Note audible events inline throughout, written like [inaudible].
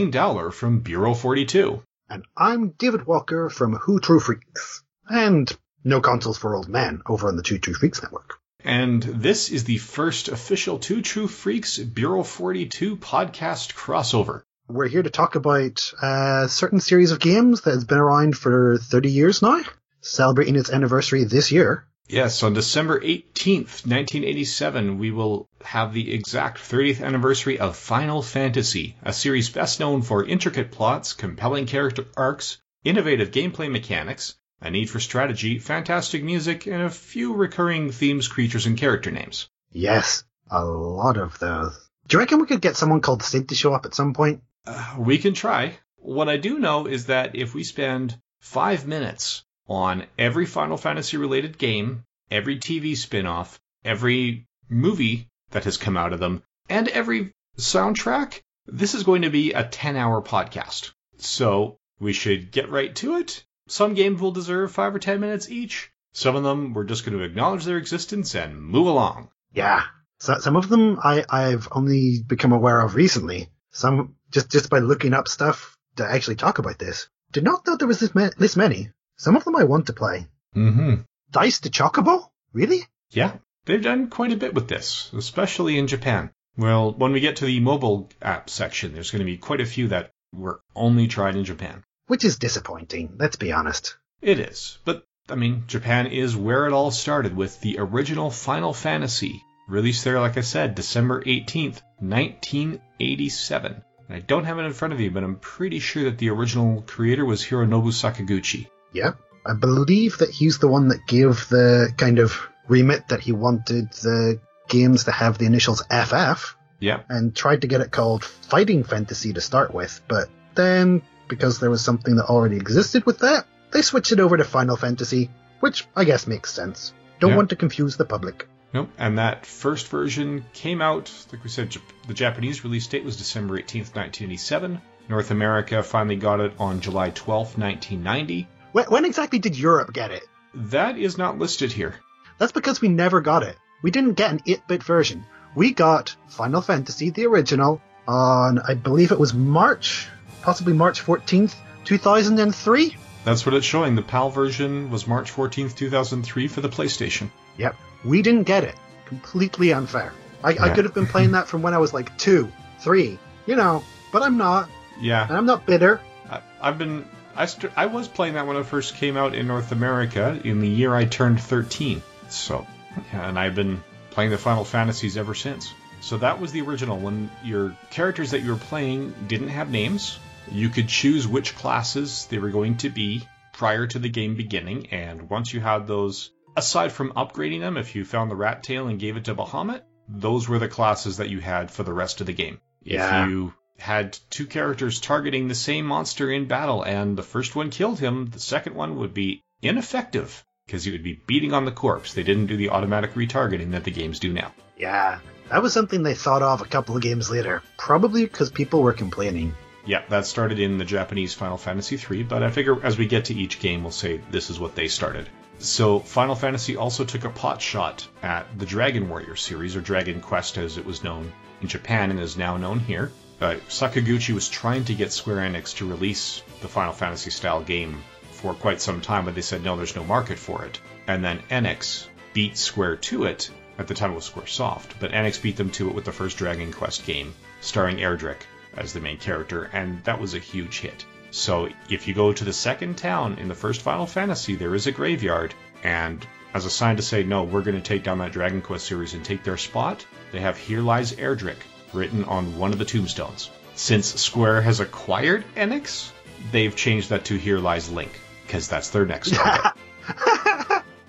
Blaine Dowler from Bureau 42. And I'm David Walker from Two True Freaks. And No Consoles for Old Men over on the Two True Freaks Network. And this is the first official Two True Freaks Bureau 42 podcast crossover. We're here to talk about a certain series of games that has been around for 30 years now, celebrating its anniversary this year. Yes, on December 18th, 1987, we will have the exact 30th anniversary of Final Fantasy, a series best known for intricate plots, compelling character arcs, innovative gameplay mechanics, a need for strategy, fantastic music, and a few recurring themes, creatures, and character names. Yes, a lot of those. Do you reckon we could get someone called Sid to show up at some point? Uh, we can try. What I do know is that if we spend five minutes on every Final Fantasy related game, every TV spin off, every movie that has come out of them, and every soundtrack, this is going to be a 10 hour podcast. So we should get right to it. Some games will deserve five or 10 minutes each. Some of them we're just going to acknowledge their existence and move along. Yeah. So, some of them I, I've only become aware of recently. Some just, just by looking up stuff to actually talk about this. Did not know there was this, ma- this many. Some of them I want to play. Mm-hmm. Dice de Chocobo? Really? Yeah, they've done quite a bit with this, especially in Japan. Well, when we get to the mobile app section, there's going to be quite a few that were only tried in Japan. Which is disappointing, let's be honest. It is. But, I mean, Japan is where it all started with the original Final Fantasy, released there, like I said, December 18th, 1987. I don't have it in front of you, but I'm pretty sure that the original creator was Hironobu Sakaguchi. Yep. I believe that he's the one that gave the kind of remit that he wanted the games to have the initials FF. Yeah. And tried to get it called Fighting Fantasy to start with, but then, because there was something that already existed with that, they switched it over to Final Fantasy, which I guess makes sense. Don't Yeah. want to confuse the public. Nope. And that first version came out, like we said, the Japanese release date was December 18th, 1987. North America finally got it on July 12th, 1990. When, when exactly did Europe get it? That is not listed here. That's because we never got it. We didn't get an 8-bit version. We got Final Fantasy, the original, on, I believe it was March, possibly March 14th, 2003? That's what it's showing. The PAL version was March 14th, 2003 for the PlayStation. Yep. We didn't get it. Completely unfair. I, I could have been playing that from when I was like two, three, you know, but I'm not. Yeah. And I'm not bitter. I, I've been. I, st- I was playing that when it first came out in North America in the year I turned 13. So, and I've been playing the Final Fantasies ever since. So that was the original. When your characters that you were playing didn't have names, you could choose which classes they were going to be prior to the game beginning. And once you had those, aside from upgrading them, if you found the rat tail and gave it to Bahamut, those were the classes that you had for the rest of the game. Yeah. If you had two characters targeting the same monster in battle and the first one killed him, the second one would be ineffective because he would be beating on the corpse. They didn't do the automatic retargeting that the games do now. Yeah. That was something they thought of a couple of games later. Probably because people were complaining. Yeah, that started in the Japanese Final Fantasy III, but I figure as we get to each game, we'll say this is what they started. So, Final Fantasy also took a pot shot at the Dragon Warrior series, or Dragon Quest as it was known in Japan and is now known here. Uh, Sakaguchi was trying to get Square Enix to release the Final Fantasy style game for quite some time, but they said no, there's no market for it. And then Enix beat Square to it. At the time it was Square Soft, but Enix beat them to it with the first Dragon Quest game, starring Erdrick as the main character, and that was a huge hit. So if you go to the second town in the first Final Fantasy, there is a graveyard, and as a sign to say, no, we're going to take down that Dragon Quest series and take their spot, they have Here Lies Erdrick written on one of the tombstones. Since Square has acquired Enix, they've changed that to Here Lies Link, because that's their next [laughs] target.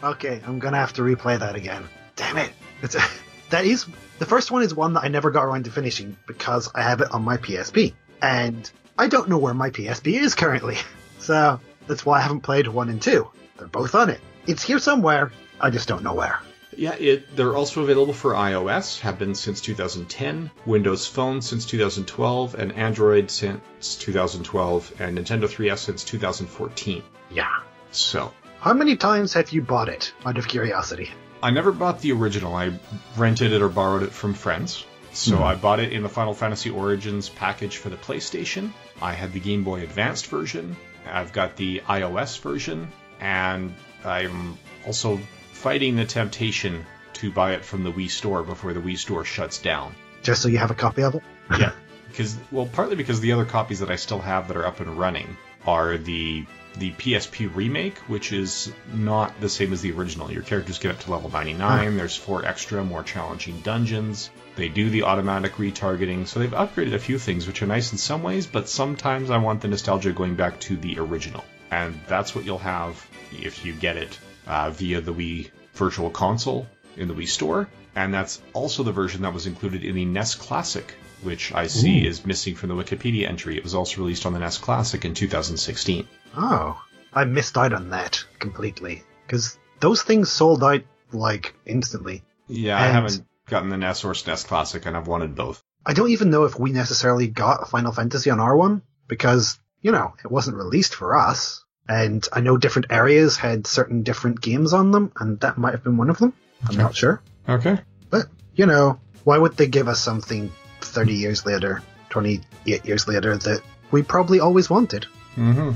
okay, I'm gonna have to replay that again. Damn it. It's, [laughs] that is the first one is one that I never got around to finishing because I have it on my PSP. And I don't know where my PSP is currently. [laughs] So that's why I haven't played one and two. They're both on it. It's here somewhere. I just don't know where. Yeah, it, they're also available for iOS, have been since 2010, Windows Phone since 2012, and Android since 2012, and Nintendo 3DS since 2014. Yeah. So, How many times have you bought it out of curiosity? I never bought the original. I rented it or borrowed it from friends. So hmm. I bought it in the Final Fantasy Origins package for the PlayStation. I had the Game Boy Advanced version. I've got the iOS version, and I'm also fighting the temptation to buy it from the Wii Store before the Wii Store shuts down. Just so you have a copy of it? yeah, [laughs] because well, partly because the other copies that I still have that are up and running are the the PSP remake, which is not the same as the original. Your characters get up to level 99. There's four extra, more challenging dungeons. They do the automatic retargeting, so they've upgraded a few things, which are nice in some ways, but sometimes I want the nostalgia going back to the original. And that's what you'll have if you get it uh, via the Wii Virtual Console in the Wii Store. And that's also the version that was included in the NES Classic, which I see Ooh. is missing from the Wikipedia entry. It was also released on the NES Classic in 2016. Oh, I missed out on that completely. Because those things sold out, like, instantly. Yeah, I haven't gotten the NES or SNES Classic, and I've wanted both. I don't even know if we necessarily got Final Fantasy on our one, because, you know, it wasn't released for us. And I know different areas had certain different games on them, and that might have been one of them. I'm Okay. not sure. Okay. But, you know, why would they give us something 30 years later, 28 years later, that we probably always wanted? Mm-hmm.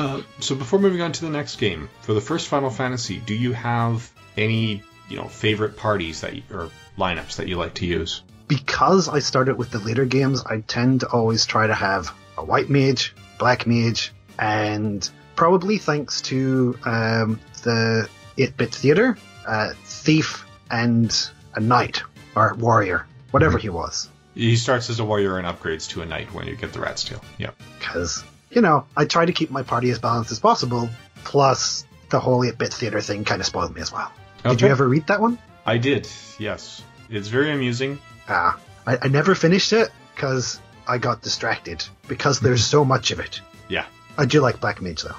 Uh, so before moving on to the next game, for the first Final Fantasy, do you have any, you know, favorite parties that you, or lineups that you like to use? Because I started with the later games, I tend to always try to have a white mage, black mage, and probably thanks to um, the 8-bit theater, uh, thief and a knight or warrior, whatever he was. He starts as a warrior and upgrades to a knight when you get the Rat's Tail. Yeah. Because you know I try to keep my party as balanced as possible. Plus, the whole 8-bit theater thing kind of spoiled me as well. Did you ever read that one? I did. Yes. It's very amusing. Ah, I, I never finished it because I got distracted because there's [laughs] so much of it. Yeah. I do like Black Mage though.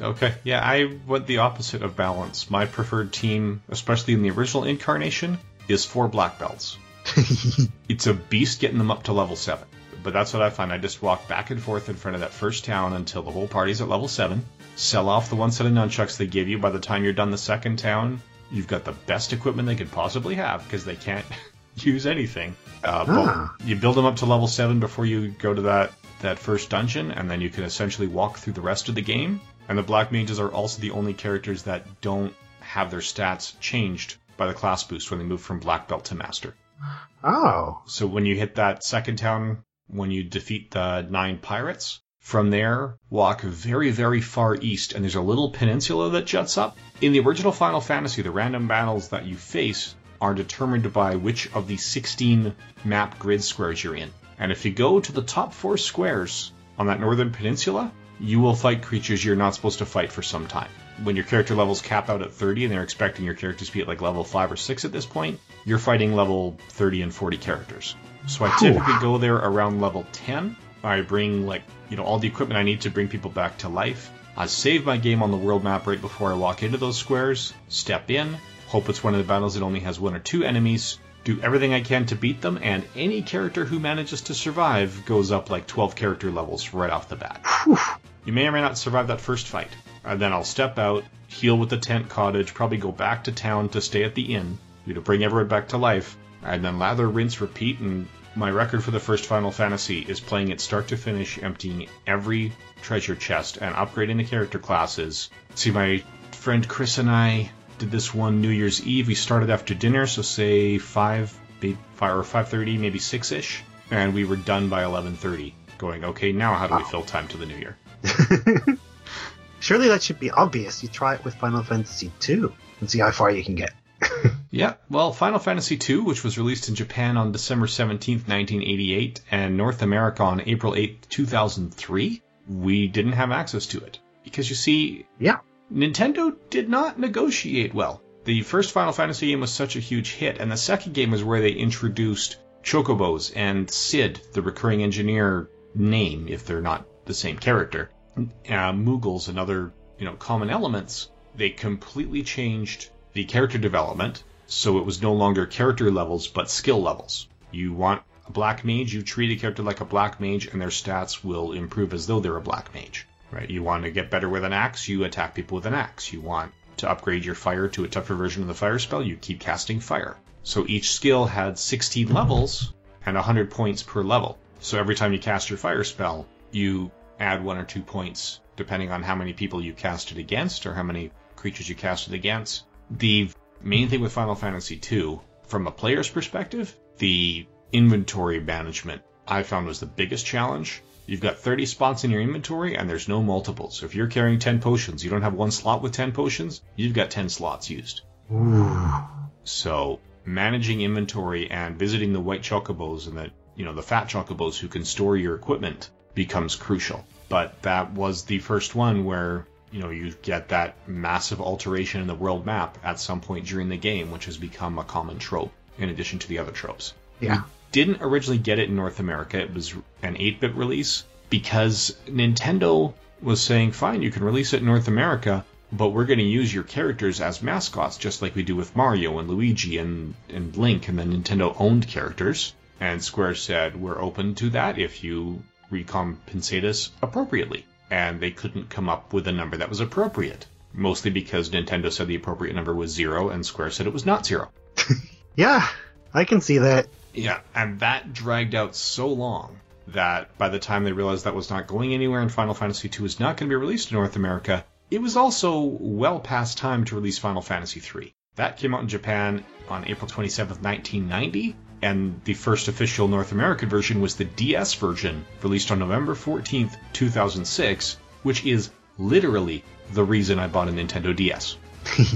Okay. Yeah, I went the opposite of balance. My preferred team, especially in the original incarnation, is four black belts. [laughs] it's a beast getting them up to level 7. But that's what I find. I just walk back and forth in front of that first town until the whole party's at level 7. Sell off the one set of nunchucks they give you. By the time you're done the second town, you've got the best equipment they could possibly have because they can't [laughs] use anything. Uh, but Ah. you build them up to level 7 before you go to that, that first dungeon, and then you can essentially walk through the rest of the game. And the Black Mages are also the only characters that don't have their stats changed by the class boost when they move from Black Belt to Master. Oh, So when you hit that second town, when you defeat the nine pirates, from there, walk very, very far east, and there's a little peninsula that juts up. In the original Final Fantasy, the random battles that you face are determined by which of the 16 map grid squares you're in. And if you go to the top four squares on that northern peninsula, you will fight creatures you're not supposed to fight for some time. When your character levels cap out at 30 and they're expecting your characters to be at like level 5 or 6 at this point, you're fighting level 30 and 40 characters. So I typically go there around level 10. I bring like, you know, all the equipment I need to bring people back to life. I save my game on the world map right before I walk into those squares, step in, hope it's one of the battles that only has one or two enemies, do everything I can to beat them, and any character who manages to survive goes up like 12 character levels right off the bat. You may or may not survive that first fight. And then I'll step out, heal with the tent cottage, probably go back to town to stay at the inn, you know, bring everyone back to life, and then lather, rinse, repeat. And my record for the first Final Fantasy is playing it start to finish, emptying every treasure chest and upgrading the character classes. See, my friend Chris and I did this one New Year's Eve. We started after dinner, so say five, maybe five or five thirty, maybe six ish, and we were done by eleven thirty. Going, okay, now how do we fill time to the new year? [laughs] Surely that should be obvious. You try it with Final Fantasy II and see how far you can get. [laughs] Yeah, well, Final Fantasy II, which was released in Japan on December 17th, 1988, and North America on April 8th, 2003, we didn't have access to it. Because you see, Yeah. Nintendo did not negotiate well. The first Final Fantasy game was such a huge hit, and the second game was where they introduced Chocobos and Sid, the recurring engineer name, if they're not the same character, uh, Moogles and other you know common elements. They completely changed the character development, so it was no longer character levels but skill levels. You want a black mage, you treat a character like a black mage, and their stats will improve as though they're a black mage. Right? You want to get better with an axe, you attack people with an axe. You want to upgrade your fire to a tougher version of the fire spell, you keep casting fire. So each skill had 16 levels, and 100 points per level. So every time you cast your fire spell, you add one or two points depending on how many people you cast it against or how many creatures you cast it against. The main thing with Final Fantasy II, from a player's perspective, the inventory management I found was the biggest challenge. You've got 30 spots in your inventory and there's no multiples. So if you're carrying 10 potions, you don't have one slot with 10 potions, you've got 10 slots used. Ooh. So managing inventory and visiting the white chocobos and the you know the fat chocobos who can store your equipment becomes crucial. But that was the first one where you know you get that massive alteration in the world map at some point during the game, which has become a common trope in addition to the other tropes. Yeah. Didn't originally get it in North America. It was an 8-bit release because Nintendo was saying, "Fine, you can release it in North America, but we're going to use your characters as mascots, just like we do with Mario and Luigi and, and Link and the Nintendo owned characters. And Square said, we're open to that if you recompensate us appropriately. And they couldn't come up with a number that was appropriate. Mostly because Nintendo said the appropriate number was zero and Square said it was not zero. [laughs] Yeah, I can see that. Yeah, and that dragged out so long that by the time they realized that was not going anywhere and Final Fantasy II was not going to be released in North America, it was also well past time to release Final Fantasy III. That came out in Japan on April 27, 1990, and the first official North American version was the DS version, released on November 14, 2006, which is literally the reason I bought a Nintendo DS. [laughs]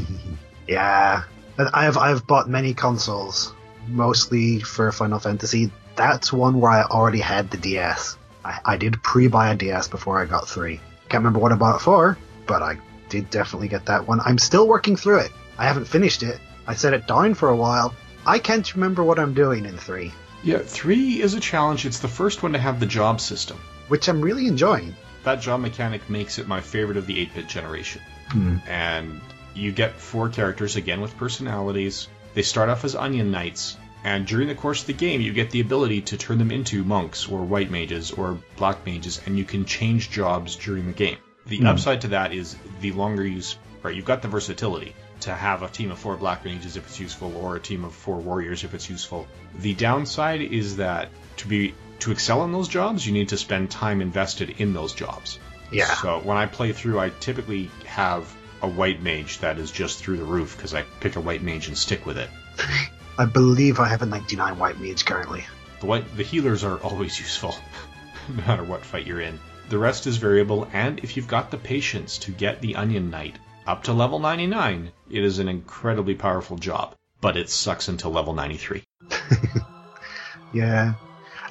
Yeah, I've I've bought many consoles, mostly for Final Fantasy. That's one where I already had the DS. I, I did pre-buy a DS before I got three. Can't remember what I bought it for, but I did definitely get that one. I'm still working through it. I haven't finished it. I set it down for a while. I can't remember what I'm doing in three, Yeah, 3 is a challenge. It's the first one to have the job system. which I'm really enjoying. That job mechanic makes it my favorite of the 8 bit generation. Hmm. And you get four characters, again with personalities. They start off as Onion Knights, and during the course of the game, you get the ability to turn them into monks or white mages or black mages, and you can change jobs during the game. The upside to that is the longer you. Right, you've got the versatility to have a team of four black mages if it's useful, or a team of four warriors if it's useful. The downside is that to be to excel in those jobs, you need to spend time invested in those jobs. Yeah. So when I play through, I typically have a white mage that is just through the roof because I pick a white mage and stick with it. [laughs] I believe I have a 99 white mage currently. The white, the healers are always useful, [laughs] no matter what fight you're in. The rest is variable, and if you've got the patience to get the Onion Knight up to level 99, it is an incredibly powerful job. But it sucks until level 93. [laughs] Yeah.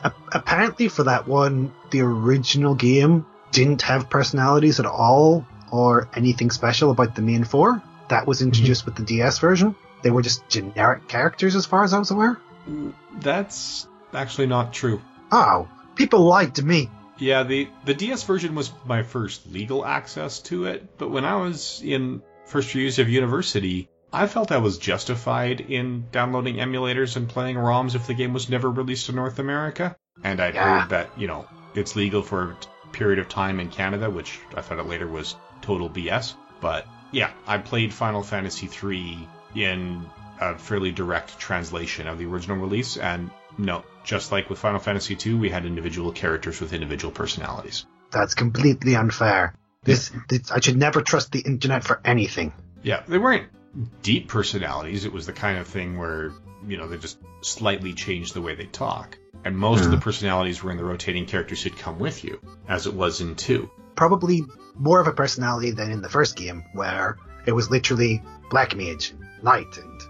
A- apparently, for that one, the original game didn't have personalities at all or anything special about the main four. That was mm-hmm. introduced with the DS version. They were just generic characters, as far as I was aware. Mm, that's actually not true. Oh, people lied to me. Yeah, the the DS version was my first legal access to it, but when I was in first years of university, I felt I was justified in downloading emulators and playing ROMs if the game was never released in North America. And I'd Yeah. heard that, you know, it's legal for a period of time in Canada, which I found out later was total BS. But yeah, I played Final Fantasy III in a fairly direct translation of the original release, and no, just like with Final Fantasy II, we had individual characters with individual personalities. That's completely unfair. This, this I should never trust the internet for anything. Yeah, they weren't deep personalities. It was the kind of thing where, you know, they just slightly changed the way they talk. And most of the hmm. personalities were in the rotating characters who'd come with you, as it was in 2. Probably more of a personality than in the first game, where it was literally Black Mage, Knight, and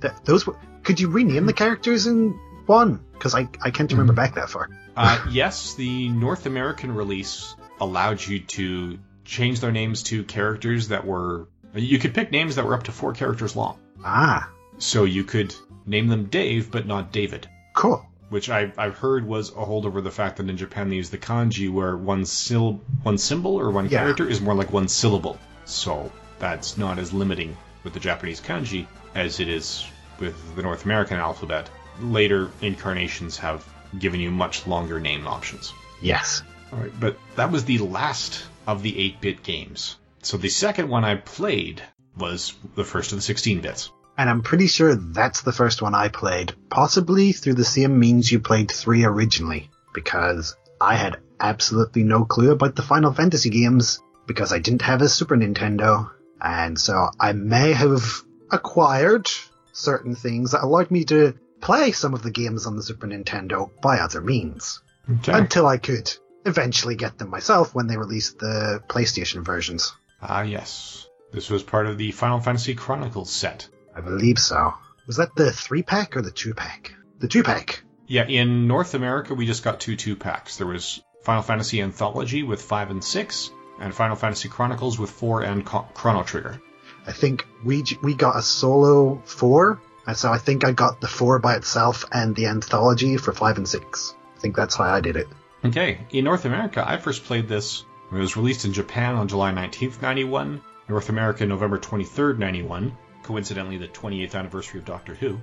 th- those were. Could you rename the mm-hmm. characters in one? Because I I can't remember back that far. Uh, yes, the North American release allowed you to change their names to characters that were. You could pick names that were up to four characters long. Ah, So you could name them Dave, but not David. cool. Which I, I've heard was a holdover the fact that in Japan they use the kanji where one syl- one symbol or one Yeah. character is more like one syllable. So that's not as limiting with the Japanese kanji as it is with the North American alphabet. Later incarnations have given you much longer name options. Yes. All right, but that was the last of the 8-bit games. So the second one I played was the first of the 16 bits. and I'm pretty sure that's the first one I played, possibly through the same means you played 3 originally, because I had absolutely no clue about the Final Fantasy games, because I didn't have a Super Nintendo, and so I may have acquired certain things that allowed me to play some of the games on the Super Nintendo by other means. Okay. Until I could eventually get them myself when they released the PlayStation versions. Ah, yes. This was part of the Final Fantasy Chronicles set. I believe so. Was that the three pack or the two pack? The two pack. Yeah, in North America, we just got two two packs. There was Final Fantasy Anthology with 5 and 6, and Final Fantasy Chronicles with 4 and Chrono Trigger. I think we we got a solo four, so I think I got the four by itself and the anthology for five and six. I think that's how I did it. Okay, in North America, I first played this when it was released in Japan on July 19th, 91, North America November 23rd, 91, coincidentally the 28th anniversary of Doctor Who.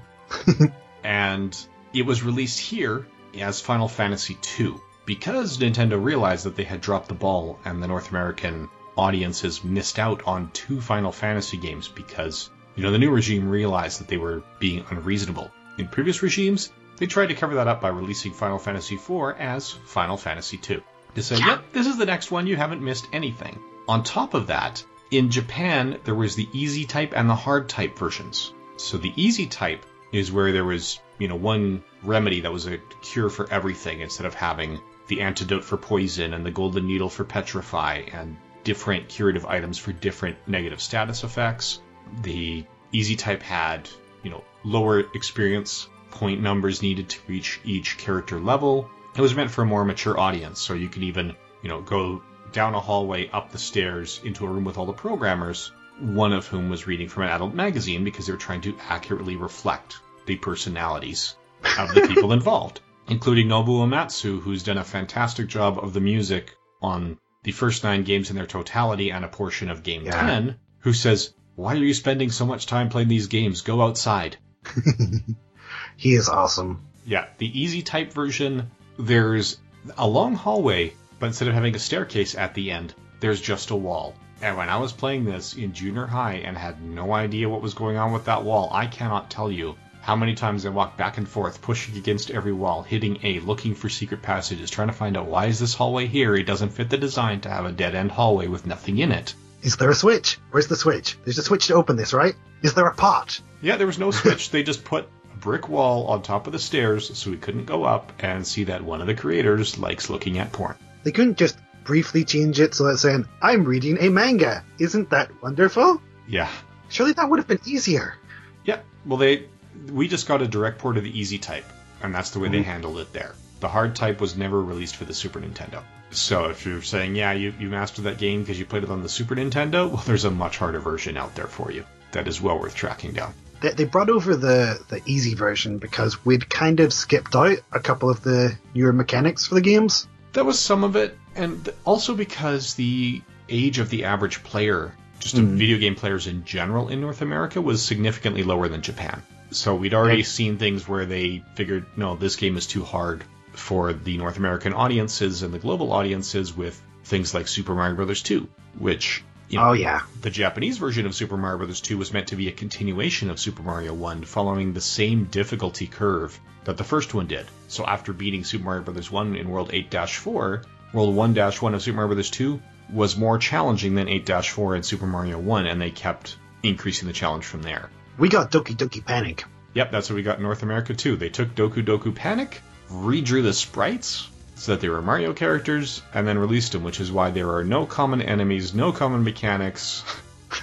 [laughs] and it was released here as Final Fantasy II because Nintendo realized that they had dropped the ball and the North American audiences missed out on two Final Fantasy games because, you know, the new regime realized that they were being unreasonable. In previous regimes, they tried to cover that up by releasing Final Fantasy IV as Final Fantasy II. To say, yep, this is the next one, you haven't missed anything. On top of that, in Japan, there was the easy type and the hard type versions. So the easy type is where there was, you know, one remedy that was a cure for everything instead of having the antidote for poison and the golden needle for petrify and different curative items for different negative status effects. The easy type had, you know, lower experience point numbers needed to reach each character level. It was meant for a more mature audience, so you could even, you know, go down a hallway, up the stairs, into a room with all the programmers, one of whom was reading from an adult magazine because they were trying to accurately reflect the personalities of the [laughs] people involved, including Nobuo Uematsu, who's done a fantastic job of the music on the first nine games in their totality and a portion of Game Yeah. 10, who says, Why are you spending so much time playing these games? Go outside. [laughs] He is awesome. Yeah, the easy type version, there's a long hallway, but instead of having a staircase at the end, there's just a wall. And when I was playing this in junior high and had no idea what was going on with that wall, I cannot tell you how many times I walked back and forth, pushing against every wall, hitting A, looking for secret passages, trying to find out why is this hallway here? It doesn't fit the design to have a dead end hallway with nothing in it. Is there a switch? Where's the switch? There's a switch to open this, right? Is there a pot? Yeah, there was no switch. they just put a brick wall on top of the stairs so we couldn't go up and see that one of the creators likes looking at porn. They couldn't just briefly change it so it's saying, I'm reading a manga. Isn't that wonderful? Yeah. Surely that would have been easier. Yeah. Well, they we just got a direct port of the easy type, and that's the way they Mhm. handled it there. The hard type was never released for the Super Nintendo. So if you're saying, yeah, you, you mastered that game because you played it on the Super Nintendo, well, there's a much harder version out there for you that is well worth tracking down. They, they brought over the, the easy version because we'd kind of skipped out a couple of the newer mechanics for the games. That was some of it, and also because the age of the average player, just of Mhm. video game players in general in North America, was significantly lower than Japan. So we'd already seen things where they figured, no, this game is too hard for the North American audiences and the global audiences with things like Super Mario Bros. 2, which you know, Oh, yeah. the Japanese version of Super Mario Bros. 2 was meant to be a continuation of Super Mario 1, following the same difficulty curve that the first one did. So after beating Super Mario Bros. 1 in World 8-4, World 1-1 of Super Mario Bros. 2 was more challenging than 8-4 in Super Mario 1, and they kept increasing the challenge from there. We got Doki Doki Panic. Yep, that's what we got in North America too. They took Doku Doku Panic, redrew the sprites so that they were Mario characters, and then released them, which is why there are no common enemies, no common mechanics.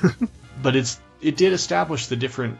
[laughs] but it's it did establish the different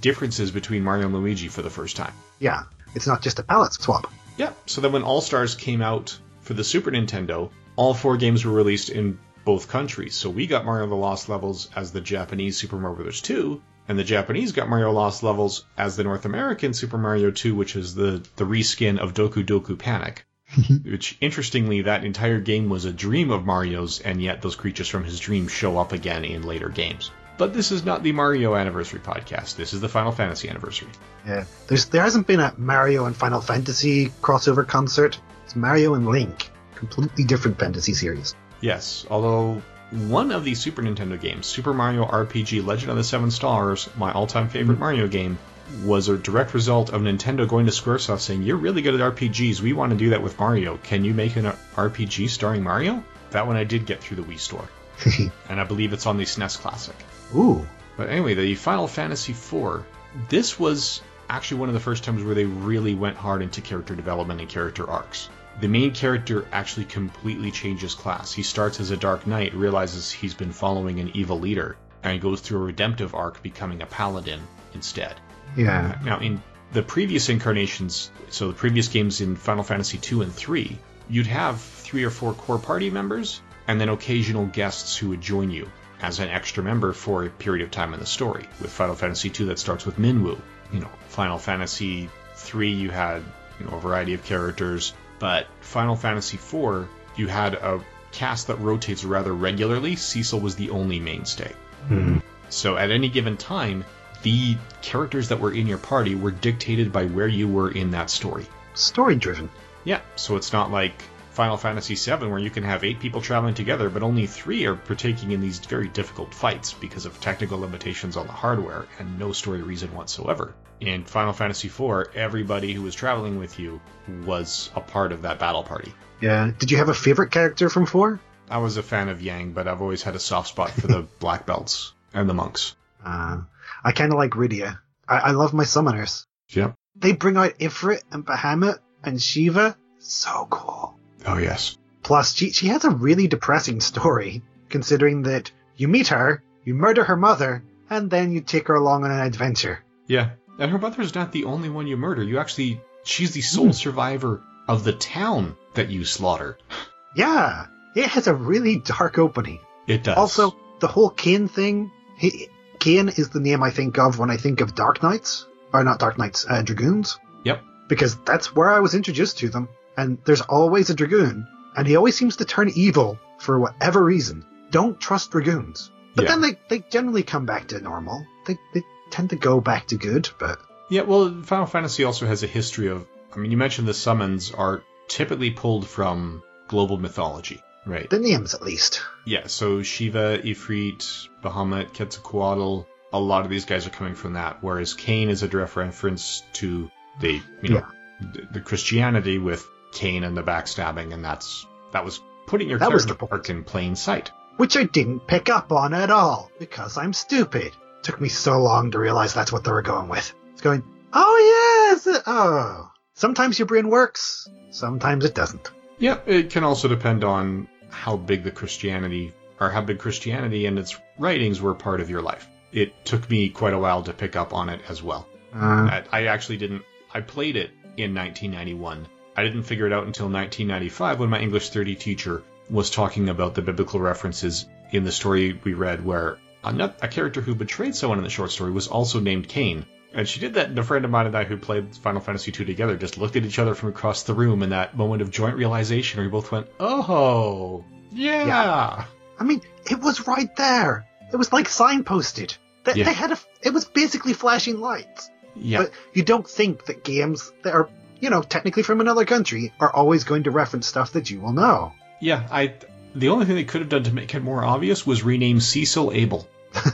differences between Mario and Luigi for the first time. Yeah, it's not just a palette swap. Yeah. So then when All Stars came out for the Super Nintendo, all four games were released in both countries. So we got Mario the Lost Levels as the Japanese Super Mario Bros. 2, and the Japanese got Mario Lost Levels as the North American Super Mario 2, which is the, the reskin of Doku Doku Panic. [laughs] which, interestingly, that entire game was a dream of Mario's, and yet those creatures from his dream show up again in later games. But this is not the Mario Anniversary podcast. This is the Final Fantasy Anniversary. Yeah, there's there hasn't been a Mario and Final Fantasy crossover concert. It's Mario and Link, completely different fantasy series. Yes, although one of these Super Nintendo games, Super Mario RPG Legend of the Seven Stars, my all time favorite mm-hmm. Mario game, was a direct result of Nintendo going to Squaresoft saying, You're really good at RPGs. We want to do that with Mario. Can you make an RPG starring Mario? That one I did get through the Wii store. [laughs] and I believe it's on the SNES Classic. Ooh. But anyway, the Final Fantasy IV, this was actually one of the first times where they really went hard into character development and character arcs. The main character actually completely changes class. He starts as a Dark Knight, realizes he's been following an evil leader, and goes through a redemptive arc becoming a paladin instead. Yeah. Now, in the previous incarnations, so the previous games in Final Fantasy 2 and 3, you'd have three or four core party members, and then occasional guests who would join you as an extra member for a period of time in the story. With Final Fantasy 2, that starts with Minwu. You know, Final Fantasy 3, you had you know, a variety of characters, but Final Fantasy IV, you had a cast that rotates rather regularly. Cecil was the only mainstay. Hmm. So at any given time, the characters that were in your party were dictated by where you were in that story. Story driven. Yeah, so it's not like Final Fantasy VII where you can have eight people traveling together, but only three are partaking in these very difficult fights because of technical limitations on the hardware and no story reason whatsoever. In Final Fantasy IV, everybody who was traveling with you was a part of that battle party. Yeah. Did you have a favorite character from 4? I was a fan of Yang, but I've always had a soft spot for the [laughs] black belts and the monks. Uh, I kind of like Rydia. I-, I love my summoners. Yep. They bring out Ifrit and Bahamut and Shiva. So cool. Oh yes. Plus, she, she has a really depressing story, considering that you meet her, you murder her mother, and then you take her along on an adventure. Yeah, and her mother's not the only one you murder. You actually, she's the sole survivor of the town that you slaughter. [sighs] Yeah, it has a really dark opening. It does. Also, the whole Kain thing, he, Kain is the name I think of when I think of Dark Knights. Or not Dark Knights, uh, Dragoons. Yep. Because that's where I was introduced to them. And there's always a Dragoon, and he always seems to turn evil for whatever reason. Don't trust Dragoons. But Yeah. then they, they generally come back to normal. They, they tend to go back to good, but Yeah, well, Final Fantasy also has a history of. I mean, you mentioned the summons are typically pulled from global mythology, right? the names at least. Yeah, so Shiva, Ifrit, Bahamut, Quetzalcoatl, a lot of these guys are coming from that, whereas Cain is a direct reference to the, you know, the, the Christianity with Cain and the backstabbing, and that's that was putting your That was character the point. arc in plain sight. Which I didn't pick up on at all, because I'm stupid. Took me so long to realize that's what they were going with. It's going, oh yes, oh. Sometimes your brain works, sometimes it doesn't. Yeah, it can also depend on how big the Christianity or how big Christianity and its writings were part of your life. It took me quite a while to pick up on it as well. Uh, I, I actually didn't. I played it in 1991. I didn't figure it out until 1995 when my English 30 teacher was talking about the biblical references in the story we read, where a, character who betrayed someone in the short story was also named Cain. And she did that, and a friend of mine and I who played Final Fantasy II together just looked at each other from across the room in that moment of joint realization where we both went, Oh, yeah. Yeah. I mean, it was right there. It was like signposted. They, Yeah. they had a, it was basically flashing lights. Yeah. But you don't think that games that are, you know, technically from another country are always going to reference stuff that you will know. Yeah, I. The only thing they could have done to make it more obvious was rename Cecil Abel. [laughs]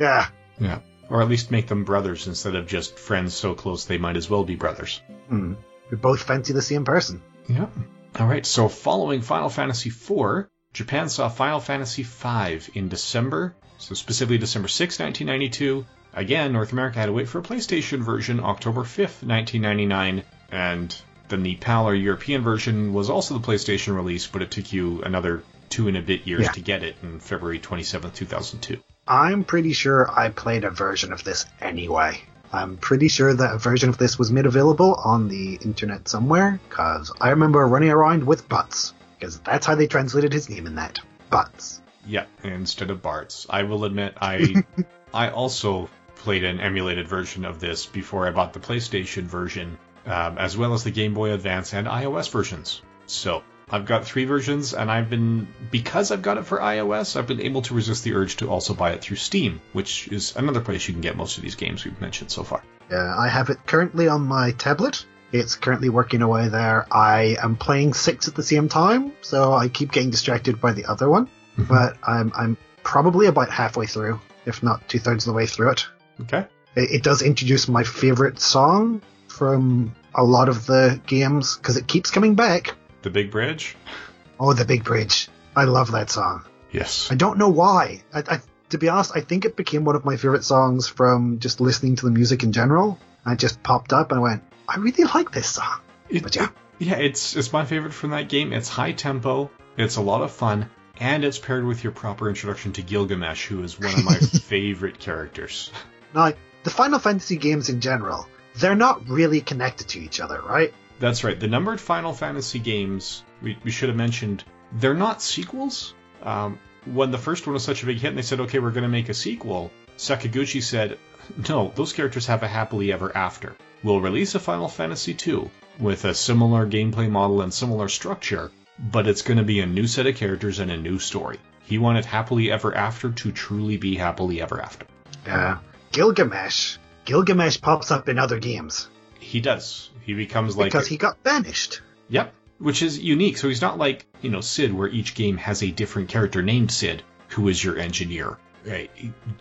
Yeah. Yeah. Or at least make them brothers instead of just friends so close they might as well be brothers. Hmm. We both fancy the same person. Yeah. All right. So following Final Fantasy IV, Japan saw Final Fantasy V in December. So specifically December 6, 1992. Again, North America had to wait for a PlayStation version October 5th, 1999, and then the PAL or European version was also the PlayStation release, but it took you another two and a bit years Yeah. to get it in February 27th, 2002. I'm pretty sure I played a version of this anyway. I'm pretty sure that a version of this was made available on the internet somewhere, because I remember running around with Butts, because that's how they translated his name in that. Butts. Yeah, instead of Bartz. I will admit, I [laughs] I also played an emulated version of this before I bought the PlayStation version, um, as well as the Game Boy Advance and iOS versions. So I've got three versions, and I've been because I've got it for iOS, I've been able to resist the urge to also buy it through Steam, which is another place you can get most of these games we've mentioned so far. Uh, I have it currently on my tablet. It's currently working away there. I am playing six at the same time, so I keep getting distracted by the other one. Mhm. but I'm I'm probably about halfway through, if not two thirds of the way through it. Okay. It, it does introduce my favorite song from a lot of the games because it keeps coming back. The Big Bridge? Oh, the Big Bridge! I love that song. Yes. I don't know why. I, I, to be honest, I think it became one of my favorite songs from just listening to the music in general. I just popped up and I went, I really like this song. It- But yeah. Yeah, it's it's my favorite from that game. It's high tempo, it's a lot of fun, and it's paired with your proper introduction to Gilgamesh, who is one of my [laughs] favorite characters. Now, the Final Fantasy games in general, they're not really connected to each other, right? That's right. The numbered Final Fantasy games, we, we should have mentioned, they're not sequels. Um, when the first one was such a big hit and they said, okay, we're going to make a sequel, Sakaguchi said, [laughs] no, those characters have a happily ever after. We'll release a Final Fantasy II with a similar gameplay model and similar structure, but it's going to be a new set of characters and a new story. He wanted happily ever after to truly be happily ever after. Yeah. Gilgamesh. Gilgamesh pops up in other games He does. He becomes like because he got banished. Yep. Which is unique. So he's not like, you know, Sid, where each game has a different character named Sid, who is your engineer. Right.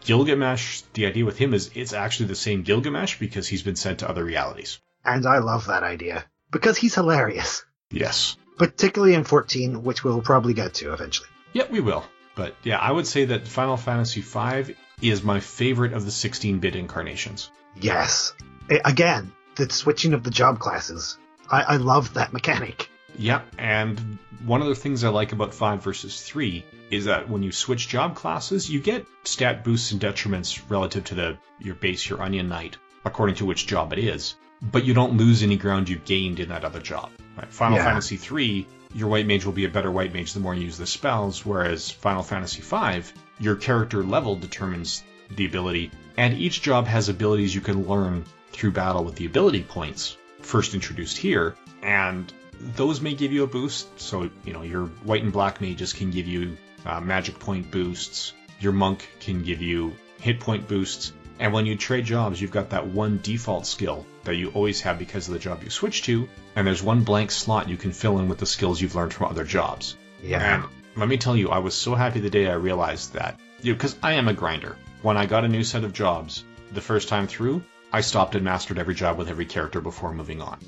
Gilgamesh, the idea with him is it's actually the same Gilgamesh because he's been sent to other realities. And I love that idea because he's hilarious, Yes. particularly in 14, which we'll probably get to eventually. Yep, we will. But yeah, I would say that Final Fantasy V is my favorite of the 16 bit incarnations. Yes. Again, the switching of the job classes. I, I love that mechanic. Yeah, and one of the things I like about 5 versus 3 is that when you switch job classes, you get stat boosts and detriments relative to the your base, your Onion Knight, according to which job it is, but you don't lose any ground you gained in that other job. Right? Final Yeah. Fantasy 3, your white mage will be a better white mage the more you use the spells, whereas Final Fantasy 5, your character level determines the ability, and each job has abilities you can learn through battle with the ability points first introduced here, and those may give you a boost. So, you know, your white and black mages can give you uh, magic point boosts, your monk can give you hit point boosts, and when you trade jobs, you've got that one default skill that you always have because of the job you switch to, and there's one blank slot you can fill in with the skills you've learned from other jobs. Yeah. And let me tell you, I was so happy the day I realized that, you know, because I am a grinder. When I got a new set of jobs the first time through, I stopped and mastered every job with every character before moving on.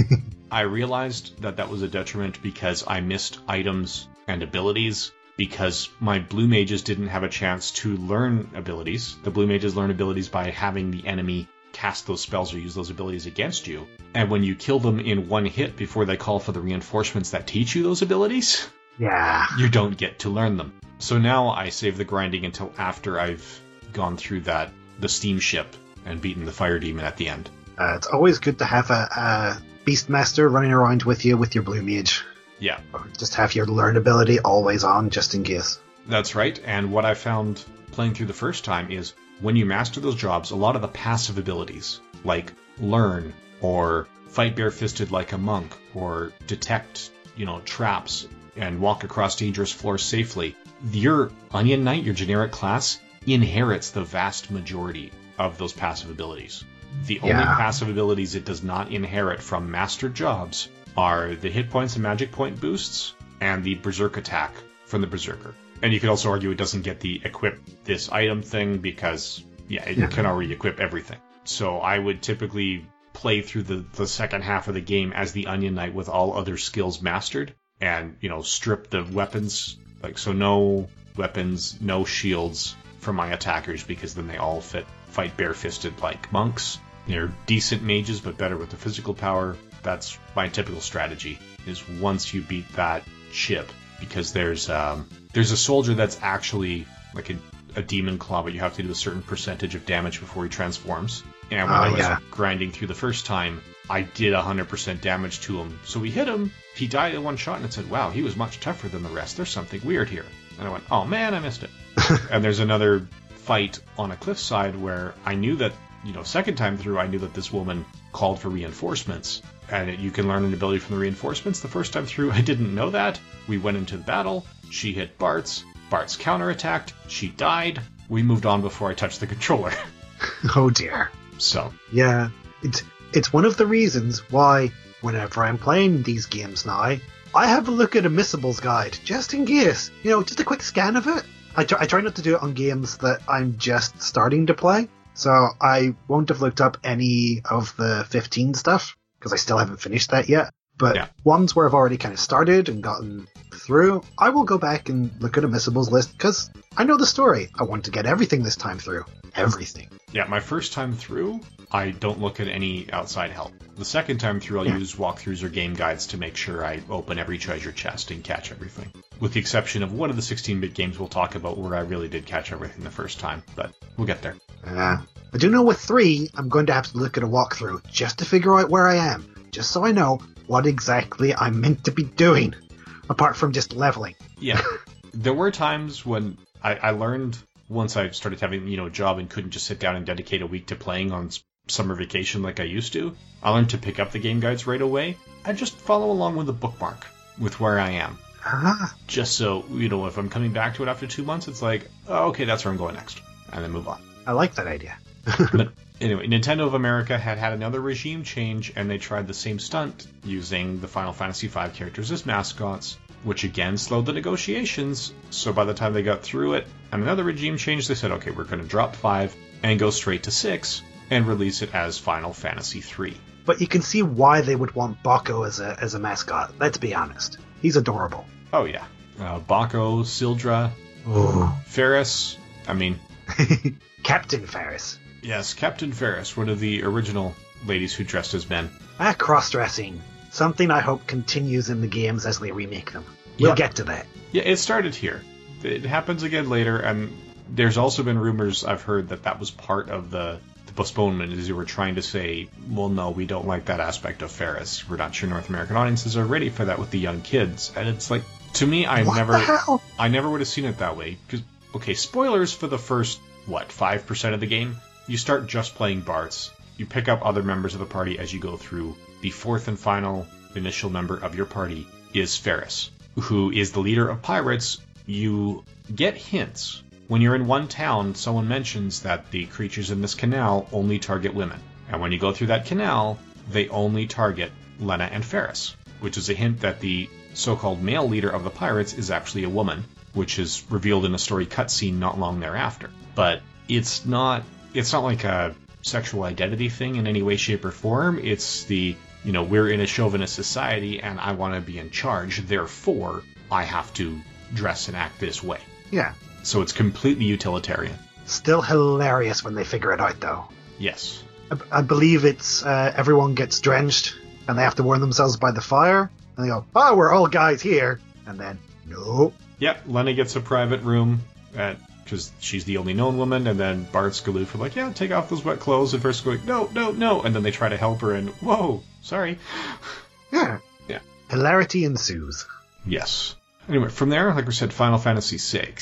[laughs] I realized that that was a detriment because I missed items and abilities because my blue mages didn't have a chance to learn abilities. The blue mages learn abilities by having the enemy cast those spells or use those abilities against you. And when you kill them in one hit before they call for the reinforcements that teach you those abilities, yeah. you don't get to learn them. So now I save the grinding until after I've gone through that the steamship and beaten the fire demon at the end. Uh, it's always good to have a, a Beastmaster running around with you with your Blue Mage. Yeah, Or just have your learn ability always on just in case. that's right. And what I found playing through the first time is when you master those jobs, a lot of the passive abilities, like learn or fight barefisted like a monk or detect, you know, traps and walk across dangerous floors safely, your Onion Knight, your generic class, inherits the vast majority of those passive abilities. The only Yeah. passive abilities it does not inherit from mastered jobs are the hit points and magic point boosts and the berserk attack from the berserker. And you could also argue it doesn't get the equip this item thing because yeah, it Yeah. can already equip everything. So I would typically play through the, the second half of the game as the Onion Knight with all other skills mastered and, you know, strip the weapons like so no weapons, no shields for my attackers because then they all fit fight barefisted like monks. They're decent mages but better with the physical power. That's my typical strategy. Is once you beat that chip, because there's um, there's a soldier that's actually like a, a demon claw, but you have to do a certain percentage of damage before he transforms. And when Oh, I was yeah. grinding through the first time, I did 100% damage to him. So we hit him, he died in one shot, and it said, wow, he was much tougher than the rest. There's something weird here. And I went, oh man, I missed it. [laughs] and there's another fight on a cliffside where I knew that, you know, second time through, I knew that this woman called for reinforcements. And it, you can learn an ability from the reinforcements. The first time through, [laughs] I didn't know that. We went into the battle. She hit Bartz. Bartz counterattacked. She died. We moved on before I touched the controller. [laughs] Oh dear. so, Yeah, it's it's one of the reasons why whenever I'm playing these games now, I have a look at a missables guide just in case. You know, just a quick scan of it. I try, I try not to do it on games that I'm just starting to play, so I won't have looked up any of the 15 stuff because I still haven't finished that yet. But Yeah. ones where I've already kind of started and gotten through, I will go back and look at a missables list because I know the story. I want to get everything this time through. Everything. Yeah, my first time through, I don't look at any outside help. The second time through, I'll Yeah. use walkthroughs or game guides to make sure I open every treasure chest and catch everything. With the exception of one of the 16 bit games we'll talk about where I really did catch everything the first time, but we'll get there. Uh, I do know with three, I'm going to have to look at a walkthrough just to figure out where I am, just so I know what exactly I'm meant to be doing, apart from just leveling. Yeah, [laughs] there were times when I, I learned once I started having you know a job and couldn't just sit down and dedicate a week to playing on summer vacation like I used to. I learned to pick up the game guides right away. I just follow along with a bookmark with where I am. Ah, just so you know if i'm coming back to it after two months it's like oh, okay that's where i'm going next and then move on I like that idea. [laughs] but anyway nintendo of america had had another regime change and they tried the same stunt using the final fantasy v characters as mascots which again slowed the negotiations so by the time they got through it and another regime change they said okay we're going to drop 5 and go straight to 6 and release it as final fantasy 3 But you can see why they would want Boko as a as a mascot. Let's be honest. He's adorable. oh yeah uh, Boko, Syldra, Oh. Faris. I mean, [laughs] Captain Faris. Yes, Captain Faris, one of the original ladies who dressed as men. Ah, cross dressing. Something I hope continues in the games as they remake them. We'll Yeah. get to that. Yeah, it started here. It happens again later, and there's also been rumors I've heard that that was part of the, the postponement, is you were trying to say, well, no, we don't like that aspect of Faris. We're not sure North American audiences are ready for that with the young kids. And it's like, to me, I what never. I never would have seen it that way. Because, okay, spoilers for the first, what, 5% of the game? You start just playing Bartz. You pick up other members of the party as you go through. The fourth and final initial member of your party is Faris, who is the leader of pirates. You get hints. When you're in one town, someone mentions that the creatures in this canal only target women. And when you go through that canal, they only target Lenna and Faris, which is a hint that the so-called male leader of the pirates is actually a woman, which is revealed in a story cutscene not long thereafter. But it's not it's not like a sexual identity thing in any way, shape, or form. It's the you know we're in a chauvinist society and I want to be in charge, therefore I have to dress and act this way. Yeah. So it's completely utilitarian. Still hilarious when they figure it out, though. Yes. I, I believe it's uh, everyone gets drenched and they have to warm themselves by the fire. And they go, "Oh, we're all guys here," and then no. Yep, Lenna gets a private room because she's the only known woman, and then Bartz Galuf are like, yeah, take off those wet clothes, and first going, no, no, no, and then they try to help her, and whoa, sorry. Yeah. Yeah. Hilarity ensues. Yes. Anyway, from there, like we said, Final Fantasy VI.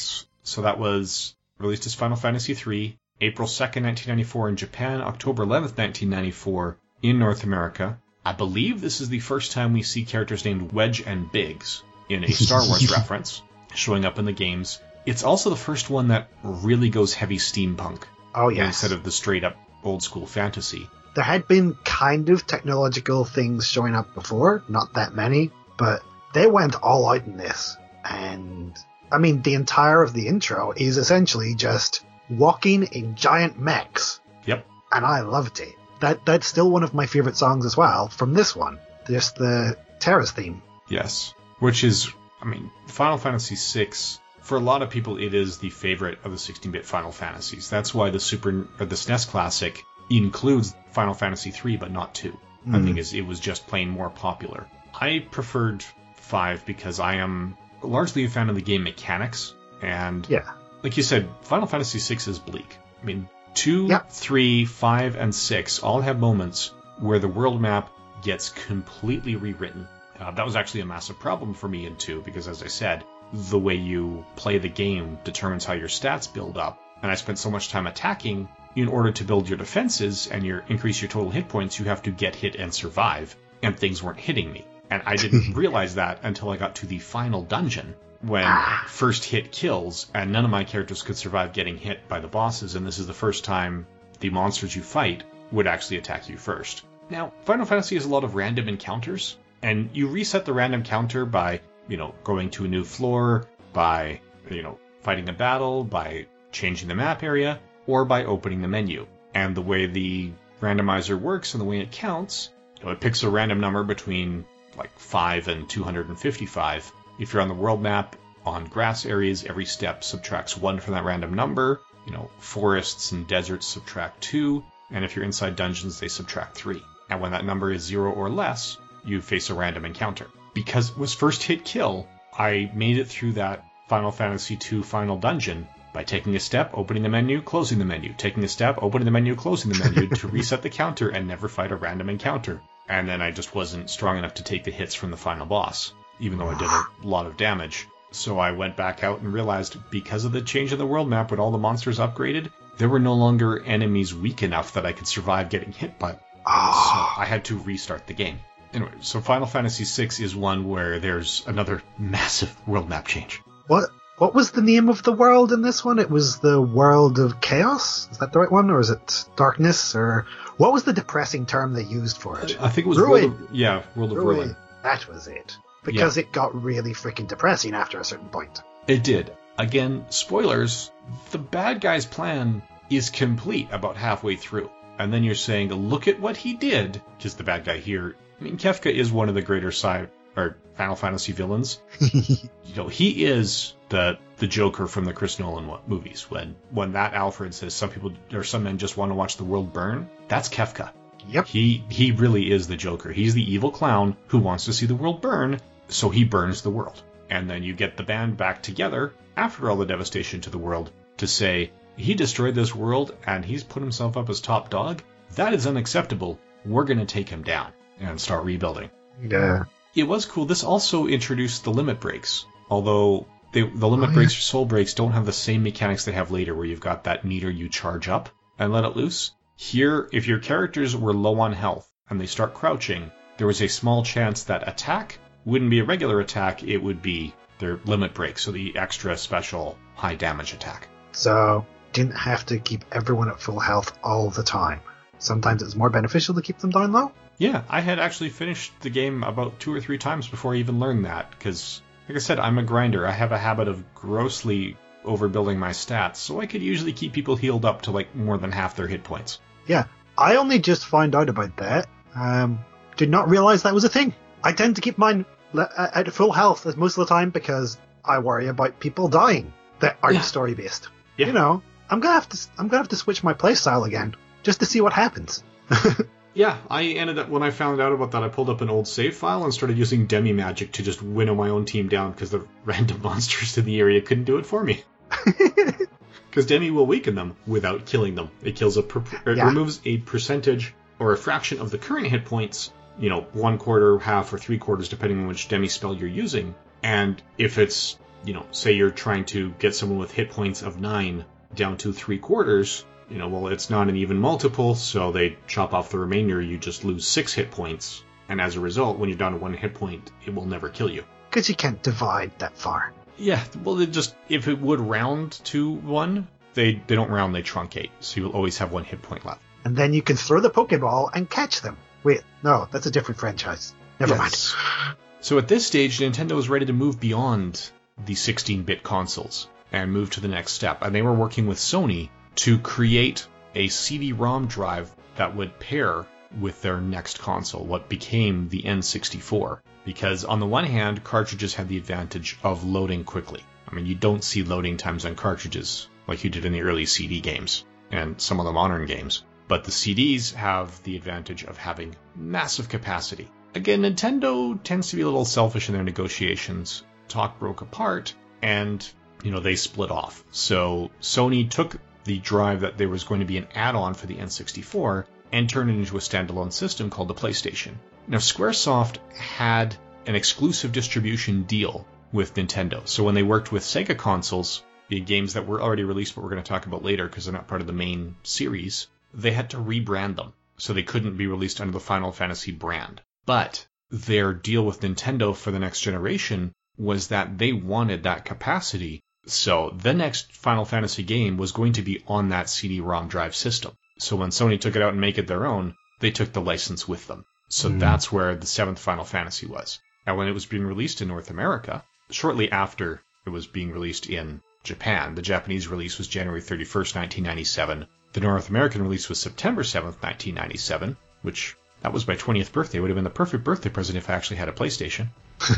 So that was released as Final Fantasy III, April 2nd, 1994 in Japan, October 11th, 1994 in North America. I believe this is the first time we see characters named Wedge and Biggs in a [laughs] Star Wars reference showing up in the games. It's also the first one that really goes heavy steampunk Oh yes. instead of the straight up old school fantasy. there had been kind of technological things showing up before, not that many, but they went all out in this. And I mean, the entire of the intro is essentially just walking in giant mechs, Yep. and I loved it. That that's still one of my favorite songs as well from this one. Just the Terra's theme. Yes. Which is, I mean, Final Fantasy VI, for a lot of people, it is the favorite of the 16 bit Final Fantasies. That's why the Super, or the SNES Classic includes Final Fantasy III, but not 2. I Mm. think is it was just plain more popular. I preferred 5 because I am largely a fan of the game mechanics, and Yeah. like you said, Final Fantasy VI is bleak. I mean, two, Yeah. three, five, and six all have moments where the world map gets completely rewritten. Uh, that was actually a massive problem for me in two because, as I said, the way you play the game determines how your stats build up. And I spent so much time attacking. In order to build your defenses and your increase your total hit points, you have to get hit and survive. And things weren't hitting me. And I didn't [laughs] realize that until I got to the final dungeon when Ah. first hit kills, and none of my characters could survive getting hit by the bosses, and this is the first time the monsters you fight would actually attack you first. Now, Final Fantasy has a lot of random encounters, And you reset the random counter by, you know, going to a new floor, by, you know, fighting a battle, by changing the map area, or by opening the menu. And the way the randomizer works and the way it counts, you know, it picks a random number between like 5 and 255. If you're on the world map, on grass areas, every step subtracts 1 from that random number. You know, forests and deserts subtract 2. And if you're inside dungeons, they subtract 3. And when that number is 0 or less, you face a random encounter. Because it was first hit kill, I made it through that Final Fantasy II final dungeon by taking a step, opening the menu, closing the menu, taking a step, opening the menu, closing the menu to reset the counter and never fight a random encounter. And then I just wasn't strong enough to take the hits from the final boss, even though I did a [sighs] lot of damage. So I went back out and realized because of the change in the world map when all the monsters upgraded, there were no longer enemies weak enough that I could survive getting hit by. Ah. So I had to restart the game. Anyway, so Final Fantasy VI is one where there's another massive world map change. What what was the name of the world in this one? It was the world of chaos. Is that the right one, or is it darkness? Or what was the depressing term they used for it? I think it was Ruin. World of, yeah, World of Ruin. That was it. Because it got really freaking depressing after a certain point. It did. Again, spoilers. The bad guy's plan is complete about halfway through, and then you're saying, "Look at what he did," because the bad guy here. I mean, Kefka is one of the greater side or Final Fantasy villains. [laughs] you know, he is the the Joker from the Chris Nolan movies. When when that Alfred says some people or some men just want to watch the world burn, that's Kefka. Yep. He he really is the Joker. He's the evil clown who wants to see the world burn, so he burns the world. And then you get the band back together after all the devastation to the world to say he destroyed this world and he's put himself up as top dog. That is unacceptable. We're going to take him down and start rebuilding. Yeah. It was cool. This also introduced the limit breaks, although they, the limit Oh, yeah. breaks or soul breaks don't have the same mechanics they have later, where you've got that meter you charge up and let it loose. Here, if your characters were low on health and they start crouching, there was a small chance that attack wouldn't be a regular attack, it would be their limit break, so the extra special high damage attack. So didn't have to keep everyone at full health all the time. Sometimes it's more beneficial to keep them down low. Yeah, I had actually finished the game about two or three times before I even learned that, because, like I said, I'm a grinder. I have a habit of grossly overbuilding my stats, so I could usually keep people healed up to like more than half their hit points. Yeah, I only just found out about that. Um, did not realize that was a thing. I tend to keep mine le- uh, at full health most of the time because I worry about people dying that aren't Yeah. story based. Yeah. You know, I'm gonna have to I'm gonna have to switch my playstyle again just to see what happens. [laughs] Yeah, I ended up when I found out about that, I pulled up an old save file and started using demi magic to just winnow my own team down because the [laughs] random monsters in the area couldn't do it for me. [laughs] Because demi will weaken them without killing them. It kills a per- er, it Yeah. removes a percentage or a fraction of the current hit points. You know, one quarter, half, or three quarters, depending on which demi spell you're using. And if it's you know, say you're trying to get someone with hit points of nine down to three quarters, you know, well, it's not an even multiple, so they chop off the remainder, you just lose six hit points. And as a result, when you're down to one hit point, it will never kill you. Because you can't divide that far. Yeah, well, it just, if it would round to one, they, they don't round, they truncate, so you'll always have one hit point left. And then you can throw the Pokeball and catch them. Wait, no, that's a different franchise. Never Yes. So at this stage, Nintendo was ready to move beyond the 16 bit consoles and move to the next step. And they were working with Sony to create a CD ROM drive that would pair with their next console, what became the N64. Because on the one hand, cartridges had the advantage of loading quickly. I mean, you don't see loading times on cartridges like you did in the early CD games and some of the modern games. But the CDs have the advantage of having massive capacity. Again, Nintendo tends to be a little selfish in their negotiations. Talk broke apart, and you know they split off. So Sony took the drive that there was going to be an add-on for the N64 and turn it into a standalone system called the PlayStation. Now SquareSoft had an exclusive distribution deal with Nintendo. So when they worked with Sega consoles, the games that were already released but we're going to talk about later because they're not part of the main series, they had to rebrand them. So they couldn't be released under the Final Fantasy brand. But their deal with Nintendo for the next generation was that they wanted that capacity. So the next Final Fantasy game was going to be on that CD-ROM drive system. So when Sony took it out and make it their own, they took the license with them. So hmm. that's where the seventh Final Fantasy was. And when it was being released in North America, shortly after it was being released in Japan, the Japanese release was January 31st, 1997. The North American release was September 7th, 1997, which that was my 20th birthday. It would have been the perfect birthday present if I actually had a PlayStation.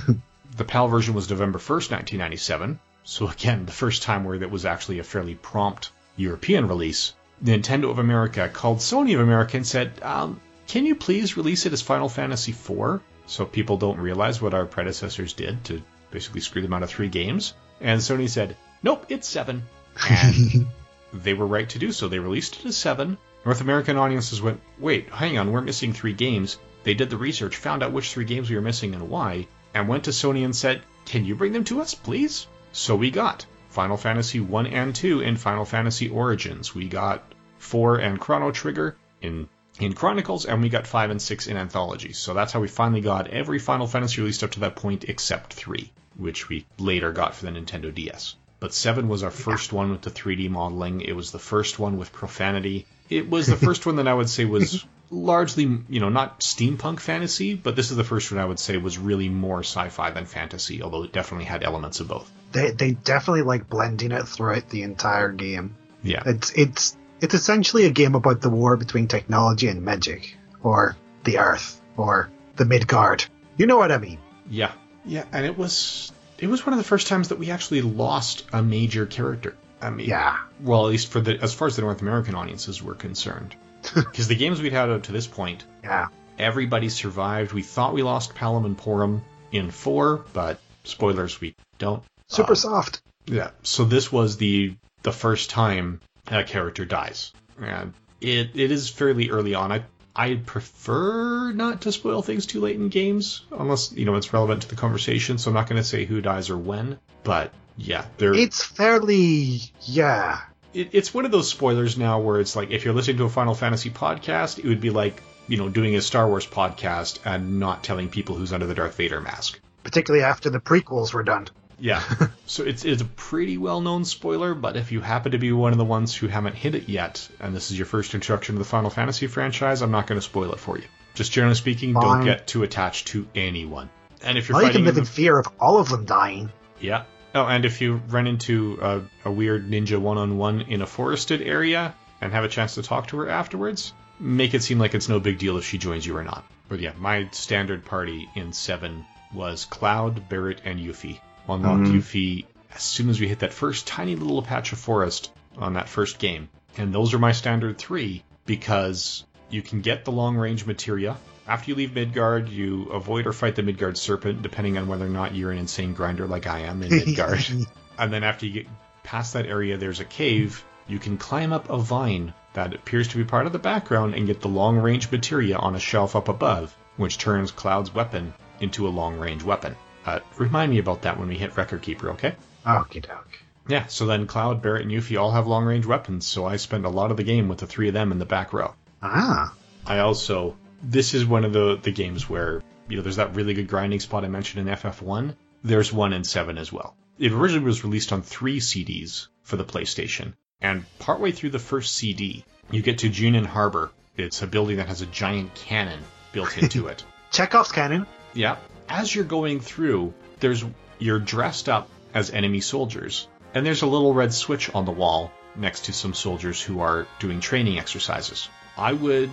[laughs] the PAL version was November 1st, 1997. So again, the first time where that was actually a fairly prompt European release. Nintendo of America called Sony of America and said, um, can you please release it as Final Fantasy IV so people don't realize what our predecessors did to basically screw them out of three games? And Sony said, nope, it's seven. And [laughs] they were right to do so. They released it as seven. North American audiences went, wait, hang on, we're missing three games. They did the research, found out which three games we were missing and why, and went to Sony and said, can you bring them to us, please? So we got Final Fantasy 1 and 2 in Final Fantasy Origins. We got 4 and Chrono Trigger in in Chronicles, and we got 5 and 6 in Anthologies. So that's how we finally got every Final Fantasy released up to that point except 3, which we later got for the Nintendo DS. But 7 was our first one with the 3D modeling. It was the first one with profanity. It was the first one that I would say was largely, you know, not steampunk fantasy, but this is the first one I would say was really more sci-fi than fantasy, although it definitely had elements of both. They they definitely like blending it throughout the entire game. Yeah. It's it's it's essentially a game about the war between technology and magic, or the Earth, or the Midgard. You know what I mean? Yeah. Yeah, and it was it was one of the first times that we actually lost a major character. I mean, Yeah. well, at least for the as far as the North American audiences were concerned, [laughs] because the games we'd had up to this point, Yeah. everybody survived. We thought we lost Palom and Porom in four, but spoilers, we don't. Super Uh, soft. Yeah. So this was the the first time a character dies, and it it is fairly early on. I I prefer not to spoil things too late in games, unless you know it's relevant to the conversation. So I'm not going to say who dies or when, but yeah, there. It's fairly yeah. it, it's one of those spoilers now where it's like if you're listening to a Final Fantasy podcast, it would be like you know doing a Star Wars podcast and not telling people who's under the Darth Vader mask. Particularly after the prequels were done. Yeah. [laughs] so it's it's a pretty well known spoiler, but if you happen to be one of the ones who haven't hit it yet, and this is your first introduction to the Final Fantasy franchise, I'm not going to spoil it for you. Just generally speaking, don't get too attached to anyone. And if you're Well, you fighting can live in in the, fear of all of them dying. yeah. Oh, and if you run into a, a weird ninja one on one in a forested area and have a chance to talk to her afterwards, make it seem like it's no big deal if she joins you or not. But yeah, my standard party in 7 was Cloud, Barret, and Yuffie. Unlocked Mhm. Yuffie as soon as we hit that first tiny little patch of forest on that first game. And those are my standard three because you can get the long range materia. After you leave Midgard, you avoid or fight the Midgard Serpent, depending on whether or not you're an insane grinder like I am in [laughs] Midgard. and then after you get past that area, there's a cave. You can climb up a vine that appears to be part of the background and get the long range materia on a shelf up above, which turns Cloud's weapon into a long range weapon. Uh, remind me about that when we hit Record Keeper, okay? Okie doke. Yeah, so then Cloud, Barret, and Yuffie all have long range weapons, so I spent a lot of the game with the three of them in the back row. Ah. I also this is one of the the games where you know there's that really good grinding spot I mentioned in FF1. There's one in seven as well. It originally was released on three CDs for the PlayStation, and partway through the first CD, you get to Junon Harbor. It's a building that has a giant cannon built into [laughs] it. Chekhov's cannon. Yeah. As you're going through, there's you're dressed up as enemy soldiers, and there's a little red switch on the wall next to some soldiers who are doing training exercises. I would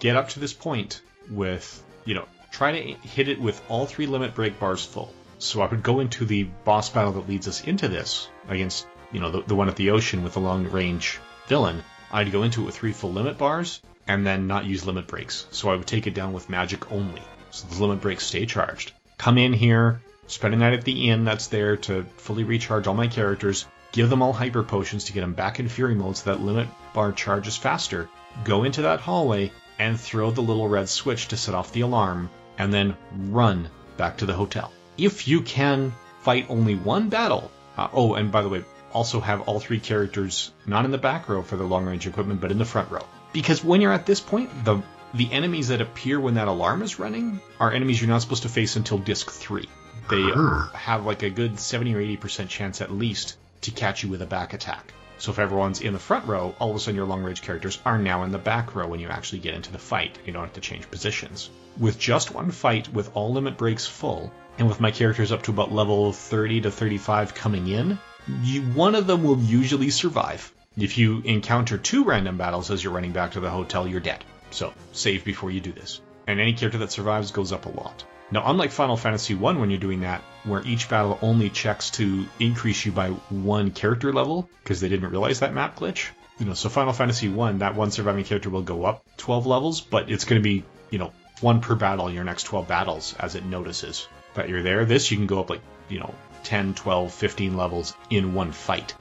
get up to this point with, you know, try to hit it with all three limit break bars full. So I would go into the boss battle that leads us into this against, you know, the, the one at the ocean with the long range villain. I'd go into it with three full limit bars and then not use limit breaks. So I would take it down with magic only. So the limit breaks stay charged. Come in here, spend a night at the inn that's there to fully recharge all my characters, give them all hyper potions to get them back in fury mode so that limit bar charges faster, go into that hallway and throw the little red switch to set off the alarm, and then run back to the hotel. If you can fight only one battle, uh, oh, and by the way, also have all three characters not in the back row for the long range equipment, but in the front row. Because when you're at this point, the the enemies that appear when that alarm is running are enemies you're not supposed to face until disc three. They Ah. have like a good 70 or 80% chance at least to catch you with a back attack. So if everyone's in the front row, all of a sudden your long range characters are now in the back row when you actually get into the fight. You don't have to change positions. With just one fight with all limit breaks full, and with my characters up to about level 30 to 35 coming in, you, one of them will usually survive. If you encounter two random battles as you're running back to the hotel, you're dead. So save before you do this. And any character that survives goes up a lot. Now, unlike Final Fantasy 1 when you're doing that, where each battle only checks to increase you by one character level, because they didn't realize that map glitch. You know, so Final Fantasy 1, that one surviving character will go up 12 levels, but it's going to be, you know, one per battle your next 12 battles as it notices that you're there. This, you can go up like, you know, 10, 12, 15 levels in one fight.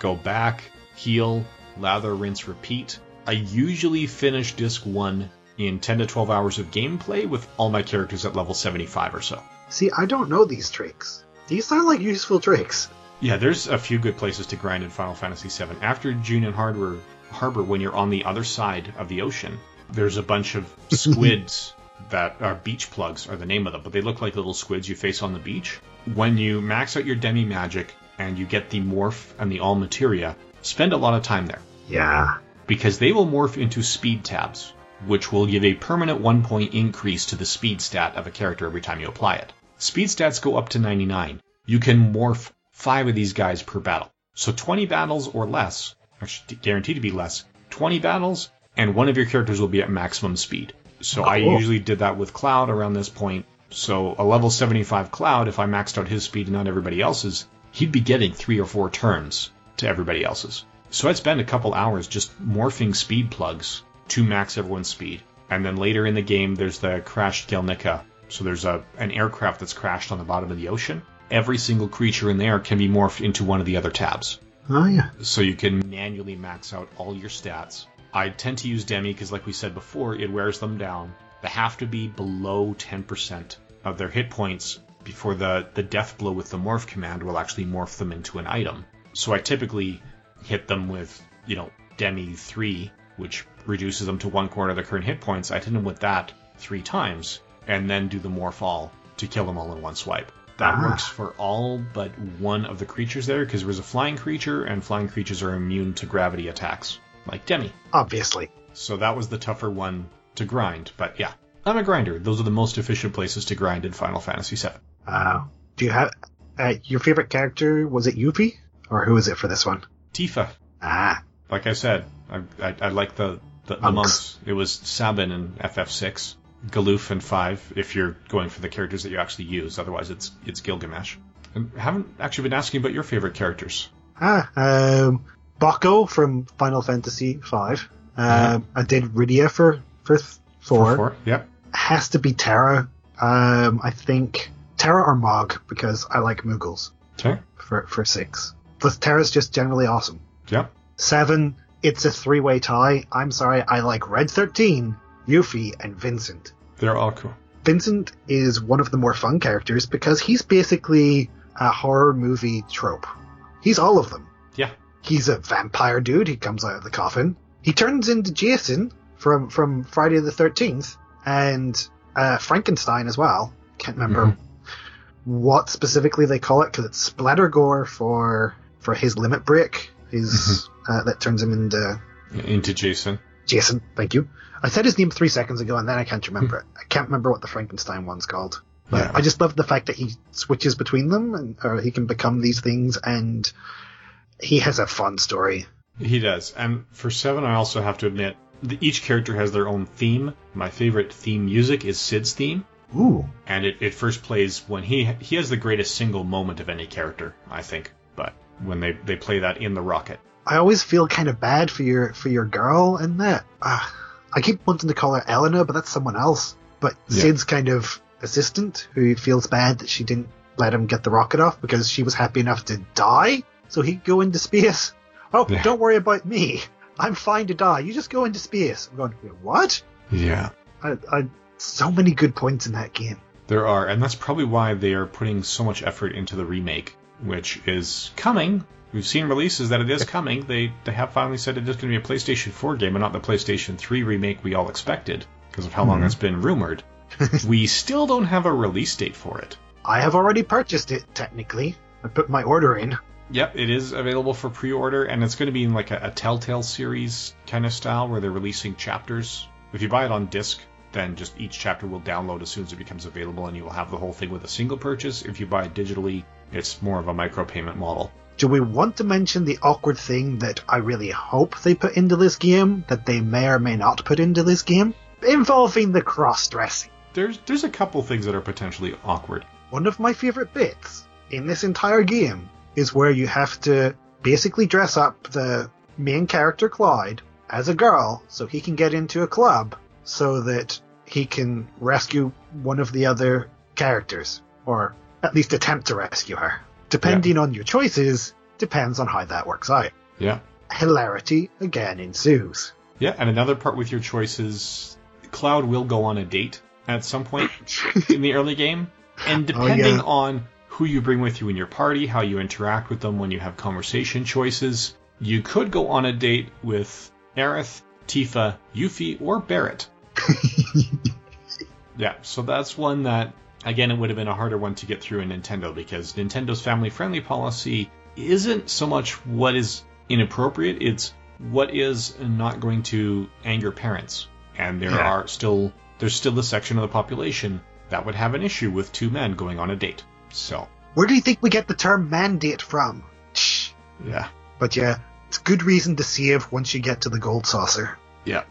Go back, heal, lather, rinse, repeat. I usually finish disc 1 in 10 to 12 hours of gameplay with all my characters at level 75 or so. See, I don't know these tricks. These sound like useful tricks. Yeah, there's a few good places to grind in Final Fantasy VII. After Junon Harbor, Harbor, when you're on the other side of the ocean, there's a bunch of [laughs] squids that are beach plugs, are the name of them, but they look like little squids you face on the beach. When you max out your demi magic and you get the morph and the all materia, spend a lot of time there Yeah. Because they will morph into speed tabs, which will give a permanent one point increase to the speed stat of a character every time you apply it. Speed stats go up to 99. You can morph five of these guys per battle. So 20 battles or less, actually guaranteed to be less, 20 battles, and one of your characters will be at maximum speed. So I usually did that with Cloud around this point. So a level 75 Cloud, if I maxed out his speed and not everybody else's, he'd be getting three or four turns to everybody else's. So I'd spend a couple hours just morphing speed plugs to max everyone's speed. And then later in the game, there's the crashed Gelnika. So there's a an aircraft that's crashed on the bottom of the ocean. Every single creature in there can be morphed into one of the other tabs Oh, yeah. so you can manually max out all your stats. I tend to use Demi because, like we said before, it wears them down. They have to be below 10% of their hit points before the, the death blow with the morph command will actually morph them into an item. So I typically hit them with, you know, Demi 3, which reduces them to one quarter of their current hit points. I hit them with that three times, and then do the morph all to kill them all in one swipe. That Ah. works for all but one of the creatures there, because there was a flying creature, and flying creatures are immune to gravity attacks, like Demi. Obviously. So that was the tougher one to grind. But yeah, I'm a grinder. Those are the most efficient places to grind in Final Fantasy VII. Uh, do you have uh, your favorite character? Was it Yuffie, or who is it for this one? Tifa. Ah. Like I said, I, I, I like the, the, the, monks. It was Sabin in FF6, Galuf in 5, if you're going for the characters that you actually use. Otherwise, it's it's Gilgamesh. I haven't actually been asking about your favorite characters. Ah, um, Boko from Final Fantasy V. Um. I did Rydia for, for 4. For 4, yep. Has to be Terra. Um, I think Terra or Mog, because I like Moogles. Okay. For, for 6. Terra's just generally awesome. Yep. Seven, it's a three way tie. I'm sorry, I like Red Thirteen, Yuffie, and Vincent. They're all cool. Vincent is one of the more fun characters because he's basically a horror movie trope. He's all of them. Yeah. He's a vampire dude. He comes out of the coffin. He turns into Jason from from Friday the Thirteenth and uh, Frankenstein as well. Can't remember what specifically they call it because it's splatter gore for for his limit break. His uh, that turns him into Into Jason. Jason. Thank you. I said his name three seconds ago and then I can't remember it. I can't remember what the Frankenstein one's called. But Yeah. I just love the fact that he switches between them and or he can become these things and he has a fun story. He does. And for seven, I also have to admit, the, each character has their own theme. My favorite theme music is Cid's theme, Ooh. and it, it first plays when he he has the greatest single moment of any character, I think. When they, they play that in the rocket. I always feel kind of bad for your for your girl in that. Uh, I keep wanting to call her Eleanor, but that's someone else. But Yeah. Cid's kind of assistant who feels bad that she didn't let him get the rocket off because she was happy enough to die, so he'd go into space. Oh, Yeah. don't worry about me. I'm fine to die. You just go into space. I'm going, what? Yeah. I, I, so many good points in that game. There are, and that's probably why they are putting so much effort into the remake, which is coming. We've seen releases that it is coming. They they have finally said it is going to be a PlayStation 4 game and not the PlayStation 3 remake we all expected because of how long mm-hmm. it's been rumored. [laughs] we still don't have a release date for it. I have already purchased it, technically. I put my order in. Yep, it is available for pre-order, and it's going to be in like a, a Telltale series kind of style where they're releasing chapters. If you buy it on disc, then just each chapter will download as soon as it becomes available, and you will have the whole thing with a single purchase. If you buy it digitally, it's more of a micropayment model. Do we want to mention the awkward thing that I really hope they put into this game, that they may or may not put into this game? Involving the cross dressing. There's there's a couple things that are potentially awkward. One of my favorite bits in this entire game is where you have to basically dress up the main character Cloud as a girl so he can get into a club so that he can rescue one of the other characters or at least attempt to rescue her. Depending on your choices, depends on how that works out. Yeah. Hilarity again ensues. Yeah, and another part with your choices, Cloud will go on a date at some point [laughs] in the early game, and oh, depending yeah. on who you bring with you in your party, how you interact with them when you have conversation choices, you could go on a date with Aerith, Tifa, Yuffie, or Barret. [laughs] yeah, so that's one that again it would have been a harder one to get through in Nintendo because Nintendo's family friendly policy isn't so much what is inappropriate, it's what is not going to anger parents. And there Yeah. are still there's still a section of the population that would have an issue with two men going on a date. So Where do you think we get the term mandate from? Shh. yeah. But yeah, it's good reason to save once you get to the gold saucer. Yeah.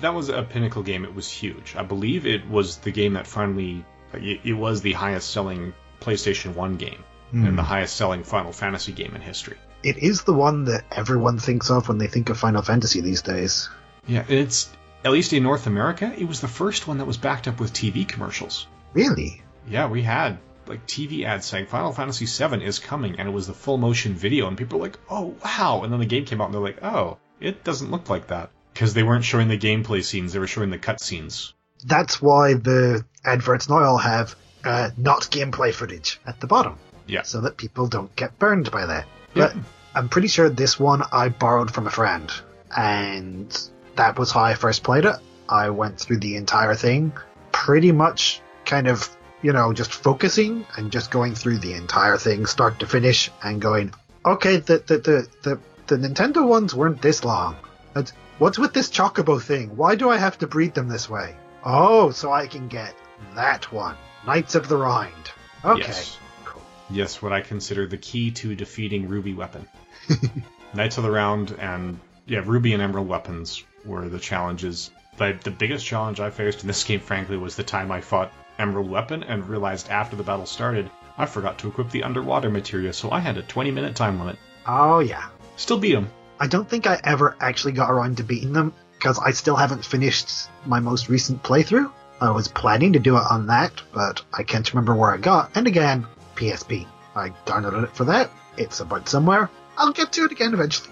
That was a pinnacle game. It was huge. I believe it was the game that finally, it, was the highest selling PlayStation 1 game and hmm. the highest selling Final Fantasy game in history. It is the one that everyone thinks of when they think of Final Fantasy these days. Yeah, it's, at least in North America, it was the first one that was backed up with TV commercials. Really? Yeah, we had like TV ads saying Final Fantasy VII is coming, and it was the full motion video, and people were like, oh, wow. And then the game came out, and they're like, oh, it doesn't look like that. Because they weren't showing the gameplay scenes, they were showing the cutscenes. That's why the adverts now all have uh, not gameplay footage at the bottom, Yeah. so that people don't get burned by that. Yeah. But I'm pretty sure this one I borrowed from a friend, and that was how I first played it. I went through the entire thing, pretty much kind of, you know, just focusing and just going through the entire thing, start to finish, and going, okay, the the the the, the Nintendo ones weren't this long. What's with this chocobo thing? Why do I have to breed them this way? Oh, so I can get that one, Knights of the Round. Okay, Yes. cool. Yes, what I consider the key to defeating Ruby Weapon. [laughs] Knights of the Round and yeah, Ruby and Emerald weapons were the challenges. But the biggest challenge I faced in this game, frankly, was the time I fought Emerald Weapon and realized after the battle started, I forgot to equip the underwater materia, so I had a 20 minute time limit. Oh yeah. Still beat him. I don't think I ever actually got around to beating them because I still haven't finished my most recent playthrough. I was planning to do it on that, but I can't remember where I got. And again, PSP. I downloaded it for that. It's about somewhere. I'll get to it again eventually.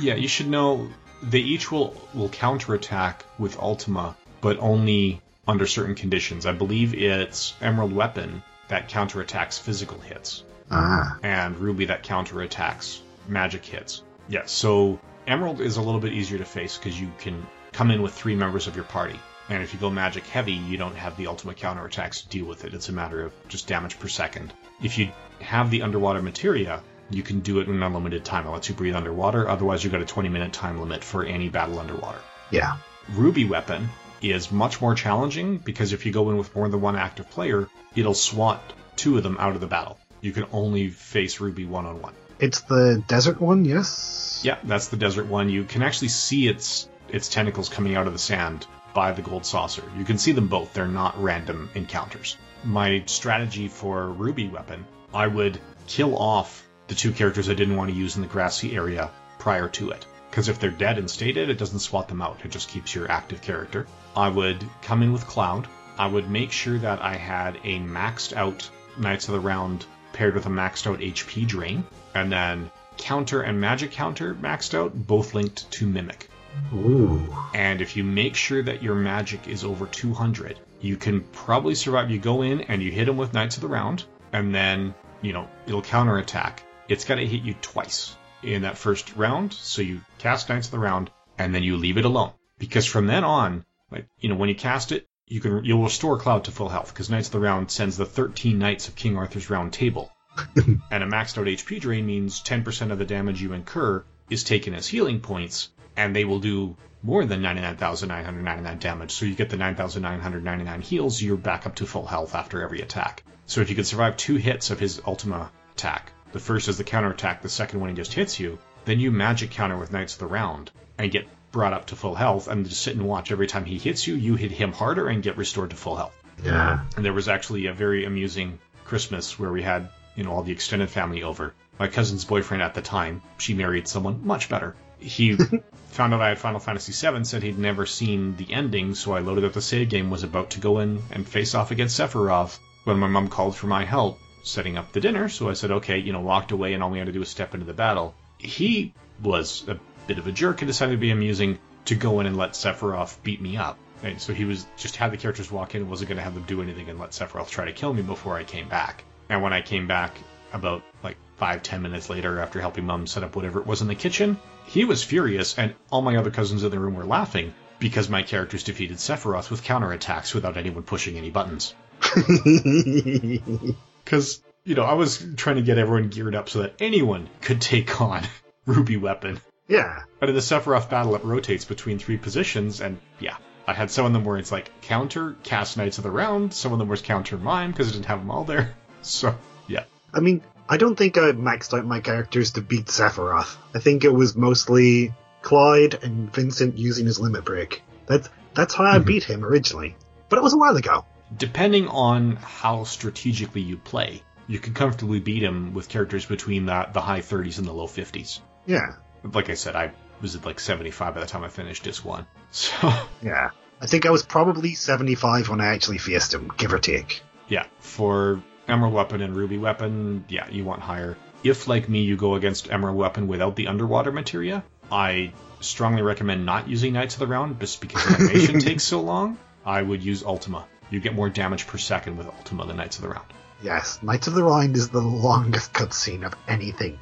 Yeah, you should know they each will will counterattack with Ultima, but only under certain conditions. I believe it's Emerald Weapon that counterattacks physical hits. Ah. and Ruby that counterattacks magic hits. Yeah, so Emerald is a little bit easier to face because you can come in with three members of your party. And if you go magic heavy, you don't have the ultimate counterattacks to deal with it. It's a matter of just damage per second. If you have the underwater materia, you can do it in an unlimited time. It lets you breathe underwater. Otherwise, you've got a 20 minute time limit for any battle underwater. Yeah. Ruby weapon is much more challenging because if you go in with more than one active player, it'll swat two of them out of the battle. You can only face Ruby one on one. It's the desert one, yes? Yeah, that's the desert one. You can actually see its its tentacles coming out of the sand by the gold saucer. You can see them both. They're not random encounters. My strategy for Ruby weapon, I would kill off the two characters I didn't want to use in the grassy area prior to it. Because if they're dead and stated, it doesn't swat them out. It just keeps your active character. I would come in with Cloud. I would make sure that I had a maxed out Knights of the Round paired with a maxed out HP drain. And then counter and magic counter maxed out, both linked to Mimic. Ooh. And if you make sure that your magic is over 200, you can probably survive. You go in and you hit him with Knights of the Round, and then, you know, it'll counterattack. It's got to hit you twice in that first round. So you cast Knights of the Round, and then you leave it alone. Because from then on, like, you know, when you cast it, you can you'll restore Cloud to full health because Knights of the Round sends the 13 Knights of King Arthur's Round Table [laughs] and a maxed out HP drain means 10% of the damage you incur is taken as healing points, and they will do more than 99,999 damage. So you get the 9,999 heals, you're back up to full health after every attack. So if you can survive two hits of his Ultima attack, the first is the counter attack, the second one he just hits you, then you magic counter with Knights of the Round and get brought up to full health and just sit and watch every time he hits you, you hit him harder and get restored to full health. Yeah. And there was actually a very amusing Christmas where we had, you know, all the extended family over. My cousin's boyfriend at the time, she married someone much better. He [laughs] found out I had Final Fantasy VII, said he'd never seen the ending, so I loaded up the save game, was about to go in and face off against Sephiroth when my mom called for my help setting up the dinner. So I said, okay, you know, walked away, and all we had to do was step into the battle. He was a bit of a jerk and decided to be amusing to go in and let Sephiroth beat me up. Right? So he was just had the characters walk in and wasn't going to have them do anything and let Sephiroth try to kill me before I came back. And when I came back about like five, ten minutes later after helping mom set up whatever it was in the kitchen, he was furious and all my other cousins in the room were laughing because my characters defeated Sephiroth with counterattacks without anyone pushing any buttons. [laughs] Because, you know, I was trying to get everyone geared up so that anyone could take on [laughs] Ruby Weapon. yeah. But in the Sephiroth battle, it rotates between three positions, and yeah, I had some of them where it's like counter, cast Knights of the Round, some of them was counter mime because I didn't have them all there. So, yeah. I mean, I don't think I maxed out my characters to beat Sephiroth. I think it was mostly Cloud and Vincent using his limit break. That's that's how I mm-hmm. beat him originally. But it was a while ago. Depending on how strategically you play, you can comfortably beat him with characters between the, the high 30s and the low 50s. Yeah. Like I said, I was at like 75 by the time I finished disc one. [laughs] So, Yeah. I think I was probably 75 when I actually faced him, give or take. yeah, for Emerald Weapon and Ruby Weapon, yeah, you want higher. If, like me, you go against Emerald Weapon without the underwater materia, I strongly recommend not using Knights of the Round just because the animation [laughs] takes so long. I would use Ultima. You get more damage per second with Ultima than Knights of the Round. Yes, Knights of the Round is the longest cutscene of anything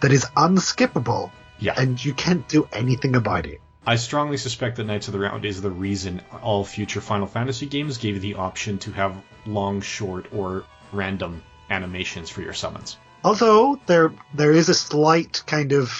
that is unskippable, Yeah. and you can't do anything about it. I strongly suspect that Knights of the Round is the reason all future Final Fantasy games gave you the option to have long, short, or random animations for your summons. Although there there is a slight kind of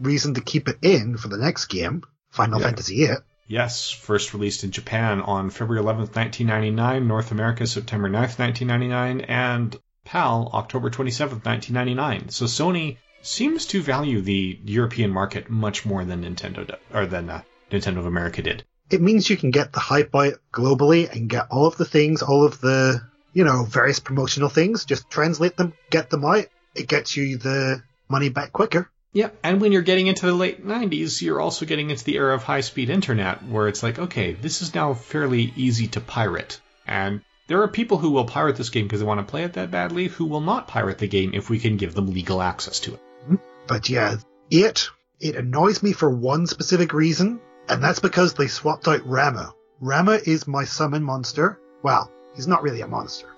reason to keep it in for the next game, Final Yeah. Fantasy VIII. Yes, first released in Japan on February 11th, 1999, North America September 9th, 1999, and PAL October 27th, 1999. So Sony seems to value the European market much more than Nintendo do- or than uh, Nintendo of America did. It means you can get the hype out globally and get all of the things, all of the you know various promotional things. Just translate them, get them out. It gets you the money back quicker. Yeah, and when you're getting into the late 90s, you're also getting into the era of high speed internet where it's like, okay, this is now fairly easy to pirate. And there are people who will pirate this game because they want to play it that badly who will not pirate the game if we can give them legal access to it. Mm-hmm. But yeah, it it annoys me for one specific reason, and that's because they swapped out Ramuh. Ramuh is my summon monster. Well, he's not really a monster.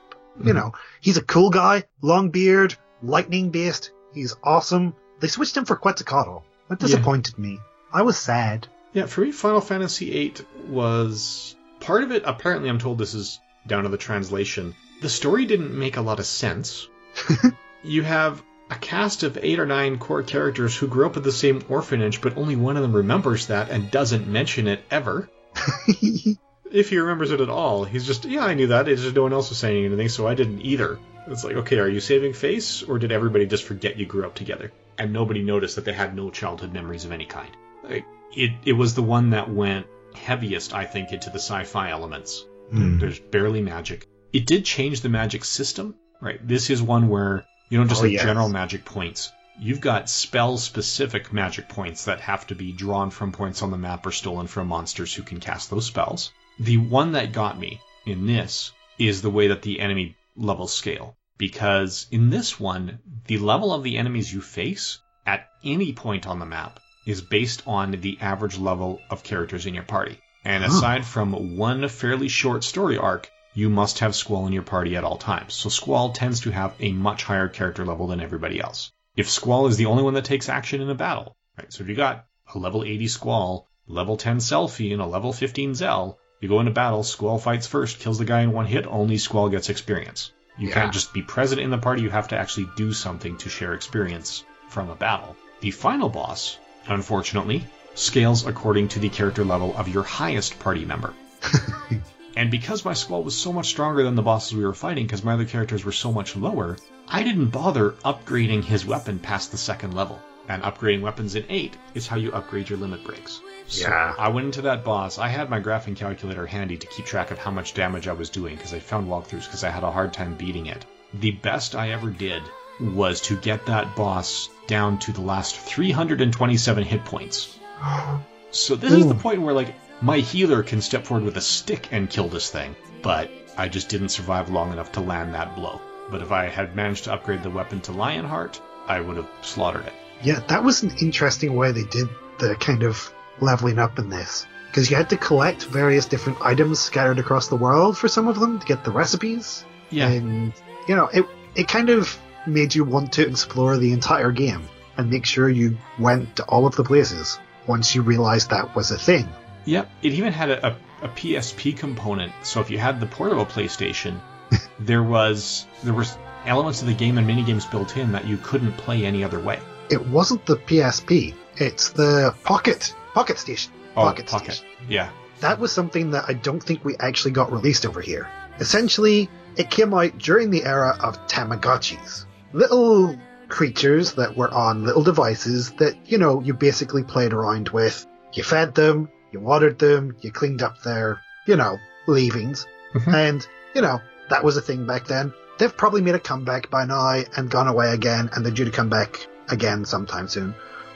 You Mhm. know, he's a cool guy, long beard, lightning based. He's awesome. They switched him for Quetzalcoatl. That Yeah. disappointed me. I was sad. Yeah, for me, Final Fantasy VIII was part of it. Apparently, I'm told this is down to the translation. The story didn't make a lot of sense. [laughs] you have a cast of eight or nine core characters who grew up at the same orphanage, but only one of them remembers that and doesn't mention it ever. [laughs] If he remembers it at all, he's just, yeah, I knew that. It's just no one else was saying anything, so I didn't either. It's like, okay, are you saving face, or did everybody just forget you grew up together? And nobody noticed that they had no childhood memories of any kind. Like, it, it was the one that went heaviest, I think, into the sci-fi elements. Hmm. There's barely magic. It did change the magic system, right? This is one where you don't just Oh, have yes. general magic points. You've got spell-specific magic points that have to be drawn from points on the map or stolen from monsters who can cast those spells. The one that got me in this is the way that the enemy levels scale. Because in this one, the level of the enemies you face at any point on the map is based on the average level of characters in your party. And Huh. aside from one fairly short story arc, you must have Squall in your party at all times. So Squall tends to have a much higher character level than everybody else. If Squall is the only one that takes action in a battle, right? So if you got a level 80 Squall, level 10 Selphie, and a level 15 Zell, you go into battle, Squall fights first, kills the guy in one hit, only Squall gets experience. You Yeah. can't just be present in the party, you have to actually do something to share experience from a battle. The final boss, unfortunately, scales according to the character level of your highest party member. [laughs] and because my squall was so much stronger than the bosses we were fighting, because my other characters were so much lower, I didn't bother upgrading his weapon past the second level. And upgrading weapons in 8 is how you upgrade your limit breaks. So Yeah. I went into that boss. I had my graphing calculator handy to keep track of how much damage I was doing because I found walkthroughs because I had a hard time beating it. The best I ever did was to get that boss down to the last 327 hit points. [gasps] So this is the point where like my healer can step forward with a stick and kill this thing, but I just didn't survive long enough to land that blow. But if I had managed to upgrade the weapon to Lionheart, I would have slaughtered it. Yeah, that was an interesting way they did the kind of leveling up in this. Because you had to collect various different items scattered across the world for some of them to get the recipes. Yeah. And, you know, it, it kind of made you want to explore the entire game and make sure you went to all of the places once you realized that was a thing. Yep, it even had a, a, a PSP component. So if you had the portable PlayStation, [laughs] there was there was elements of the game and minigames built in that you couldn't play any other way. It wasn't the PSP, it's the Pocket, Pocket Station. Pocket Oh, Pocket. Station. Yeah. that was something that I don't think we actually got released over here. Essentially, it came out during the era of Tamagotchis. Little creatures that were on little devices that, you know, you basically played around with. You fed them, you watered them, you cleaned up their, you know, leavings. Mhm. And, you know, that was a thing back then. They've probably made a comeback by now and gone away again, and they're due to come back again sometime soon.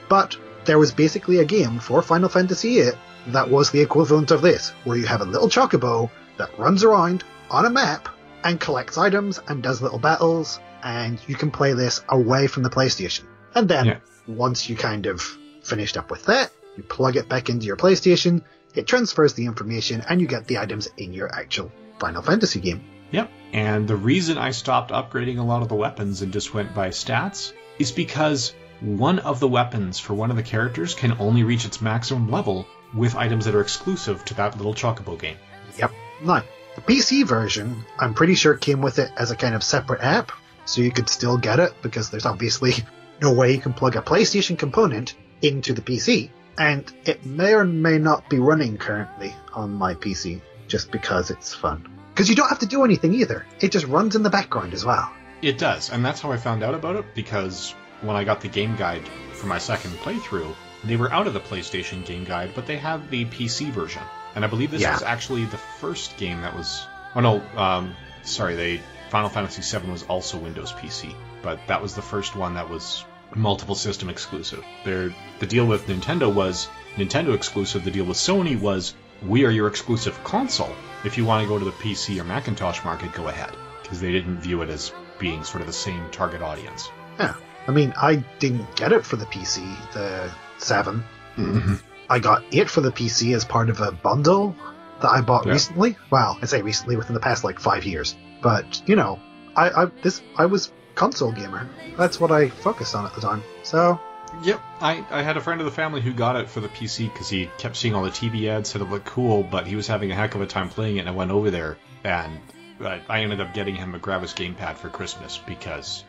But there was basically a game for Final Fantasy VIII that was the equivalent of this, where you have a little chocobo that runs around on a map and collects items and does little battles, and you can play this away from the PlayStation. And then, Yeah. once you kind of finished up with that, you plug it back into your PlayStation, it transfers the information, and you get the items in your actual Final Fantasy game. Yep. And the reason I stopped upgrading a lot of the weapons and just went by stats is because one of the weapons for one of the characters can only reach its maximum level with items that are exclusive to that little chocobo game. Yep. Now, the PC version, I'm pretty sure came with it as a kind of separate app, so you could still get it because there's obviously [laughs] no way you can plug a PlayStation component into the PC. And it may or may not be running currently on my PC just because it's fun. Because you don't have to do anything either. It just runs in the background as well. It does, and that's how I found out about it because when I got the game guide for my second playthrough, they were out of the PlayStation game guide, but they have the PC version. And I believe this Yeah. was actually the first game that was. Oh no, um, sorry, they Final Fantasy VII was also Windows PC, but that was the first one that was multiple system exclusive. Their the deal with Nintendo was Nintendo exclusive. The deal with Sony was we are your exclusive console. If you want to go to the PC or Macintosh market, go ahead, because they didn't view it as being sort of the same target audience. Yeah. I mean, I didn't get it for the PC, the 7. Mm-hmm. I got it for the PC as part of a bundle that I bought Yeah. recently. Well, I say recently within the past like five years. But you know, I, I this I was console gamer. That's what I focused on at the time. So Yep, I, I had a friend of the family who got it for the PC because he kept seeing all the TV ads, said it looked cool, but he was having a heck of a time playing it, and I went over there, and I, I ended up getting him a Gravis gamepad for Christmas because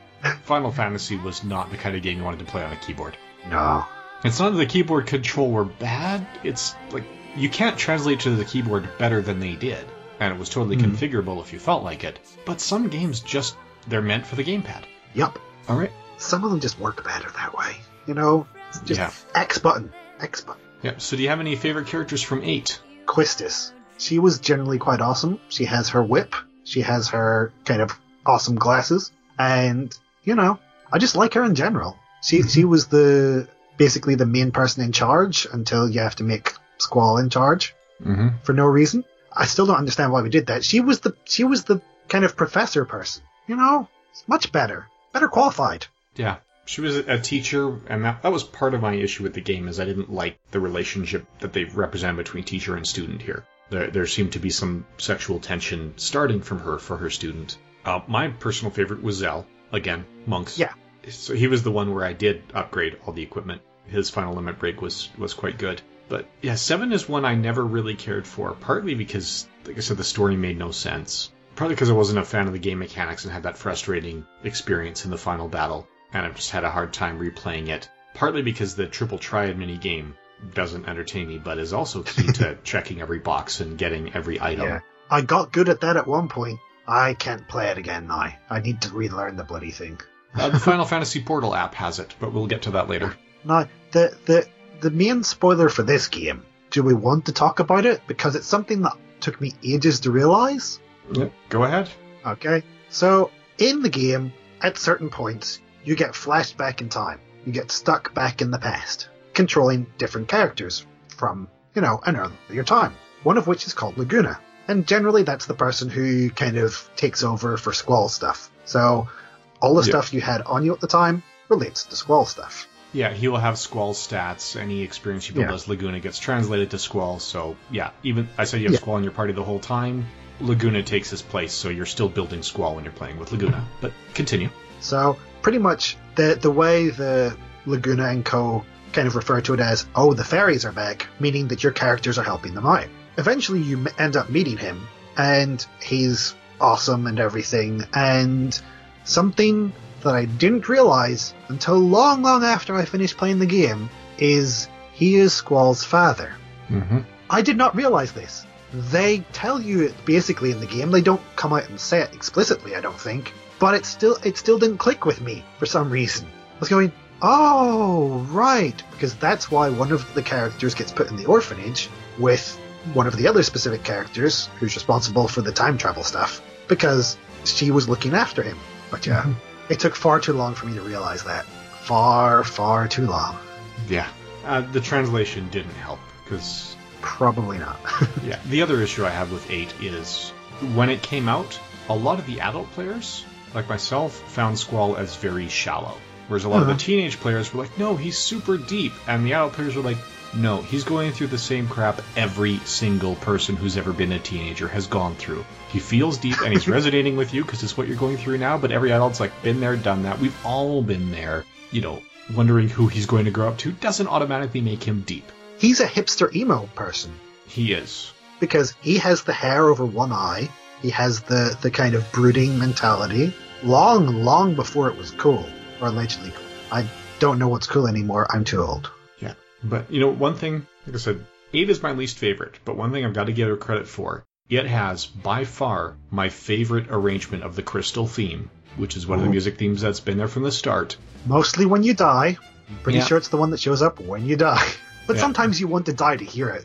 Final Fantasy was not the kind of game you wanted to play on a keyboard. no, It's not that the keyboard control were bad, it's like you can't translate to the keyboard better than they did, and it was totally Mhm. configurable if you felt like it, but some games just, they're meant for the gamepad. yup. Alright. Some of them just work better that way. You know, just Yeah. X button, X button. Yep, so do you have any favorite characters from 8? Quistis. She was generally quite awesome. She has her whip. She has her kind of awesome glasses, and you know, I just like her in general. She she was the basically the main person in charge until you have to make Squall in charge Mm-hmm. for no reason. I still don't understand why we did that. She was the she was the kind of professor person. You know, much better, better qualified. Yeah. She was a teacher, and that, that was part of my issue with the game, is I didn't like the relationship that they represent between teacher and student here. There, there seemed to be some sexual tension starting from her for her student. Uh, my personal favorite was Zell. Again, monks. Yeah. So he was the one where I did upgrade all the equipment. His final limit break was, was quite good. But yeah, 7 is one I never really cared for, partly because, like I said, the story made no sense. Partly because I wasn't a fan of the game mechanics and had that frustrating experience in the final battle, and I've just had a hard time replaying it. Partly because the triple triad mini game doesn't entertain me, but is also key to [laughs] checking every box and getting every item. Yeah. I got good at that at one point. I can't play it again now. I need to relearn the bloody thing. Uh, the Final Fantasy Portal app has it, but we'll get to that later. Now, the the the main spoiler for this game. Do we want to talk about it? Because it's something that took me ages to realize. Yep. Go ahead. Okay. So, in the game, at certain points, you get flashed back in time. You get stuck back in the past, controlling different characters from, you know, an earlier time. One of which is called Laguna. And generally, that's the person who kind of takes over for Squall stuff. So, all the stuff you had on you at the time relates to Squall stuff. Yeah, he will have Squall stats. Any experience you build Yeah. as Laguna gets translated to Squall. So yeah, even I said you have Yeah. Squall in your party the whole time. Laguna takes his place, so you're still building Squall when you're playing with Laguna. But continue. So pretty much the the way the Laguna and Co kind of refer to it as, oh, the fairies are back, meaning that your characters are helping them out. Eventually, you end up meeting him, and he's awesome and everything. And something that I didn't realize until long, long after I finished playing the game is he is Squall's father. Mm-hmm. I did not realize this. They tell you it basically in the game. They don't come out and say it explicitly, I don't think. But it still it still didn't click with me for some reason. I was going, oh right, because that's why one of the characters gets put in the orphanage with one of the other specific characters who's responsible for the time travel stuff because she was looking after him. But yeah, Mhm. it took far too long for me to realize that. Far, far too long. Yeah. Uh, the translation didn't help because Probably not. [laughs] yeah. The other issue I have with eight is when it came out, a lot of the adult players, like myself, found Squall as very shallow. Whereas a lot of Uh-huh. the teenage players were like, no, he's super deep. And the adult players were like, no, he's going through the same crap every single person who's ever been a teenager has gone through. He feels deep and he's [laughs] resonating with you because it's what you're going through now, but every adult's like, been there, done that. We've all been there. You know, wondering who he's going to grow up to doesn't automatically make him deep. He's a hipster emo person. He is. because he has the hair over one eye. He has the, the kind of brooding mentality. Long, long before it was cool, or allegedly cool. I don't know what's cool anymore. I'm too old. But, you know, one thing, like I said, 8 is my least favorite, but one thing I've got to give her credit for, it has by far my favorite arrangement of the Crystal theme, which is one of the music themes that's been there from the start. Mostly when you die. Pretty Yeah. sure it's the one that shows up when you die. But Yeah. sometimes you want to die to hear it.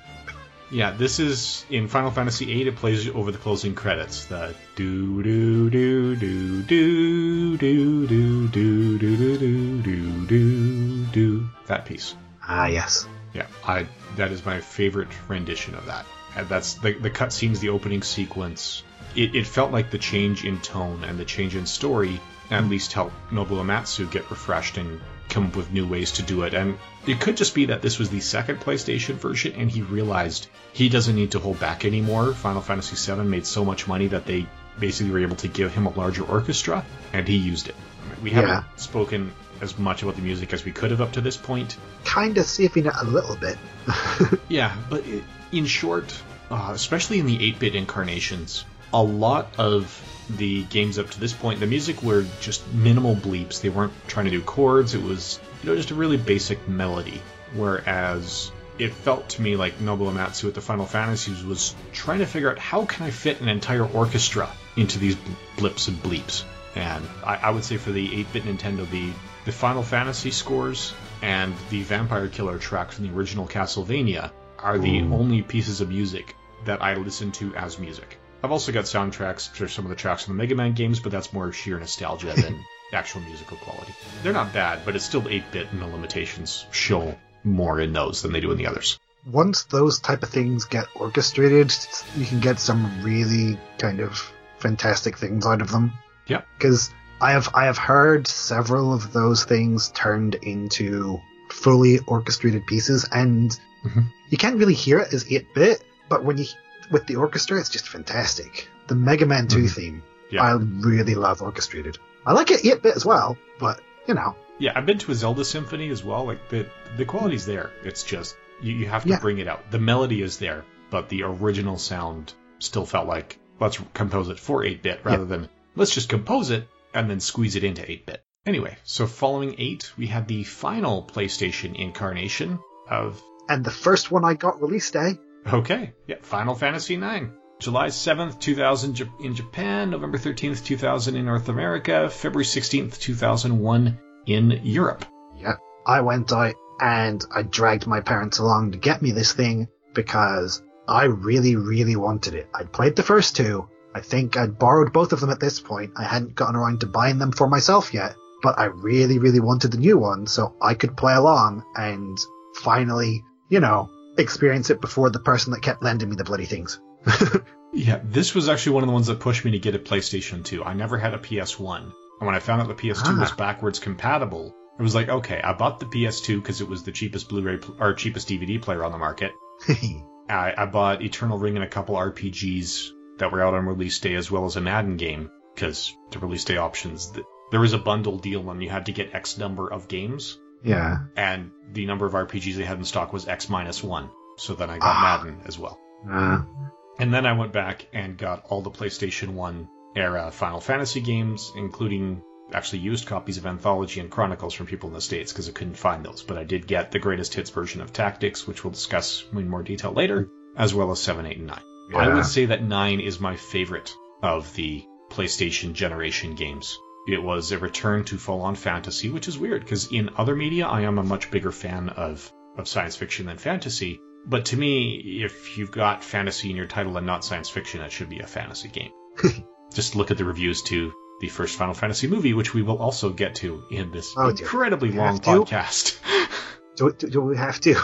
Yeah, this is in Final Fantasy VIII. It plays over the closing credits. The do do do do do do do do do do do do do that piece. Ah, yes. Yeah, I that is my favorite rendition of that. And that's the the cutscenes, the opening sequence. It, it felt like the change in tone and the change in story at least helped Nobuo Uematsu get refreshed and come up with new ways to do it. And it could just be that this was the second PlayStation version, and he realized he doesn't need to hold back anymore. Final Fantasy VII made so much money that they basically were able to give him a larger orchestra, and he used it. We haven't spoken as much about the music as we could have up to this point. Kind of saving it a little bit. [laughs] Yeah, but in short, uh, especially in the 8 bit incarnations, a lot of the games up to this point, the music were just minimal bleeps. They weren't trying to do chords, it was you know just a really basic melody. Whereas it felt to me like Nobuo Uematsu with the Final Fantasies was trying to figure out how can I fit an entire orchestra into these blips and bleeps. And I, I would say for the 8 bit Nintendo, the, the Final Fantasy scores and the Vampire Killer track from the original Castlevania are the only pieces of music that I listen to as music. I've also got soundtracks for some of the tracks from the Mega Man games, but that's more sheer nostalgia than [laughs] actual musical quality. They're not bad, but it's still 8 bit, and the limitations show more in those than they do in the others. Once those type of things get orchestrated, you can get some really kind of fantastic things out of them. Yeah. because I have I have heard several of those things turned into fully orchestrated pieces, and Mhm. you can't really hear it as eight bit, but when you with the orchestra, it's just fantastic. The Mega Man 2 Mhm. theme, Yeah. I really love orchestrated. I like it eight bit as well, but you know, Yeah, I've been to a Zelda Symphony as well. Like the the quality's there. It's just you, you have to Yeah. bring it out. The melody is there, but the original sound still felt like let's compose it for 8 bit rather than let's just compose it and then squeeze it into 8 bit. Anyway, so following 8, we had the final PlayStation incarnation of. And the first one I got release day. Eh? Okay, yeah, Final Fantasy IX. July 7th, 2000 in Japan, November 13th, 2000 in North America, February 16th, 2001 in Europe. Yeah, I went out and I dragged my parents along to get me this thing because I really, really wanted it. I'd played the first two. I think I'd borrowed both of them at this point. I hadn't gotten around to buying them for myself yet, but I really, really wanted the new one so I could play along and finally, you know, experience it before the person that kept lending me the bloody things. [laughs] yeah, this was actually one of the ones that pushed me to get a PlayStation 2. I never had a PS1. And when I found out the PS2 ah. was backwards compatible, it was like, okay, I bought the PS2 because it was the cheapest Blu-ray pl- or cheapest DVD player on the market. [laughs] I, I bought Eternal Ring and a couple RPGs that were out on release day, as well as a Madden game because the release day options. There was a bundle deal and you had to get X number of games. Yeah. And the number of RPGs they had in stock was X minus one. So then I got ah. Madden as well. Uh. And then I went back and got all the PlayStation 1 era Final Fantasy games, including actually used copies of Anthology and Chronicles from people in the States because I couldn't find those. But I did get the greatest hits version of Tactics, which we'll discuss in more detail later, as well as 7, 8, and 9. Yeah. I would say that 9 is my favorite of the PlayStation generation games. It was a return to full on fantasy, which is weird because in other media, I am a much bigger fan of, of science fiction than fantasy. But to me, if you've got fantasy in your title and not science fiction, it should be a fantasy game. [laughs] Just look at the reviews to the first Final Fantasy movie, which we will also get to in this oh, incredibly long podcast. [laughs] do, do, do, we have to?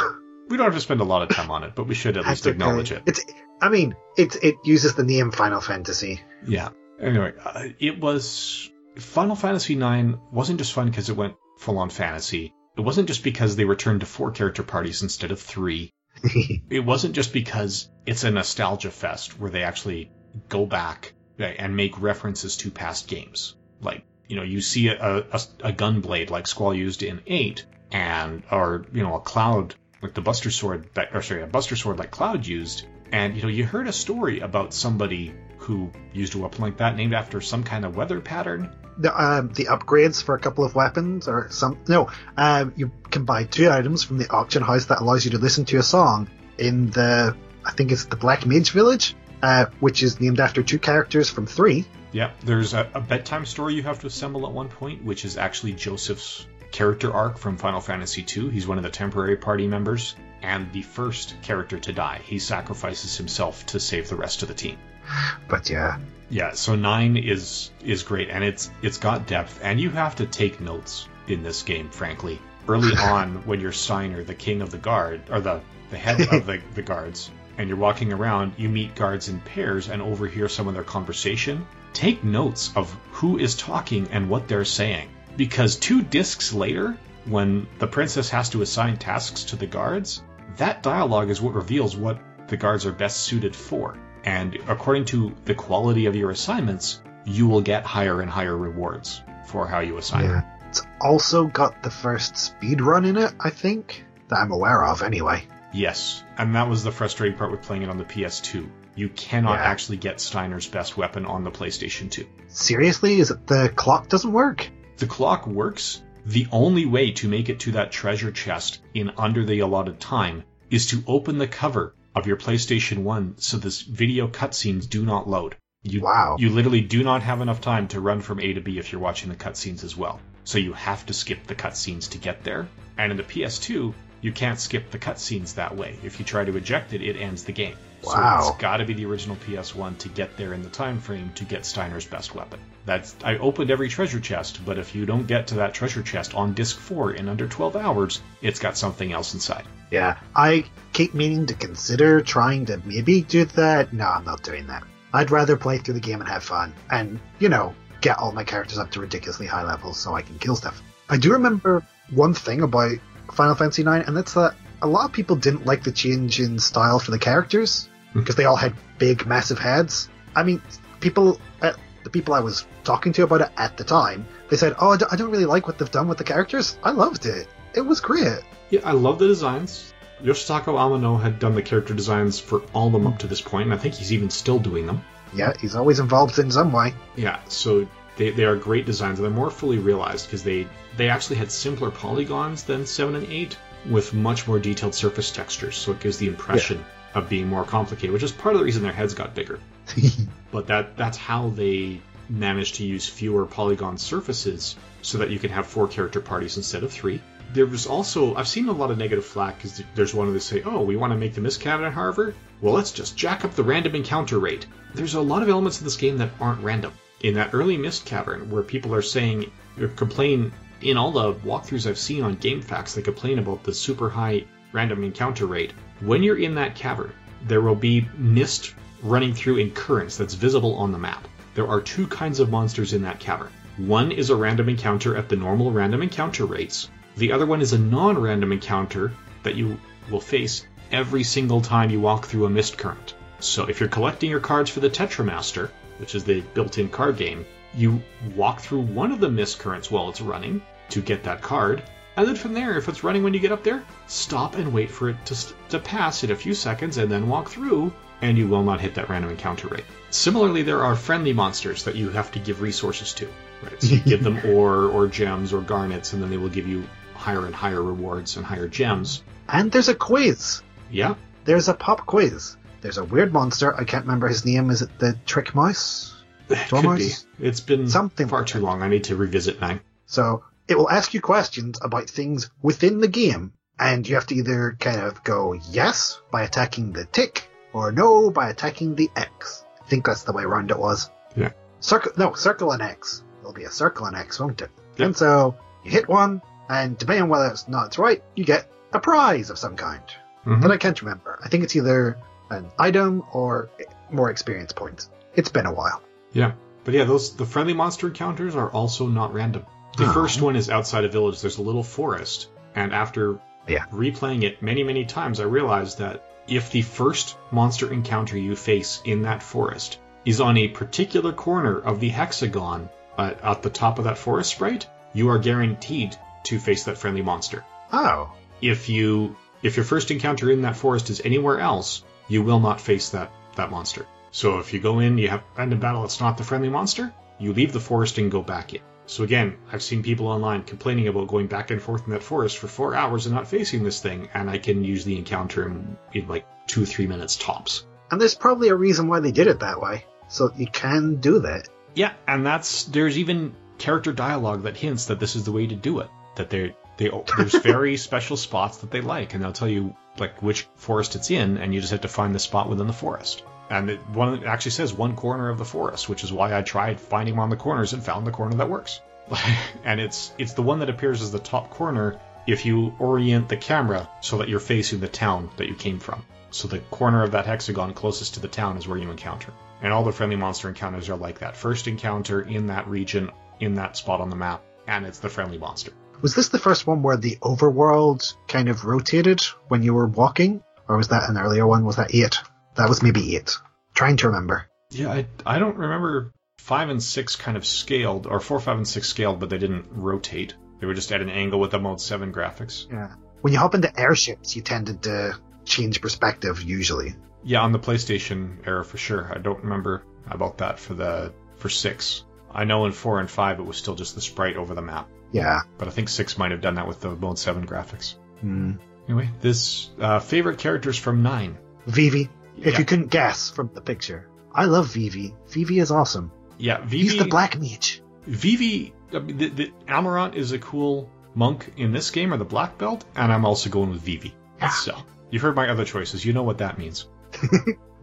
We don't have to spend a lot of time on it, but we should at least acknowledge it. It's, I mean, it it uses the name Final Fantasy. Yeah. Anyway, uh, it was Final Fantasy IX wasn't just fun because it went full on fantasy. It wasn't just because they returned to four character parties instead of three. [laughs] it wasn't just because it's a nostalgia fest where they actually go back and make references to past games. Like, you know, you see a, a, a gun blade like Squall used in 8, and, or, you know, a cloud like the Buster Sword, that, or sorry, a Buster Sword like Cloud used, and, you know, you heard a story about somebody who used a weapon like that named after some kind of weather pattern. The, um, the upgrades for a couple of weapons or some no um, you can buy two items from the auction house that allows you to listen to a song in the I think it's the Black Mage Village uh, which is named after two characters from three. Yeah, there's a, a, bedtime story you have to assemble at one point, which is actually Joseph's character arc from Final Fantasy II. He's one of the temporary party members and the first character to die. He sacrifices himself to save the rest of the team. But yeah. Yeah, so 9 is is great and it's it's got depth and you have to take notes in this game, frankly. Early [laughs] on when you're Steiner, the king of the guard or the the head of the, [laughs] the guards, and you're walking around, you meet guards in pairs and overhear some of their conversation, take notes of who is talking and what they're saying. Because two discs later, when the princess has to assign tasks to the guards, that dialogue is what reveals what the guards are best suited for. And according to the quality of your assignments, you will get higher and higher rewards for how you assign yeah. It's also got the first speed run in it, I think, that I'm aware of anyway. Yes, and that was the frustrating part with playing it on the PS2. You cannot yeah. actually get Steiner's best weapon on the PlayStation 2. Seriously? Is it the clock doesn't work? The clock works. The only way to make it to that treasure chest in under the allotted time is to open the cover of your PlayStation 1 so this video cutscenes do not load. You, wow. You literally do not have enough time to run from A to B if you're watching the cutscenes as well. So you have to skip the cutscenes to get there. And in the PS2, you can't skip the cutscenes that way. If you try to eject it, it ends the game. Wow. So it's got to be the original PS1 to get there in the time frame to get Steiner's best weapon. That's I opened every treasure chest, but if you don't get to that treasure chest on disc 4 in under 12 hours, it's got something else inside. Yeah, I keep meaning to consider trying to maybe do that. No, I'm not doing that. I'd rather play through the game and have fun and, you know, get all my characters up to ridiculously high levels so I can kill stuff. I do remember one thing about Final Fantasy IX, and that's that a lot of people didn't like the change in style for the characters because hmm. they all had big, massive heads. I mean, people, the people I was talking to about it at the time, they said, "Oh, I don't really like what they've done with the characters." I loved it; it was great. Yeah, I love the designs. Yoshitaka Amano had done the character designs for all of them up to this point, and I think he's even still doing them. Yeah, he's always involved in some way. Yeah, so they, they are great designs and they're more fully realized because they, they actually had simpler polygons than 7 and 8 with much more detailed surface textures, so it gives the impression of being more complicated, which is part of the reason their heads got bigger. But that that's how they managed to use fewer polygon surfaces so that you can have four character parties instead of three. There was also I've seen a lot of negative flack because there's one of they say, oh, we want to make the Mist Cavern Harvard. Well, let's just jack up the random encounter rate. There's a lot of elements in this game that aren't random. In that early Mist Cavern, where people are saying or complain in all the walkthroughs I've seen on GameFAQs, they complain about the super high random encounter rate. When you're in that cavern, there will be mist running through in currents that's visible on the map. There are two kinds of monsters in that cavern. One is a random encounter at the normal random encounter rates. The other one is a non random encounter that you will face every single time you walk through a mist current. So if you're collecting your cards for the Tetramaster, which is the built in card game, you walk through one of the mist currents while it's running to get that card, and then from there, if it's running when you get up there, stop and wait for it to, to pass in a few seconds and then walk through, and you will not hit that random encounter rate. Similarly, there are friendly monsters that you have to give resources to. Right? So you [laughs] give them ore or gems or garnets, and then they will give you higher and higher rewards and higher gems. And there's a quiz. Yeah. There's a pop quiz. There's a weird monster. I can't remember his name. Is it the Trick Mouse? Could be. It's been Something far like too that. long. I need to revisit now. So it will ask you questions about things within the game, and you have to either kind of go yes by attacking the tick, or no by attacking the X. I think that's the way around it was. Yeah. Circle, no, circle and X. There'll be a circle and X, won't it? Yep. And so you hit one, and depending on whether it's not it's right, you get a prize of some kind. Mhm. But I can't remember. I think it's either an item or more experience points. It's been a while. Yeah. But yeah, those the friendly monster encounters are also not random. The Oh. first one is outside a village. There's a little forest, and after Yeah. replaying it many, many times, I realized that if the first monster encounter you face in that forest is on a particular corner of the hexagon uh, at the top of that forest sprite, you are guaranteed to face that friendly monster. Oh. If you if your first encounter in that forest is anywhere else, you will not face that that monster. So if you go in, you have end a battle, it's not the friendly monster, you leave the forest and go back in. So again, I've seen people online complaining about going back and forth in that forest for four hours and not facing this thing, and I can usually encounter in, in like two, three minutes tops. And there's probably a reason why they did it that way. So you can do that. Yeah, and that's there's even character dialogue that hints that this is the way to do it. That they they there's [laughs] very special spots that they like, and they'll tell you like which forest it's in, and you just have to find the spot within the forest. And it, one it actually says one corner of the forest, which is why I tried finding on the corners and found the corner that works. [laughs] and it's it's the one that appears as the top corner if you orient the camera so that you're facing the town that you came from. So the corner of that hexagon closest to the town is where you encounter. And all the friendly monster encounters are like that. First encounter in that region, in that spot on the map, and it's the friendly monster. Was this the first one where the overworld kind of rotated when you were walking? Or was that an earlier one? Was that eight? That was maybe eight. Trying to remember. Yeah, I, I don't remember five and six kind of scaled, or four, five, and six scaled, but they didn't rotate. They were just at an angle with the mode seven graphics. Yeah. When you hop into airships, you tended to change perspective usually. Yeah, on the PlayStation era for sure. I don't remember about that for the for six. I know in four and five it was still just the sprite over the map, Yeah. but I think six might have done that with the mode seven graphics. Hmm. Anyway, this uh, favorite characters from nine. Vivi. If Yeah. you couldn't guess from the picture. I love Vivi. Vivi is awesome. Yeah, Vivi. He's the black mage. Vivi, I mean, the, the Amarant is a cool monk in this game, or the Black Belt, and I'm also going with Vivi. Yeah. So you've heard my other choices. You know what that means. [laughs]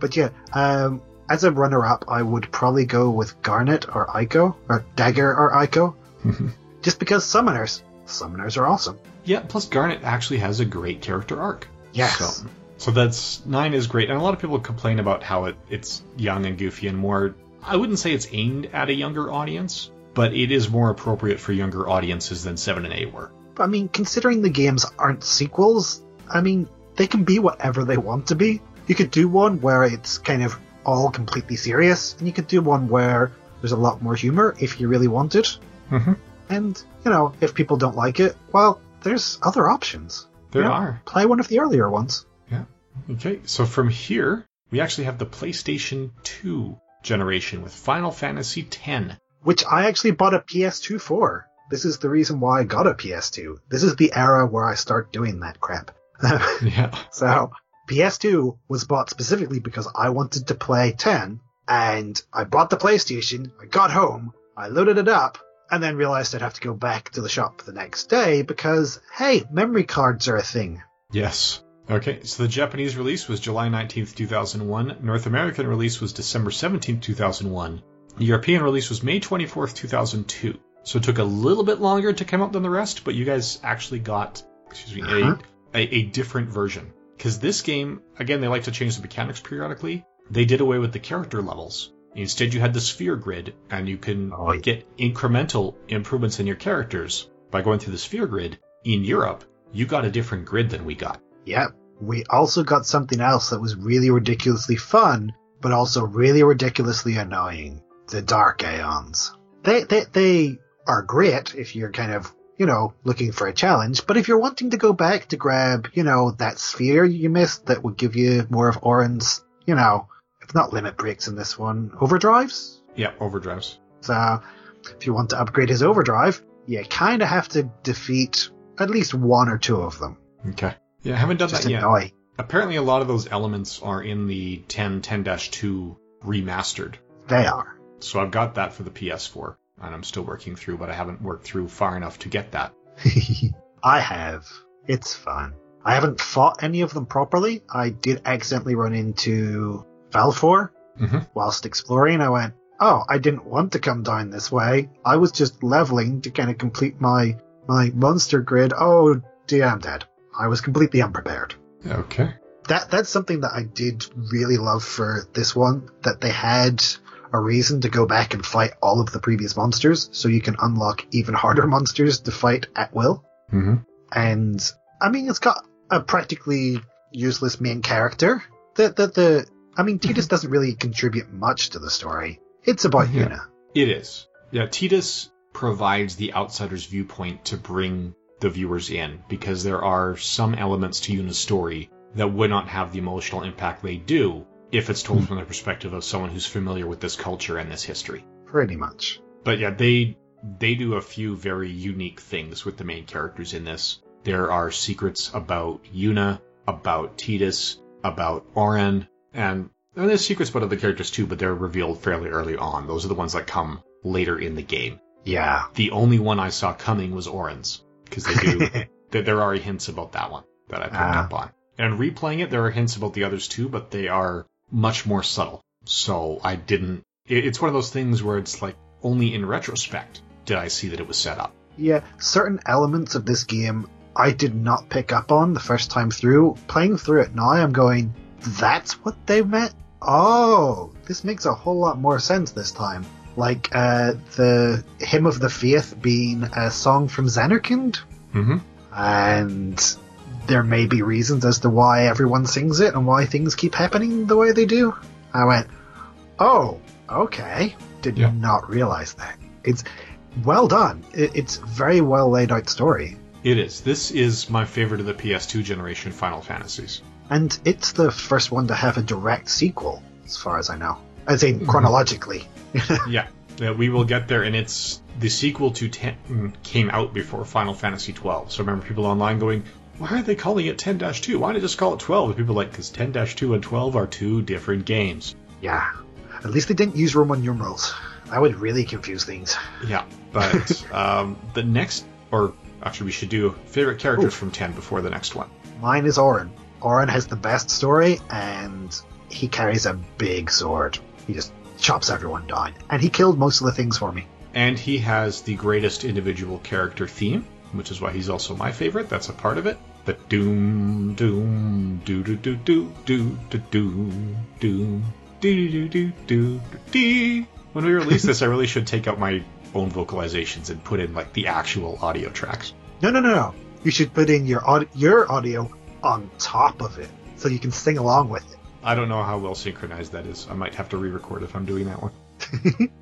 But yeah, um, as a runner-up, I would probably go with Garnet or Eiko, or Dagger or Eiko, [laughs] just because summoners. Summoners are awesome. yeah. Plus, Garnet actually has a great character arc. Yes. So, so that's nine is great, and a lot of people complain about how it, it's young and goofy and more. I wouldn't say it's aimed at a younger audience, but it is more appropriate for younger audiences than seven and eight were. I mean, considering the games aren't sequels, I mean, they can be whatever they want to be. You could do one where it's kind of all completely serious, and you could do one where there's a lot more humor if you really want it. Mm-hmm. And, you know, if people don't like it, well, there's other options. There You know, are. Play one of the earlier ones. Okay, so from here, we actually have the PlayStation 2 generation with Final Fantasy X. which I actually bought a PS2 for. This is the reason why I got a PS2. This is the era where I start doing that crap. [laughs] Yeah. so PS2 was bought specifically because I wanted to play 10 and I bought the PlayStation, I got home, I loaded it up, and then realized I'd have to go back to the shop the next day because, hey, memory cards are a thing. Yes. Okay, so the Japanese release was July 19th, 2001. North American release was December 17th, 2001. The European release was May 24th, 2002. So it took a little bit longer to come out than the rest, but you guys actually got, excuse me, Uh-huh. a, a, a different version. Because this game, again, they like to change the mechanics periodically. They did away with the character levels. Instead, you had the sphere grid, and you can Oh, yeah. get incremental improvements in your characters by going through the sphere grid. In Europe, you got a different grid than we got. Yep. We also got something else that was really ridiculously fun, but also really ridiculously annoying. The Dark Aeons. They, they, they are great if you're kind of, you know, looking for a challenge, but if you're wanting to go back to grab, you know, that sphere you missed that would give you more of Auron's, you know, it's not limit breaks in this one, overdrives? Yeah, overdrives. So, if you want to upgrade his overdrive, you kinda have to defeat at least one or two of them. Okay. Yeah, I haven't done Just that yet. annoy. Apparently, a lot of those elements are in the 10 10-2 remastered. They are. So I've got that for the PS4, and I'm still working through, but I haven't worked through far enough to get that. [laughs] I have. It's fun. I haven't fought any of them properly. I did accidentally run into Valefor Mhm. whilst exploring. I went, oh, I didn't want to come down this way. I was just leveling to kind of complete my my monster grid. Oh dear, I'm dead. I was completely unprepared. Okay. That that's something that I did really love for this one. That they had a reason to go back and fight all of the previous monsters, so you can unlock even harder [laughs] monsters to fight at will. Mm-hmm. And I mean, it's got a practically useless main character. The the the I mean, Tidus doesn't really contribute much to the story. It's about Yeah. Yuna. It is. Yeah, Tidus provides the outsider's viewpoint to bring the viewers in, because there are some elements to Yuna's story that would not have the emotional impact they do if it's told from the perspective of someone who's familiar with this culture and this history. Pretty much. But yeah, they they do a few very unique things with the main characters in this. There are secrets about Yuna, about Tidus, about Auron, and, and there's secrets about other characters too, but they're revealed fairly early on. Those are the ones that come later in the game. Yeah. The only one I saw coming was Auron's, because they do [laughs] there, there are hints about that one that I picked Ah. up on. And replaying it, there are hints about the others too, but they are much more subtle. So I didn't. It, it's one of those things where it's like only in retrospect did I see that it was set up. yeah. Certain elements of this game I did not pick up on the first time through. Playing through it now, I'm going, that's what they meant? Oh, this makes a whole lot more sense this time. Like, uh, the Hymn of the Faith being a song from Zanarkand. Mm-hmm. and there may be reasons as to why everyone sings it and why things keep happening the way they do. I went, oh, okay. Did Yeah. not realize that. It's well done. It, it's very well laid out story. It is. This is my favorite of the PS2 generation Final Fantasies. And it's the first one to have a direct sequel, as far as I know. As in, chronologically. [laughs] yeah, yeah, we will get there, and it's the sequel to 10 came out before Final Fantasy 12. So remember people online going, "Why are they calling it 10-2? Why not just call it 12?" People like, "Because 10-2 and 12 are two different games." yeah. At least they didn't use Roman numerals. That would really confuse things. Yeah, but [laughs] um, the next, or actually, we should do favorite characters from 10 before the next one. Mine is Auron. Auron has the best story, and he carries a big sword. He just chops everyone down. And he killed most of the things for me. And he has the greatest individual character theme, which is why he's also my favorite. That's a part of it. The doom, doom, doo doo doo doo doo doo doom, doom, doo doo doo doo doo. When we release this, I really should take out my own vocalizations and put in like the actual audio tracks. No, no, no, no. You should put in your aud- your audio on top of it, so you can sing along with it. I don't know how well synchronized that is. I might have to re-record if I'm doing that one.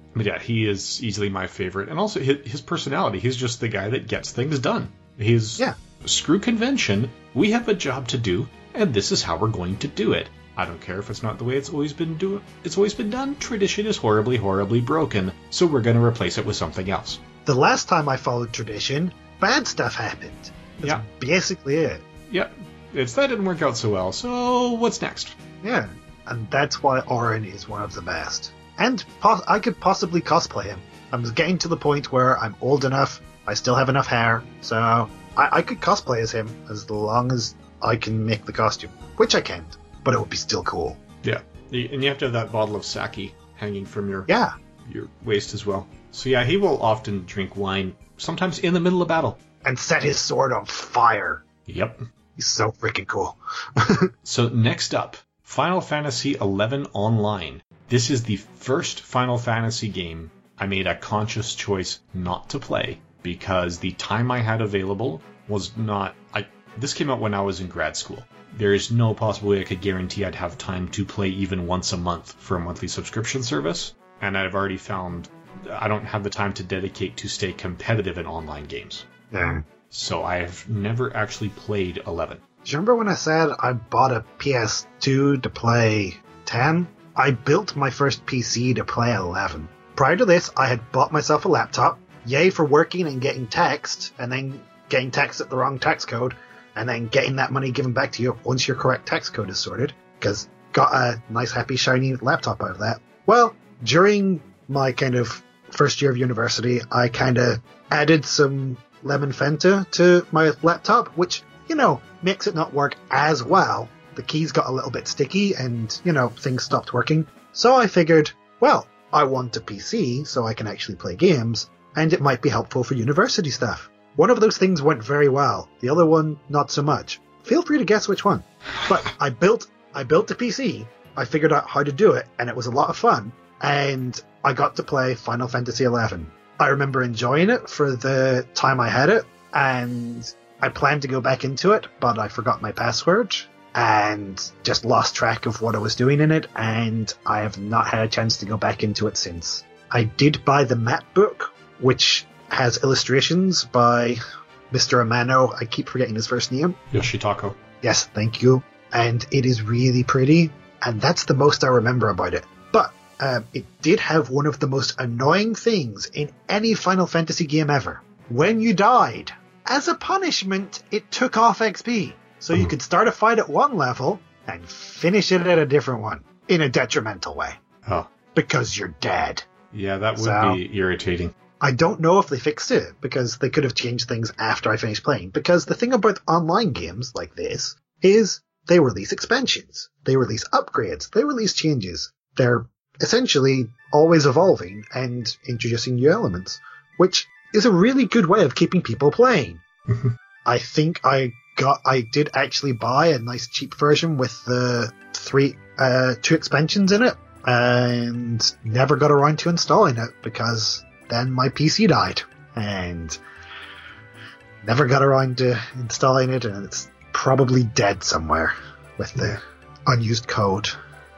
[laughs] but yeah, he is easily my favorite, and also his, his personality. He's just the guy that gets things done. He's Yeah. screw convention. We have a job to do, and this is how we're going to do it. I don't care if it's not the way it's always been do it's always been done. Tradition is horribly, horribly broken, so we're gonna replace it with something else. The last time I followed tradition, bad stuff happened. That's Yeah. basically it. Yep. It's that didn't work out so well, so what's next? Yeah, and that's why Auron is one of the best. And pos- I could possibly cosplay him. I'm getting to the point where I'm old enough, I still have enough hair, so I, I could cosplay as him as long as I can make the costume, which I can't, but it would be still cool. Yeah. And you have to have that bottle of sake hanging from your Yeah, your waist as well. So yeah, he will often drink wine, sometimes in the middle of battle. and set his sword on fire. Yep. He's so freaking cool. [laughs] So next up, Final Fantasy XI Online. This is the first Final Fantasy game I made a conscious choice not to play because the time I had available was not. I this came out when I was in grad school. There is no possible way I could guarantee I'd have time to play even once a month for a monthly subscription service, and I've already found I don't have the time to dedicate to stay competitive in online games. Yeah. So I've never actually played 11. Do you remember when I said I bought a PS2 to play 10? I built my first PC to play 11. Prior to this, I had bought myself a laptop, yay for working and getting taxed, and then getting taxed at the wrong tax code, and then getting that money given back to you once your correct tax code is sorted, because got a nice, happy, shiny laptop out of that. Well, during my kind of first year of university, I kind of added some lemon Fanta to my laptop, which, you know, makes it not work as well. The keys got a little bit sticky and, you know, things stopped working. So I figured, well, I want a PC so I can actually play games, and it might be helpful for university stuff. One of those things went very well, the other one not so much. Feel free to guess which one. But I built I built a PC, I figured out how to do it, and it was a lot of fun, and I got to play Final Fantasy XI. I remember enjoying it for the time I had it, and I planned to go back into it, but I forgot my password and just lost track of what I was doing in it, and I have not had a chance to go back into it since. I did buy the map book, which has illustrations by Mr. Amano. I keep forgetting his first name. Yoshitako. Yes, thank you. And it is really pretty, and that's the most I remember about it. But um, it did have one of the most annoying things in any Final Fantasy game ever. When you died, as a punishment, it took off XP. So you Mhm. could start a fight at one level and finish it at a different one in a detrimental way Oh, because you're dead. yeah, that would So- be irritating. I don't know if they fixed it because they could have changed things after I finished playing. Because the thing about online games like this is they release expansions, they release upgrades, they release changes. They're essentially always evolving and introducing new elements, which is a really good way of keeping people playing. I think I got, I did actually buy a nice cheap version with the three, uh, two expansions in it and never got around to installing it because then my PC died and never got around to installing it and it's probably dead somewhere with the unused code.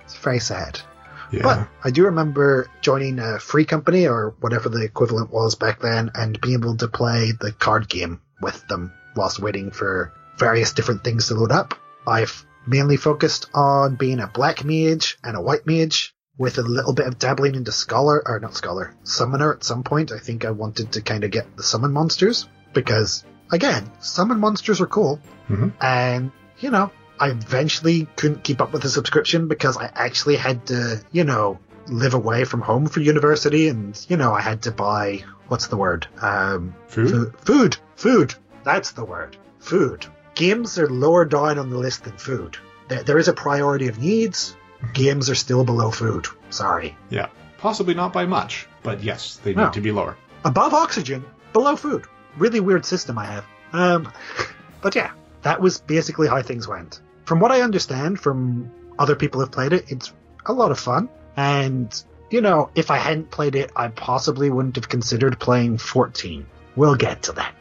It's very sad. Yeah. But I do remember joining a free company or whatever the equivalent was back then and being able to play the card game with them whilst waiting for various different things to load up. I've mainly focused on being a black mage and a white mage with a little bit of dabbling into scholar or not scholar, summoner at some point. I think I wanted to kind of get the summon monsters because again, summon monsters are cool. Mhm. And, you know, I eventually couldn't keep up with the subscription because I actually had to, you know, live away from home for university and, you know, I had to buy, what's the word? Um, Food? Food. Food. Food. That's the word. Food. Games are lower down on the list than food. There, there is a priority of needs. Games are still below food. Sorry. Yeah. Possibly not by much, but yes, they need No. to be lower. Above oxygen, below food. Really weird system I have. Um, [laughs] but yeah, that was basically how things went. From what I understand from other people who've played it, it's a lot of fun. And, you know, if I hadn't played it, I possibly wouldn't have considered playing 14. We'll get to that.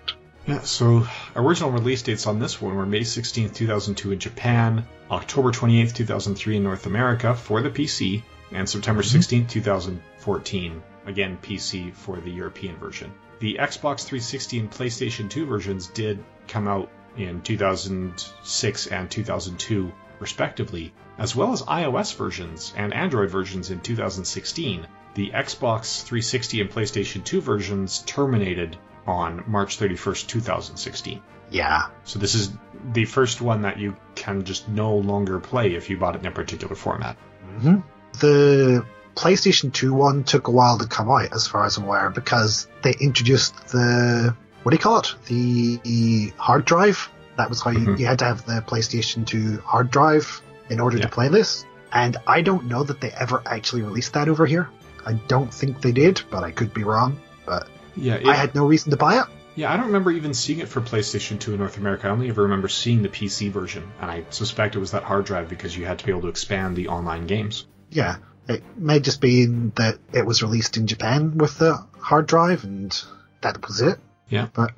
Yeah, so original release dates on this one were May 16th, 2002 in Japan, October 28th, 2003 in North America for the PC, and September mm-hmm. 16th, 2014, again PC for the European version. The Xbox 360 and PlayStation 2 versions did come out in 2006 and 2002, respectively, as well as iOS versions and Android versions in 2016. The Xbox 360 and PlayStation 2 versions terminated on March 31st, 2016. Yeah. So this is the first one that you can just no longer play if you bought it in a particular format. hmm The PlayStation 2 one took a while to come out, as far as I'm aware, because they introduced the what do you call it? The, the hard drive. That was how you, Mhm. you had to have the PlayStation 2 hard drive in order Yeah. to play this. And I don't know that they ever actually released that over here. I don't think they did, but I could be wrong. But Yeah, it- I had no reason to buy it. yeah, I don't remember even seeing it for PlayStation 2 in North America. I only ever remember seeing the PC version, and I suspect it was that hard drive because you had to be able to expand the online games. Yeah, it may just be that it was released in Japan with the hard drive, and that was it. Yeah. But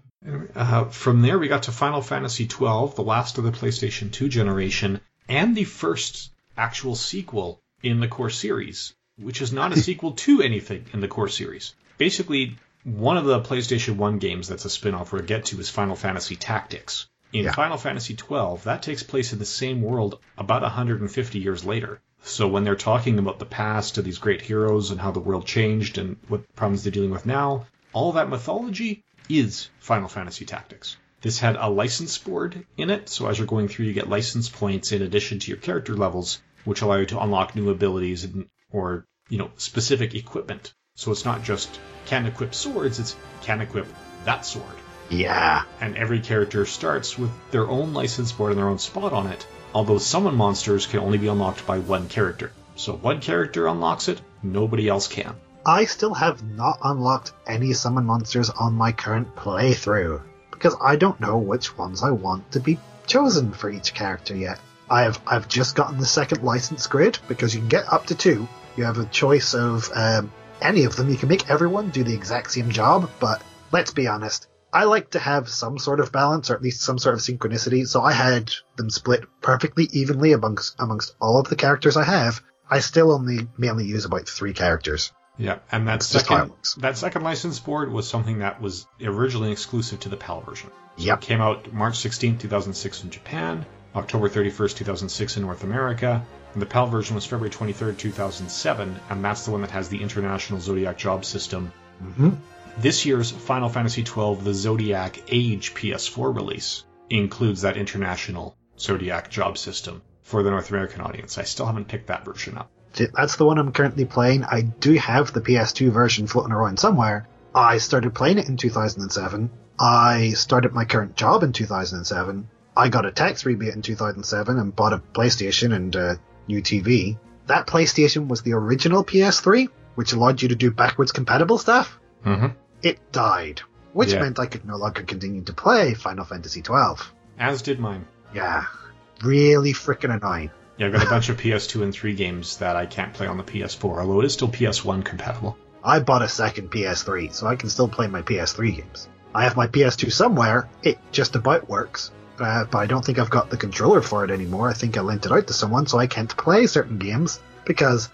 Uh, from there, we got to Final Fantasy XII, the last of the PlayStation 2 generation, and the first actual sequel in the core series, which is not a [laughs] sequel to anything in the core series. Basically, one of the PlayStation 1 games that's a spin off we'll get to is Final Fantasy Tactics. In Yeah. Final Fantasy XII, that takes place in the same world about 150 years later. So when they're talking about the past of these great heroes and how the world changed and what problems they're dealing with now, all that mythology is Final Fantasy Tactics. This had a license board in it, so as you're going through, you get license points in addition to your character levels, which allow you to unlock new abilities and, or you know specific equipment. So it's not just can equip swords; it's can equip that sword. yeah, And every character starts with their own license board and their own spot on it. Although summon monsters can only be unlocked by one character. So one character unlocks it, nobody else can. I still have not unlocked any summon monsters on my current playthrough because I don't know which ones I want to be chosen for each character yet. I have I've just gotten the second license grid because you can get up to two. You have a choice of um, any of them. You can make everyone do the exact same job, but let's be honest. I like to have some sort of balance, or at least some sort of synchronicity. So I had them split perfectly evenly amongst amongst all of the characters I have. I still only mainly use about three characters. Yeah, and that It's just how it second that second license board was something that was originally exclusive to the PAL version. So Yep. It came out March 16, 2006 in Japan, October 31st, 2006 in North America, and the PAL version was February 23rd, 2007, and that's the one that has the international Zodiac job system. hmm This year's Final Fantasy XII The Zodiac Age PS4 release includes that international Zodiac job system for the North American audience. I still haven't picked that version up. That's the one I'm currently playing. I do have the PS2 version floating around somewhere. I started playing it in 2007. I started my current job in 2007. I got a tax rebate in 2007 and bought a PlayStation and a new TV. That PlayStation was the original PS3, which allowed you to do backwards compatible stuff. Mm-hmm. It died, which Yeah. meant I could no longer continue to play Final Fantasy 12. As did mine. Yeah, really freaking annoying. Yeah, I've got a bunch of PS2 and 3 games that I can't play on the PS4, although it is still PS1 compatible. I bought a second PS3, so I can still play my PS3 games. I have my PS2 somewhere. It just about works, uh, but I don't think I've got the controller for it anymore. I think I lent it out to someone, so I can't play certain games because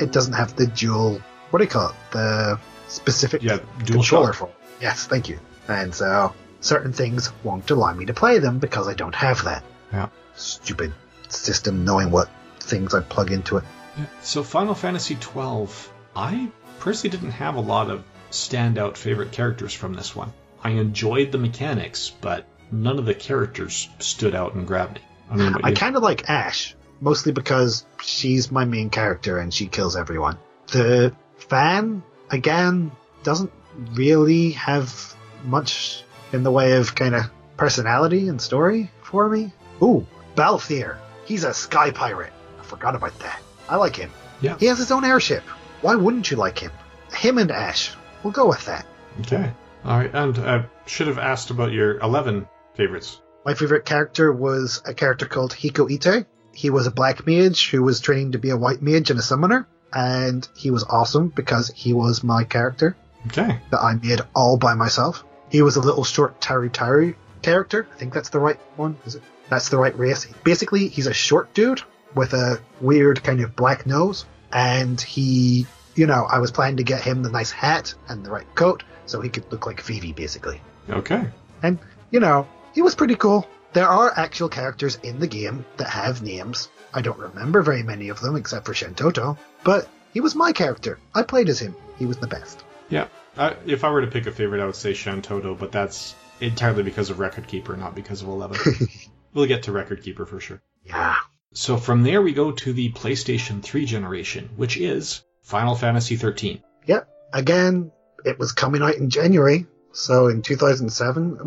it doesn't have the dual. What do you call it? The specific Yeah, controller DualShock. for. it. Yes, thank you. And so certain things won't allow me to play them because I don't have that. Yeah. Stupid system knowing what things I plug into it. Yeah. So Final Fantasy XII, I personally didn't have a lot of standout favorite characters from this one. I enjoyed the mechanics, but none of the characters stood out and grabbed me. I mean, I kind of like Ashe, mostly because she's my main character and she kills everyone. The fan, again, doesn't really have much in the way of kind of personality and story for me. Ooh, Balthier. He's a sky pirate. I forgot about that. I like him. Yeah. He has his own airship. Why wouldn't you like him? Him and Ashe. We'll go with that. okay. All right, and I should have asked about your 11 favorites. My favorite character was a character called Hiko Ite. He was a black mage who was training to be a white mage and a summoner, and he was awesome because he was my character Okay. that I made all by myself. He was a little short Tarutaru character. I think that's the right one. Is it? That's the right race. Basically, he's a short dude with a weird kind of black nose, and he, you know, I was planning to get him the nice hat and the right coat so he could look like Vivi, basically Okay. And, you know, he was pretty cool. there are actual characters in the game that have names. I don't remember very many of them except for Shantoto, but he was my character. I played as him. He was the best. Yeah. I, if I were to pick a favorite, I would say Shantoto, but that's entirely because of Record Keeper, not because of 11. [laughs] we'll get to Record Keeper for sure. Yeah. So from there, we go to the PlayStation 3 generation, which is Final Fantasy 13. Yep. Again, it was coming out in January. So in 2007,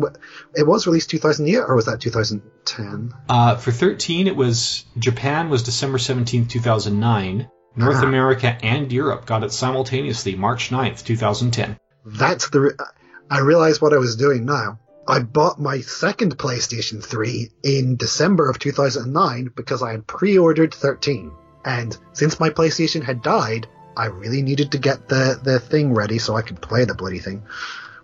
it was released 2008, or was that 2010? Uh, for 13, it was Japan was December 17th, 2009. North Ah. America and Europe got it simultaneously, March 9th, 2010. That's the. Re- I realize what I was doing now. I bought my second PlayStation 3 in December of 2009 because I had pre-ordered 13. And since my PlayStation had died, I really needed to get the, the thing ready so I could play the bloody thing.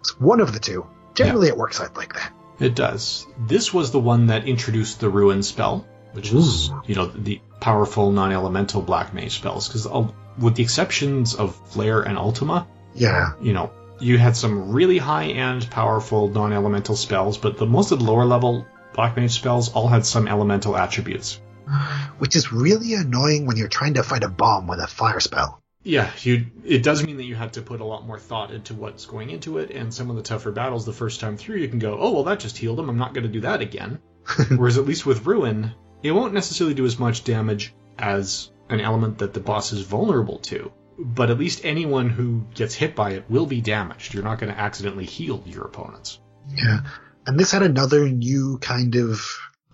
It's one of the two. Generally, it works out like that. It does. This was the one that introduced the Ruin spell, which is, Ooh. you know, the powerful non-elemental black mage spells. Because uh, with the exceptions of Flare and Ultima, Yeah. you know, you had some really high-end, powerful non-elemental spells, but the most of the lower level black mage spells all had some elemental attributes. [sighs] Which is really annoying when you're trying to fight a bomb with a fire spell. Yeah, you. It does mean that you have to put a lot more thought into what's going into it, and some of the tougher battles the first time through, you can go, oh well, that just healed him. I'm not going to do that again. [laughs] Whereas at least with Ruin, it won't necessarily do as much damage as an element that the boss is vulnerable to. But at least anyone who gets hit by it will be damaged. You're not going to accidentally heal your opponents. Yeah. And this had another new kind of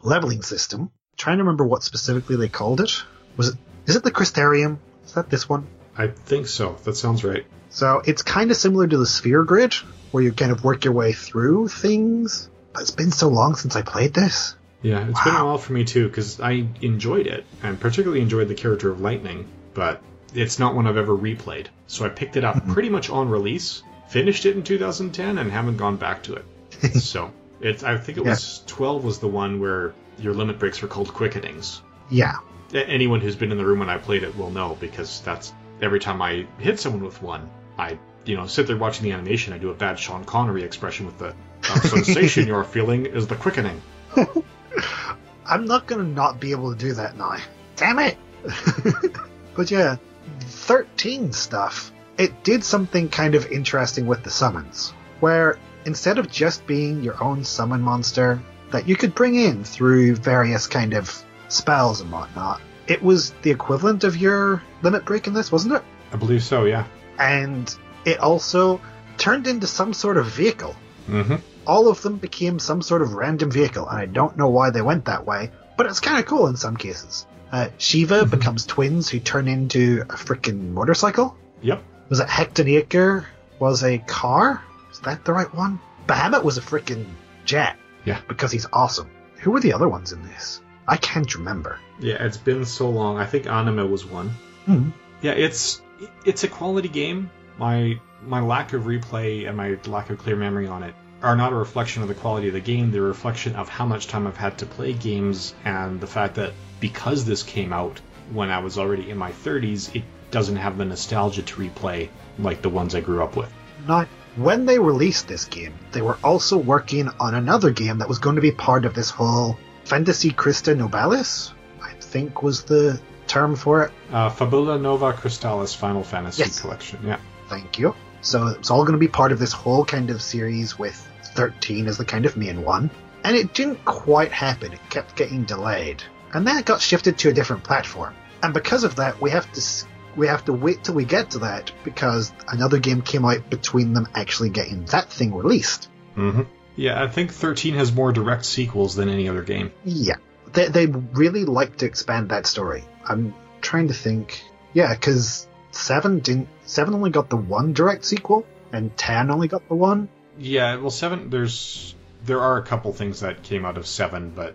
leveling system. trying to remember what specifically they called it. Was it is it the Crystarium? Is that this one? I think so. That sounds right. So it's kind of similar to the Sphere Grid, where you kind of work your way through things. But it's been so long since I played this. Yeah, it's been a while for me too because I enjoyed it and particularly enjoyed the character of Lightning, but it's not one I've ever replayed. So I picked it up pretty much on release, finished it in 2010, and haven't gone back to it. [laughs] so it's I think it was 12 was the one where your limit breaks were called quickenings. Yeah. Anyone who's been in the room when I played it will know because that's every time I hit someone with one, I you know sit there watching the animation. I do a bad Sean Connery expression with the uh, [laughs] sensation you're feeling is the quickening. [laughs] I'm not gonna not be able to do that now. Damn it! but yeah, 13 stuff. It did something kind of interesting with the summons, where instead of just being your own summon monster that you could bring in through various kind of spells and whatnot, it was the equivalent of your limit break in this, wasn't it? I believe so. Yeah. And it also turned into some sort of vehicle Mm-hmm. all of them became some sort of random vehicle, and I don't know why they went that way, but it's kind of cool in some cases. Uh, Shiva becomes twins who turn into a freaking motorcycle. Yep. Was it Hecatoncheir was a car? Is that the right one? Bahamut was a freaking jet. Yeah. Because he's awesome. Who were the other ones in this? I can't remember. Yeah, it's been so long. I think Anima was one. Hmm. Yeah, it's it's a quality game. My my lack of replay and my lack of clear memory on it are not a reflection of the quality of the game. They're a reflection of how much time I've had to play games and the fact that because this came out when I was already in my 30s, it doesn't have the nostalgia to replay like the ones I grew up with. Now, when they released this game, they were also working on another game that was going to be part of this whole Fantasy Christa Nobilis, I think was the term for it. Uh, Fabula Nova Crystallis Final Fantasy Yes. Collection. Yeah. Thank you. So it's all going to be part of this whole kind of series with 13 as the kind of main one. And it didn't quite happen. It kept getting delayed. And then it got shifted to a different platform. And because of that, we have to we have to wait till we get to that because another game came out between them actually getting that thing released. hmm Yeah, I think 13 has more direct sequels than any other game. Yeah, they they really like to expand that story. I'm trying to think. Yeah, because seven didn't. Seven only got the one direct sequel, and ten only got the one. Yeah, well, seven. There's there are a couple things that came out of seven, but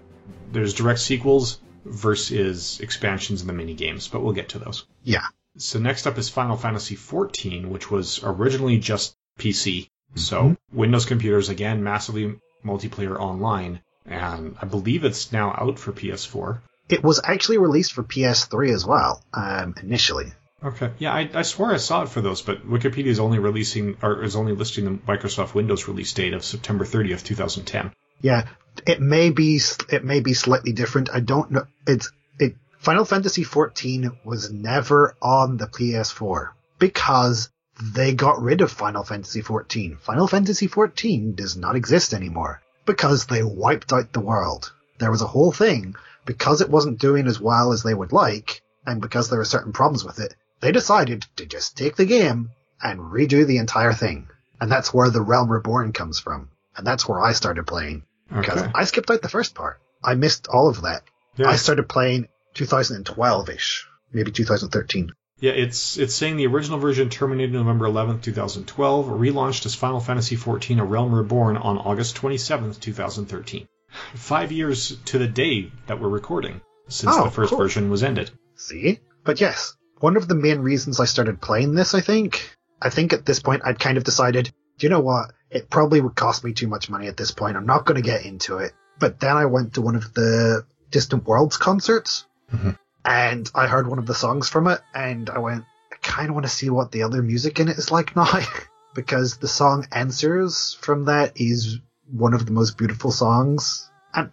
there's direct sequels versus expansions in the mini games. But we'll get to those. Yeah, So next up is Final Fantasy XIV, which was originally just PC. So Mhm. Windows computers again, massively multiplayer online, and I believe it's now out for PS4. it was actually released for PS3 as well. Um, initially, Okay. Yeah, I, I swore I saw it for those, but Wikipedia is only releasing or is only listing the Microsoft Windows release date of September 30th, 2010. yeah, it may be it may be slightly different. I don't know. It's it. Final Fantasy XIV was never on the PS4 because they got rid of Final Fantasy XIV. Final Fantasy XIV does not exist anymore because they wiped out the world. There was a whole thing because it wasn't doing as well as they would like, and because there were certain problems with it. They decided to just take the game and redo the entire thing, and that's where the Realm Reborn comes from, and that's where I started playing because Okay. I skipped out the first part. I missed all of that. Yeah. I started playing 2012-ish, maybe 2013. Yeah, it's it's saying the original version terminated November 11th, 2012, relaunched as Final Fantasy XIV: A Realm Reborn on August 27th, 2013. Five years to the day that we're recording since Oh, the first cool. version was ended. See? But yes, one of the main reasons I started playing this, I think, I think at this point I'd kind of decided, do you know what? It probably would cost me too much money at this point. I'm not going to get into it. But then I went to one of the Distant Worlds concerts Mhm. and I heard one of the songs from it and I went, I kind of want to see what the other music in it is like [laughs] now because the song Answers from that is one of the most beautiful songs and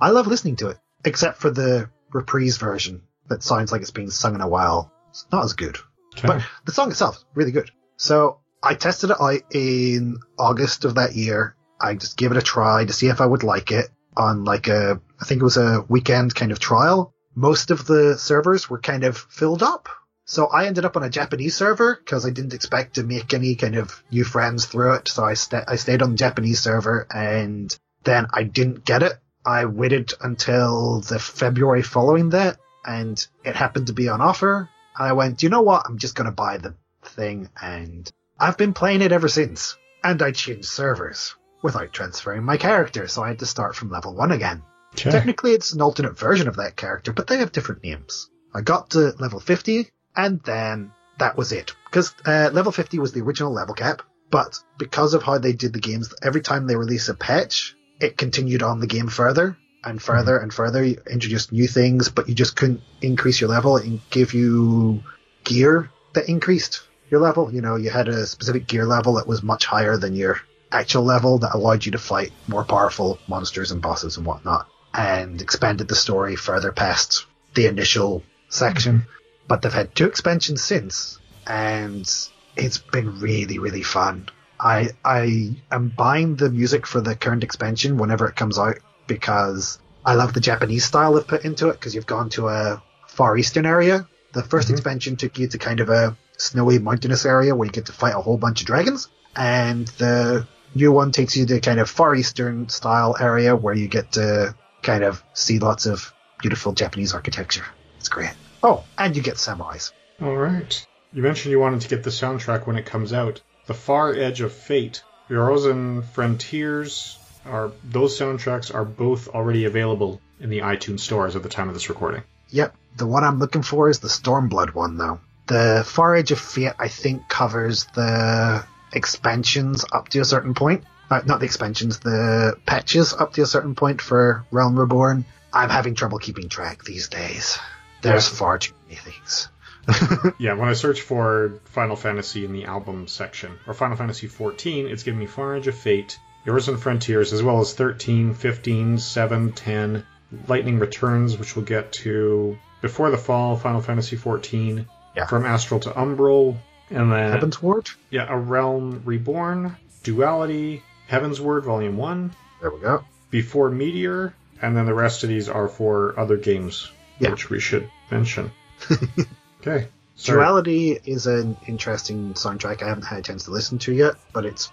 I love listening to it except for the reprise version that sounds like it's being sung in a while. It's not as good. Okay. But the song itself is really good. So I tested it out in August of that year. I just gave it a try to see if I would like it on like a, I think it was a weekend kind of trial. Most of the servers were kind of filled up. So I ended up on a Japanese server because I didn't expect to make any kind of new friends through it. So I, sta I stayed on the Japanese server and then I didn't get it. I waited until the February following that and it happened to be on offer. I went, you know what? I'm just going to buy the thing and I've been playing it ever since. And I changed servers without transferring my character, so I had to start from level one again. okay. Technically, it's an alternate version of that character, but they have different names. I got to level 50, and then that was it. Because uh, level 50 was the original level cap, but because of how they did the games, every time they release a patch, it continued on the game further and further and further. You introduced new things, but you just couldn't increase your level and give you gear that increased your level. You know, you had a specific gear level that was much higher than your actual level that allowed you to fight more powerful monsters and bosses and whatnot, and expanded the story further past the initial section. But they've had two expansions since, and it's been really, really fun. I I am buying the music for the current expansion whenever it comes out because I love the Japanese style they've put into it because you've gone to a far eastern area. The 1st Mhm. expansion took you to kind of a snowy mountainous area where you get to fight a whole bunch of dragons, and the new one takes you to kind of far eastern style area where you get to kind of see lots of beautiful Japanese architecture. It's great. Oh, and you get samurais. All right. You mentioned you wanted to get the soundtrack when it comes out. The Far Edge of Fate, Heroes Frontiers are those soundtracks are both already available in the iTunes stores at the time of this recording. Yep, the one I'm looking for is the Stormblood one, though. The Far Edge of Fate, I think, covers the expansions up to a certain point. Uh, not the expansions, the patches up to a certain point for Realm Reborn. I'm having trouble keeping track these days. There's Yeah. far too many things. [laughs] Yeah, when I search for Final Fantasy in the album section, or Final Fantasy 14, it's giving me Far Edge of Fate, Heroes and Frontiers, as well as 13, 15, 7, 10, Lightning Returns, which we'll get to before the fall, Final Fantasy 14, Yeah. From Astral to Umbral, and then Heavensward? yeah, A Realm Reborn, Duality, Heavensward Volume 1, There we go. Before Meteor, and then the rest of these are for other games, Yeah. which we should mention. [laughs] okay. Sorry. Duality is an interesting soundtrack I haven't had a chance to listen to yet, but it's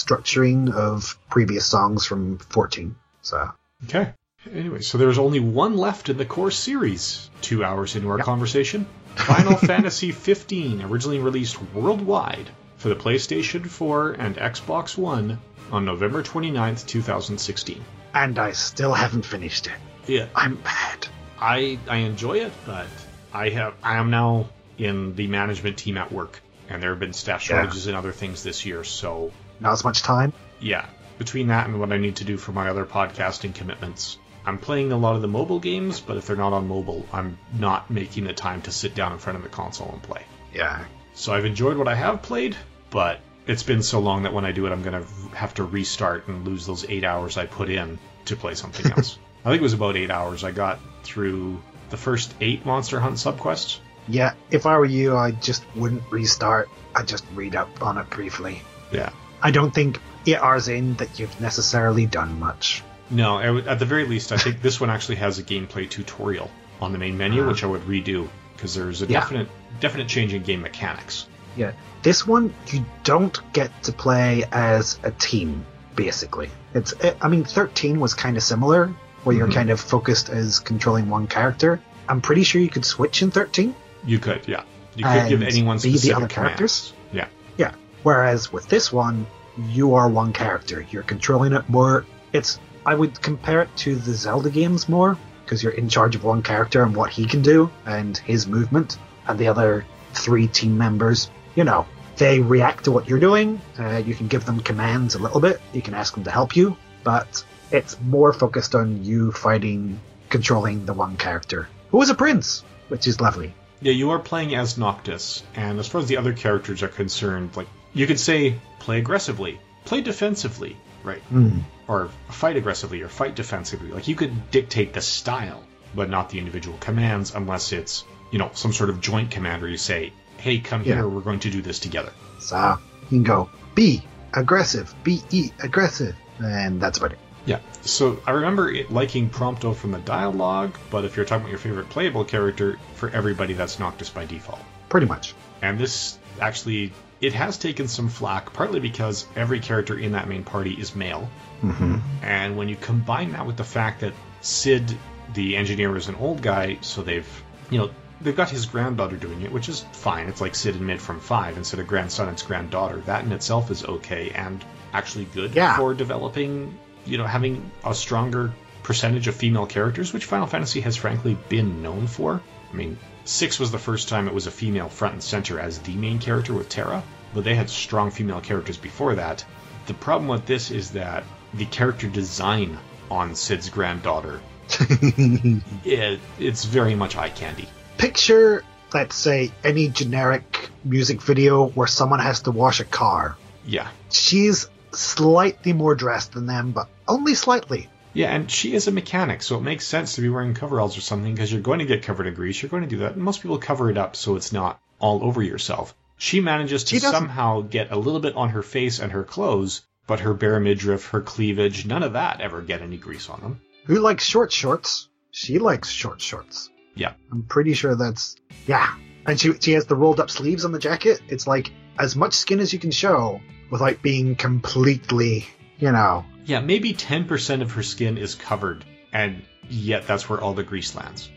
restructuring of previous songs from 14. So, Okay. Anyway, so there's only one left in the core series. Two hours into our Yep. conversation. Final [laughs] Fantasy 15, originally released worldwide for the PlayStation 4 and Xbox One on November 29th, 2016. and I still haven't finished it. Yeah, I'm bad. I I enjoy it, but I have I am now in the management team at work, and there have been staff Yeah. shortages and other things this year. So Not as much time. yeah, between that and what I need to do for my other podcasting commitments, I'm playing a lot of the mobile games. But if they're not on mobile, I'm not making the time to sit down in front of the console and play. Yeah. So I've enjoyed what I have played, but it's been so long that when I do it, I'm going to have to restart and lose those eight hours I put in to play something else. [laughs] I think it was about eight hours. I got through the first eight Monster Hunt subquests. Yeah, if I were you, I just wouldn't restart. I'd just read up on it briefly. Yeah. I don't think eight hours in that you've necessarily done much. No, at the very least, I think this one actually has a gameplay tutorial on the main menu, which I would redo because there's a Yeah. definite definite change in game mechanics. Yeah. This one, you don't get to play as a team, basically. It's, I mean, 13 was kind of similar, where you're Mhm. kind of focused as controlling one character. I'm pretty sure you could switch in 13. You could, yeah. You could give anyone be the specific other characters? commands. Yeah. Yeah. Whereas with this one, you are one character. You're controlling it more. It's I would compare it to the Zelda games more because you're in charge of one character and what he can do and his movement, and the other three team members, you know, they react to what you're doing. Uh, you can give them commands a little bit. You can ask them to help you, but it's more focused on you fighting, controlling the one character who is a prince, which is lovely. Yeah, you are playing as Noctis, and as far as the other characters are concerned, like you could say play aggressively, play defensively, right? Hmm. Or fight aggressively or fight defensively. Like you could dictate the style, but not the individual commands unless it's, you know, some sort of joint command where you say, Hey, come Yeah. here, we're going to do this together. So you can go B aggressive, B E aggressive, and that's about it. Yeah. So I remember it liking Prompto from the dialogue, but if you're talking about your favorite playable character, for everybody that's Noctis by default. Pretty much. And this actually it has taken some flack, partly because every character in that main party is male. Mm-hmm. And when you combine that with the fact that Cid, the engineer, is an old guy, so they've you know, they've got his granddaughter doing it, which is fine. It's like Cid and Mid from five instead of grandson, it's granddaughter. That in itself is okay and actually good Yeah. for developing you know, having a stronger percentage of female characters, which Final Fantasy has frankly been known for. I mean, six was the first time it was a female front and center as the main character with Terra, but they had strong female characters before that. The problem with this is that the character design on Cid's granddaughter, [laughs] it, it's very much eye candy. Picture, let's say, any generic music video where someone has to wash a car. Yeah. She's slightly more dressed than them, but only slightly. Yeah, and she is a mechanic, so it makes sense to be wearing coveralls or something because you're going to get covered in grease. You're going to do that. And most people cover it up so it's not all over yourself. She manages to She somehow get a little bit on her face and her clothes, but her bare midriff, her cleavage, none of that ever get any grease on them. Who likes short shorts? She likes short shorts. Yeah. I'm pretty sure that's yeah. And she she has the rolled up sleeves on the jacket. It's like as much skin as you can show without being completely, you know. Yeah, maybe 10% of her skin is covered, and yet that's where all the grease lands.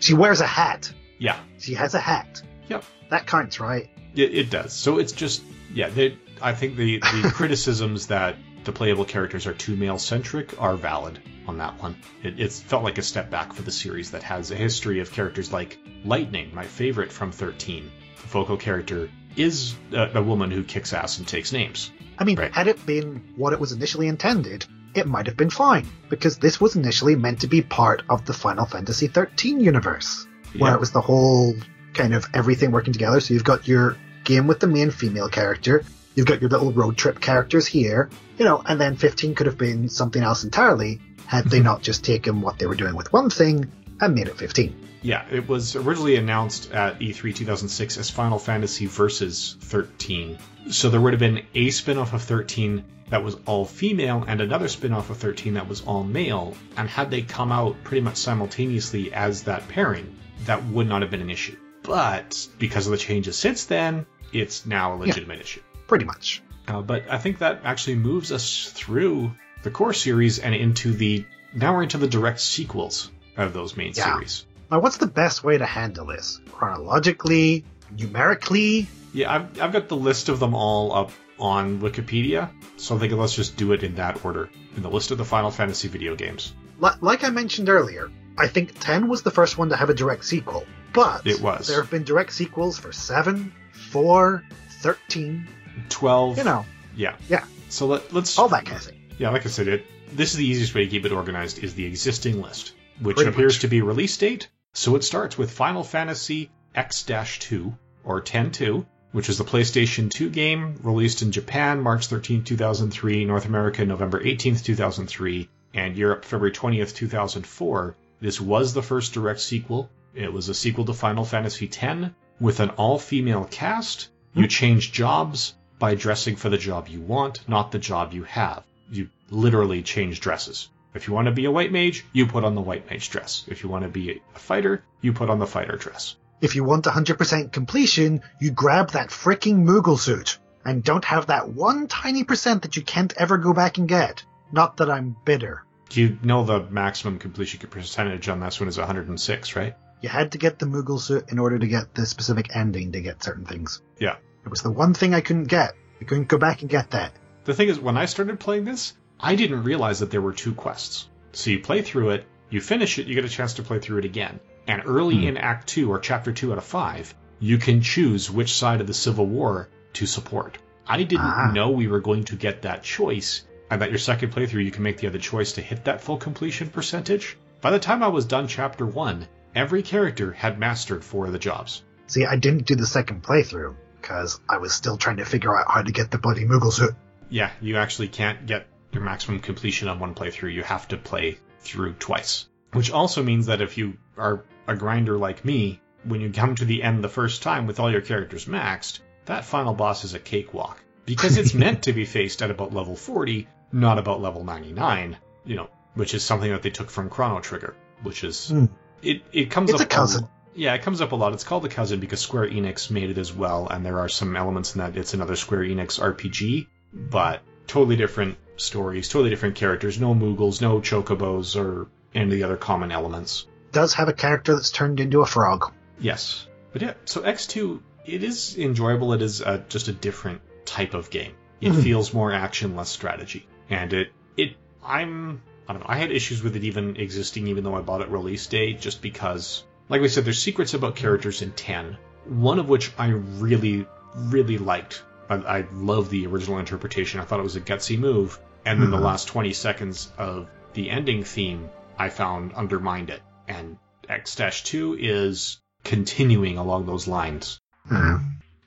She wears a hat. Yeah, She has a hat. Yep. That counts, right? it, it does. So it's just, yeah, they, I think the, the [laughs] criticisms that the playable characters are too male centric are valid on that one. It, it's felt like a step back for the series that has a history of characters like Lightning, my favorite from 13. The vocal character is a, a woman who kicks ass and takes names. I mean, Right. had it been what it was initially intended, it might have been fine, because this was initially meant to be part of the Final Fantasy XIII universe, where Yeah. it was the whole kind of everything working together. So you've got your game with the main female character, you've got your little road trip characters here, you know, and then 15 could have been something else entirely had they mm-hmm. not just taken what they were doing with one thing and made it 15. Yeah, it was originally announced at E E3 2006 as Final Fantasy Versus 13. So there would have been a spin off of 13 that was all female and another spin off of 13 that was all male. And had they come out pretty much simultaneously as that pairing, that would not have been an issue. But because of the changes since then, it's now a legitimate issue. Pretty much. Uh, but I think that actually moves us through the core series and into the. Now we're into the direct sequels of those main Yeah. series. Now, what's the best way to handle this? Chronologically? Numerically? Yeah, I've, I've got the list of them all up on Wikipedia, so I think let's just do it in that order. In the list of the Final Fantasy video games. Li- like I mentioned earlier, I think 10 was the first one to have a direct sequel. But It was. there have been direct sequels for 7, 4, 13, 12. you know, Yeah. yeah, So let, let's. all that kind of thing. Yeah, like I said, it. This is the easiest way to keep it organized is the existing list, which Pretty appears much. to be release date. So it starts with Final Fantasy X-2 or 10-2, which is the PlayStation 2 game released in Japan March 13, 2003, North America November 18, 2003, and Europe February 20th, 2004. This was the first direct sequel. It was a sequel to Final Fantasy X with an all female cast. You hmm. change jobs by dressing for the job you want, not the job you have. You literally change dresses. If you want to be a white mage, you put on the white mage dress. If you want to be a fighter, you put on the fighter dress. If you want 100% completion, you grab that freaking Moogle suit and don't have that one tiny percent that you can't ever go back and get. Not that I'm bitter. You know the maximum completion percentage on this one is 106, right? You had to get the Moogle suit in order to get the specific ending to get certain things. Yeah. It was the one thing I couldn't get. I couldn't go back and get that. The thing is, when I started playing this, I didn't realize that there were two quests. So you play through it, you finish it, you get a chance to play through it again. And early Hmm. in Act 2 or Chapter 2 out of 5, you can choose which side of the Civil War to support. I didn't Ah. know we were going to get that choice, and that your second playthrough you can make the other choice to hit that full completion percentage. By the time I was done Chapter 1, every character had mastered four of the jobs. See, I didn't do the second playthrough because I was still trying to figure out how to get the bloody Moogle suit. Yeah, you actually can't get your maximum completion on one playthrough. You have to play through twice. Which also means that if you are a grinder like me, when you come to the end the first time with all your characters maxed, that final boss is a cakewalk. Because it's [laughs] meant to be faced at about level 40, not about level 99, you know, which is something that they took from Chrono Trigger, which is Hmm. it it comes It's up a cousin. yeah, it comes up a lot. It's called a cousin because Square Enix made it as well, and there are some elements in that. It's another Square Enix RPG, but totally different stories, totally different characters. No Moogles, no Chocobos, or any of the other common elements. Does have a character that's turned into a frog. Yes, but yeah. So X2, it is enjoyable. It is uh just a different type of game. It Mhm. feels more action, less strategy, and it it I'm I don't know. I had issues with it even existing, even though I bought it release day, just because, like we said, there's secrets about characters in 10. One of which I really, really liked. I, I love the original interpretation. I thought it was a gutsy move, and then the Mhm. last 20 seconds of the ending theme I found undermined it. And X-2 is continuing along those lines. Hmm.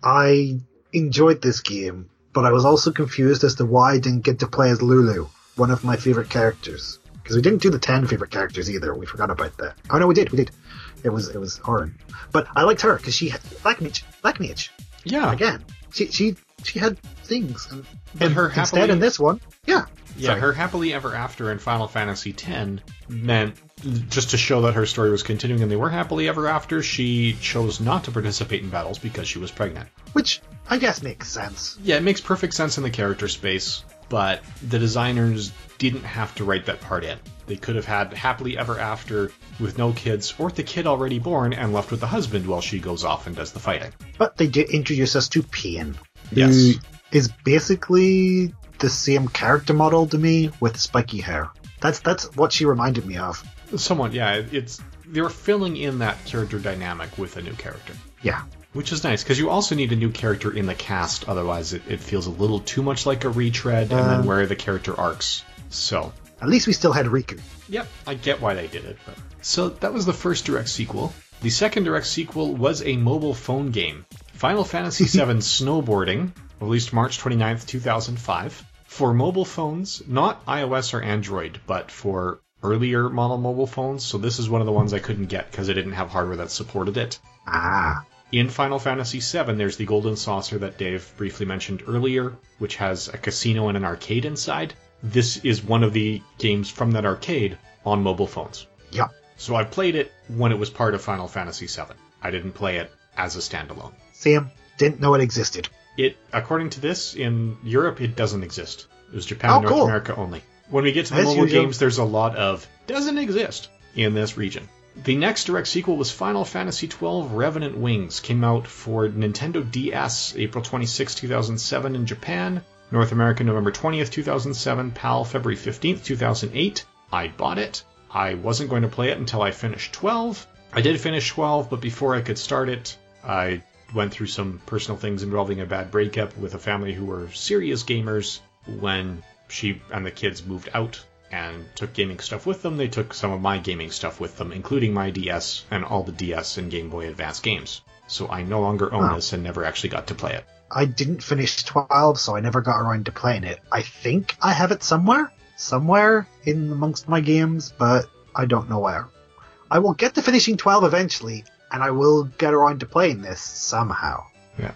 I enjoyed this game, but I was also confused as to why I didn't get to play as Lulu, one of my favorite characters. Because we didn't do the ten favorite characters either. We forgot about that. Oh no, we did. We did. It was it was Auron, but I liked her because she had Black Mage. Black Mage Yeah, again. She she she had things. And, and her instead happily- in this one, yeah, Yeah, Sorry. her happily ever after in Final Fantasy X mm-hmm. meant just to show that her story was continuing and they were happily ever after, she chose not to participate in battles because she was pregnant. which I guess makes sense. Yeah, it makes perfect sense in the character space, but the designers didn't have to write that part in. They could have had happily ever after with no kids or the kid already born and left with the husband while she goes off and does the fighting. But they did introduce us to Paine, Yes. who is basically the same character model to me with spiky hair. That's that's what she reminded me of. Somewhat, yeah, it's they're filling in that character dynamic with a new character. Yeah. Which is nice, because you also need a new character in the cast, otherwise it, it feels a little too much like a retread, and then Um. where the character arcs. So, At least we still had Rikku. yep, I get why they did it. But... So that was the first direct sequel. The second direct sequel was a mobile phone game, Final Fantasy [laughs] VII Snowboarding, released March 29th, 2005. For mobile phones, not iOS or Android, but for earlier model mobile phones. So this is one of the ones I couldn't get because I didn't have hardware that supported it. Ah. In Final Fantasy VII, there's the Golden Saucer that Dave briefly mentioned earlier, which has a casino and an arcade inside. This is one of the games from that arcade on mobile phones. Yeah. So I played it when it was part of Final Fantasy VII. I didn't play it as a standalone. Same. Didn't know it existed. It, according to this, in Europe, it doesn't exist. It was Japan Oh, and North cool. America only. When we get to the As mobile usual. games, there's a lot of doesn't exist in this region. The next direct sequel was Final Fantasy XII Revenant Wings. Came out for Nintendo DS April 26, 2007 in Japan, North America November 20th, 2007, PAL February 15th, 2008. I bought it. I wasn't going to play it until I finished 12. I did finish 12, but before I could start it, I went through some personal things involving a bad breakup with a family who were serious gamers when she and the kids moved out and took gaming stuff with them. They took some of my gaming stuff with them, including my DS and all the DS and Game Boy Advance games. So I no longer own this and never actually got to play it. I didn't finish 12, so I never got around to playing it. I think I have it somewhere, somewhere in amongst my games, but I don't know where. I will get to finishing 12 eventually, and I will get around to playing this somehow. Yeah.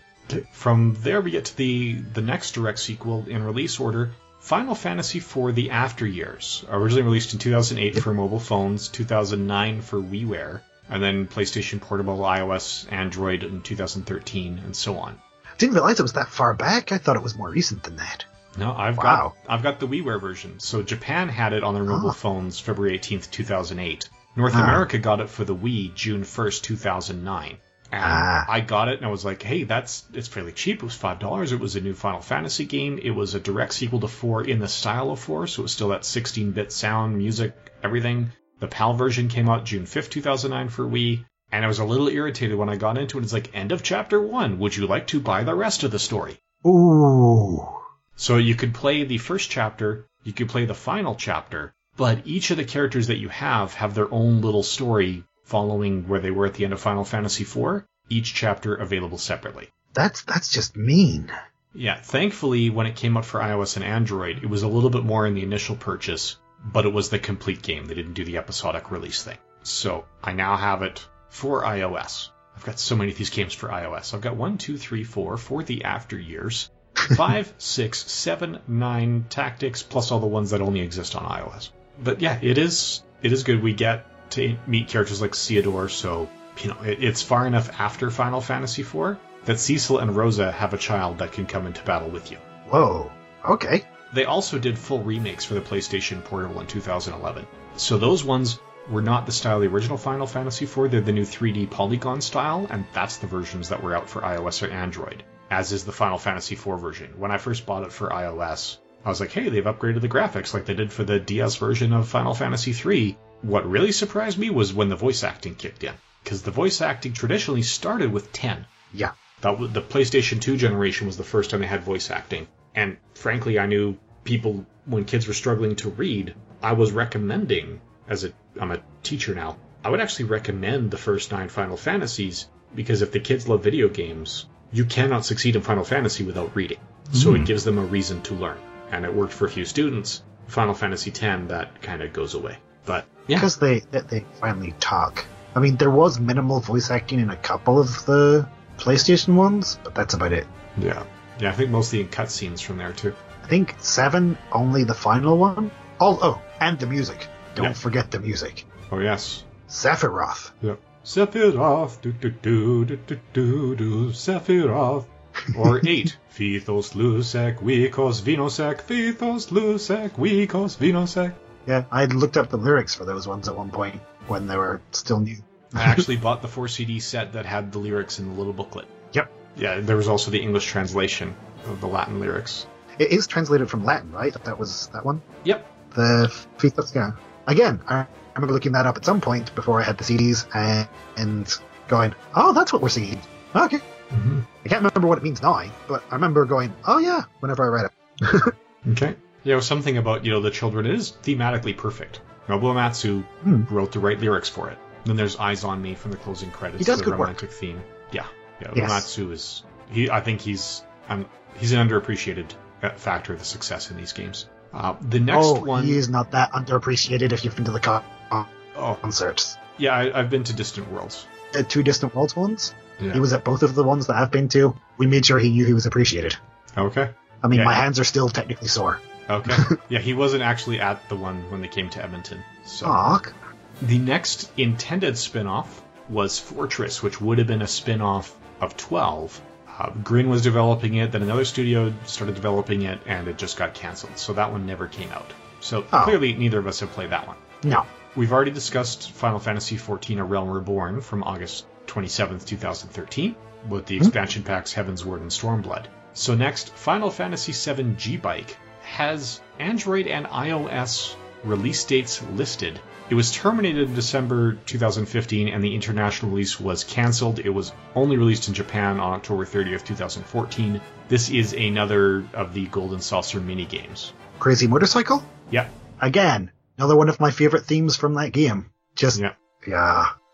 From there, we get to the the next direct sequel in release order, Final Fantasy IV: The After Years, originally released in 2008 for mobile phones, 2009 for WiiWare, and then PlayStation Portable, iOS, Android in 2013, and so on. Didn't realize it was that far back. I thought it was more recent than that. No, I've Wow. got I've got the WiiWare version. So Japan had it on their mobile Ah. phones February 18th, 2008. North Ah. America got it for the Wii June 1st, 2009. And Ah. I got it and I was like, "Hey, that's it's fairly cheap. It was five dollars. It was a new Final Fantasy game. It was a direct sequel to four in the style of four, so it was still that 16-bit sound, music, everything." The PAL version came out June 5th, 2009 for Wii, and I was a little irritated when I got into it. It's like, "End of chapter one. Would you like to buy the rest of the story?" Ooh. So you could play the first chapter, you could play the final chapter, but each of the characters that you have have their own little story following where they were at the end of Final Fantasy IV, each chapter available separately. That's that's just mean. Yeah, thankfully, when it came out for iOS and Android, it was a little bit more in the initial purchase, but it was the complete game. They didn't do the episodic release thing. So I now have it for iOS. I've got so many of these games for iOS. I've got one, two, three, four for the after years, [laughs] five, six, seven, nine tactics, plus all the ones that only exist on iOS. But yeah, it is it is good. We get to meet characters like Theodore, so you know it, it's far enough after Final Fantasy IV that Cecil and Rosa have a child that can come into battle with you. Whoa. Okay. They also did full remakes for the PlayStation Portable in 2011. So those ones were not the style of the original Final Fantasy IV, they're the new 3D polygon style, and that's the versions that were out for iOS or Android, as is the Final Fantasy IV version. When I first bought it for iOS, I was like, hey, they've upgraded the graphics like they did for the DS version of Final Fantasy III. What really surprised me was when the voice acting kicked in, because the voice acting traditionally started with 10. Yeah. That w- the PlayStation 2 generation was the first time they had voice acting. And frankly, I knew people when kids were struggling to read, I was recommending as a I'm a teacher now. I would actually recommend the first 9 Final Fantasies because if the kids love video games, you cannot succeed in Final Fantasy without reading. So it hmm. gives them a reason to learn. And it worked for a few students. Final Fantasy X that kind of goes away. But yeah. Because they that they finally talk. I mean, there was minimal voice acting in a couple of the PlayStation ones, but that's about it. Yeah. Yeah, I think mostly in cutscenes from there too. I think seven, only the final one. Oh, oh, and the music. Don't Yeah. forget the music. Oh yes. Sephiroth. Yep. Sephiroth, do do do do do do do, Sephiroth. Or eight. Fithos lusek, vikos vinosek, Fithos lusek, vikos vinosek. Yeah, I looked up the lyrics for those ones at one point when they were still new. I actually bought the 4 CD set that had the lyrics in the little booklet. Yep. Yeah, there was also the English translation of the Latin lyrics. It is translated from Latin, right? That was that one. Yep. The Fethos, yeah. Again, I I remember looking that up at some point before I had the CDs and, and going, oh, that's what we're singing. Okay. Mm-hmm. I can't remember what it means now, but I remember going, oh yeah, whenever I read it. [laughs] Okay. You know, something about, you know, the children. It is thematically perfect. Nobuo Matsu Hmm. wrote the right lyrics for it. Then there's Eyes on Me from the closing credits. He does the good work. romantic theme. Yeah. Yeah, Yes. Uematsu is he I think he's um, he's an underappreciated uh, factor of the success in these games. Uh, the next oh, one he is not that underappreciated if you've been to the con- oh concerts. yeah, I, I've been to Distant Worlds. The two distant worlds ones. Yeah. He was at both of the ones that I've been to. We made sure he knew he was appreciated. Okay. I mean, Yeah. my hands are still technically sore. Okay. [laughs] yeah, he wasn't actually at the one when they came to Edmonton. So The next intended spin-off was Fortress, which would have been a spin-off of 12. Uh, Grin was developing it, then another studio started developing it, and it just got canceled. So that one never came out. So Oh. clearly, neither of us have played that one. no. We've already discussed Final Fantasy XIV: A Realm Reborn from August 27th, 2013, with the hmm. expansion packs Heavensward and Stormblood. So next, Final Fantasy VII G-Bike has Android and iOS release dates listed. It was terminated in December 2015, and the international release was cancelled. It was only released in Japan on October 30th, 2014. This is another of the Golden Saucer mini games. Crazy motorcycle? Yep. again, another one of my favorite themes from that game. Just Yeah.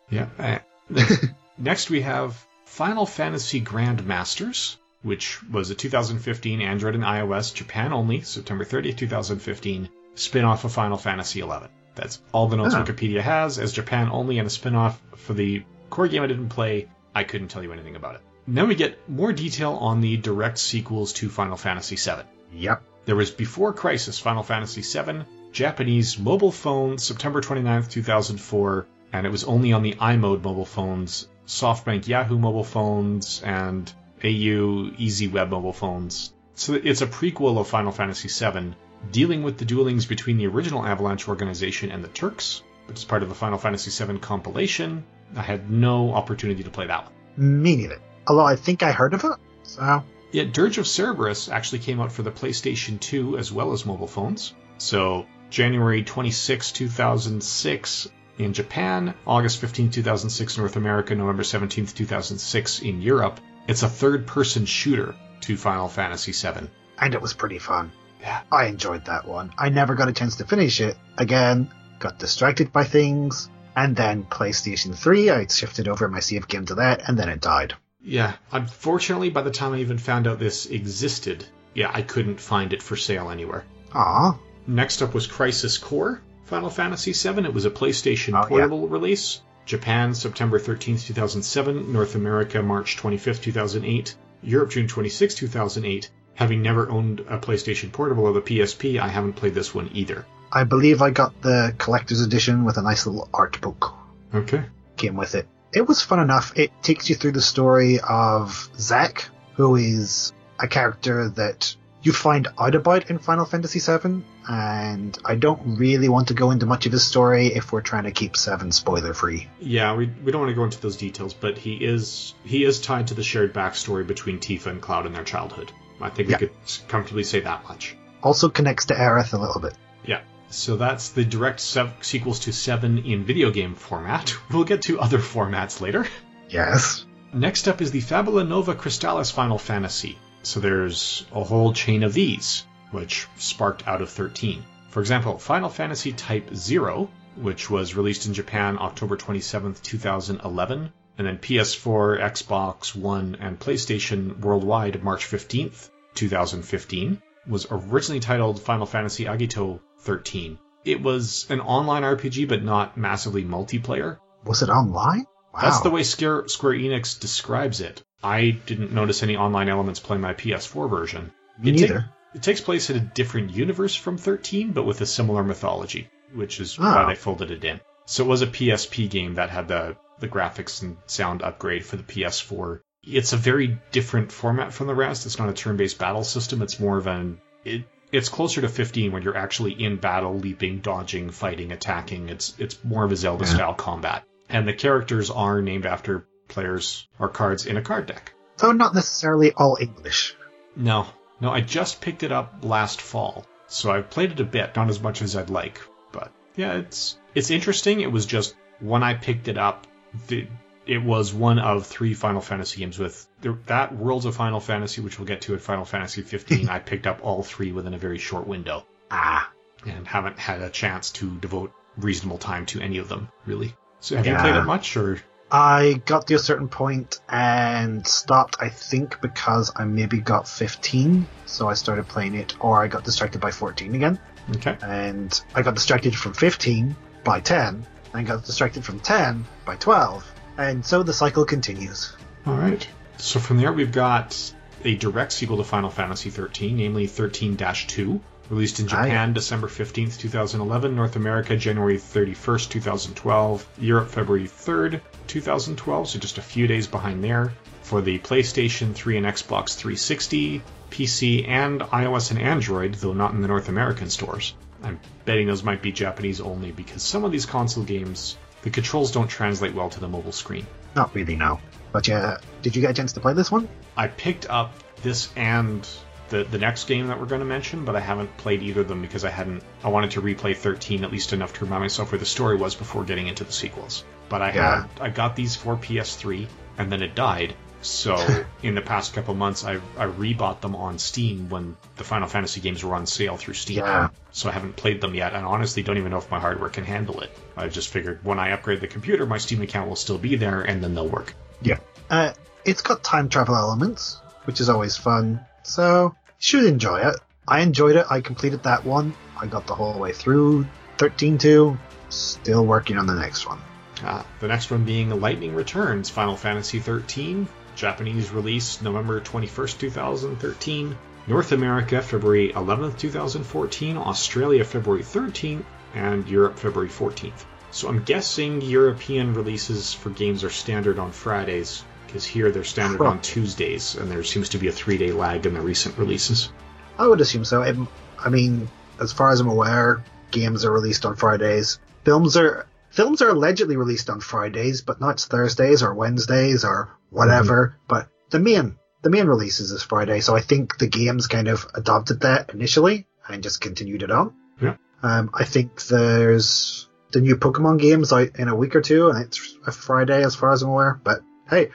yeah. Yeah. [laughs] Next, we have Final Fantasy Grandmasters, which was a 2015 Android and iOS Japan only, September 30th, 2015, spin off of Final Fantasy XI. That's all the notes Oh. Wikipedia has as Japan only and a spin off for the core game I didn't play. I couldn't tell you anything about it. Then we get more detail on the direct sequels to Final Fantasy VII. Yep. There was Before Crisis Final Fantasy VII, Japanese mobile phone, September 29th, 2004, and it was only on the iMode mobile phones, SoftBank Yahoo mobile phones, and AU EZweb mobile phones. So it's a prequel of Final Fantasy VII, dealing with the duelings between the original Avalanche organization and the Turks, which is part of the Final Fantasy VII compilation. I had no opportunity to play that one. Me neither. Although I think I heard of it. So Yeah, Dirge of Cerberus actually came out for the PlayStation 2 as well as mobile phones. So, January 26, 2006 in Japan, August 15, 2006 North America, November 17, 2006 in Europe. It's a third person shooter to Final Fantasy VII. and it was pretty fun. Yeah. I enjoyed that one. I never got a chance to finish it. Again, got distracted by things, and then PlayStation 3, I shifted over my save game to that, and then it died. Yeah, unfortunately, by the time I even found out this existed, yeah, I couldn't find it for sale anywhere. Aw, Next up was Crisis Core, Final Fantasy VII. It was a PlayStation Oh, yeah. portable release. Japan, September 13th, 2007. North America, March 25th, 2008. Europe, June 26th, 2008. Having never owned a PlayStation Portable or the PSP, I haven't played this one either. I believe I got the collector's edition with a nice little art book Okay. came with it. It was fun enough. It takes you through the story of Zack, who is a character that you find out about in Final Fantasy VII, and I don't really want to go into much of his story if we're trying to keep 7 spoiler free. Yeah, we, we don't want to go into those details, but he is he is tied to the shared backstory between Tifa and Cloud in their childhood. I think Yeah. we could comfortably say that much. Also connects to Aerith a little bit. Yeah. So that's the direct sev- sequels to 7 in video game format. [laughs] We'll get to other formats later. Yes. Next up is the Fabula Nova Crystallis Final Fantasy. So there's a whole chain of these, which sparked out of 13. For example, Final Fantasy Type 0, which was released in Japan October 27th, 2011, and then PS4, Xbox One, and PlayStation worldwide March 15th, 2015, was originally titled Final Fantasy Agito 13. It was an online RPG, but not massively multiplayer. Was it online? Wow. That's the way Square, Square Enix describes it. I didn't notice any online elements playing my PS4 version. It ta- neither. it takes place in a different universe from 13, but with a similar mythology, which is Oh. why ah. they folded it in. So it was a PSP game that had the, the graphics and sound upgrade for the PS4. It's a very different format from the rest. It's not a turn-based battle system. It's more of an it, it's closer to 15 when you're actually in battle, leaping, dodging, fighting, attacking. It's it's more of a Zelda Yeah. style combat. And the characters are named after players or cards in a card deck. So not necessarily all English. No, no, I just picked it up last fall, so I've played it a bit, not as much as I'd like, but yeah, it's it's interesting. It was just when I picked it up, the, it was one of three Final Fantasy games with the, that Worlds of Final Fantasy, which we'll get to at Final Fantasy 15. [laughs] I picked up all three within a very short window, Ah, and haven't had a chance to devote reasonable time to any of them really. So have you played it much, or I got to a certain point and stopped, I think, because I maybe got 15, so I started playing it, or I got distracted by 14 again, okay? and I got distracted from 15 by 10, and got distracted from 10 by 12, and so the cycle continues. All right. So from there, we've got a direct sequel to Final Fantasy 13, namely 13-2, released in. Japan December 15th, 2011, North America January 31st, 2012, Europe February 3rd, 2012, so just a few days behind there. For the PlayStation 3 and Xbox 360, PC, and iOS and Android, though not in the North American stores. I'm betting those might be Japanese only because some of these console games, the controls don't translate well to the mobile screen. Not really, no. But yeah, did you get a chance to play this one? I picked up this and the the next game that we're going to mention, but I haven't played either of them because I hadn't. I wanted to replay 13 at least enough to remind myself where the story was before getting into the sequels. But I Yeah. had I got these for PS3 and then it died, So [laughs] in the past couple months, I've I rebought them on Steam when the Final Fantasy games were on sale through Steam. Yeah. So I haven't played them yet, and honestly don't even know if my hardware can handle it. I just figured when I upgrade the computer, my Steam account will still be there, and then they'll work. Yeah. Uh, it's got time travel elements, which is always fun. So should enjoy it. I enjoyed it. I completed that one. I got the whole way through 13.2. Still working on the next one. Ah, the next one being Lightning Returns, Final Fantasy 13, Japanese release November 21st, 2013. North America February 11th, 2014. Australia February 13th. And Europe February 14th. So I'm guessing European releases for games are standard on Fridays, because here they're standard on Tuesdays, and there seems to be a three day lag in the recent releases. I would assume so. It, I mean, as far as I'm aware, games are released on Fridays. Films are films are allegedly released on Fridays, but not Thursdays or Wednesdays or whatever. But the main the main releases is Friday, so I think the games kind of adopted that initially and just continued it on. Yeah. Um, I think there's the new Pokemon games out in a week or two, and it's a Friday as far as I'm aware. But hey,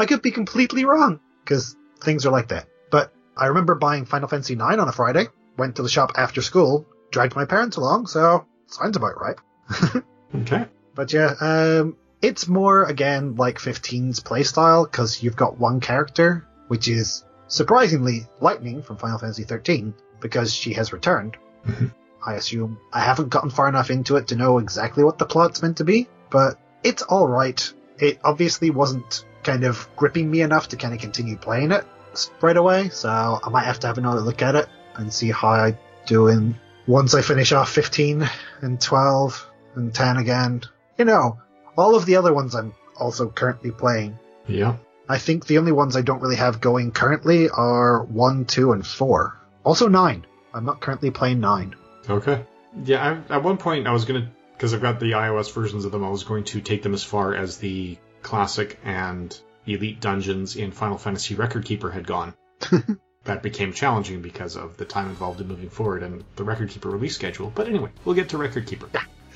I could be completely wrong because things are like that. But I remember buying Final Fantasy IX on a Friday, went to the shop after school, dragged my parents along, so sounds about right. [laughs] Okay. But yeah, um, it's more again like 15's playstyle because you've got one character, which is surprisingly Lightning from Final Fantasy 13 because she has returned. Mhm. I assume I haven't gotten far enough into it to know exactly what the plot's meant to be, but it's all right. It obviously wasn't kind of gripping me enough to kind of continue playing it right away, so I might have to have another look at it and see how I do in once I finish off 15 and 12 and 10 again. You know, all of the other ones I'm also currently playing. Yeah. I think the only ones I don't really have going currently are 1, 2, and 4. Also 9. I'm not currently playing 9. Okay. Yeah, I, at one point I was gonna, because I've got the iOS versions of them, I was going to take them as far as the classic and elite dungeons in Final Fantasy Record Keeper had gone. [laughs] that became challenging because of the time involved in moving forward and the Record Keeper release schedule. But anyway, we'll get to Record Keeper.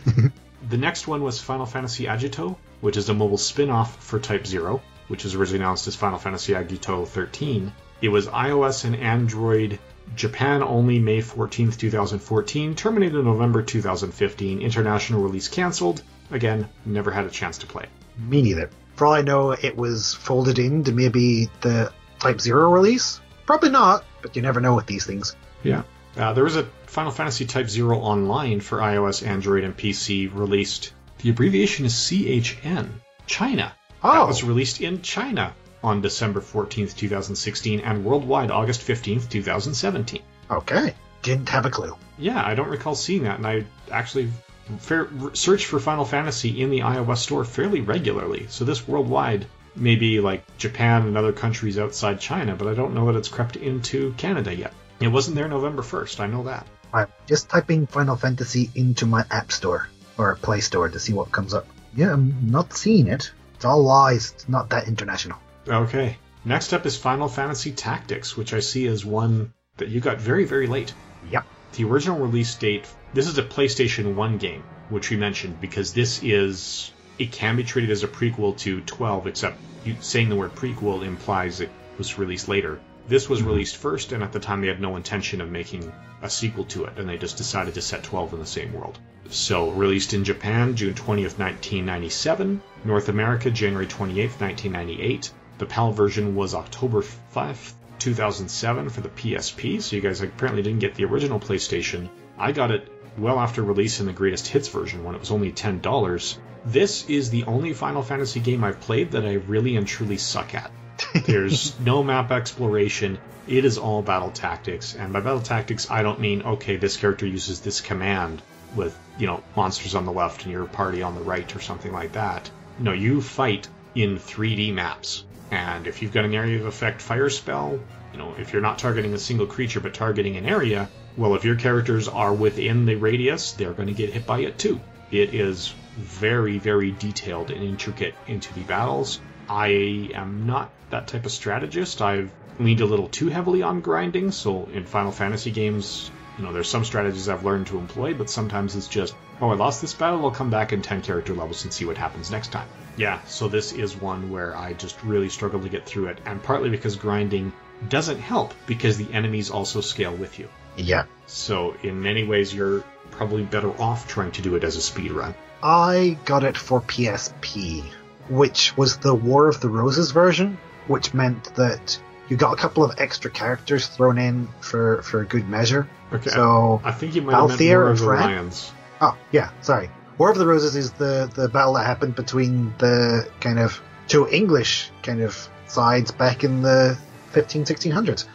[laughs] the next one was Final Fantasy Agito, which is a mobile spin off for Type Zero, which was originally announced as Final Fantasy Agito 13. It was iOS and Android Japan only May 14th, 2014, terminated November 2015, international release cancelled. Again, never had a chance to play. Me neither. For all I know, it was folded into maybe the Type Zero release. Probably not, but you never know with these things. Yeah. Uh, there was a Final Fantasy Type Zero Online for iOS, Android, and PC released. The abbreviation is CHN, China. That Oh. was released in China on December 14th, 2016, and worldwide August 15th, 2017. Okay. Didn't have a clue. Yeah, I don't recall seeing that, and I actually fair, search for Final Fantasy in the iOS store fairly regularly. So this worldwide may be like Japan and other countries outside China, but I don't know that it's crept into Canada yet. It wasn't there November 1st, I know that. I'm just typing Final Fantasy into my App Store or Play Store to see what comes up. Yeah, I'm not seeing it. It's all lies. It's not that international. Okay. Next up is Final Fantasy Tactics, which I see as one that you got very, very late. Yep. The original release date, this is a PlayStation 1 game, which we mentioned, because this is, it can be treated as a prequel to 12, except you, saying the word prequel implies it was released later. This was mm-hmm. released first, and at the time they had no intention of making a sequel to it, and they just decided to set 12 in the same world. So, released in Japan June 20th, 1997, North America January 28th, 1998. The PAL version was October 5th, 2007 for the PSP, so you guys apparently didn't get the original PlayStation. I got it well after release in the greatest hits version when it was only $10. This is the only Final Fantasy game I've played that I really and truly suck at. [laughs] There's no map exploration. It is all battle tactics. And by battle tactics, I don't mean, okay, this character uses this command with, you know, monsters on the left and your party on the right or something like that. No, you fight in 3D maps. And if you've got an area of effect fire spell, you know, if you're not targeting a single creature but targeting an area, well, if your characters are within the radius, they're going to get hit by it too. It is very, very detailed and intricate into the battles. I am not that type of strategist. I've leaned a little too heavily on grinding, so in Final Fantasy games, You know, there's some strategies I've learned to employ, but sometimes it's just, oh, I lost this battle, I'll come back in 10 character levels and see what happens next time. Yeah, so this is one where I just really struggle to get through it, and partly because grinding doesn't help because the enemies also scale with you. Yeah. So in many ways, you're probably better off trying to do it as a speed run. I got it for PSP, which was the War of the Roses version, which meant that you got a couple of extra characters thrown in for, for good measure. Okay. So, I think you might have meant Balthier War of the Lions. oh, yeah, sorry. War of the Roses is the, the battle that happened between the kind of two English kind of sides back in the 15, 1600s.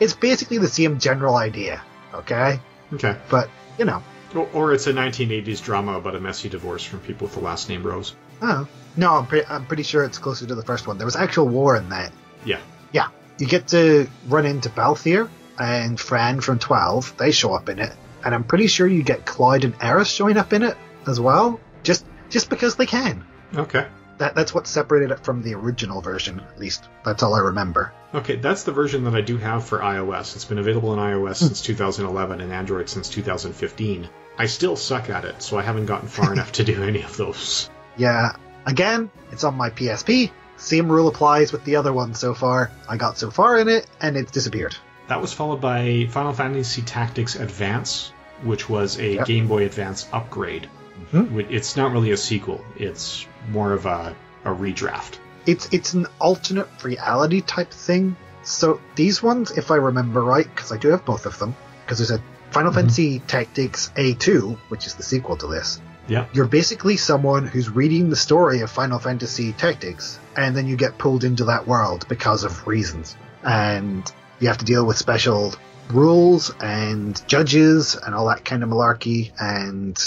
It's basically the same general idea, okay? Okay. But, you know, Or, or it's a 1980s drama about a messy divorce from people with the last name Rose. oh. No, I'm, pre- I'm pretty sure it's closer to the first one. There was actual war in that. Yeah. Yeah, you get to run into Balthier and Fran from 12. They show up in it. And I'm pretty sure you get Cloud and Aerith showing up in it as well. Just just because they can. Okay. That That's what separated it from the original version, at least. That's all I remember. Okay, that's the version that I do have for iOS. It's been available in iOS since 2011 and Android since 2015. I still suck at it, so I haven't gotten far enough to do any of those. [laughs] Yeah, again, it's on my PSP. Same rule applies with the other one so far. I got so far in it, and it's disappeared. That was followed by Final Fantasy Tactics Advance, which was a Yep. Game Boy Advance upgrade. Mhm. It's not really a sequel, it's more of a, a redraft. it's it's an alternate reality type thing. So these ones, if I remember right, because I do have both of them, because there's a Final mm-hmm. Fantasy Tactics A2, which is the sequel to this. Yeah. You're basically someone who's reading the story of Final Fantasy Tactics, and then you get pulled into that world because of reasons, and you have to deal with special rules and judges and all that kind of malarkey, and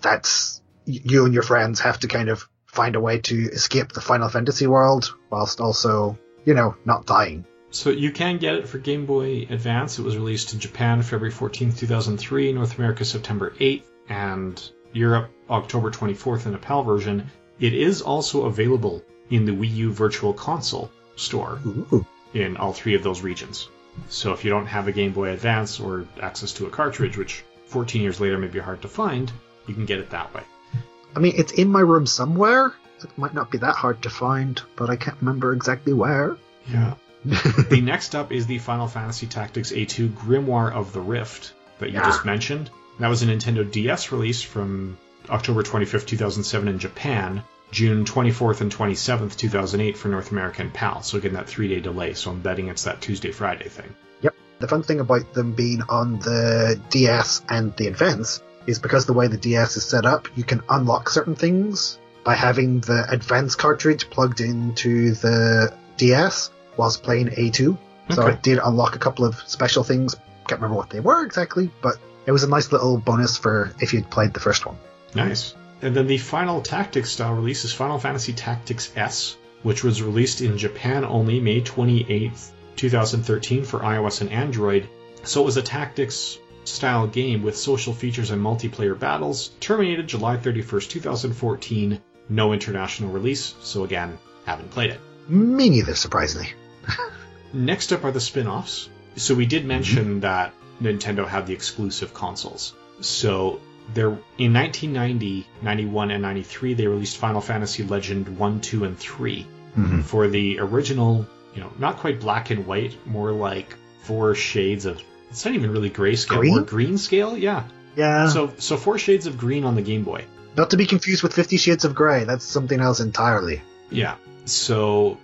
that's you and your friends have to kind of find a way to escape the Final Fantasy world whilst also, you know, not dying. So you can get it for Game Boy Advance. It was released in Japan February 14th, 2003, North America September 8th, and Europe October 24th in a PAL version. It is also available in the Wii U Virtual Console store Ooh. in all three of those regions. So if you don't have a Game Boy Advance or access to a cartridge, which 14 years later may be hard to find, you can get it that way. I mean, it's in my room somewhere. It might not be that hard to find, but I can't remember exactly where. Yeah. [laughs] the next up is the Final Fantasy Tactics A2 Grimoire of the Rift that you Yeah. just mentioned. That was a Nintendo DS release from October 25th, 2007 in Japan, June 24th and 27th, 2008 for North America and PAL. So again, that three day delay. So I'm betting it's that Tuesday, Friday thing. Yep. The fun thing about them being on the DS and the Advance is because the way the DS is set up, you can unlock certain things by having the Advance cartridge plugged into the DS whilst playing A2. So Okay. it did unlock a couple of special things. Can't remember what they were exactly, but it was a nice little bonus for if you'd played the first one. Nice. And then the final Tactics style release is Final Fantasy Tactics S, which was released in Japan only May 28th, 2013 for iOS and Android. So it was a tactics style game with social features and multiplayer battles. Terminated July 31st, 2014. No international release, so again, haven't played it. Me neither, surprisingly. [laughs] Next up are the spin offs. So we did mention that Nintendo had the exclusive consoles. So there in 1990, 91, and 93 they released Final Fantasy Legend 1, 2, and 3 Mhm. for the original, you know, not quite black and white, more like four shades of it's not even really grayscale, Green? more green scale, yeah. Yeah. So so four shades of green on the Game Boy. Not to be confused with Fifty Shades of Grey. That's something else entirely. Yeah. So,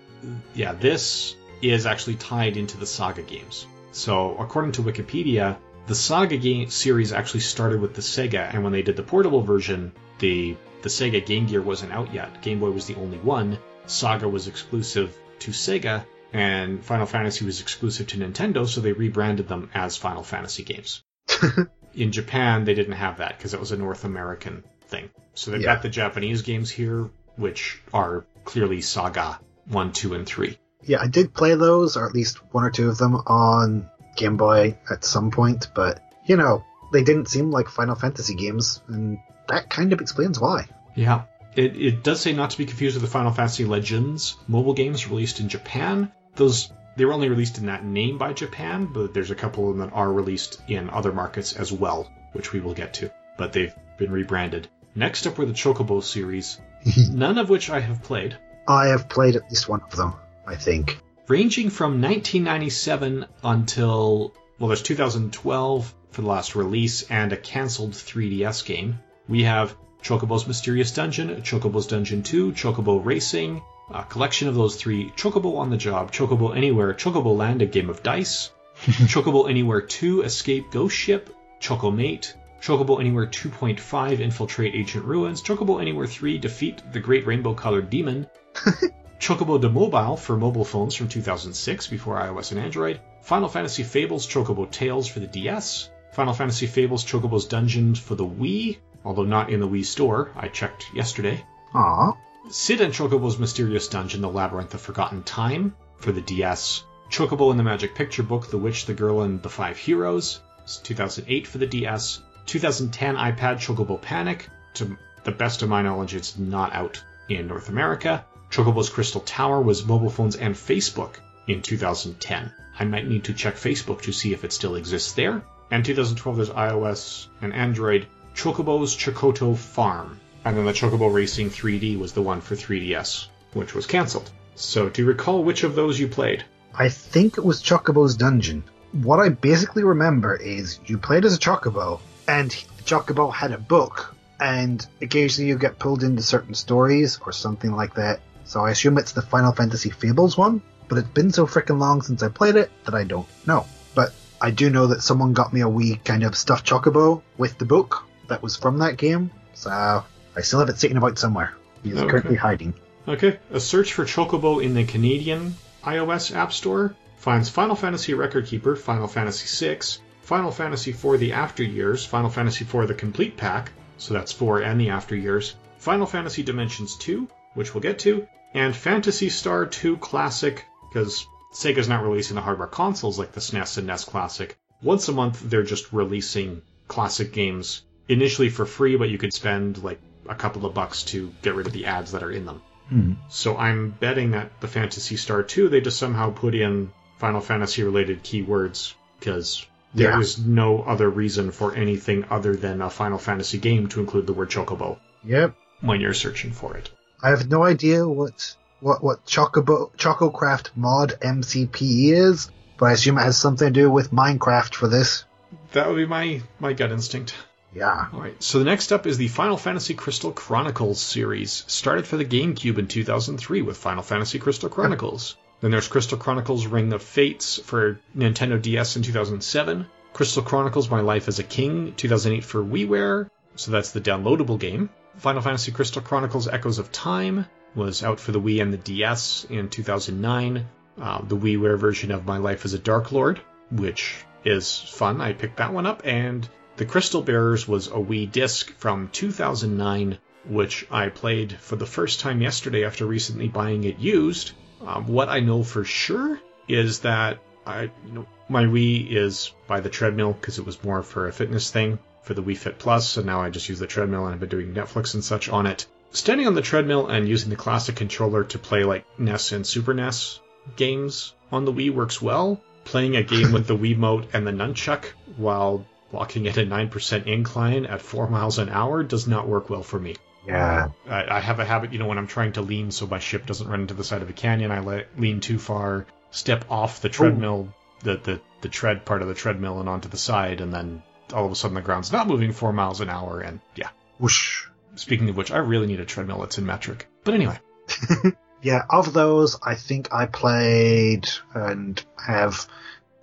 yeah, this is actually tied into the Saga games. So, according to Wikipedia, the Saga game series actually started with the Sega, and when they did the portable version, the the Sega Game Gear wasn't out yet. Game Boy was the only one. Saga was exclusive to Sega, and Final Fantasy was exclusive to Nintendo, so they rebranded them as Final Fantasy games. [laughs] In Japan, they didn't have that because it was a North American thing. So they've Yeah. got the Japanese games here, which are clearly Saga 1, 2, and 3. Yeah, I did play those, or at least one or two of them, on Game Boy at some point, but, you know, they didn't seem like Final Fantasy games, and that kind of explains why. Yeah. It, it does say not to be confused with the Final Fantasy Legends mobile games released in Japan. Those they were only released in that name by Japan, but there's a couple of them that are released in other markets as well, which we will get to. But they've been rebranded. Next up were the Chocobo series, [laughs] none of which I have played. I have played at least one of them, I think. Ranging from 1997 until, well, there's 2012 for the last release and a cancelled 3DS game. We have Chocobo's Mysterious Dungeon, Chocobo's Dungeon 2, Chocobo Racing, a collection of those three Chocobo on the Job, Chocobo Anywhere, Chocobo Land, a game of dice, [laughs] Chocobo Anywhere 2, Escape Ghost Ship, Chocomate, Chocobo Anywhere 2.5, Infiltrate Ancient Ruins, Chocobo Anywhere 3, Defeat the Great Rainbow Colored Demon, [laughs] Chocobo de Mobile for mobile phones from 2006 before iOS and Android, Final Fantasy Fables Chocobo Tales for the DS, Final Fantasy Fables Chocobo's Dungeons for the Wii, although not in the Wii store, I checked yesterday. Aww. Cid and Chocobo's Mysterious Dungeon, The Labyrinth of Forgotten Time for the DS, Chocobo and the Magic Picture Book, The Witch, the Girl, and the Five Heroes, 2008 for the DS, 2010 iPad Chocobo Panic, to the best of my knowledge, it's not out in North America. Chocobo's Crystal Tower was mobile phones and Facebook in 2010. I might need to check Facebook to see if it still exists there. And 2012 there's iOS and Android. Chocobo's Chocoto Farm. And then the Chocobo Racing 3D was the one for 3DS, which was cancelled. So do you recall which of those you played? I think it was Chocobo's Dungeon. What I basically remember is you played as a Chocobo, and Chocobo had a book, and occasionally you get pulled into certain stories or something like that. So I assume it's the Final Fantasy Fables one, but it's been so freaking long since I played it that I don't know. But I do know that someone got me a wee kind of stuffed Chocobo with the book that was from that game, so I still have it sitting about somewhere. He's Okay. currently hiding. Okay, a search for Chocobo in the Canadian iOS App Store finds Final Fantasy Record Keeper, Final Fantasy VI, Final Fantasy IV The After Years, Final Fantasy IV The Complete Pack, so that's 4 and the After Years, Final Fantasy Dimensions 2, which we'll get to, and Phantasy Star 2 Classic, because Sega's not releasing the hardware consoles like the SNES and NES Classic. Once a month, they're just releasing classic games initially for free, but you could spend like a couple of bucks to get rid of the ads that are in them. Hmm. So I'm betting that the Phantasy Star 2, they just somehow put in Final Fantasy related keywords because there Yeah. is no other reason for anything other than a Final Fantasy game to include the word Chocobo Yep. when you're searching for it. I have no idea what what what Chocobo ChocoCraft mod MCP is, but I assume it has something to do with Minecraft for this. That would be my, my gut instinct. Yeah. Alright, so the next up is the Final Fantasy Crystal Chronicles series, started for the GameCube in 2003 with Final Fantasy Crystal Chronicles. Then there's Crystal Chronicles Ring of Fates for Nintendo DS in 2007, Crystal Chronicles My Life as a King 2008 for WiiWare, so that's the downloadable game. Final Fantasy Crystal Chronicles Echoes of Time was out for the Wii and the DS in 2009. Uh, the WiiWare version of My Life as a Dark Lord, which is fun. I picked that one up, and the Crystal Bearers was a Wii disc from 2009, which I played for the first time yesterday after recently buying it used. Um, what I know for sure is that I, you know, my Wii is by the treadmill because it was more for a fitness thing for the Wii Fit Plus, and now I just use the treadmill and I've been doing Netflix and such on it. Standing on the treadmill and using the classic controller to play like NES and Super NES games on the Wii works well. Playing a game with the Wii [laughs] Wiimote and the nunchuck while walking at a 9% incline at 4 miles an hour does not work well for me. Yeah. I, I have a habit, you know, when I'm trying to lean so my ship doesn't run into the side of a canyon, I let, lean too far, step off the treadmill, the, the, the tread part of the treadmill, and onto the side, and then all of a sudden the ground's not moving 4 miles an hour, and yeah. Whoosh. Speaking of which, I really need a treadmill that's in metric. But anyway, [laughs] Yeah, of those, I think I played and have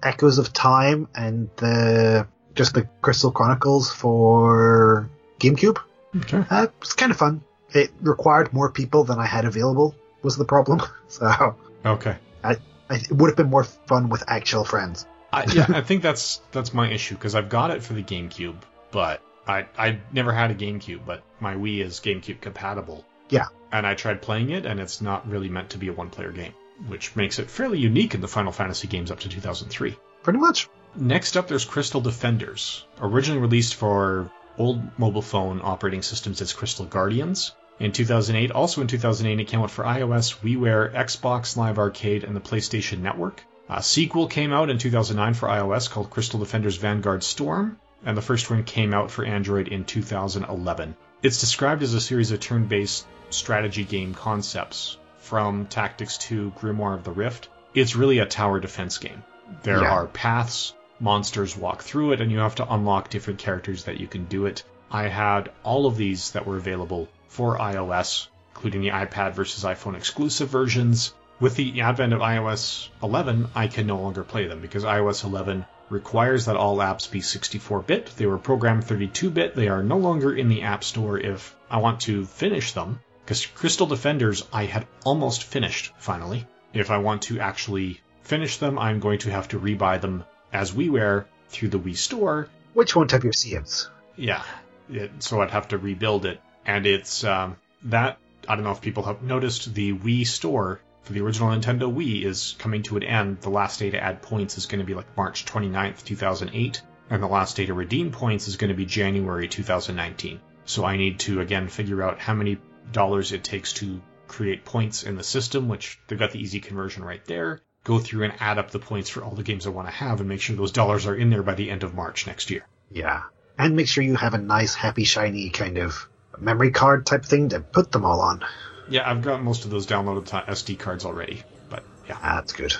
Echoes of Time and the just the Crystal Chronicles for GameCube. okay. Uh, it's kind of fun. It required more people than I had available. Was the problem? [laughs] So Okay. I, it would have been more fun with actual friends. I, yeah, I think that's that's my issue because I've got it for the GameCube, but I I never had a GameCube, but my Wii is GameCube compatible. Yeah. And I tried playing it, and it's not really meant to be a one-player game, which makes it fairly unique in the Final Fantasy games up to 2003. Pretty much. Next up, there's Crystal Defenders, originally released for old mobile phone operating systems as Crystal Guardians. In 2008, also in 2008, it came out for iOS, WiiWare, Xbox Live Arcade, and the PlayStation Network. A sequel came out in 2009 for iOS called Crystal Defenders Vanguard Storm, and the first one came out for Android in 2011. It's described as a series of turn based strategy game concepts from Tactics to Grimoire of the Rift. It's really a tower defense game. There Yeah. are paths, monsters walk through it, and you have to unlock different characters that you can do it. I had all of these that were available for iOS, including the iPad versus iPhone exclusive versions. With the advent of iOS 11, I can no longer play them because iOS 11 requires that all apps be 64 bit. They were programmed 32 bit. They are no longer in the App Store if I want to finish them. Because Crystal Defenders, I had almost finished finally. If I want to actually finish them, I'm going to have to rebuy them as WiiWare through the Wii Store. Which won't have your saves. Yeah, it, so I'd have to rebuild it. And it's um, that, I don't know if people have noticed, the Wii Store for the original Nintendo Wii is coming to an end. The last day to add points is going to be like March 29th, 2008, and the last day to redeem points is going to be January 2019. So I need to again figure out how many dollars it takes to create points in the system, which they've got the easy conversion right there. Go through and add up the points for all the games I want to have and make sure those dollars are in there by the end of March next year. Yeah. And make sure you have a nice, happy, shiny kind of memory card type thing to put them all on. Yeah, I've got most of those downloaded to SD cards already, but yeah. Ah, That's good.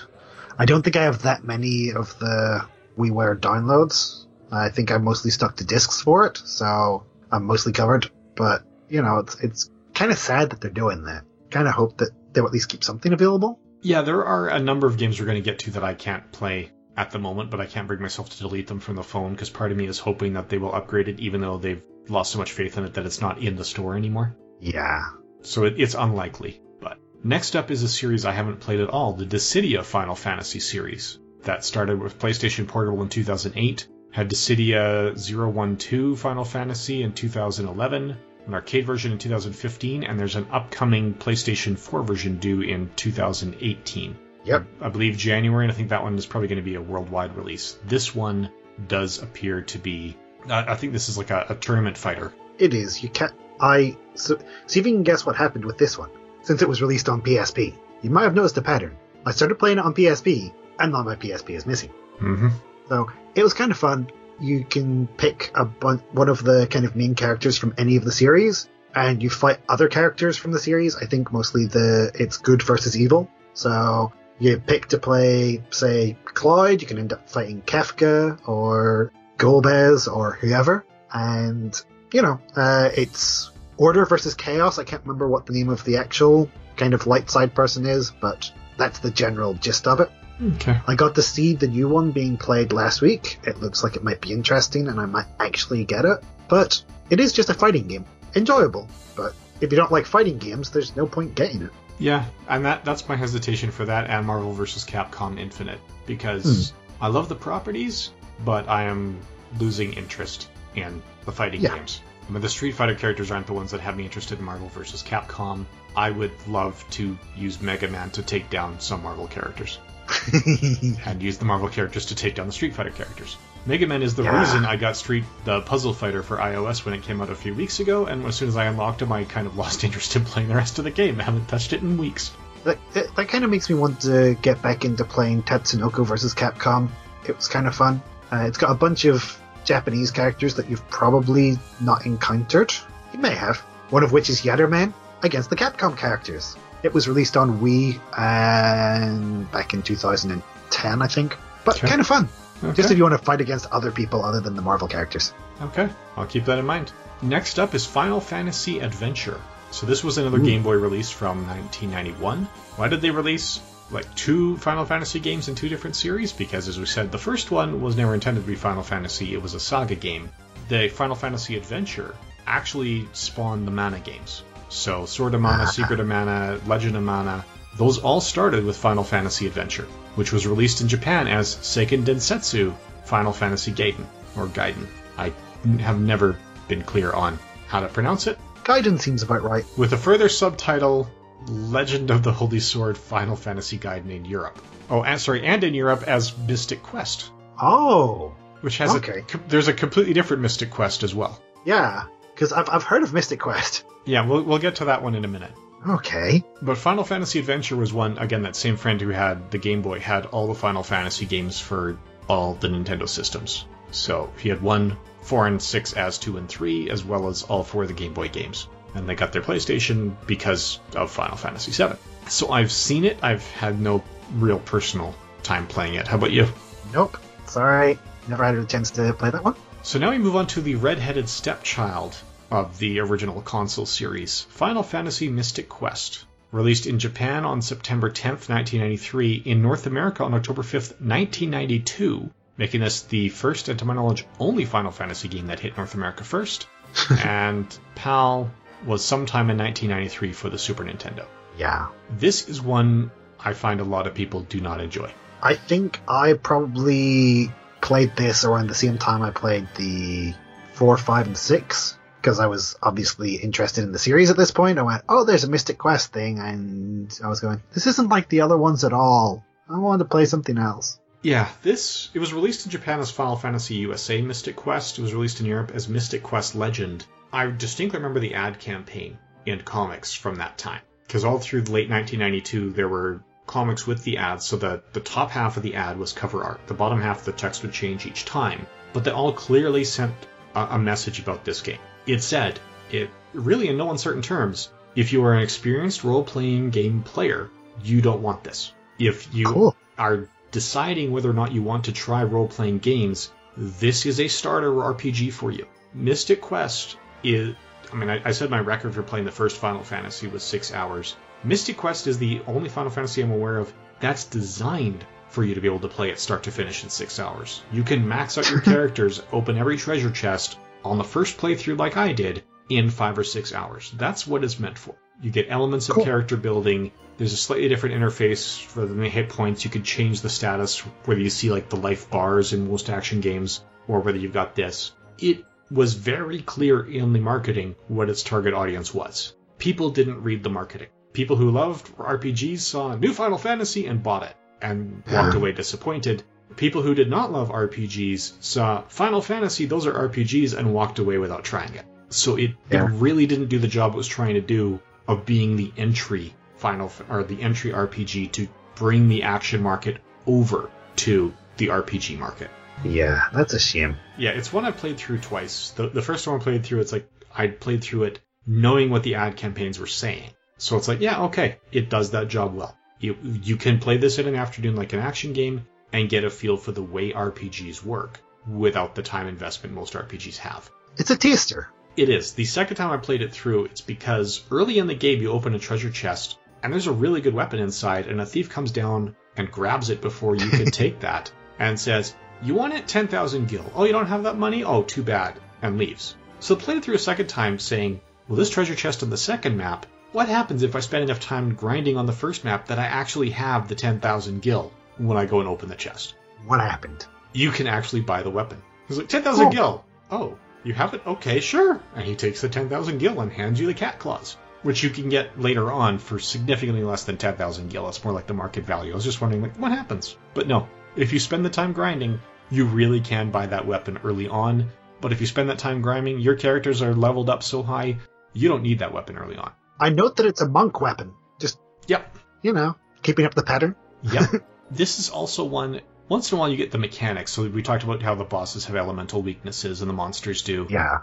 I don't think I have that many of the WiiWare downloads. I think I'm mostly stuck to discs for it, so I'm mostly covered. But you know, it's it's kind of sad that they're doing that. Kind of hope that they'll at least keep something available. Yeah, there are a number of games we're going to get to that I can't play at the moment, but I can't bring myself to delete them from the phone because part of me is hoping that they will upgrade it, even though they've lost so much faith in it that it's not in the store anymore. Yeah. So it, it's unlikely. But next up is a series I haven't played at all, the Dissidia Final Fantasy series. That started with PlayStation Portable in 2008, had Dissidia 012 Final Fantasy in 2011, an arcade version in 2015, and there's an upcoming PlayStation 4 version due in 2018. Yep. I believe January, and I think that one is probably going to be a worldwide release. This one does appear to be. I I think this is like a, a tournament fighter. It is. You can't. I so see if you can guess what happened with this one. Since it was released on PSP, you might have noticed a pattern. I started playing it on PSP, and now my PSP is missing. Mm-hmm. So it was kind of fun. You can pick a bun- one of the kind of main characters from any of the series, and you fight other characters from the series. I think mostly the it's good versus evil. So you pick to play, say, Cloud. You can end up fighting Kefka or Golbez or whoever, and you know uh, it's order versus chaos. I can't remember what the name of the actual kind of light side person is, but that's the general gist of it. Okay. I got to see the new one being played last week. It looks like it might be interesting and I might actually get it. But it is just a fighting game. Enjoyable. But if you don't like fighting games, there's no point getting it. Yeah, and that that's my hesitation for that and Marvel vs. Capcom Infinite because hmm. I love the properties, but I am losing interest in the fighting Yeah. games. I mean, the Street Fighter characters aren't the ones that have me interested in Marvel vs. Capcom. I would love to use Mega Man to take down some Marvel characters [laughs] and use the Marvel characters to take down the Street Fighter characters. Mega Man is the Yeah. reason I got Street the Puzzle Fighter for iOS when it came out a few weeks ago, and as soon as I unlocked him, I kind of [laughs] lost interest in playing the rest of the game. I haven't touched it in weeks. that, that, that kind of makes me want to get back into playing Tatsunoko versus Capcom. It was kind of fun. Uh, it's got a bunch of Japanese characters that you've probably not encountered. You may have. One of which is Yatterman against the Capcom characters. It was released on Wii and back in 2010, I think. But Okay. kind of fun. Okay. Just if you want to fight against other people other than the Marvel characters. Okay, I'll keep that in mind. Next up is Final Fantasy Adventure. So this was another Ooh. Game Boy release from 1991. Why did they release like two Final Fantasy games in two different series? Because as we said, the first one was never intended to be Final Fantasy, it was a saga game. The Final Fantasy Adventure actually spawned the Mana games. So Sword of Mana, ah. Secret of Mana, Legend of Mana, those all started with Final Fantasy Adventure, which was released in Japan as Seiken Densetsu Final Fantasy Gaiden, or Gaiden. I have never been clear on how to pronounce it. Gaiden seems about right. With a further subtitle, Legend of the Holy Sword Final Fantasy Gaiden in Europe. Oh, and sorry, and in Europe as Mystic Quest, Oh, which has Okay. a there's a completely different Mystic Quest as well. yeah. Because I've, I've heard of Mystic Quest. Yeah, we'll we'll get to that one in a minute. Okay. But Final Fantasy Adventure was one, again, that same friend who had the Game Boy had all the Final Fantasy games for all the Nintendo systems. So he had one, four, and six as two and three, as well as all four of the Game Boy games. And they got their PlayStation because of Final Fantasy VII. So I've seen it, I've had no real personal time playing it. How about you? Nope. Sorry. Never had a chance to play that one. So now we move on to the red-headed stepchild of the original console series, Final Fantasy Mystic Quest. Released in Japan on September 10th, 1993, in North America on October 5th, 1992, making this the first and to my knowledge only Final Fantasy game that hit North America first. [laughs] and PAL was sometime in 1993 for the Super Nintendo. Yeah. This is one I find a lot of people do not enjoy. I think I probably played this around the same time I played the 4, 5, and 6 because I was obviously interested in the series at this point. I went, oh, there's a Mystic Quest thing, and I was going, this isn't like the other ones at all. I want to play something else. Yeah, this it was released in Japan as Final Fantasy USA Mystic Quest. It was released in Europe as Mystic Quest Legend. I distinctly remember the ad campaign in comics from that time because all through late 1992 there were comics with the ads, so that the top half of the ad was cover art. The bottom half, the text would change each time, but they all clearly sent a, a message about this game. It said, it really in no uncertain terms, if you are an experienced role playing game player, you don't want this. If you Cool. are deciding whether or not you want to try role playing games, this is a starter RPG for you. Mystic Quest is, I mean, I, I said my record for playing the first Final Fantasy was six hours. Mystic Quest is the only Final Fantasy I'm aware of that's designed for you to be able to play it start to finish in six hours. You can max out your [laughs] characters, open every treasure chest on the first playthrough like I did in five or six hours. That's what it's meant for. You get elements of Cool. character building. There's a slightly different interface rather than the hit points. You can change the status, whether you see like the life bars in most action games or whether you've got this. It was very clear in the marketing what its target audience was. People didn't read the marketing. People who loved RPGs saw New Final Fantasy and bought it and walked away disappointed. People who did not love RPGs saw Final Fantasy, those are RPGs, and walked away without trying it. So it, Yeah. it really didn't do the job it was trying to do of being the entry Final or the entry RPG to bring the action market over to the RPG market. Yeah, that's a shame. Yeah, it's one I played through twice. The the first one I played through, it's like I played through it knowing what the ad campaigns were saying. So it's like, yeah, okay, it does that job well. You you can play this in an afternoon like an action game and get a feel for the way RPGs work without the time investment most RPGs have. It's a taster. It is. The second time I played it through, it's because early in the game you open a treasure chest and there's a really good weapon inside, and a thief comes down and grabs it before you can [laughs] take that and says, You want it? 10,000 gil. Oh, you don't have that money? Oh, too bad. And leaves. So I played it through a second time saying, Well, this treasure chest on the second map, what happens if I spend enough time grinding on the first map that I actually have the 10,000 gil when I go and open the chest? What happened? you can actually buy the weapon. He's like, 10,000 Oh. gil. Oh, you have it? Okay, sure. And he takes the 10,000 gil and hands you the cat claws, which you can get later on for significantly less than 10,000 gil. It's more like the market value. I was just wondering, like, what happens? But no, if you spend the time grinding, you really can buy that weapon early on. But if you spend that time grinding, your characters are leveled up so high, you don't need that weapon early on. I note that it's a monk weapon. Just, Yep. you know, keeping up the pattern. Yep. [laughs] this is also one. Once in a while, you get the mechanics. So we talked about how the bosses have elemental weaknesses and the monsters do. Yeah.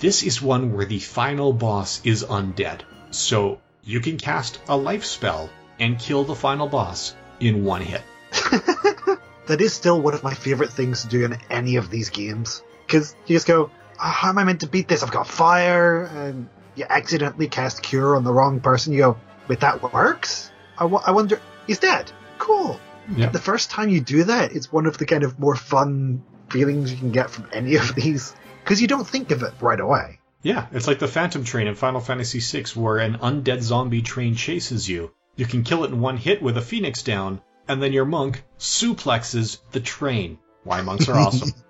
This is one where the final boss is undead. So you can cast a life spell and kill the final boss in one hit. [laughs] That is still one of my favorite things to do in any of these games. Because you just go, oh, how am I meant to beat this? I've got fire, and you accidentally cast cure on the wrong person. You go, wait, that works? I, w- I wonder, he's dead. Cool. Yeah. The first time you do that, it's one of the kind of more fun feelings you can get from any of these. Because you don't think of it right away. Yeah, it's like the Phantom Train in Final Fantasy VI, where an undead zombie train chases you. You can kill it in one hit with a phoenix down, and then your monk suplexes the train. Why monks are awesome. [laughs]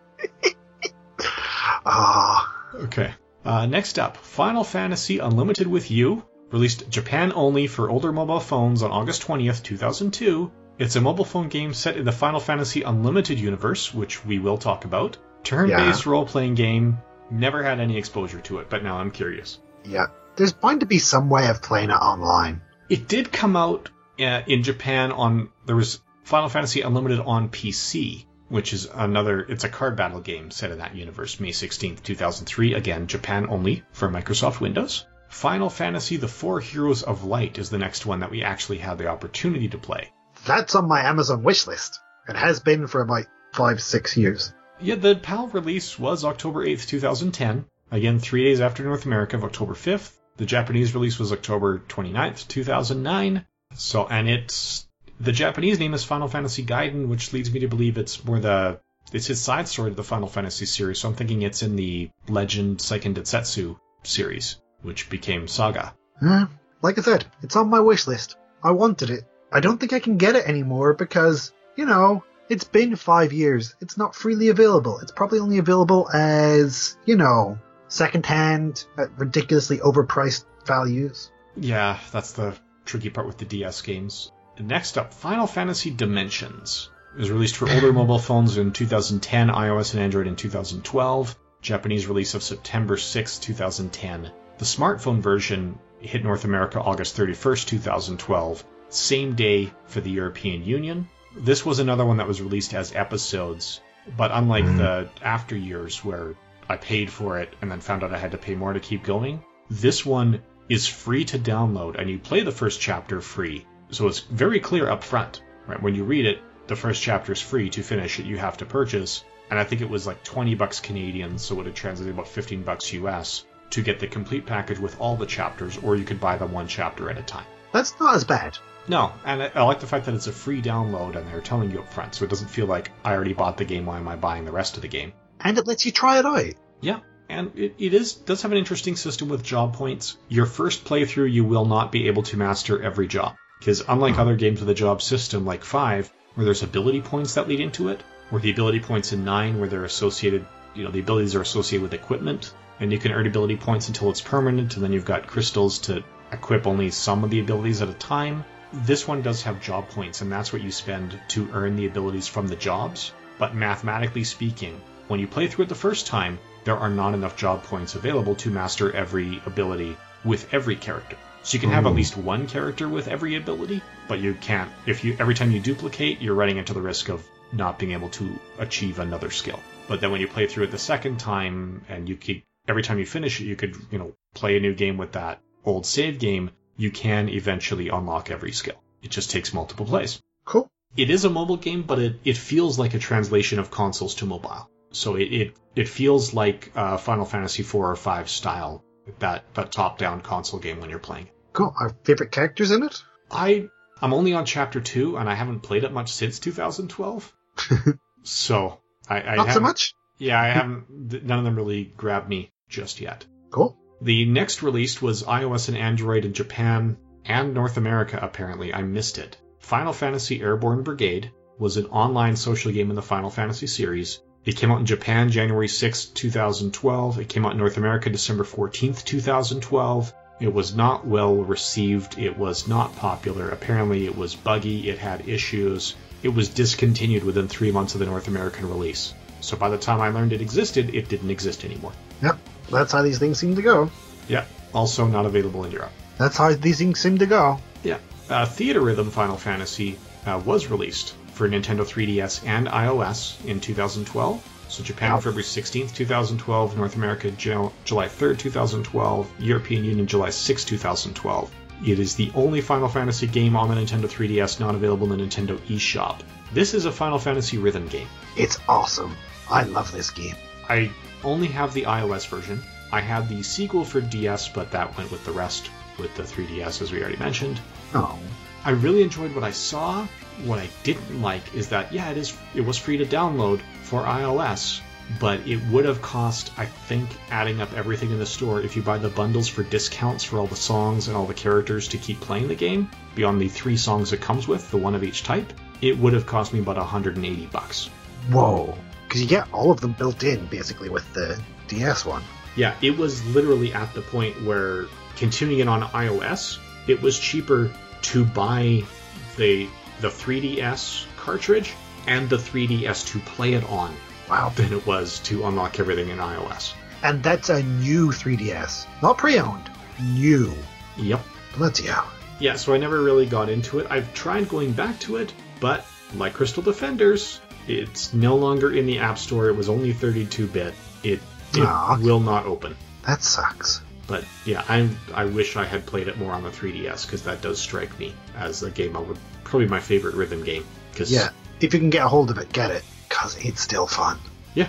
Ah, Okay. Uh, next up, Final Fantasy Unlimited with You, released Japan only for older mobile phones on August 20th, 2002. It's a mobile phone game set in the Final Fantasy Unlimited universe, which we will talk about. Turn based role playing game. Never had any exposure to it, but now I'm curious. yeah. there's bound to be some way of playing it online. It did come out uh, in Japan on there was Final Fantasy Unlimited on PC, which is another it's a card battle game set in that universe. May 16th, 2003, again Japan only for Microsoft Windows. Final Fantasy The Four Heroes of Light is the next one that we actually had the opportunity to play. That's on my Amazon wish list. It has been for about five, six years. Yeah, the PAL release was October 8th, 2010. Again, three days after North America of October 5th. The Japanese release was October 29th, 2009. So, and it's the Japanese name is Final Fantasy Gaiden, which leads me to believe it's more the it's his side story to the Final Fantasy series. So I'm thinking it's in the Legend Seiken Densetsu series, which became Saga. Uh, like I said, it's on my wish list. I wanted it. I don't think I can get it anymore because, you know, it's been five years. It's not freely available. It's probably only available as, you know, secondhand at ridiculously overpriced values. Yeah, that's the tricky part with the DS games. Next up, Final Fantasy Dimensions. It was released for older mobile phones in 2010, iOS and Android in 2012. Japanese release of September 6, 2010. The smartphone version hit North America August 31st, 2012, same day for the European Union. This was another one that was released as episodes, but unlike mm. the after years where I paid for it and then found out I had to pay more to keep going, this one is free to download and you play the first chapter free. So it's very clear up front, right? When you read it, the first chapter is free. To finish it, you have to purchase. And I think it was like 20 bucks Canadian, so it would have translated about 15 bucks US to get the complete package with all the chapters, or you could buy them one chapter at a time. That's not as bad. No, and I, I like the fact that it's a free download and they're telling you up front, so it doesn't feel like I already bought the game. Why am I buying the rest of the game? And it lets you try it out. Yeah, and it, it is does have an interesting system with job points. Your first playthrough, you will not be able to master every job because unlike other games with a job system like Five, where there's ability points that lead into it, or the ability points in Nine where they're associated, you know, the abilities are associated with equipment, and you can earn ability points until it's permanent, and then you've got crystals to equip only some of the abilities at a time. This one does have job points, and that's what you spend to earn the abilities from the jobs. But mathematically speaking, when you play through it the first time, there are not enough job points available to master every ability with every character. So you can have at least one character with every ability, but you can't. If you every time you duplicate, you're running into the risk of not being able to achieve another skill. But then when you play through it the second time, and you keep every time you finish it, you could you know play a new game with that old save game. You can eventually unlock every skill. It just takes multiple plays. Cool. It is a mobile game, but it, it feels like a translation of consoles to mobile. So it, it, it feels like uh, Final Fantasy IV or 5 style, that, that top down console game when you're playing. Cool. Our favorite characters in it? I I'm only on chapter two, and I haven't played it much since 2012. [laughs] so I, I not so much. Yeah, I haven't. None of them really grabbed me just yet. Cool. The next released was iOS and Android in Japan and North America. Apparently, I missed it. Final Fantasy Airborne Brigade was an online social game in the Final Fantasy series. It came out in Japan January 6, 2012. It came out in North America December 14th, 2012. It was not well received. It was not popular. Apparently, it was buggy. It had issues. It was discontinued within three months of the North American release. So by the time I learned it existed, it didn't exist anymore. Yep, that's how these things seem to go. Yeah, also not available in Europe. That's how these things seem to go. Yeah. Uh, Theatrhythm Final Fantasy uh, was released for Nintendo 3DS and iOS in 2012. So Japan, February 16th, 2012. North America, July 3rd, 2012. European Union, July 6th, 2012. It is the only Final Fantasy game on the Nintendo 3DS not available in the Nintendo eShop. This is a Final Fantasy rhythm game. It's awesome. I love this game. I only have the iOS version. I had the sequel for DS, but that went with the rest with the 3DS, as we already mentioned. Oh. I really enjoyed what I saw. What I didn't like is that yeah, it is it was free to download for iOS, but it would have cost I think adding up everything in the store if you buy the bundles for discounts for all the songs and all the characters to keep playing the game beyond the three songs it comes with, the one of each type, it would have cost me about 180 bucks. Whoa. Cuz you get all of them built in basically with the DS one. Yeah, it was literally at the point where continuing it on iOS, it was cheaper to buy the the 3DS cartridge and the 3DS to play it on. Wow. Than it was to unlock everything in iOS. And that's a new 3DS, not pre-owned. new. Yep. Bloody hell. Yeah, so I never really got into it. I've tried going back to it, but like Crystal Defenders, it's no longer in the App Store. It was only 32 bit. It, it Aw. will not open. That sucks. But yeah, I I wish I had played it more on the 3DS because that does strike me as a game I would probably my favorite rhythm game. Cause, Yeah. If you can get a hold of it, get it. Because it's still fun. yeah,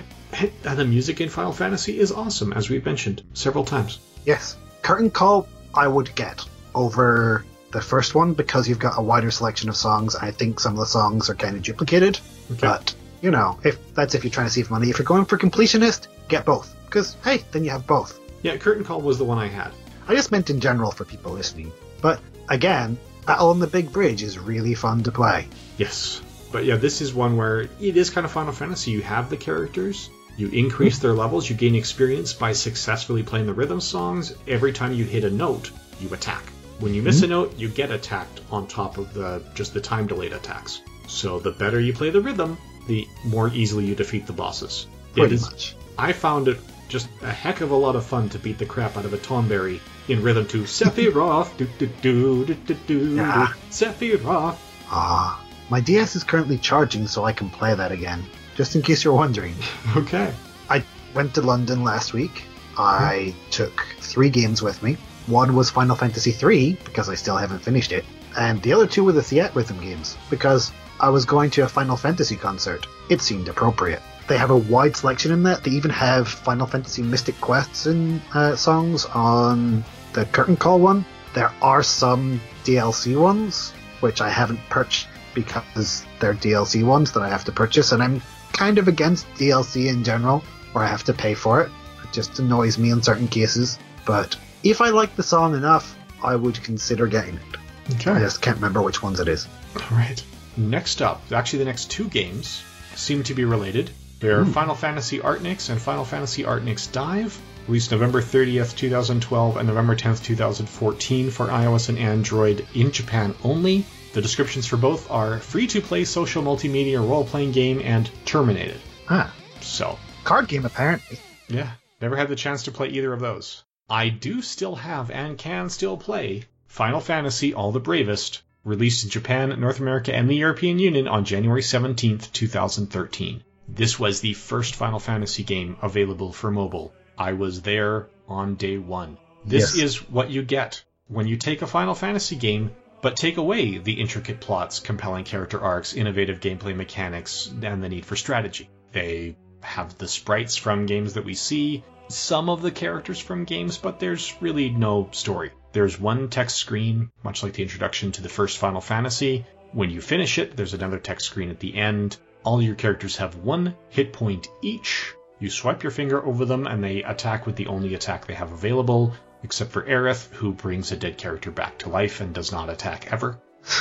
and the music in Final Fantasy is awesome, as we've mentioned several times. Yes. Curtain Call, I would get over the first one because you've got a wider selection of songs. I think some of the songs are kind of duplicated. Okay. But, you know, if that's if you're trying to save money. If you're going for completionist, get both. Because, hey, then you have both. yeah, Curtain Call was the one I had. I just meant in general for people listening. But, again, Battle on the Big Bridge is really fun to play. Yes. But yeah, this is one where it is kind of Final Fantasy. You have the characters, you increase their levels, you gain experience by successfully playing the rhythm songs. Every time you hit a note, you attack. When you miss a hmm. note, you get attacked on top of the just the time delayed attacks. So the better you play the rhythm, the more easily you defeat the bosses. Pretty is- much. I found it just a heck of a lot of fun to beat the crap out of a Tonberry in rhythm to Sephiroth, do do do do do do, Yeah. Sephiroth. Ah. My DS is currently charging so I can play that again. Just in case you're wondering. [laughs] Okay. I went to London last week. I took three games with me. One was Final Fantasy III, because I still haven't finished it, and the other two were the Theatrhythm games, because I was going to a Final Fantasy concert. It seemed appropriate. They have a wide selection in that. They even have Final Fantasy Mystic Quests and uh, songs on the Curtain Call one. There are some DLC ones, which I haven't purchased because they're DLC ones that I have to purchase, and I'm kind of against DLC in general, where I have to pay for it. It just annoys me in certain cases. But if I like the song enough, I would consider getting it. I just can't remember which ones it is. All right. Next up, actually, the next two games seem to be related. They're hmm. Final Fantasy Artniks and Final Fantasy Artniks Dive, released November 30th, 2012, and November 10th, 2014 for iOS and Android in Japan only. The descriptions for both are free to play social multimedia role playing game and terminated. Ah, So, card game apparently. yeah, never had the chance to play either of those. I do still have and can still play Final Fantasy All the Bravest, released in Japan, North America, and the European Union on January 17th, 2013. This was the first Final Fantasy game available for mobile. I was there on day one. This Yes. is what you get when you take a Final Fantasy game, but take away the intricate plots, compelling character arcs, innovative gameplay mechanics, and the need for strategy. They have the sprites from games that we see, some of the characters from games, but there's really no story. There's one text screen, much like the introduction to the first Final Fantasy. When you finish it, there's another text screen at the end. All your characters have one hit point each. You swipe your finger over them and they attack with the only attack they have available, except for Aerith, who brings a dead character back to life and does not attack ever.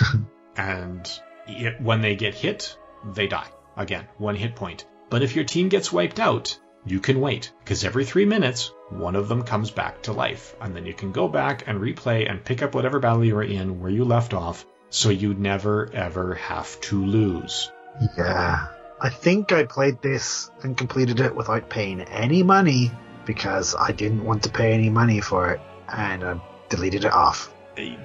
[laughs] and it, when they get hit, they die. Again, one hit point. But if your team gets wiped out, you can wait, because every three minutes, one of them comes back to life. And then you can go back and replay and pick up whatever battle you were in where you left off, so you never ever have to lose. Yeah. I think I played this and completed it without paying any money because I didn't want to pay any money for it and I deleted it off.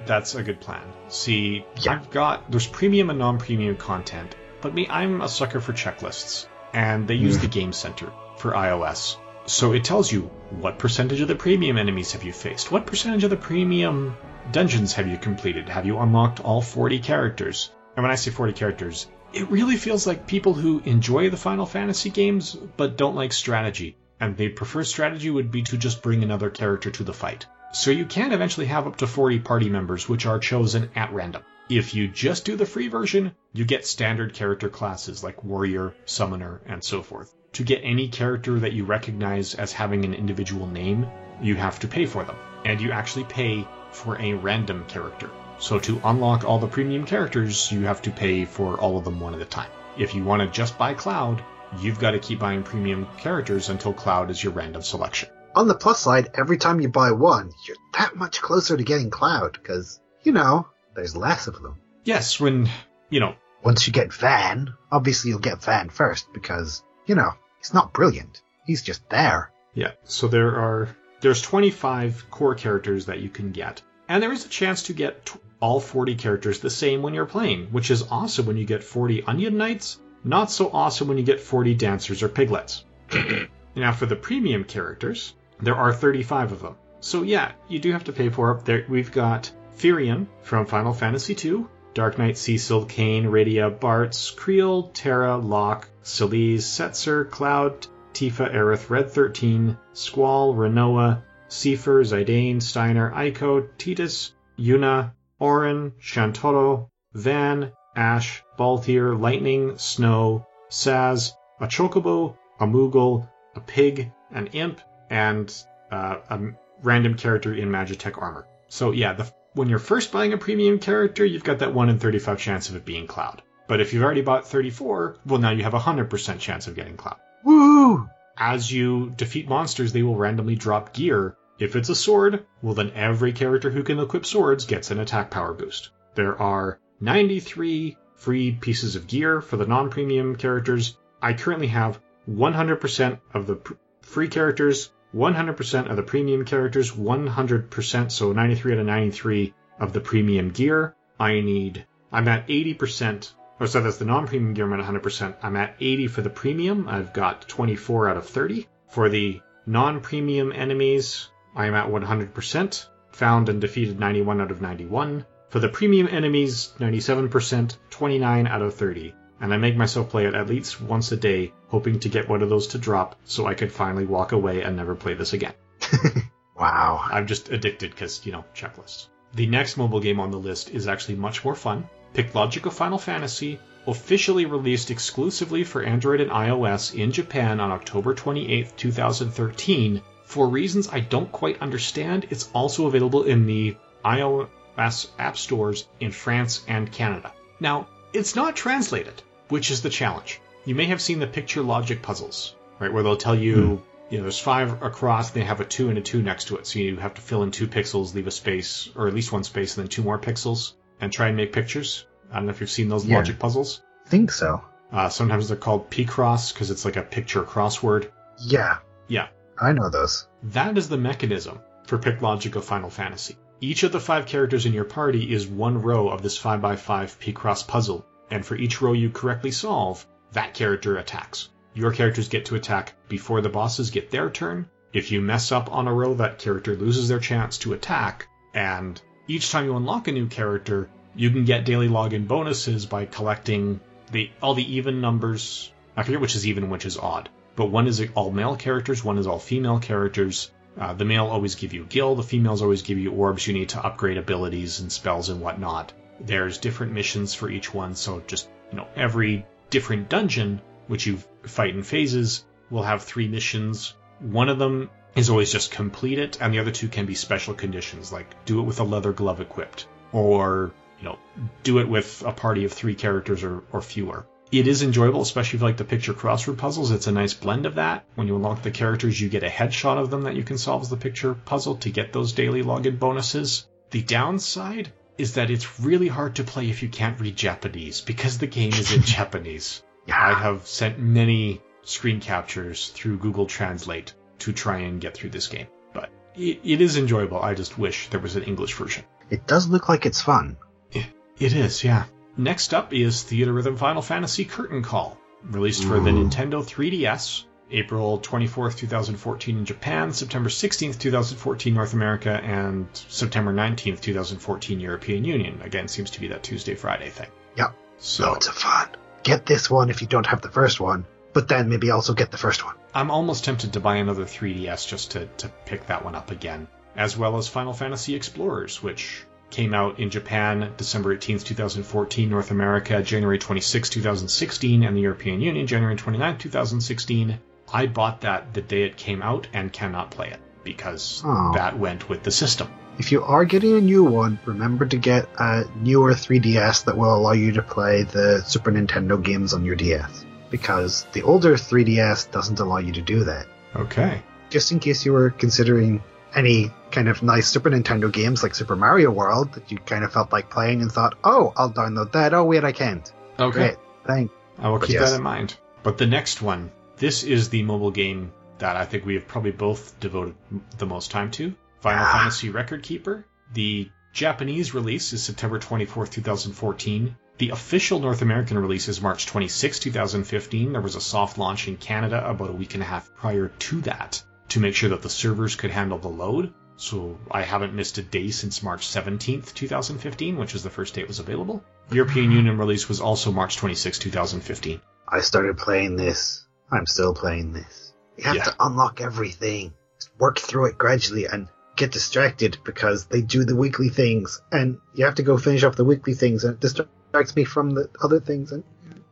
That's a good plan. See, Yeah. I've got there's premium and non-premium content, but me, I'm a sucker for checklists, and they use mm. the Game Center for iOS. So it tells you what percentage of the premium enemies have you faced, what percentage of the premium dungeons have you completed, have you unlocked all 40 characters. And when I say 40 characters, it really feels like people who enjoy the Final Fantasy games but don't like strategy, and they prefer strategy would be to just bring another character to the fight. So you can eventually have up to 40 party members, which are chosen at random. If you just do the free version, you get standard character classes like warrior, summoner, and so forth. To get any character that you recognize as having an individual name, you have to pay for them. And you actually pay for a random character. So to unlock all the premium characters, you have to pay for all of them one at a time. If you want to just buy Cloud, you've got to keep buying premium characters until Cloud is your random selection. On the plus side, every time you buy one, you're that much closer to getting Cloud because, you know, there's less of them. Yes, when, you know, Once you get Vaan, obviously you'll get Vaan first because, you know, he's not brilliant. He's just there. Yeah, so there are there's 25 core characters that you can get, and there is a chance to get t- all 40 characters the same when you're playing, which is awesome when you get 40 Onion Knights, not so awesome when you get 40 Dancers or Piglets. [clears throat] now, for the premium characters, there are 35 of them. So yeah, you do have to pay for it. There, we've got Firion from Final Fantasy II, Dark Knight, Cecil, Kain, Rydia, Bartz, Krile, Terra, Locke, Celes, Setzer, Cloud, Tifa, Aerith, Red 13, Squall, Rinoa, Seifer, Zidane, Steiner, Eiko, Tidus, Yuna, Auron, Shantotto, Vaan, Ashe, Balthier, Lightning, Snow, Sazh, a Chocobo, a Moogle, a Pig, an Imp, and uh, a random character in Magitek armor. So yeah, the, when you're first buying a premium character, you've got that 1 in 35 chance of it being Cloud. But if you've already bought 34, well now you have a 100% chance of getting Cloud. Woo! As you defeat monsters, they will randomly drop gear. If it's a sword, well then every character who can equip swords gets an attack power boost. There are 93 free pieces of gear for the non-premium characters. I currently have 100% of the pr- free characters, 100% of the premium characters, 100%, so 93 out of 93 of the premium gear. I need, I'm at 80%, or so that's the non-premium gear, I'm at 100%. I'm at 80 for the premium, I've got 24 out of 30. For the non-premium enemies, I'm at 100%, found and defeated 91 out of 91. For the premium enemies, 97%, 29 out of 30 and I make myself play it at least once a day, hoping to get one of those to drop so I could finally walk away and never play this again. [laughs] Wow. I'm just addicted because, you know, checklists. The next mobile game on the list is actually much more fun. Pick Logic of Final Fantasy, officially released exclusively for Android and iOS in Japan on October 28, 2013. For reasons I don't quite understand, it's also available in the iOS app stores in France and Canada. Now, it's not translated, which is the challenge. You may have seen the picture logic puzzles, right, where they'll tell you, you know, there's five across, and they have a two and a two next to it, so you have to fill in two pixels, leave a space, or at least one space, and then two more pixels, and try and make pictures. I don't know if you've seen those Yeah. logic puzzles. I think so. Uh, sometimes they're called Picross because it's like a picture crossword. Yeah. Yeah. I know this. That is the mechanism for Pick Logic of Final Fantasy. Each of the five characters in your party is one row of this 5x5 Picross puzzle, and for each row you correctly solve, that character attacks. Your characters get to attack before the bosses get their turn. If you mess up on a row, that character loses their chance to attack, and each time you unlock a new character, you can get daily login bonuses by collecting the all the even numbers. I forget which is even which is odd, but one is all male characters, one is all female characters. Uh, the male always give you gil, the females always give you orbs you need to upgrade abilities and spells and whatnot. There's different missions for each one, so just you know every different dungeon which you fight in phases will have three missions. One of them is always just complete it, and the other two can be special conditions, like do it with a leather glove equipped, or you know, do it with a party of three characters or, or fewer. It is enjoyable, especially if you like the picture crossword puzzles. It's a nice blend of that. When you unlock the characters, you get a headshot of them that you can solve as the picture puzzle to get those daily login bonuses. The downside is that it's really hard to play if you can't read Japanese because the game is in [laughs] Japanese. I have sent many screen captures through Google Translate to try and get through this game. But it, it is enjoyable. I just wish there was an English version. It does look like it's fun. It is, yeah. Next up is Theatrhythm Final Fantasy Curtain Call, released for the Nintendo 3DS, April 24th, 2014 in Japan, September 16th, 2014 North America, and September 19th, 2014 European Union. Again, seems to be that Tuesday Friday thing. Yep. So Loads of fun. Get this one if you don't have the first one, but then maybe also get the first one. I'm almost tempted to buy another 3DS just to, to pick that one up again, as well as Final Fantasy Explorers, which came out in Japan December 18th, 2014, North America January 26, 2016, and the European Union January 29, 2016. I bought that the day it came out and cannot play it because Oh. that went with the system. If you are getting a new one, remember to get a newer 3DS that will allow you to play the Super Nintendo games on your DS. Because the older 3DS doesn't allow you to do that. Okay. Just in case you were considering any kind of nice Super Nintendo games like Super Mario World that you kind of felt like playing and thought, oh, I'll download that. Oh, wait, I can't. Okay. Great. Thank I will But keep yes. that in mind. But the next one, this is the mobile game that I think we have probably both devoted the most time to. Final Ah. Fantasy Record Keeper. The Japanese release is September 24th, 2014. The official North American release is March 26, 2015. There was a soft launch in Canada about a week and a half prior to that to make sure that the servers could handle the load. So I haven't missed a day since March 17th, 2015, which is the first day it was available. European mm-hmm. Union release was also March 26, 2015. I started playing this. I'm still playing this. You have Yeah. to unlock everything, work through it gradually, and get distracted because they do the weekly things, and you have to go finish up the weekly things, and it distracts me from the other things. And, and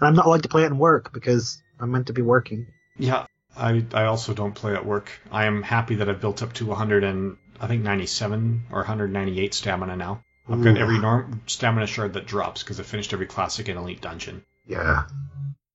I'm not allowed to play it in work because I'm meant to be working. Yeah, I I also don't play at work. I am happy that I've built up to 100 and I think 97 or 198 stamina now. I've got every norm stamina shard that drops because I finished every classic and elite dungeon. Yeah.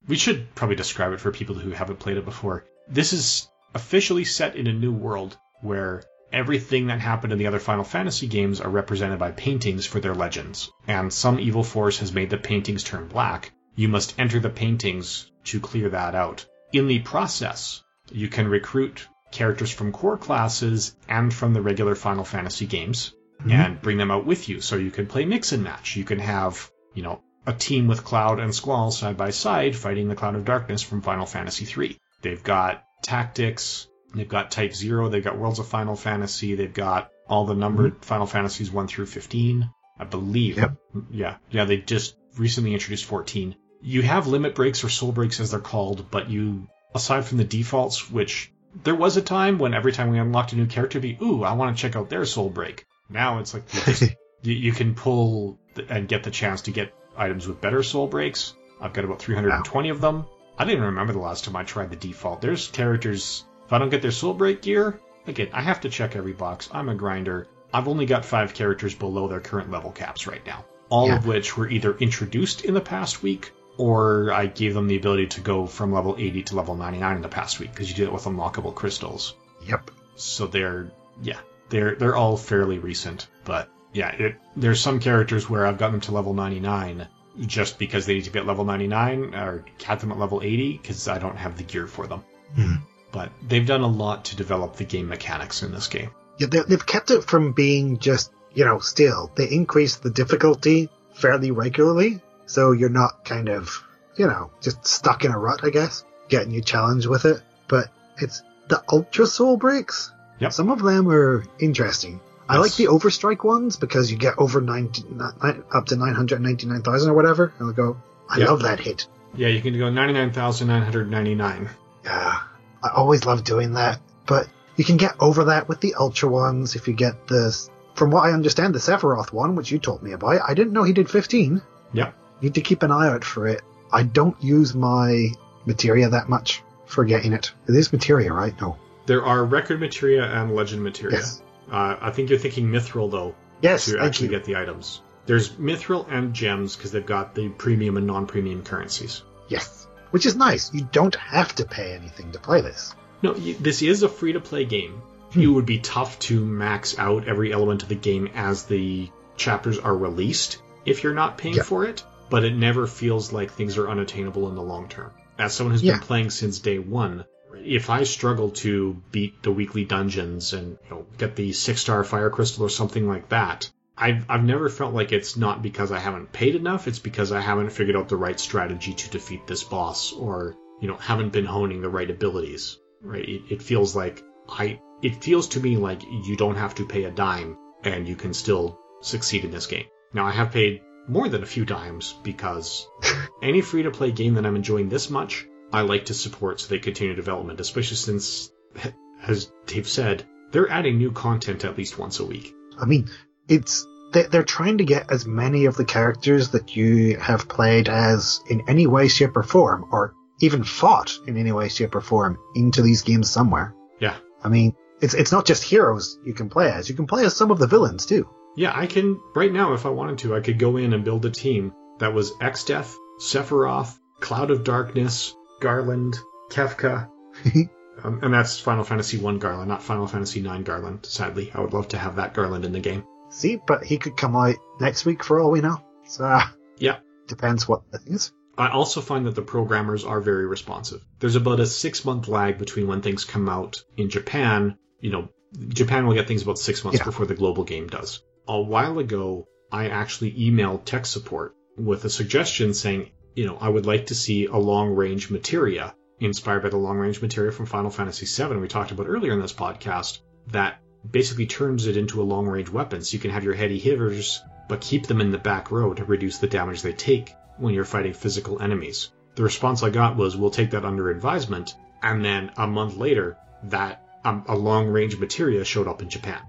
We should probably describe it for people who haven't played it before. This is officially set in a new world where everything that happened in the other Final Fantasy games are represented by paintings for their legends. And some evil force has made the paintings turn black. You must enter the paintings to clear that out. In the process, you can recruit characters from core classes and from the regular Final Fantasy games mm-hmm. and bring them out with you so you can play mix and match. You can have, you know, a team with Cloud and Squall side by side fighting the Cloud of Darkness from Final Fantasy III. They've got tactics, they've got Type Zero, they've got Worlds of Final Fantasy, they've got all the numbered mm-hmm. Final Fantasies 1 through 15, I believe. Yep. Yeah, yeah, they just recently introduced 14. You have limit breaks or soul breaks as they're called, but you, aside from the defaults, which there was a time when every time we unlocked a new character, be, ooh, I want to check out their soul break. Now it's like you, just, [laughs] you, you can pull and get the chance to get items with better soul breaks. I've got about 320 of them. I didn't remember the last time I tried the default. There's characters, if I don't get their soul break gear, again, I have to check every box. I'm a grinder. I've only got five characters below their current level caps right now. All Yeah. of which were either introduced in the past week or I gave them the ability to go from level 80 to level 99 in the past week because you did it with unlockable crystals. Yep. So they're yeah, they're they're all fairly recent, but yeah, it, there's some characters where I've gotten them to level 99 just because they need to be at level 99 or had them at level 80 because I don't have the gear for them. Hmm. But they've done a lot to develop the game mechanics in this game. Yeah, they, they've kept it from being just, you know, still. They increase the difficulty fairly regularly, so you're not kind of, you know, just stuck in a rut, I guess, getting you challenged with it. But it's the Ultra Soul Breaks. Yep. Some of them are interesting. I like the Overstrike ones because you get over 90, up to 999,000 or whatever, and I go, I Yep. love that hit. Yeah, you can go 99,999. Yeah, I always love doing that. But you can get over that with the Ultra ones if you get the, from what I understand, the Sephiroth one, which you told me about. I didn't know he did 15. Yep. Need to keep an eye out for it. I don't use my materia that much for getting it. It is materia, right? No. There are record materia and legend materia. Yes. Uh, I think you're thinking mithril though. Yes, to actually you. get the items. There's mithril and gems because they've got the premium and non-premium currencies. Yes. Which is nice. You don't have to pay anything to play this. No, y- this is a free-to-play game. Hmm. It would be tough to max out every element of the game as the chapters are released if you're not paying Yeah. for it. But it never feels like things are unattainable in the long term. As someone who's Yeah. been playing since day one, if I struggle to beat the weekly dungeons and you know, get the six-star fire crystal or something like that, I've I've never felt like it's not because I haven't paid enough. It's because I haven't figured out the right strategy to defeat this boss, or you know, haven't been honing the right abilities. Right? It, it feels like I. It feels to me like you don't have to pay a dime and you can still succeed in this game. Now I have paid more than a few dimes because any free to play game that I'm enjoying this much, I like to support so they continue development, especially since, as Dave said, they're adding new content at least once a week. I mean, it's they- they're trying to get as many of the characters that you have played as in any way, shape, or form, or even fought in any way, shape, or form into these games somewhere. Yeah. I mean, it's it's not just heroes you can play as. You can play as some of the villains too. Yeah, I can, right now, if I wanted to, I could go in and build a team that was Exdeath, Sephiroth, Cloud of Darkness, Garland, Kefka, [laughs] um, and that's Final Fantasy 1 Garland, not Final Fantasy 9 Garland, sadly. I would love to have that Garland in the game. See, but he could come out next week for all we know. So [laughs] Yeah. depends what the thing is. I also find that the programmers are very responsive. There's about a six month lag between when things come out in Japan. You know, Japan will get things about six months Yeah. before the global game does. A while ago, I actually emailed tech support with a suggestion saying, you know, I would like to see a long range materia inspired by the long range materia from Final Fantasy VII we talked about earlier in this podcast that basically turns it into a long range weapon. So you can have your heady hitters, but keep them in the back row to reduce the damage they take when you're fighting physical enemies. The response I got was, we'll take that under advisement. And then a month later, that um, a long range materia showed up in Japan,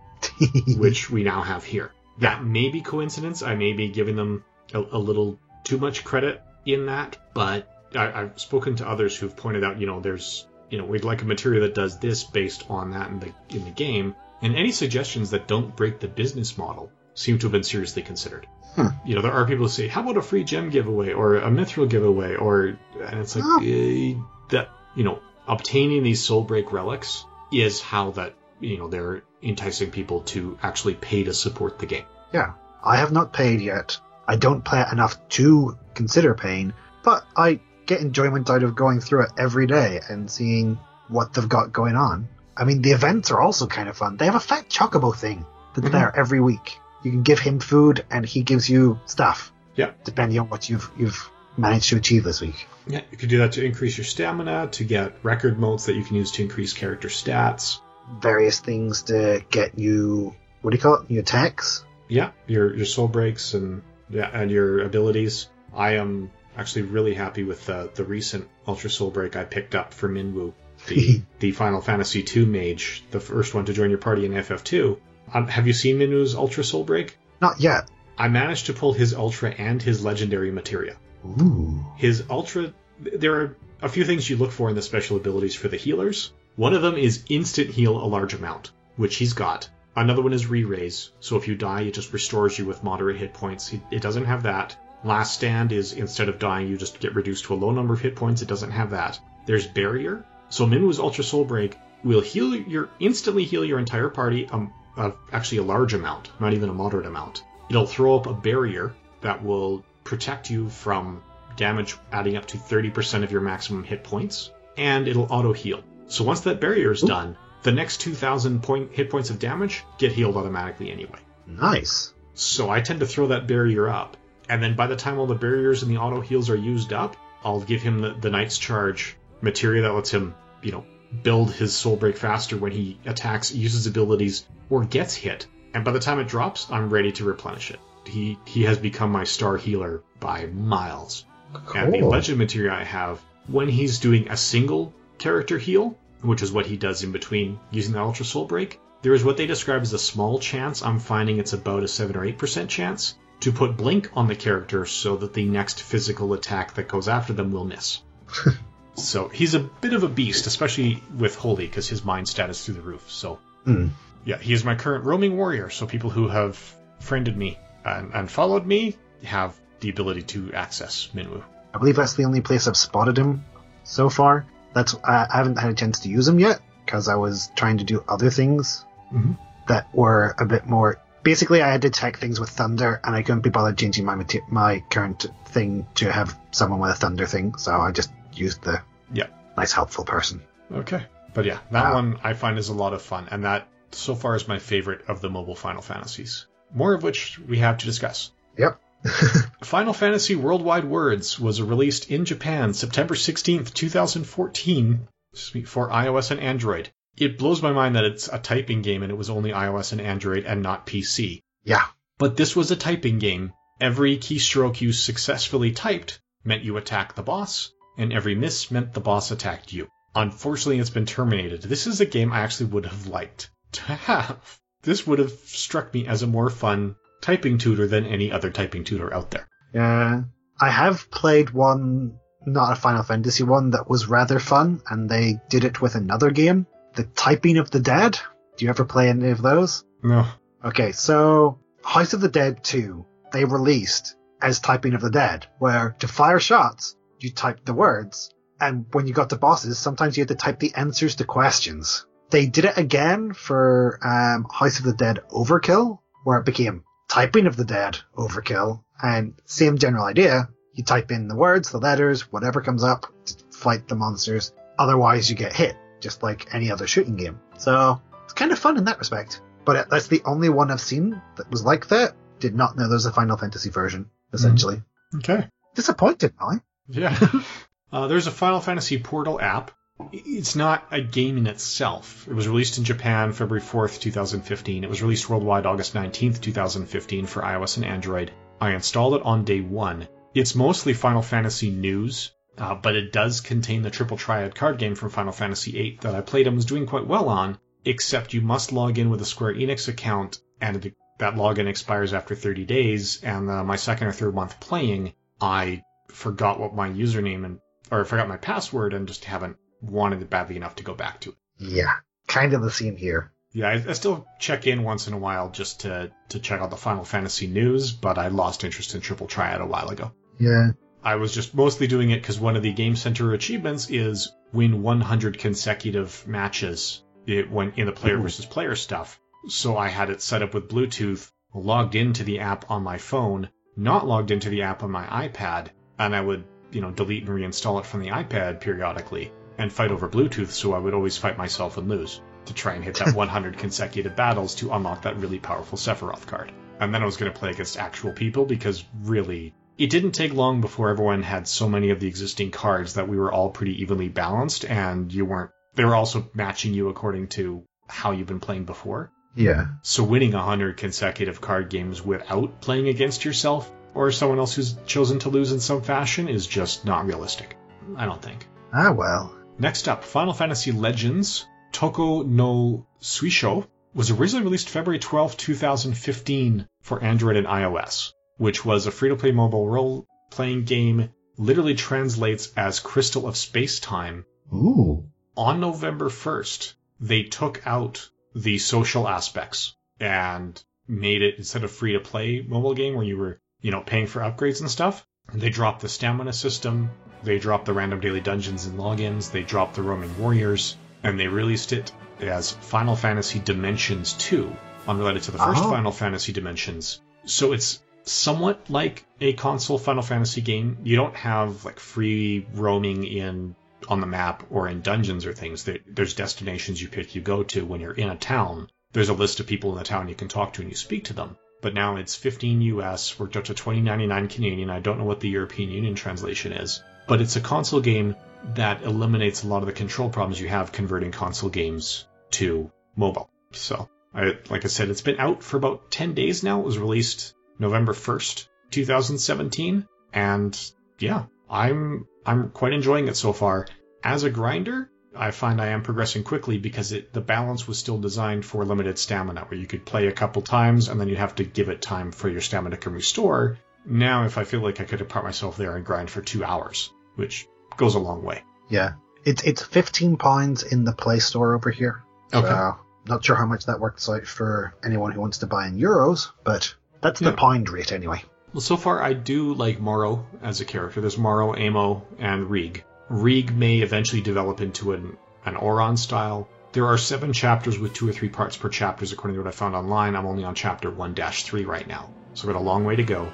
[laughs] which we now have here. That may be coincidence. I may be giving them a, a little too much credit in that, but I, I've spoken to others who've pointed out, you know, there's, you know, we'd like a material that does this based on that in the in the game, and any suggestions that don't break the business model seem to have been seriously considered. Hmm. You know, there are people who say, "How about a free gem giveaway or a mithril giveaway?" Or and it's like Oh. eh, that, you know, obtaining these soul break relics is how that you know they're enticing people to actually pay to support the game. Yeah, I have not paid yet. I don't play it enough to consider paying, but I get enjoyment out of going through it every day and seeing what they've got going on. I mean, the events are also kind of fun. They have a fat chocobo thing that's Mhm. there every week. You can give him food and he gives you stuff. Yeah. Depending on what you've you've managed to achieve this week. Yeah, you could do that to increase your stamina, to get record modes that you can use to increase character stats. Various things to get you what do you call it? New attacks. Yeah, your your soul breaks and yeah, and your abilities. I am actually really happy with the the recent Ultra Soul Break I picked up for Minwu, the [laughs] the Final Fantasy II mage, the first one to join your party in FF2. Um, have you seen Minwu's Ultra Soul Break? Not yet. I managed to pull his Ultra and his Legendary materia. Ooh. His ultra. There are a few things you look for in the special abilities for the healers. One of them is instant heal a large amount, which he's got. Another one is re-raise, so if you die, it just restores you with moderate hit points. It, it doesn't have that. Last stand is instead of dying, you just get reduced to a low number of hit points. It doesn't have that. There's barrier. So Minwu's Ultra Soul Break will heal your instantly heal your entire party. Um, uh, actually a large amount, not even a moderate amount. It'll throw up a barrier that will protect you from damage adding up to 30% of your maximum hit points, and it'll auto heal. So once that barrier is done, the next 2,000 point hit points of damage get healed automatically anyway. Nice. So I tend to throw that barrier up, and then by the time all the barriers and the auto heals are used up, I'll give him the, the Knight's Charge materia that lets him, you know, build his soul break faster when he attacks, uses abilities, or gets hit. And by the time it drops, I'm ready to replenish it. He he has become my star healer by miles. Cool. And the legend material I have, when he's doing a single character heal, which is what he does in between using the Ultra Soul Break, there is what they describe as a small chance. I'm finding it's about a 7 or 8% chance to put Blink on the character so that the next physical attack that goes after them will miss. [laughs] so he's a bit of a beast, especially with Holy, because his mind stat is through the roof. So Hmm. yeah, he is my current roaming warrior. So people who have friended me and, and followed me have the ability to access Minwu. I believe that's the only place I've spotted him so far. That's I I haven't had a chance to use them yet because I was trying to do other things Mhm. that were a bit more. Basically, I had to attack things with thunder, and I couldn't be bothered changing my my current thing to have someone with a thunder thing. So I just used the Yeah. nice helpful person. Okay. But yeah, that Wow. one I find is a lot of fun, and that so far is my favorite of the mobile Final Fantasies. More of which we have to discuss. Yep. [laughs] Final Fantasy Worldwide Words was released in Japan September 16th, 2014 me, for iOS and Android. It blows my mind that it's a typing game and it was only iOS and Android and not PC. yeah. But this was a typing game. Every keystroke you successfully typed meant you attacked the boss, and every miss meant the boss attacked you. Unfortunately, it's been terminated. This is a game I actually would have liked to have. This would have struck me as a more fun typing tutor than any other typing tutor out there. Yeah. I have played one, not a Final Fantasy one, that was rather fun, and they did it with another game, The Typing of the Dead. Do you ever play any of those? No. Okay, so House of the Dead 2, they released as Typing of the Dead, where to fire shots, you typed the words, and when you got to bosses, sometimes you had to type the answers to questions. They did it again for um, House of the Dead Overkill, where it became Typing of the Dead Overkill, and same general idea. You type in the words, the letters, whatever comes up, to fight the monsters. Otherwise, you get hit, just like any other shooting game. So it's kind of fun in that respect. But that's the only one I've seen that was like that. Did not know there's a Final Fantasy version, essentially. Okay. Disappointed, Molly. Yeah. [laughs] uh, there's a Final Fantasy Portal app. It's not a game in itself. It was released in Japan February 4th, 2015. It was released worldwide August 19th, 2015 for iOS and Android. I installed it on day one. It's mostly Final Fantasy news, uh, but it does contain the Triple Triad card game from Final Fantasy VIII that I played and was doing quite well on, except you must log in with a Square Enix account, and it, that login expires after 30 days. And uh, my second or third month playing, I forgot what my username and or I forgot my password and just haven't wanted it badly enough to go back to it. Yeah, kind of the same here. Yeah, I, I, still check in once in a while just to to check out the Final Fantasy news, but I lost interest in Triple Triad a while ago. Yeah. I was just mostly doing it because one of the Game Center achievements is win 100 consecutive matches it, when in the player Ooh. versus player stuff. So I had it set up with Bluetooth, logged into the app on my phone, not logged into the app on my iPad, and I would, you know, delete and reinstall it from the iPad periodically and fight over Bluetooth, so I would always fight myself and lose to try and hit that [laughs] 100 consecutive battles to unlock that really powerful Sephiroth card. And then I was going to play against actual people because really, it didn't take long before everyone had so many of the existing cards that we were all pretty evenly balanced and you weren't, they were also matching you according to how you've been playing before. Yeah. So winning 100 consecutive card games without playing against yourself or someone else who's chosen to lose in some fashion is just not realistic. I don't think. Ah, well. Next up, Final Fantasy Legends Touhou no Suisho was originally released February 12, 2015 for Android and iOS, which was a free-to-play mobile role-playing game literally translates as Crystal of Space Time. Ooh. On November 1st, they took out the social aspects and made it instead of free to play mobile game where you were, you know, paying for upgrades and stuff. They dropped the stamina system, they dropped the random daily dungeons and logins, they dropped the roaming warriors, and they released it as Final Fantasy Dimensions 2, unrelated to the first oh. Final Fantasy Dimensions. So it's somewhat like a console Final Fantasy game. You don't have like free roaming in on the map or in dungeons or things. There's destinations you pick, you go to when you're in a town. There's a list of people in the town you can talk to and you speak to them. But now it's 15 US, worked out to 20.99 Canadian. I don't know what the European Union translation is but it's a console game that eliminates a lot of the control problems you have converting console games to mobile. So, I, like I said, it's been out for about 10 days now. It was released November 1st, 2017, and yeah, I'm I'm quite enjoying it so far. As a grinder, I find I am progressing quickly because it, the balance was still designed for limited stamina, where you could play a couple times and then you'd have to give it time for your stamina to come restore. Now, if I feel like I could depart myself there and grind for two hours, which goes a long way. Yeah. It's it's fifteen pounds in the Play Store over here. Okay. So, not sure how much that works out for anyone who wants to buy in euros, but that's the yeah. pound rate anyway. Well, so far I do like Morrow as a character. There's Morrow, Amo, and Rigue. Rigue may eventually develop into an, an Auron style. There are seven chapters with two or three parts per chapters, according to what I found online. I'm only on chapter 1 3 right now, so I've got a long way to go.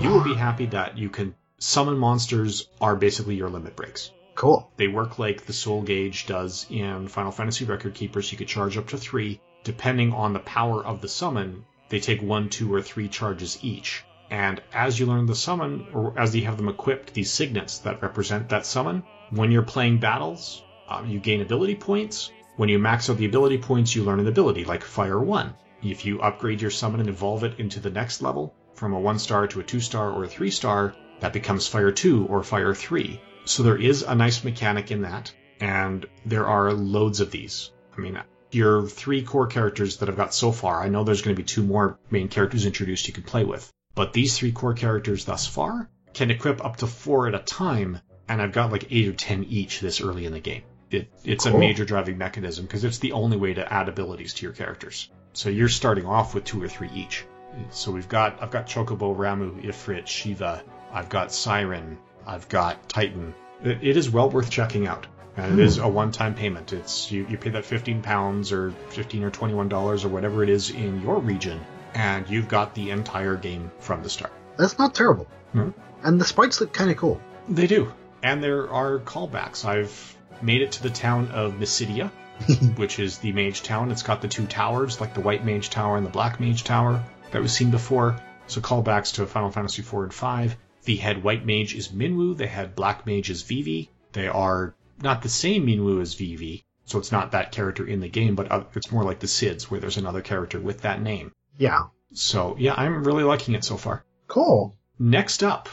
You will be happy that you can summon monsters are basically your limit breaks. Cool. They work like the soul gauge does in Final Fantasy Record Keepers. You could charge up to three. Depending on the power of the summon, they take one, two, or three charges each. And as you learn the summon, or as you have them equipped, these signets that represent that summon, when you're playing battles, um, you gain ability points. When you max out the ability points, you learn an ability, like Fire 1. If you upgrade your summon and evolve it into the next level, from a 1 star to a 2 star or a 3 star, that becomes Fire 2 or Fire 3. So there is a nice mechanic in that, and there are loads of these. I mean, your three core characters that I've got so far, I know there's going to be two more main characters introduced you can play with, but these three core characters thus far can equip up to four at a time, and I've got like eight or ten each this early in the game. It, it's cool. a major driving mechanism because it's the only way to add abilities to your characters. So you're starting off with two or three each. So we've got I've got Chocobo, Ramuh, Ifrit, Shiva, I've got Siren, I've got Titan. it, it is well worth checking out. And it is a one-time payment. It's you, you pay that 15 pounds or 15 or 21 dollars or whatever it is in your region, and you've got the entire game from the start. that's not terrible. Hmm. And the sprites look kind of cool. They do. And there are callbacks. I've made it to the town of Mysidia, [laughs] which is the mage town. It's got the two towers, like the white mage tower and the black mage tower that we've seen before. So callbacks to Final Fantasy IV and V. The head white mage is Minwu, the head black mage is Vivi. They are not the same Minwu as Vivi, so it's not that character in the game, but uh, it's more like the Cids, where there's another character with that name. Yeah. So yeah, I'm really liking it so far. Cool. Next up,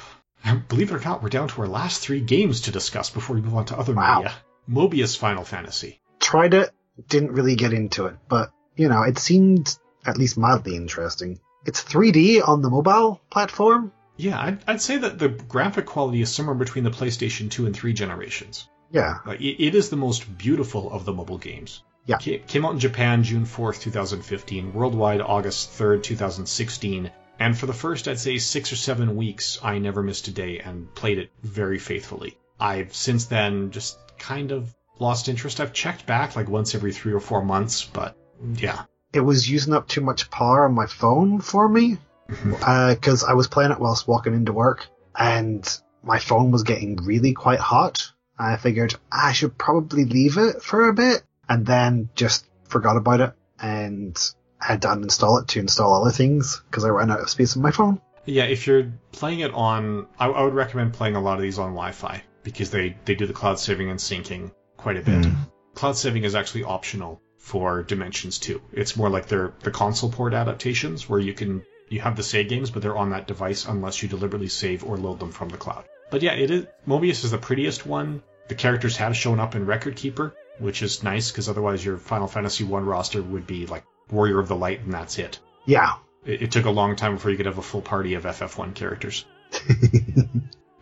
believe it or not, we're down to our last three games to discuss before we move on to other Wow. media. Mobius Final Fantasy. Tried it, didn't really get into it, but you know, it seemed at least mildly interesting. It's 3D on the mobile platform. Yeah, I'd, I'd say that the graphic quality is somewhere between the PlayStation 2 and 3 generations. Yeah. Uh, like, it, it is the most beautiful of the mobile games. Yeah. Ca- Came out in Japan June 4th, 2015, worldwide August 3rd, 2016. And for the first, I'd say, six or seven weeks, I never missed a day and played it very faithfully. I've since then just kind of lost interest. I've checked back like once every three or four months, but yeah. It was using up too much power on my phone for me because I was playing it whilst walking into work, and my phone was getting really quite hot. I figured I should probably leave it for a bit, and then just forgot about it and had to uninstall it to install other things because I ran out of space on my phone. Yeah, if you're playing it on, I, I would recommend playing a lot of these on Wi-Fi because they they do the cloud saving and syncing quite a bit. Mm. Cloud saving is actually optional for Dimensions 2. It's more like they're the console port adaptations where you can you have the save games, but they're on that device unless you deliberately save or load them from the cloud. But yeah, it is Mobius is the prettiest one. The characters have shown up in Record Keeper, which is nice because otherwise your Final Fantasy 1 roster would be like Warrior of the Light and that's it. Yeah. It, it took a long time before you could have a full party of FF1 characters. [laughs]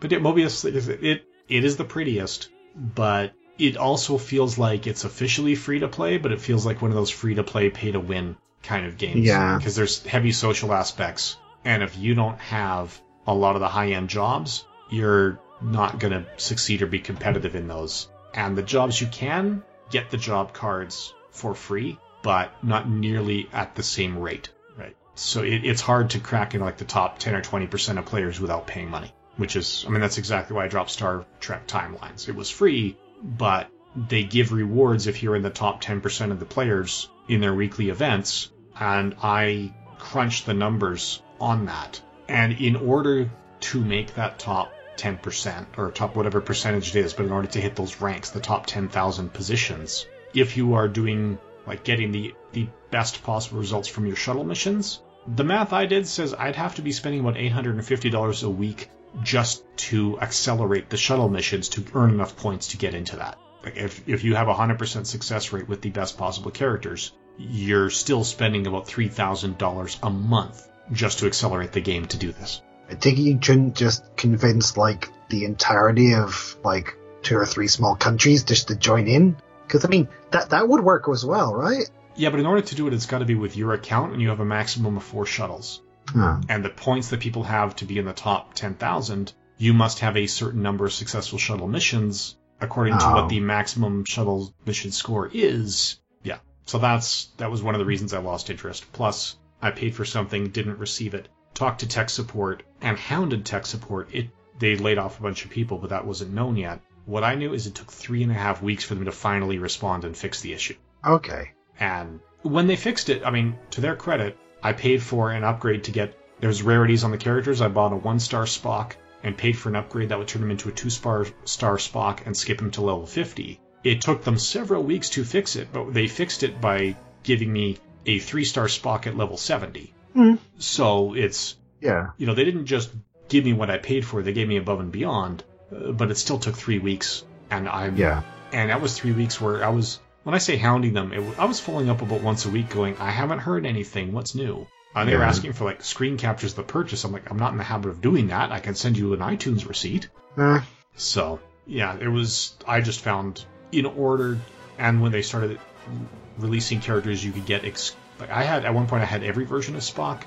But yeah, Mobius, it, it it is the prettiest, but it also feels like it's officially free to play, but it feels like one of those free to play, pay to win kind of games. Yeah. Because there's heavy social aspects, and if you don't have a lot of the high end jobs, you're not going to succeed or be competitive in those. And the jobs you can get the job cards for free, but not nearly at the same rate. Right. So it, it's hard to crack in like the top 10 or 20% of players without paying money which is, I mean, that's exactly why I dropped Star Trek Timelines. It was free, but they give rewards if you're in the top 10% of the players in their weekly events, and I crunched the numbers on that. And in order to make that top 10%, or top whatever percentage it is, but in order to hit those ranks, the top 10,000 positions, if you are doing, like, getting the, the best possible results from your shuttle missions, the math I did says I'd have to be spending about $850 a week just to accelerate the shuttle missions to earn enough points to get into that. Like if, if you have a 100% success rate with the best possible characters, you're still spending about $3,000 a month just to accelerate the game to do this. I think you shouldn't just convince like the entirety of like two or three small countries just to join in. Because I mean that that would work as well, right? Yeah, but in order to do it, it's got to be with your account, and you have a maximum of four shuttles. Oh. And the points that people have to be in the top 10,000, you must have a certain number of successful shuttle missions according to Oh. what the maximum shuttle mission score is. Yeah. So that's that was one of the reasons I lost interest. Plus, I paid for something, didn't receive it, talked to tech support, and hounded tech support. It they laid off a bunch of people, but that wasn't known yet. What I knew is it took three and a half weeks for them to finally respond and fix the issue. Okay. And when they fixed it, I mean, to their credit, I paid for an upgrade to get there's rarities on the characters. I bought a one star Spock and paid for an upgrade that would turn him into a two star star Spock and skip him to level 50. It took them several weeks to fix it, but they fixed it by giving me a three star Spock at level 70. Hmm. So it's Yeah. you know they didn't just give me what I paid for; they gave me above and beyond. Uh, but it still took three weeks, and I'm Yeah. and that was three weeks where I was when I say hounding them, it, w- I was following up about once a week, going, I haven't heard anything. What's new? And they were Yeah. asking for like screen captures of the purchase. I'm like, I'm not in the habit of doing that. I can send you an iTunes receipt. Eh, So yeah, it was. I just found in order, and when they started releasing characters, you could get. Ex- like I had at one point, I had every version of Spock,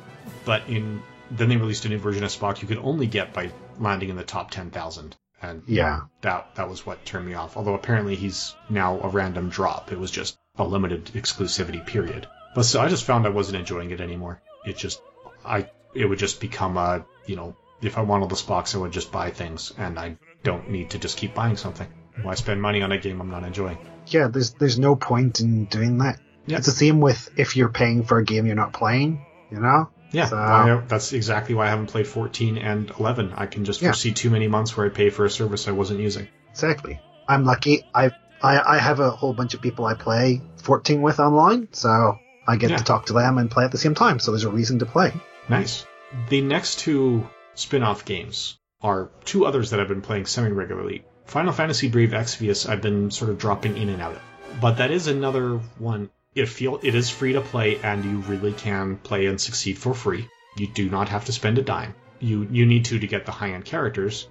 but in then they released a new version of Spock you could only get by landing in the top ten thousand, and yeah. that that was what turned me off. Although apparently he's now a random drop. It was just a limited exclusivity period. But so I just found I wasn't enjoying it anymore. It just I it would just become a you know if I wanted this box, I would just buy things, and I don't need to just keep buying something. Why spend money on a game I'm not enjoying? Yeah, there's there's no point in doing that. Yeah. It's the same with if you're paying for a game you're not playing, you know? Yeah, So- I- that's exactly why I haven't played 14 and 11. I can just Yeah. foresee too many months where I pay for a service I wasn't using. Exactly. I'm lucky. I I, I have a whole bunch of people I play 14 with online, so I get Yeah. to talk to them and play at the same time. So there's a reason to play. Nice. The next two spin off games are two others that I've been playing semi regularly. Final Fantasy Brave Exvius, I've been sort of dropping in and out of. But that is another one. It feel it is free to play, and you really can play and succeed for free. You do not have to spend a dime. You you need to to get the high end characters.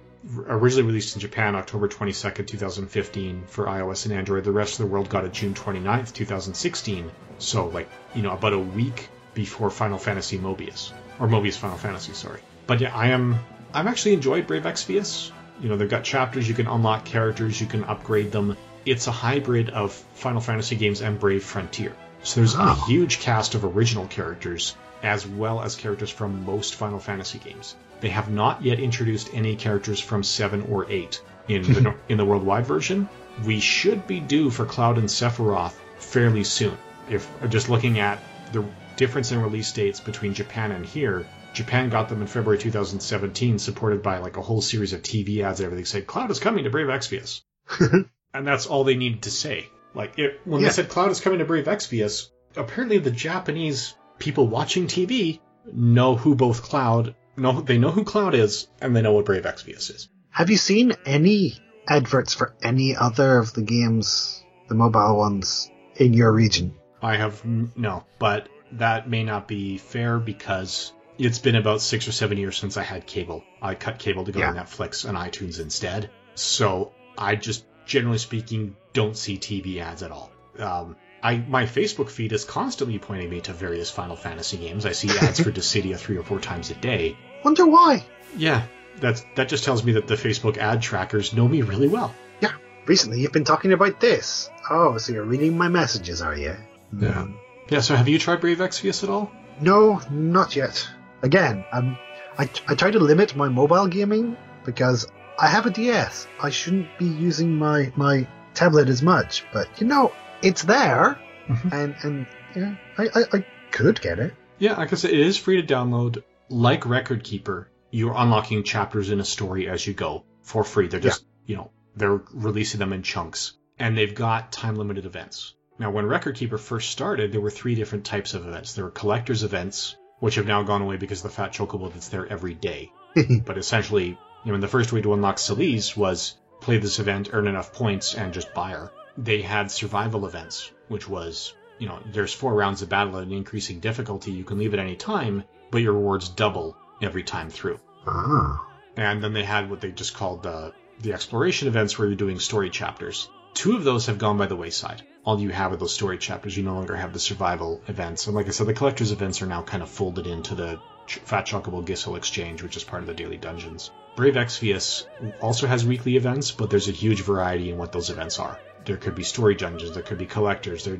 Originally released in Japan October 22nd, 2015 for iOS and Android. The rest of the world got it June 29th, 2016. So like you know about a week before Final Fantasy Mobius or Mobius Final Fantasy, sorry. But yeah, I am I'm actually enjoyed Brave Exvius. You know, they've got chapters you can unlock characters, you can upgrade them. It's a hybrid of Final Fantasy games and Brave Frontier. So there's a ah. huge cast of original characters as well as characters from most Final Fantasy games. They have not yet introduced any characters from 7 or 8 in the [laughs] in the worldwide version. We should be due for Cloud and Sephiroth fairly soon. If just looking at the difference in release dates between Japan and here, Japan got them in February 2017, supported by like a whole series of TV ads and everything saying Cloud is coming to Brave Exvius. [laughs] and that's all they needed to say. Like it, when Yeah. they said Cloud is coming to Brave Exvius, apparently the Japanese people watching TV know who both Cloud know they know who Cloud is and they know what Brave Exvius is. Have you seen any adverts for any other of the games, the mobile ones, in your region? I have no, but that may not be fair because it's been about six or seven years since I had cable. I cut cable to go Yeah. to Netflix and iTunes instead. So I just, generally speaking, don't see TV ads at all. Um, I my Facebook feed is constantly pointing me to various Final Fantasy games. I see ads for [laughs] Dissidia three or four times a day. Wonder why? Yeah, that's that just tells me that the Facebook ad trackers know me really well. Yeah. Recently, you've been talking about this. Oh, so you're reading my messages, are you? Yeah. Yeah. So have you tried Brave Exvius at all? No, not yet. Again, um, I, I try to limit my mobile gaming because I have a DS. I shouldn't be using my, my tablet as much, but you know, it's there, Mhm. and and yeah, I, I, I could get it. Yeah, like I said, it is free to download. Like Record Keeper, you're unlocking chapters in a story as you go for free. They're just, you know, they're releasing them in chunks. And they've got time limited events. Now, when Record Keeper first started, there were three different types of events. There were collector's events, which have now gone away because of the fat chocobo that's there every day. [laughs] but essentially, you know, the first way to unlock Celes was play this event, earn enough points, and just buy her. They had survival events, which was, you know, there's four rounds of battle at an increasing difficulty. You can leave at any time, but your rewards double every time through. Ah, And then they had what they just called the the exploration events, where you're doing story chapters. Two of those have gone by the wayside. All you have are those story chapters. You no longer have the survival events. And like I said, the collector's events are now kind of folded into the Ch- Fat Chocobo Gysahl Exchange, which is part of the daily dungeons. Brave Exvius also has weekly events, but there's a huge variety in what those events are. There could be story dungeons, there could be collectors, there,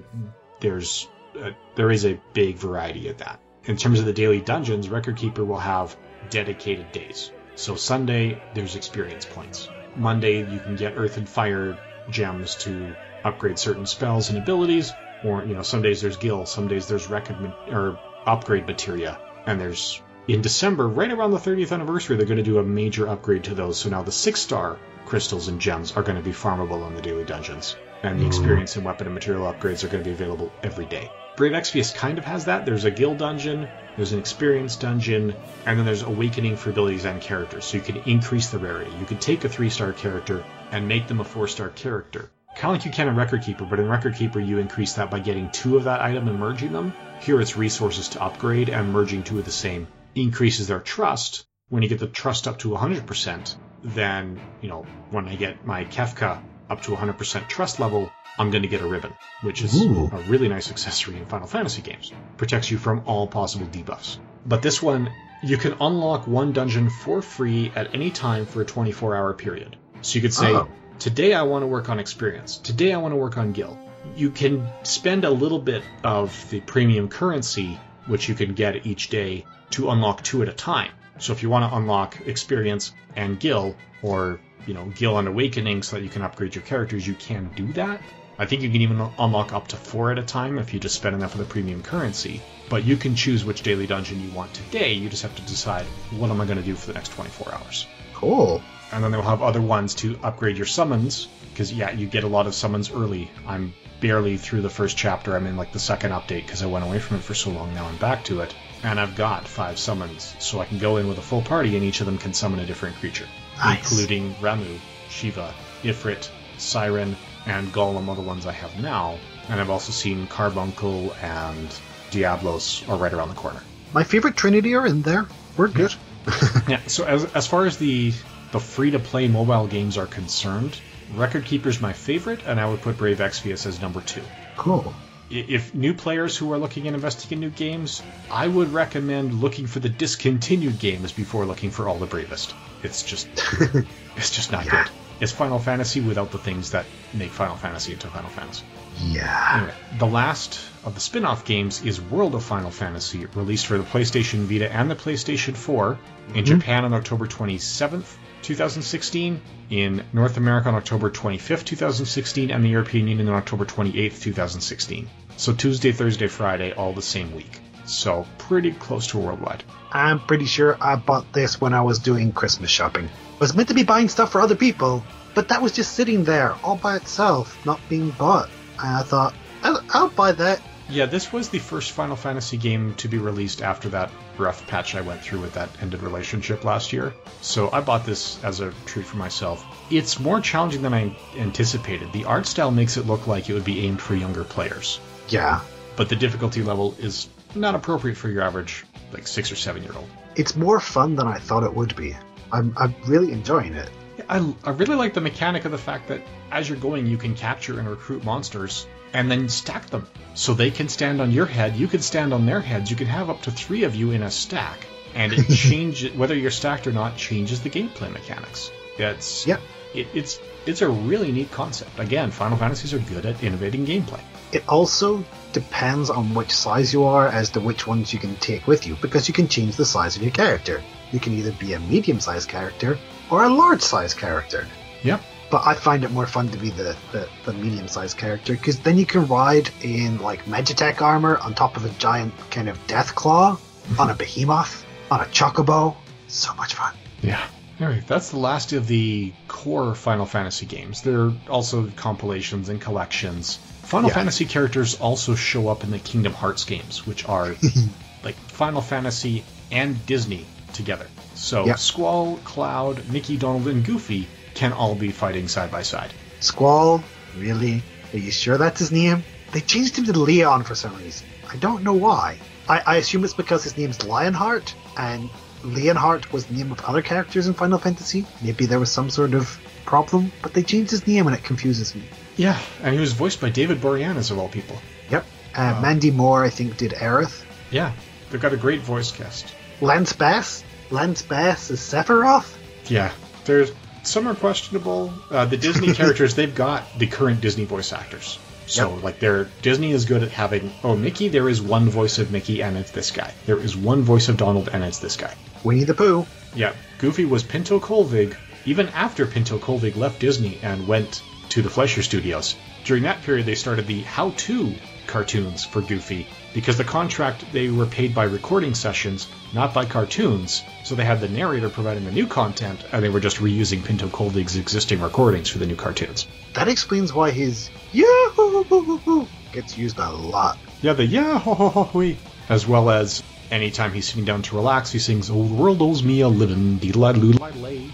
there's, uh, there is a big variety of that. In terms of the daily dungeons, Record Keeper will have dedicated days. So Sunday, there's experience points. Monday, you can get Earth and Fire gems to upgrade certain spells and abilities. Or, you know, some days there's Gil, some days there's record or upgrade materia. And there's, in December, right around the 30th anniversary, they're going to do a major upgrade to those. So now the six star crystals and gems are going to be farmable in the daily dungeons. And the Mm. experience and weapon and material upgrades are going to be available every day. Brave Exvius kind of has that. There's a guild dungeon, there's an experience dungeon, and then there's awakening for abilities and characters. So you can increase the rarity. You could take a three star character and make them a four star character. Kind of like you can in Record Keeper, but in Record Keeper you increase that by getting two of that item and merging them. Here it's resources to upgrade, and merging two of the same increases their trust. When you get the trust up to 100%, then, you know, when I get my Kefka up to 100% trust level, I'm going to get a ribbon, which is Ooh. a really nice accessory in Final Fantasy games. Protects you from all possible debuffs. But this one, you can unlock one dungeon for free at any time for a 24 hour period. So you could say, Oh. today I want to work on experience. Today I want to work on Gil. You can spend a little bit of the premium currency, which you can get each day, to unlock two at a time. So if you want to unlock experience and Gil, or you know Gil and Awakening, so that you can upgrade your characters, you can do that. I think you can even unlock up to four at a time if you just spend enough of the premium currency. But you can choose which daily dungeon you want today. You just have to decide what am I going to do for the next 24 hours. Cool. And then they'll have other ones to upgrade your summons because yeah, you get a lot of summons early. I'm barely through the first chapter. I'm in like the second update because I went away from it for so long. Now I'm back to it, and I've got five summons, so I can go in with a full party, and each of them can summon a different creature, Nice. including Ramuh, Shiva, Ifrit, Siren, and Golem are the ones I have now. And I've also seen Carbuncle and Diablos are right around the corner. My favorite Trinity are in there. We're good. [laughs] Yeah. So as as far as the the free to play mobile games are concerned, Record Keeper's my favorite, and I would put Brave Exvius as number two. Cool. If new players who are looking at investing in new games, I would recommend looking for the discontinued games before looking for all the bravest. It's just [laughs] it's just not Yeah. good. It's Final Fantasy without the things that make Final Fantasy into Final Fantasy. Yeah. Anyway, the last of the spin off games is World of Final Fantasy, released for the PlayStation Vita and the PlayStation 4 in mm-hmm. Japan on October 27th, 2016, in North America on October 25th, 2016, and the European Union on October 28th, 2016. So Tuesday, Thursday, Friday, all the same week. So pretty close to worldwide. I'm pretty sure I bought this when I was doing Christmas shopping. I was meant to be buying stuff for other people, but that was just sitting there all by itself, not being bought. And I thought, I'll, I'll buy that. Yeah, this was the first Final Fantasy game to be released after that rough patch I went through with that ended relationship last year. So I bought this as a treat for myself. It's more challenging than I anticipated. The art style makes it look like it would be aimed for younger players, Yeah. but the difficulty level is not appropriate for your average like six or seven year old. It's more fun than I thought it would be. I'm, I'm really enjoying it. I, I really like the mechanic of the fact that as you're going, you can capture and recruit monsters and then stack them. So they can stand on your head, you can stand on their heads, you can have up to three of you in a stack. And it [laughs] changes, whether you're stacked or not, changes the gameplay mechanics. It's, Yep. it, it's, it's a really neat concept. Again, Final Fantasies are good at innovating gameplay. It also depends on which size you are as to which ones you can take with you, because you can change the size of your character. You can either be a medium sized character or a large sized character. Yep. But I find it more fun to be the, the, the medium sized character, because then you can ride in like Magitech armor on top of a giant kind of death claw, mm-hmm. on a behemoth, on a chocobo. So much fun. Yeah. All right, that's the last of the core Final Fantasy games. There are also compilations and collections. Final Yeah. Fantasy characters also show up in the Kingdom Hearts games, which are [laughs] like Final Fantasy and Disney together. So Yeah. Squall, Cloud, Mickey, Donald, and Goofy can all be fighting side by side. Squall? Really? Are you sure that's his name? They changed him to Leon for some reason. I don't know why. I, I assume it's because his name's Lionheart, and Leonheart was the name of other characters in Final Fantasy. Maybe there was some sort of problem, but they changed his name and it confuses me. Yeah, and he was voiced by David Boreanaz of all people. Yep. Uh, Mandy Moore, I think, did Aerith. Yeah, they've got a great voice cast. Lance Bass? Lance Bass is Sephiroth? Yeah, there's some are questionable. Uh, the Disney [laughs] characters they've got the current Disney voice actors. So Yep. like they're Disney is good at having oh Mickey there is one voice of Mickey and it's this guy. There is one voice of Donald and it's this guy. Winnie the Pooh. Yeah, Goofy was Pinto Colvig even after Pinto Colvig left Disney and went to the Fleischer Studios. During that period, they started the How To cartoons for Goofy because the contract they were paid by recording sessions, not by cartoons. So they had the narrator providing the new content, and they were just reusing Pinto Colvig's existing recordings for the new cartoons. That explains why his Yahoo gets used a lot. Yeah, the yeah ho ho ho hoi, as well as anytime he's sitting down to relax, he sings "Old world owes me a living, deedle loo lay."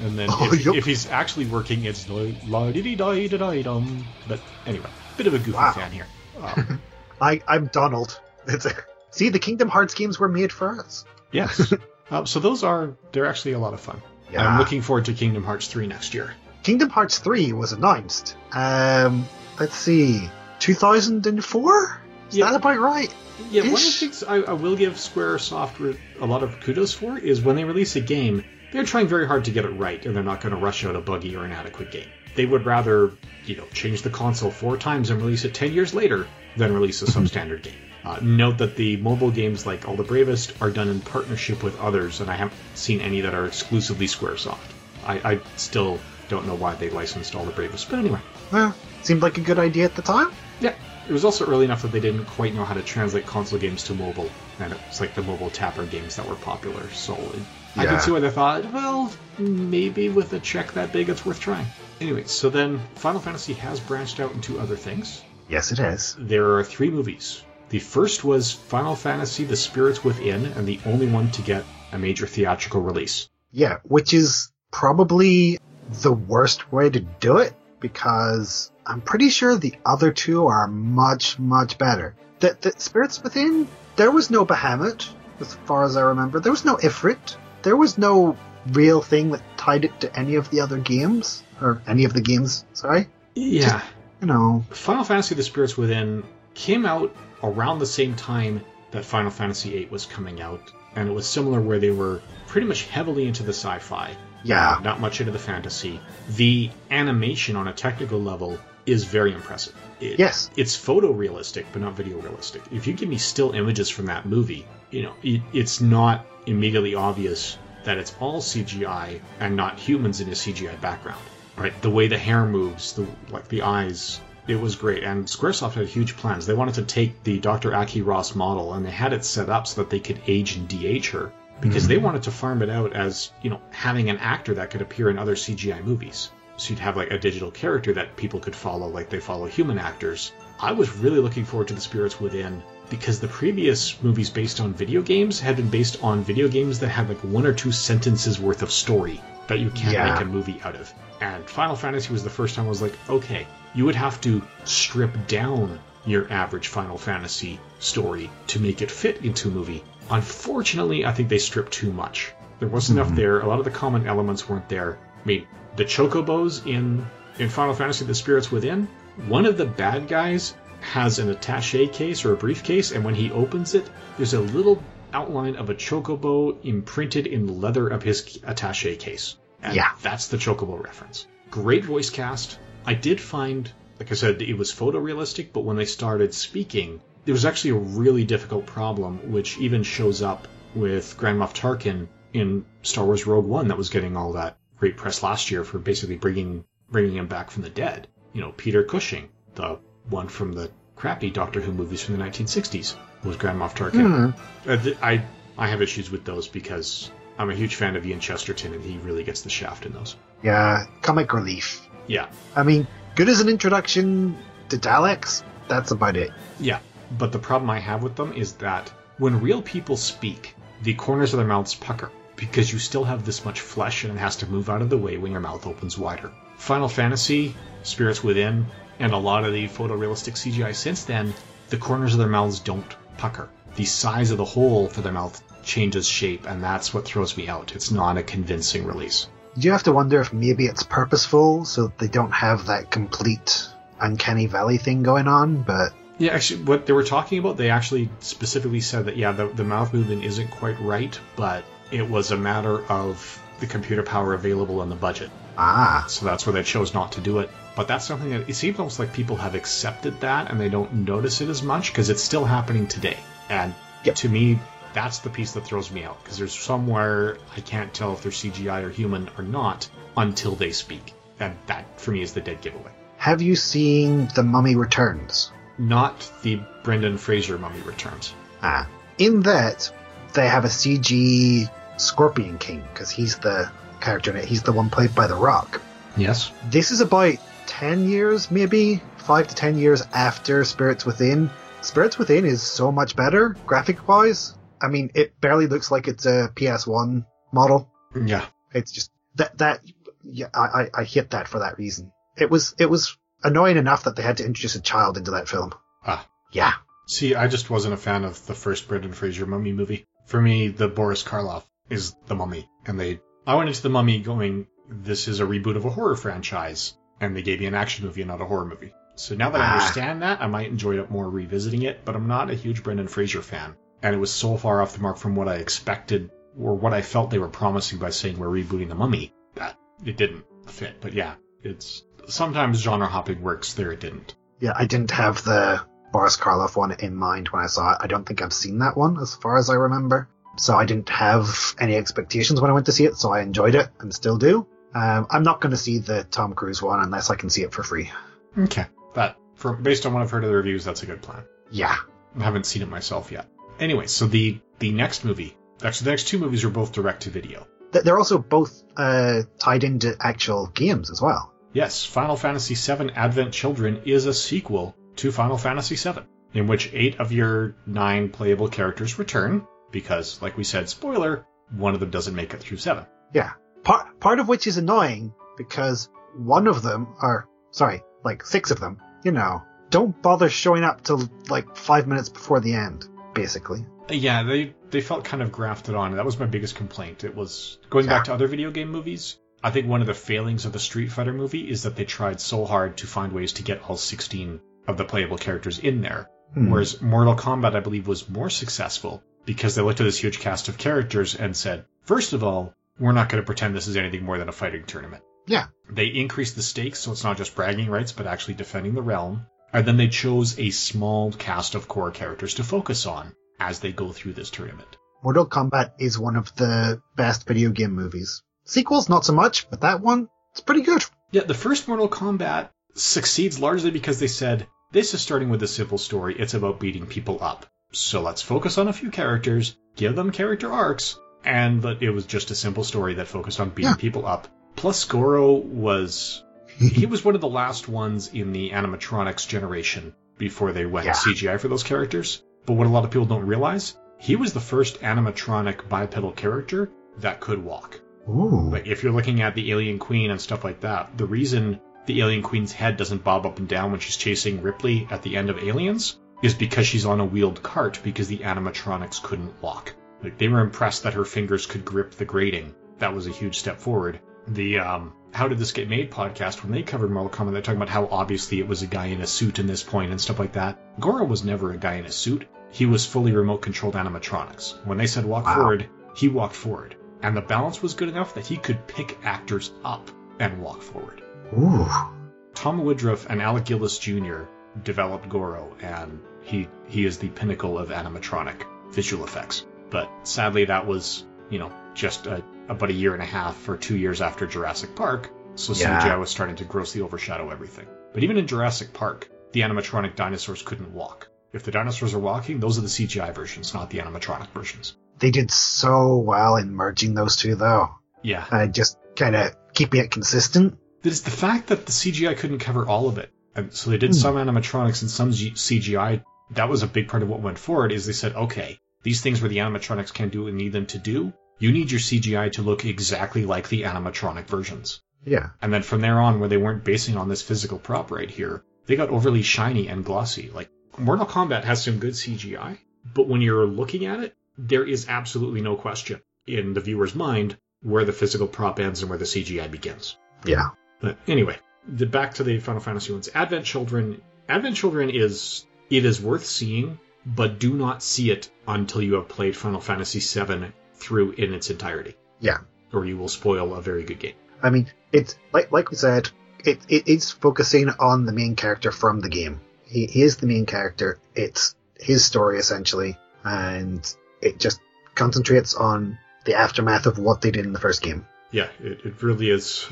And then Oh, if, yup. if he's actually working, it's la dee di di dum. But anyway, bit of a goofy Wow. fan here. Um, I, I'm Donald. It's a, [laughs] see, the Kingdom Hearts games were made for us. yes. [laughs] Um, so those are they're actually a lot of fun. Yeah. I'm looking forward to Kingdom Hearts 3 next year. Kingdom Hearts 3 was announced. Um, let's see, 2004? Is Yeah. that about right? Yeah, one of the things I, I will give SquareSoft re- a lot of kudos for is when they release a game, they're trying very hard to get it right, and they're not going to rush out a buggy or inadequate game. They would rather you know, change the console four times and release it 10 years later, than release a substandard game. Uh, note that the mobile games like All the Bravest are done in partnership with others, and I haven't seen any that are exclusively Squaresoft. I, I still don't know why they licensed All the Bravest, but anyway. Well, seemed like a good idea at the time. Yeah, it was also early enough that they didn't quite know how to translate console games to mobile, and it was like the mobile tapper games that were popular. So it, I can see why they thought, well, maybe with a check that big, it's worth trying. Anyway, so then Final Fantasy has branched out into other things. Yes, it has. There are three movies. The first was Final Fantasy: The Spirits Within, and the only one to get a major theatrical release. Yeah, which is probably the worst way to do it because I'm pretty sure the other two are much, much better. The, the Spirits Within, there was no Bahamut, as far as I remember. There was no Ifrit. There was no real thing that tied it to any of the other games. Or any of the games, sorry. Yeah. You know, Final Fantasy: The Spirits Within came out around the same time that Final Fantasy VIII was coming out, and it was similar where they were pretty much heavily into the sci-fi, yeah. not much into the fantasy. The animation on a technical level is very impressive. It- Yes. it's photorealistic, but not video realistic. If you give me still images from that movie, you know, it, it's not immediately obvious that it's all CGI and not humans in a CGI background. Right? The way the hair moves, the like the eyes, it was great. And SquareSoft had huge plans. They wanted to take the Dr. Aki Ross model and they had it set up so that they could age and de-age her because mm-hmm. they wanted to farm it out as you know having an actor that could appear in other CGI movies. So you'd have like a digital character that people could follow, like they follow human actors. I was really looking forward to the Spirits Within because the previous movies based on video games had been based on video games that had like one or two sentences worth of story that you can't Yeah. make a movie out of. And Final Fantasy was the first time I was like, okay, you would have to strip down your average Final Fantasy story to make it fit into a movie. Unfortunately, I think they stripped too much. There wasn't enough mm-hmm. there. A lot of the common elements weren't there. I mean, the chocobos in in Final Fantasy: The Spirits Within, one of the bad guys has an attaché case or a briefcase, and when he opens it, there's a little outline of a chocobo imprinted in the leather of his attaché case. And Yeah. that's the chocobo reference. Great voice cast. I did find, like I said, it was photorealistic, but when they started speaking, there was actually a really difficult problem, which even shows up with Grand Moff Tarkin in Star Wars Rogue One, that was getting all that great press last year for basically bringing bringing him back from the dead. You know, Peter Cushing, the one from the crappy Doctor Who movies from the 1960s, was Grand Moff Tarkin. Hmm. Uh, th- I I have issues with those because I'm a huge fan of Ian Chesterton, and he really gets the shaft in those. Yeah, comic relief. Yeah, I mean, good as an introduction to Daleks, that's about it. yeah. But the problem I have with them is that when real people speak, the corners of their mouths pucker because you still have this much flesh and it has to move out of the way when your mouth opens wider. Final Fantasy, Spirits Within, and a lot of the photorealistic CGI since then, the corners of their mouths don't pucker. The size of the hole for their mouth changes shape, and that's what throws me out. It's not a convincing release. Do You have to wonder if maybe it's purposeful so they don't have that complete uncanny valley thing going on, but Yeah, actually, what they were talking about, they actually specifically said that, yeah, the, the mouth movement isn't quite right, but it was a matter of the computer power available and the budget. ah, So that's where they chose not to do it. But that's something that it seems almost like people have accepted that and they don't notice it as much because it's still happening today. And Yep. to me, that's the piece that throws me out because there's somewhere I can't tell if they're CGI or human or not until they speak. And that, for me, is the dead giveaway. have you seen The Mummy Returns? Not the Brendan Fraser mummy returns. Ah, in that they have a CG Scorpion King because he's the character in it. He's the one played by The Rock. Yes. This is about 10 years, maybe 5 to 10 years after Spirits Within. Spirits Within is so much better, graphic wise. I mean, it barely looks like it's a PS1 model. Yeah. It's just that, that, yeah, I, I, I hit that for that reason. It was, it was annoying enough that they had to introduce a child into that film. Ah. Yeah. See, I just wasn't a fan of the first Brendan Fraser mummy movie. For me, the Boris Karloff is the mummy. And they, I went into the mummy going, this is a reboot of a horror franchise. And they gave me an action movie not a horror movie. So now that I Ah. understand that, I might enjoy it more revisiting it, but I'm not a huge Brendan Fraser fan. And it was so far off the mark from what I expected or what I felt they were promising by saying we're rebooting the mummy that it didn't fit. But yeah, It's sometimes genre hopping works, there it didn't. Yeah, I didn't have the Boris Karloff one in mind when I saw it. I don't think I've seen that one as far as I remember. So I didn't have any expectations when I went to see it, so I enjoyed it and still do. Um, I'm not going to see the Tom Cruise one unless I can see it for free. Okay. That, for, based on what I've heard of the reviews, that's a good plan. Yeah. I haven't seen it myself yet. Anyway, so the, the next movie, actually the next two movies are both direct to video. They're also both uh, tied into actual games as well. Yes, Final Fantasy VII Advent Children is a sequel to Final Fantasy VII, in which eight of your nine playable characters return, because, like we said, spoiler, one of them doesn't make it through 7. Yeah. Part part of which is annoying because one of them, or sorry, like six of them, you know, don't bother showing up till like five minutes before the end, basically. Yeah, they, they felt kind of grafted on. That was my biggest complaint. It was going back to other video game movies. I think one of the failings of the Street Fighter movie is that they tried so hard to find ways to get all 16 of the playable characters in there. Hmm. Whereas Mortal Kombat, I believe, was more successful because they looked at this huge cast of characters and said, first of all, we're not going to pretend this is anything more than a fighting tournament. Yeah. They increased the stakes, so it's not just bragging rights, but actually defending the realm. And then they chose a small cast of core characters to focus on as they go through this tournament. Mortal Kombat is one of the best video game movies. Sequels, not so much, but that one, it's pretty good. Yeah, the first Mortal Kombat succeeds largely because they said, this is starting with a simple story, it's about beating people up. So let's focus on a few characters, give them character arcs, and it was just a simple story that focused on beating Yeah. people up. Plus, Goro was [laughs] he was one of the last ones in the animatronics generation before they went Yeah. CGI for those characters. But what a lot of people don't realize, he was the first animatronic bipedal character that could walk. Ooh. Like if you're looking at the Alien Queen and stuff like that, the reason the Alien Queen's head doesn't bob up and down when she's chasing Ripley at the end of Aliens is because she's on a wheeled cart because the animatronics couldn't walk. Like they were impressed that her fingers could grip the grating. That was a huge step forward. The um, How Did This Get Made podcast, when they covered Mortal Kombat, they're talking about how obviously it was a guy in a suit in this point and stuff like that. Goro was never a guy in a suit. He was fully remote controlled animatronics. When they said walk Wow. forward, he walked forward. And the balance was good enough that he could pick actors up and walk forward. Ooh. Tom Woodruff and Alec Gillis Jr. developed Goro, and he he is the pinnacle of animatronic visual effects. But sadly, that was you know just a, about a year and a half or two years after Jurassic Park, so Yeah. CGI was starting to grossly overshadow everything. But even in Jurassic Park, the animatronic dinosaurs couldn't walk. If the dinosaurs are walking, those are the CGI versions, not the animatronic versions. They did so well in merging those two, though. Yeah, And just kind of keeping it consistent. It's the fact that the CGI couldn't cover all of it. And so they did Hmm. some animatronics and some G- CGI. That was a big part of what went forward is they said, okay, these things where the animatronics can't do what we need them to do, you need your CGI to look exactly like the animatronic versions. Yeah. And then from there on, where they weren't basing on this physical prop right here, they got overly shiny and glossy. Like, Mortal Kombat has some good CGI, but when you're looking at it, there is absolutely no question in the viewer's mind where the physical prop ends and where the CGI begins. Yeah. But anyway, the, back to the Final Fantasy ones. Advent Children. Advent Children is it is worth seeing, but do not see it until you have played Final Fantasy VII through in its entirety, Yeah. or you will spoil a very good game. I mean, it's like like we said, it it is focusing on the main character from the game. He, he is the main character. It's his story essentially, and it just concentrates on the aftermath of what they did in the first game. Yeah, it, it really is.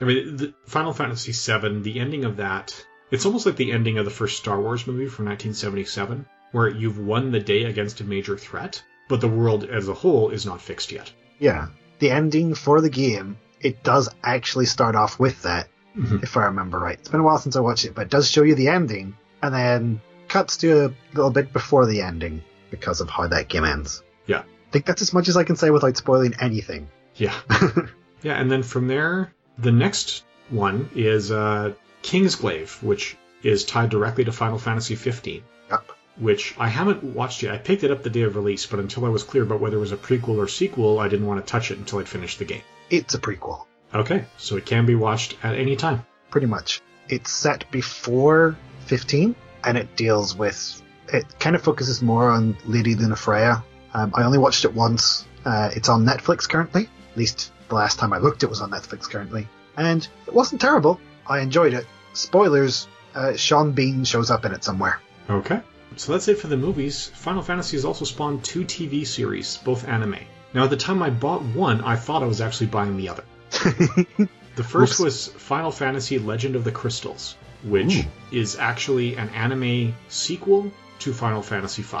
I mean, the Final Fantasy VII, the ending of that, it's almost like the ending of the first Star Wars movie from 1977, where you've won the day against a major threat, but the world as a whole is not fixed yet. Yeah, the ending for the game it does actually start off with that, Mhm. if I remember right. It's been a while since I watched it, but it does show you the ending, and then cuts to a little bit before the ending because of how that game ends. Yeah. I think that's as much as I can say without spoiling anything. Yeah. [laughs] Yeah, and then from there, the next one is uh, Kingsglaive, which is tied directly to Final Fantasy 15, Yep. which I haven't watched yet. I picked it up the day of release, but until I was clear about whether it was a prequel or sequel, I didn't want to touch it until I'd finished the game. It's a prequel, Okay, so it can be watched at any time. pretty much. It's set before 15, and it deals with. It kind of focuses more on Lady Lunafreya. Um, I only watched it once. Uh, it's on Netflix currently. At least the last time I looked, it was on Netflix currently. and it wasn't terrible. I enjoyed it. Spoilers: uh, Sean Bean shows up in it somewhere. Okay. So that's it for the movies. Final Fantasy has also spawned two TV series, both anime. Now, at the time I bought one, I thought I was actually buying the other. [laughs] The first Oops. was Final Fantasy Legend of the Crystals, which Ooh. is actually an anime sequel to Final Fantasy V,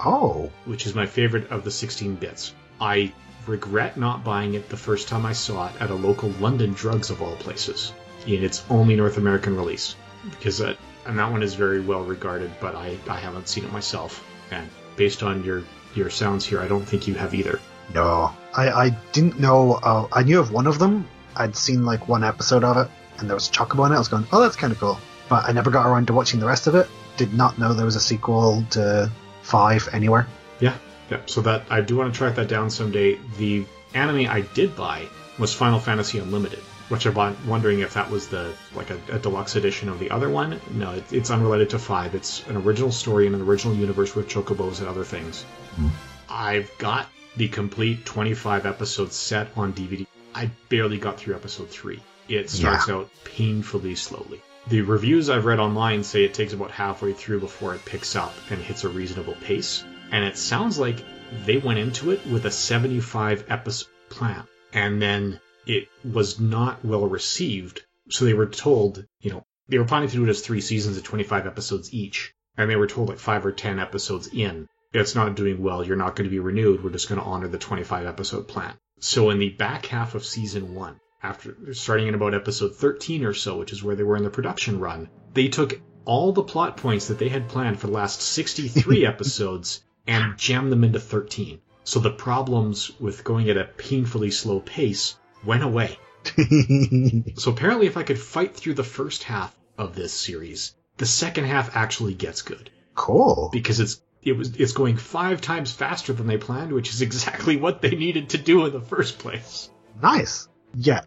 oh, which is my favorite of the 16 bits. I regret not buying it the first time I saw it at a local London Drugs of all places in its only North American release, because that, and that one is very well regarded, but I, I haven't seen it myself. And based on your your sounds here, I don't think you have either. no. I, I didn't know. Uh, I knew of one of them. I'd seen like one episode of it, and there was a chocobo in it. I was going, oh, that's kind of cool. But I never got around to watching the rest of it. Did not know there was a sequel to 5 anywhere. Yeah, yeah. So that I do want to track that down someday. The anime I did buy was Final Fantasy Unlimited, which I'm wondering if that was the like a, a deluxe edition of the other one. No, it, it's unrelated to five. It's an original story in an original universe with chocobos and other things. Hmm. I've got the complete 25 episode set on DVD. I barely got through episode three. It starts out painfully slowly. The reviews I've read online say it takes about halfway through before it picks up and hits a reasonable pace. And it sounds like they went into it with a 75 episode plan. And then it was not well received. So they were told, you know, they were planning to do it as three seasons of 25 episodes each. And they were told like five or 10 episodes in, it's not doing well. You're not going to be renewed. We're just going to honor the 25 episode plan. So in the back half of season one, after starting in about episode 13 or so, which is where they were in the production run, they took all the plot points that they had planned for the last 63 [laughs] episodes and jammed them into 13. So the problems with going at a painfully slow pace went away. [laughs] So apparently, if I could fight through the first half of this series, the second half actually gets good cool. because it's it was it's going five times faster than they planned, which is exactly what they needed to do in the first place. Nice. Yeah,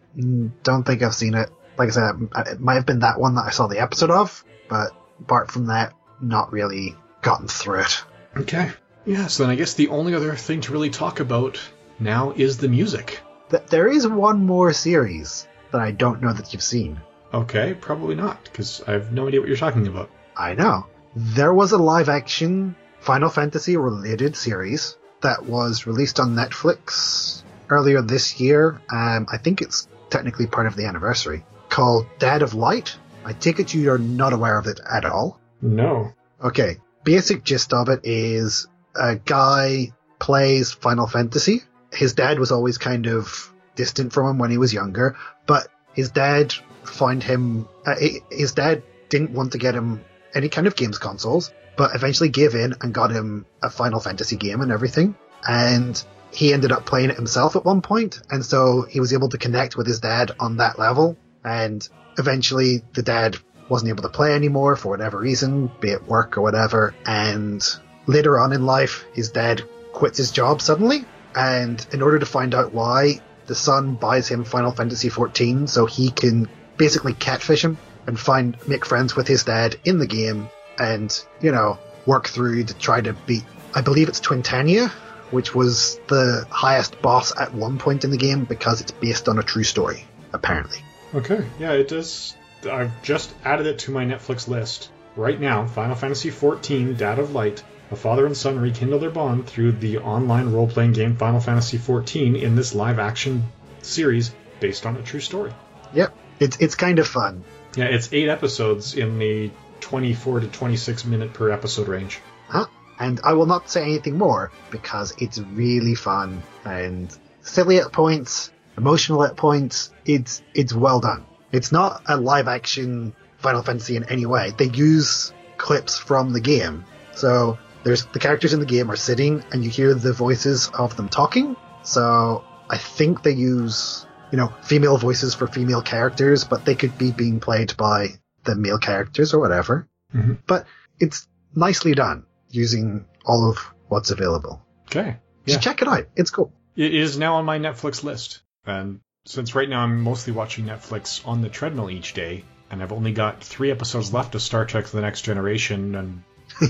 don't think I've seen it. Like I said, it might have been that one that I saw the episode of, but apart from that, not really gotten through it. Okay. Yeah, so then I guess the only other thing to really talk about now is the music. Th- There is one more series that I don't know that you've seen. Okay, probably not, because I have no idea what you're talking about. I know. There was a live action Final Fantasy related series that was released on Netflix earlier this year. Um, I think it's technically part of the anniversary, called Dad of Light. I take it you are not aware of it at all. No. Okay, basic gist of it is a guy plays Final Fantasy. His dad was always kind of distant from him when he was younger, but his dad found him. Uh, his dad didn't want to get him any kind of games consoles, but eventually gave in and got him a Final Fantasy game and everything. And he ended up playing it himself at one point, and so he was able to connect with his dad on that level. And eventually, the dad wasn't able to play anymore for whatever reason, be it work or whatever. And later on in life, his dad quits his job suddenly. And in order to find out why, the son buys him Final Fantasy XIV so he can basically catfish him and find make friends with his dad in the game and, you know, work through to try to beat I believe it's Twintania, which was the highest boss at one point in the game because it's based on a true story, apparently. Okay, yeah, it does. I've just added it to my Netflix list. Right now, Final Fantasy XIV Dad of Light. A father and son rekindle their bond through the online role playing game Final Fantasy XIV in this live action series based on a true story. Yep. It's it's kind of fun. Yeah, it's eight episodes in the 24 to 26 minute per episode range. Huh? And I will not say anything more because it's really fun and silly at points, emotional at points. It's it's well done. It's not a live action Final Fantasy in any way. They use clips from the game. So there's the characters in the game are sitting and you hear the voices of them talking. So I think they use, you know, female voices for female characters, but they could be being played by the male characters or whatever. Mhm. But it's nicely done using all of what's available. Okay. So check it out. It's cool. It is now on my Netflix list. And since right now I'm mostly watching Netflix on the treadmill each day, and I've only got three episodes left of Star Trek The Next Generation, and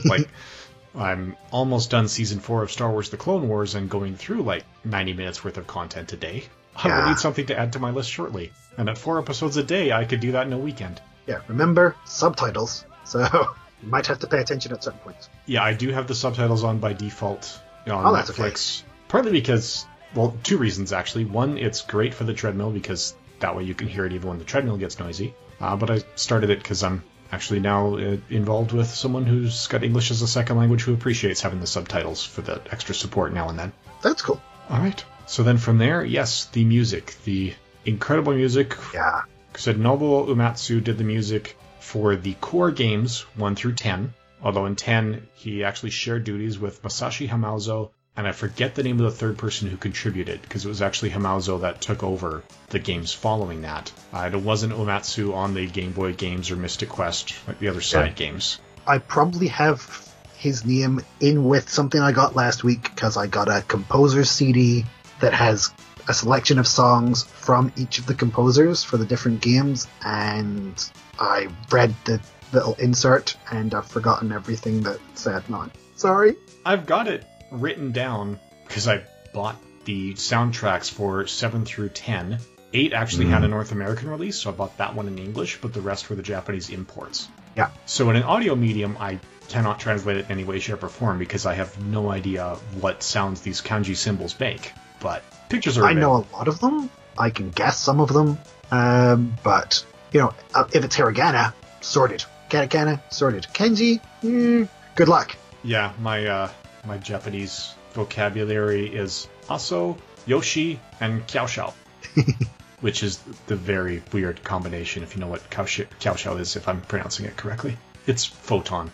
like [laughs] I'm almost done season four of Star Wars The Clone Wars and going through like 90 minutes worth of content a day. I will need something to add to my list shortly. And at four episodes a day, I could do that in a weekend. Yeah, remember subtitles. So [laughs] you might have to pay attention at certain points. Yeah, I do have the subtitles on by default on Oh, that's okay. Netflix. Partly because, well, two reasons actually. One, it's great for the treadmill because that way you can hear it even when the treadmill gets noisy. Uh, but I started it because I'm actually now uh, involved with someone who's got English as a second language who appreciates having the subtitles for the extra support now and then. That's cool. All right. So then from there, yes, the music, the incredible music. Yeah. Said Nobuo Uematsu did the music for the core games 1 through 10. Although in 10, he actually shared duties with Masashi Hamauzu, and I forget the name of the third person who contributed, because it was actually Hamauzu that took over the games following that. Uh, it wasn't Uematsu on the Game Boy games or Mystic Quest, like the other side games. I probably have his name in with something I got last week because I got a composer's CD that has a selection of songs from each of the composers for the different games, and I read the little insert and I've forgotten everything that said on. Sorry. I've got it written down because I bought the soundtracks for 7 through 10. 8 actually had a North American release, so I bought that one in English, but the rest were the Japanese imports. Yeah. So in an audio medium, I cannot translate it in any way, shape, or form because I have no idea what sounds these kanji symbols make. But pictures are I know a lot of them. I can guess some of them. Um, but, you know, uh, if it's hiragana, sorted. Katakana, sorted. Kanji, mm, good luck. Yeah, my uh, my Japanese vocabulary is aso, yoshi, and kyaoshao. [laughs] which is the very weird combination, if you know what kyaoshao is, if I'm pronouncing it correctly. It's photon.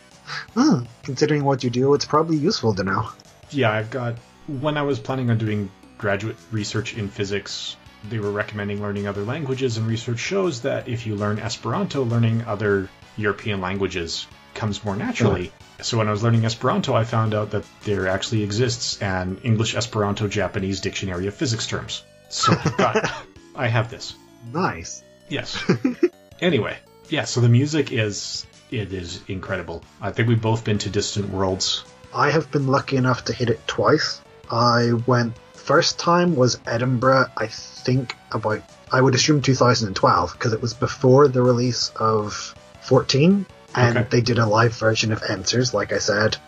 Hmm, considering what you do, it's probably useful to know. Yeah, I've got. When I was planning on doing graduate research in physics, they were recommending learning other languages, and research shows that if you learn Esperanto, learning other European languages comes more naturally. So when I was learning Esperanto, I found out that there actually exists an English Esperanto Japanese dictionary of physics terms. So [laughs] I have this. Nice. Yes. [laughs] anyway, yeah. So the music is it is incredible. I think we've both been to Distant Worlds. I have been lucky enough to hit it twice. I went first time was Edinburgh, I think about I would assume 2012 because it was before the release of 14 and Okay. they did a live version of Answers like I said.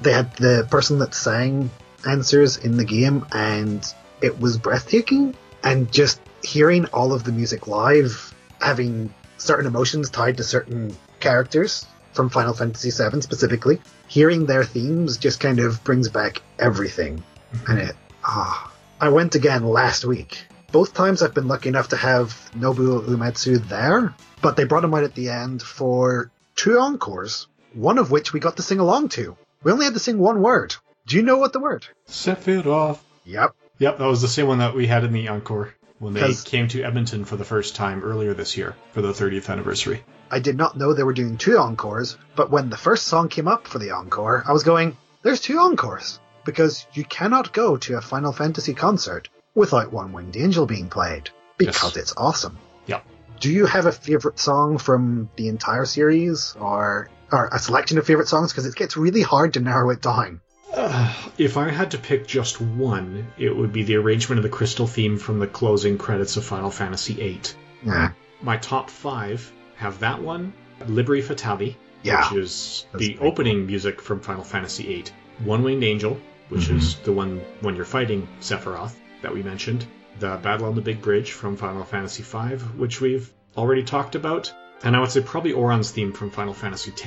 They had the person that sang Answers in the game and it was breathtaking and just hearing all of the music live having certain emotions tied to certain characters from Final Fantasy VII specifically hearing their themes just kind of brings back everything. Mm-hmm. And it, ah, I went again last week. Both times I've been lucky enough to have Nobuo Uematsu there, but they brought him out at the end for two encores, one of which we got to sing along to. We only had to sing one word. Do you know what the word? Sephiroth. Yep. Yep, that was the same one that we had in the encore when they came to Edmonton for the first time earlier this year for the 30th anniversary. I did not know they were doing two encores, but when the first song came up for the encore, I was going, there's two encores. Because you cannot go to a Final Fantasy concert without One Winged Angel being played. Because Yes. it's awesome. Yep. Do you have a favorite song from the entire series, or or a selection of favorite songs? Because it gets really hard to narrow it down. Uh, if I had to pick just one, it would be the arrangement of the crystal theme from the closing credits of Final Fantasy VIII. Yeah, My top five have that one, Liberi Fatali, yeah, which is That's the opening music from Final Fantasy VIII. One Winged Angel, which mm-hmm. is the one when you're fighting Sephiroth that we mentioned. The Battle on the Big Bridge from Final Fantasy V, which we've already talked about. And I would say probably Auron's theme from Final Fantasy X.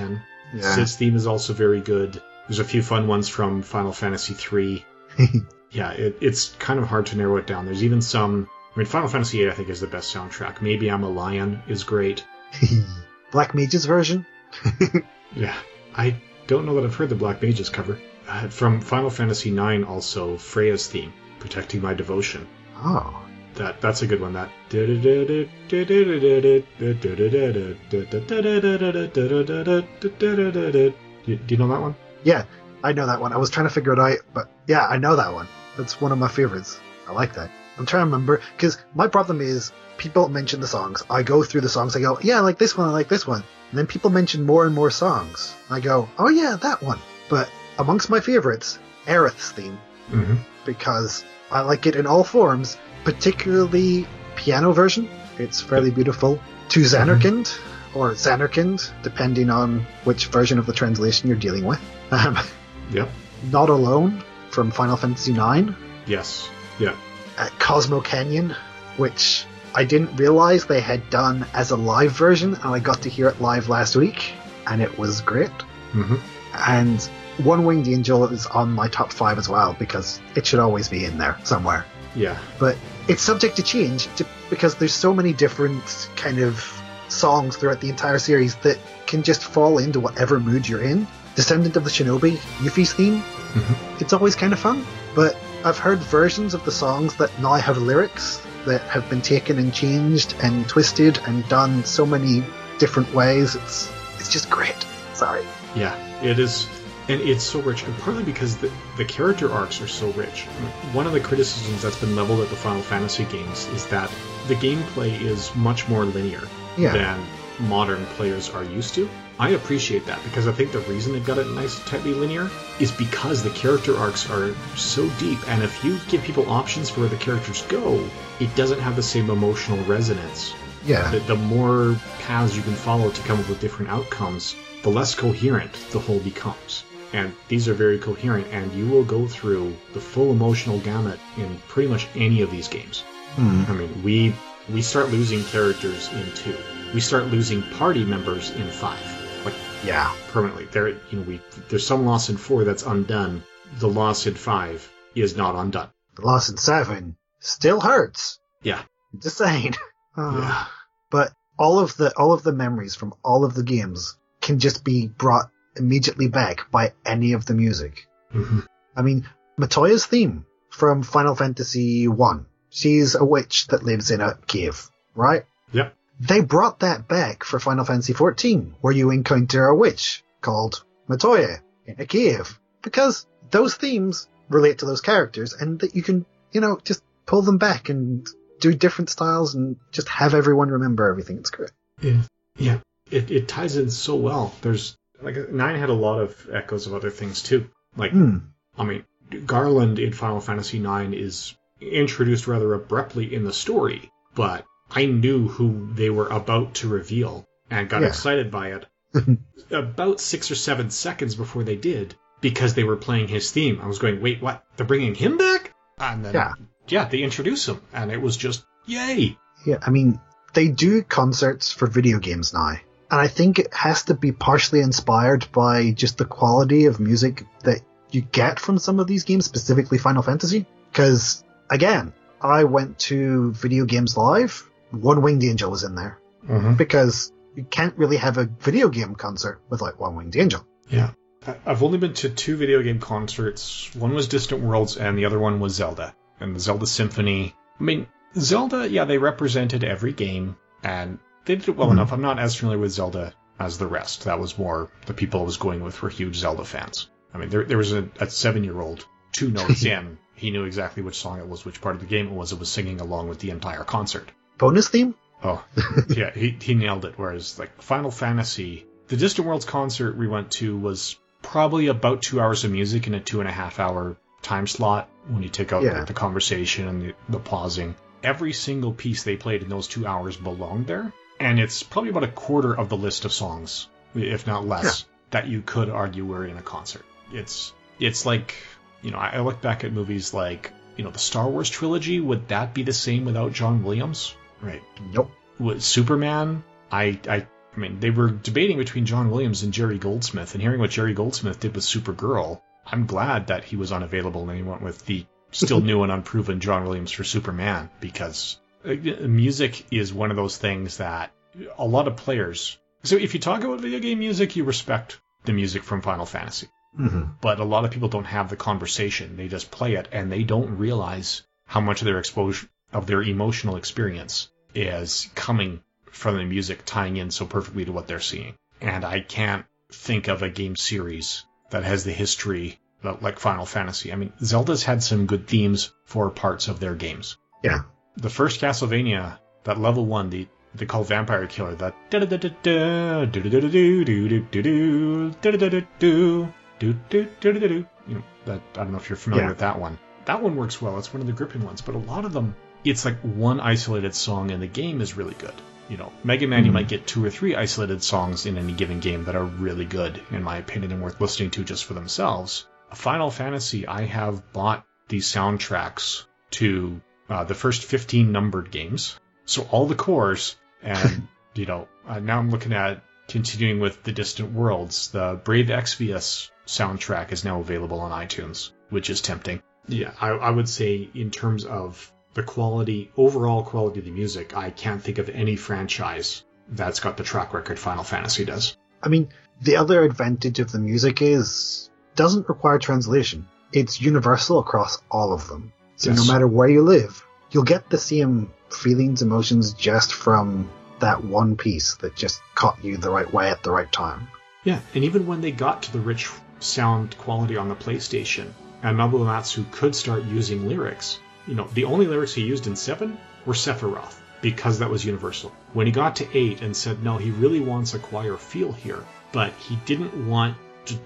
yeah. Cid's theme is also very good. There's a few fun ones from Final Fantasy III. [laughs] yeah, it, it's kind of hard to narrow it down. There's even some. I mean, Final Fantasy VIII, I think, is the best soundtrack. Maybe I'm a Lion is great. [laughs] Black Mage's version. [laughs] Yeah, I don't know that I've heard the Black Mages cover. Uh, from Final Fantasy IX, also Freya's theme, "Protecting My Devotion." Oh, That that's a good one. That. Do do you know that one? yeah, I know that one. I was trying to figure it out, but yeah, I know that one. That's one of my favorites. I like that. I'm trying to remember because my problem is people mention the songs. I go through the songs. I go, yeah, I like this one. I like this one. And then people mention more and more songs. I go, oh yeah, that one. But amongst my favorites, Aerith's theme Mm-hmm. because I like it in all forms, particularly piano version. It's fairly beautiful. To Zanarkand, or Zanarkand, depending on which version of the translation you're dealing with. Um, [laughs] Yep. Not Alone from Final Fantasy IX. Yes. Yeah. uh, Cosmo Canyon, which I didn't realize they had done as a live version, and I got to hear it live last week, and it was great. hmm And One Winged Angel is on my top five as well because it should always be in there somewhere. Yeah. But it's subject to change to, because there's so many different kind of songs throughout the entire series that can just fall into whatever mood you're in. Descendant of the Shinobi, Yuffie's theme, mm-hmm. it's always kind of fun. But I've heard versions of the songs that now have lyrics that have been taken and changed and twisted and done so many different ways. It's it's just great. Sorry. Yeah, it is, and it's so rich, and partly because the, the character arcs are so rich. One of the criticisms that's been leveled at the Final Fantasy games is that the gameplay is much more linear Yeah. than modern players are used to. I appreciate that because I think the reason they've got it nice, tightly linear is because the character arcs are so deep, and if you give people options for where the characters go, it doesn't have the same emotional resonance Yeah. the, the more paths you can follow to come up with different outcomes, the less coherent the whole becomes. And these are very coherent, and you will go through the full emotional gamut in pretty much any of these games. Hmm. I mean, we we start losing characters in two. We start losing party members in five, like Yeah. permanently. There, you know, we there's some loss in four that's undone. The loss in five is not undone. The loss in seven still hurts. Yeah, Just saying. [laughs] Uh, Yeah. But all of the all of the memories from all of the games can just be brought immediately back by any of the music. Mhm. I mean, Matoya's theme from Final Fantasy One. She's a witch that lives in a cave, right? Yep. They brought that back for Final Fantasy XIV, where you encounter a witch called Matoya in a cave, because those themes relate to those characters, and that you can, you know, just pull them back and do different styles and just have everyone remember everything. It's great. Yeah, yeah. It it ties in so well. There's like nine had a lot of echoes of other things too. Like Hmm. I mean, Garland in Final Fantasy IX is introduced rather abruptly in the story, but I knew who they were about to reveal and got Yeah. excited by it [laughs] about six or seven seconds before they did because they were playing his theme. I was going, wait, what? They're bringing him back? And then, Yeah. yeah, they introduce him, and it was just yay. Yeah, I mean, they do concerts for video games now. And I think it has to be partially inspired by just the quality of music that you get from some of these games, specifically Final Fantasy. Because, again, I went to Video Games Live, One Winged Angel was in there. Mm-hmm. Because you can't really have a video game concert without One Winged Angel. Yeah. I- I've only been to two video game concerts. One was Distant Worlds, and the other one was Zelda. And the Zelda Symphony. I mean, Zelda, yeah, they represented every game, and they did it well Mhm. enough. I'm not as familiar with Zelda as the rest. That was more the people I was going with were huge Zelda fans. I mean, there, there was a, a seven year old, two notes [laughs] in, he knew exactly which song it was, which part of the game it was. It was singing along with the entire concert. Bonus theme? Oh, [laughs] yeah, he, he nailed it. Whereas, like, Final Fantasy, the Distant Worlds concert we went to was probably about two hours of music in a two and a half hour time slot when you take out Yeah. like, the conversation and the, the pausing. Every single piece they played in those two hours belonged there. And it's probably about a quarter of the list of songs, if not less, that you could argue were in a concert. It's, it's like, you know, I, I look back at movies like, you know, the Star Wars trilogy. Would that be the same without John Williams? Right Nope. with Superman, I, I, I mean, they were debating between John Williams and Jerry Goldsmith, and hearing what Jerry Goldsmith did with Supergirl, I'm glad that he was unavailable and he went with the still [laughs] new and unproven John Williams for Superman because music is one of those things that a lot of players. So if you talk about video game music, you respect the music from Final Fantasy hmm but a lot of people don't have the conversation. They just play it and they don't realize how much of their exposure of their emotional experience is coming from the music tying in so perfectly to what they're seeing. And I can't think of a game series that has the history like Final Fantasy. I mean, Zelda's had some good themes for parts of their games. Yeah. The first Castlevania, that level one, the they call Vampire Killer, that. You know, that I don't know if you're familiar Yeah. with that one. That one works well. It's one of the gripping ones, but a lot of them it's like one isolated song in the game is really good. You know, Mega Man, you might get two or three isolated songs in any given game that are really good, in my opinion, and worth listening to just for themselves. Final Fantasy, I have bought these soundtracks to uh, the first 15 numbered games. So all the cores, and, [laughs] you know, uh, now I'm looking at continuing with The Distant Worlds. The Brave Exvius soundtrack is now available on iTunes, which is tempting. Yeah, I, I would say in terms of the quality, overall quality of the music, I can't think of any franchise that's got the track record Final Fantasy does. I mean, the other advantage of the music is doesn't require translation. It's universal across all of them. So Yes. no matter where you live, you'll get the same feelings, emotions just from that one piece that just caught you the right way at the right time. Yeah, and even when they got to the rich sound quality on the PlayStation, and Nobuo Uematsu could start using lyrics, you know, the only lyrics he used in 7 were Sephiroth, because that was universal. When he got to 8 and said, no, he really wants a choir feel here, but he didn't want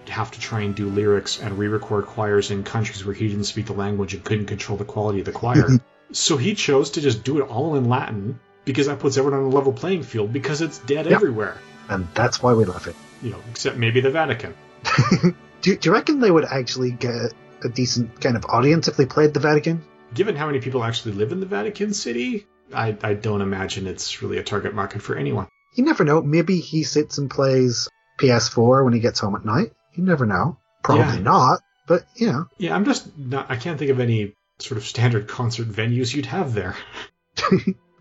to have to try and do lyrics and re-record choirs in countries where he didn't speak the language and couldn't control the quality of the choir. [laughs] so he chose to just do it all in Latin because that puts everyone on a level playing field because it's dead Yeah. everywhere. And that's why we love it. You know, except maybe the Vatican. [laughs] Do, do you reckon they would actually get a decent kind of audience if they played the Vatican? Given how many people actually live in the Vatican City, I, I don't imagine it's really a target market for anyone. You never know. Maybe he sits and plays PS4 when he gets home at night. You never know. Probably Yeah. not, but you know. Yeah, I'm just not. I can't think of any sort of standard concert venues you'd have there. [laughs]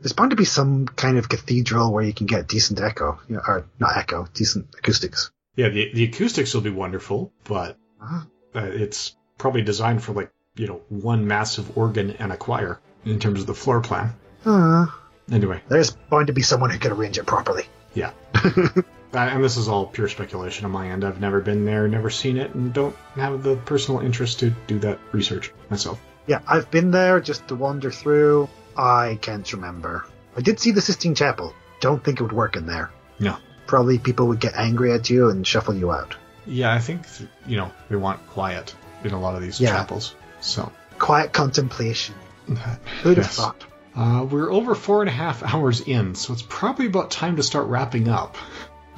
There's bound to be some kind of cathedral where you can get decent echo, you know, or not echo, decent acoustics. Yeah, the the acoustics will be wonderful, but Ah. uh, it's probably designed for like you know one massive organ and a choir in terms of the floor plan. Ah, Anyway, there's bound to be someone who can arrange it properly. yeah. [laughs] And this is all pure speculation on my end. I've never been there, never seen it, and don't have the personal interest to do that research myself. Yeah, I've been there just to wander through. I can't remember. I did see the Sistine Chapel. Don't think it would work in there. No. Probably people would get angry at you and shuffle you out. Yeah, I think th- you know they want quiet in a lot of these Yeah. chapels. So Quiet contemplation. [laughs] Who'd have thought? uh, we're over four and a half hours in, so it's probably about time to start wrapping up.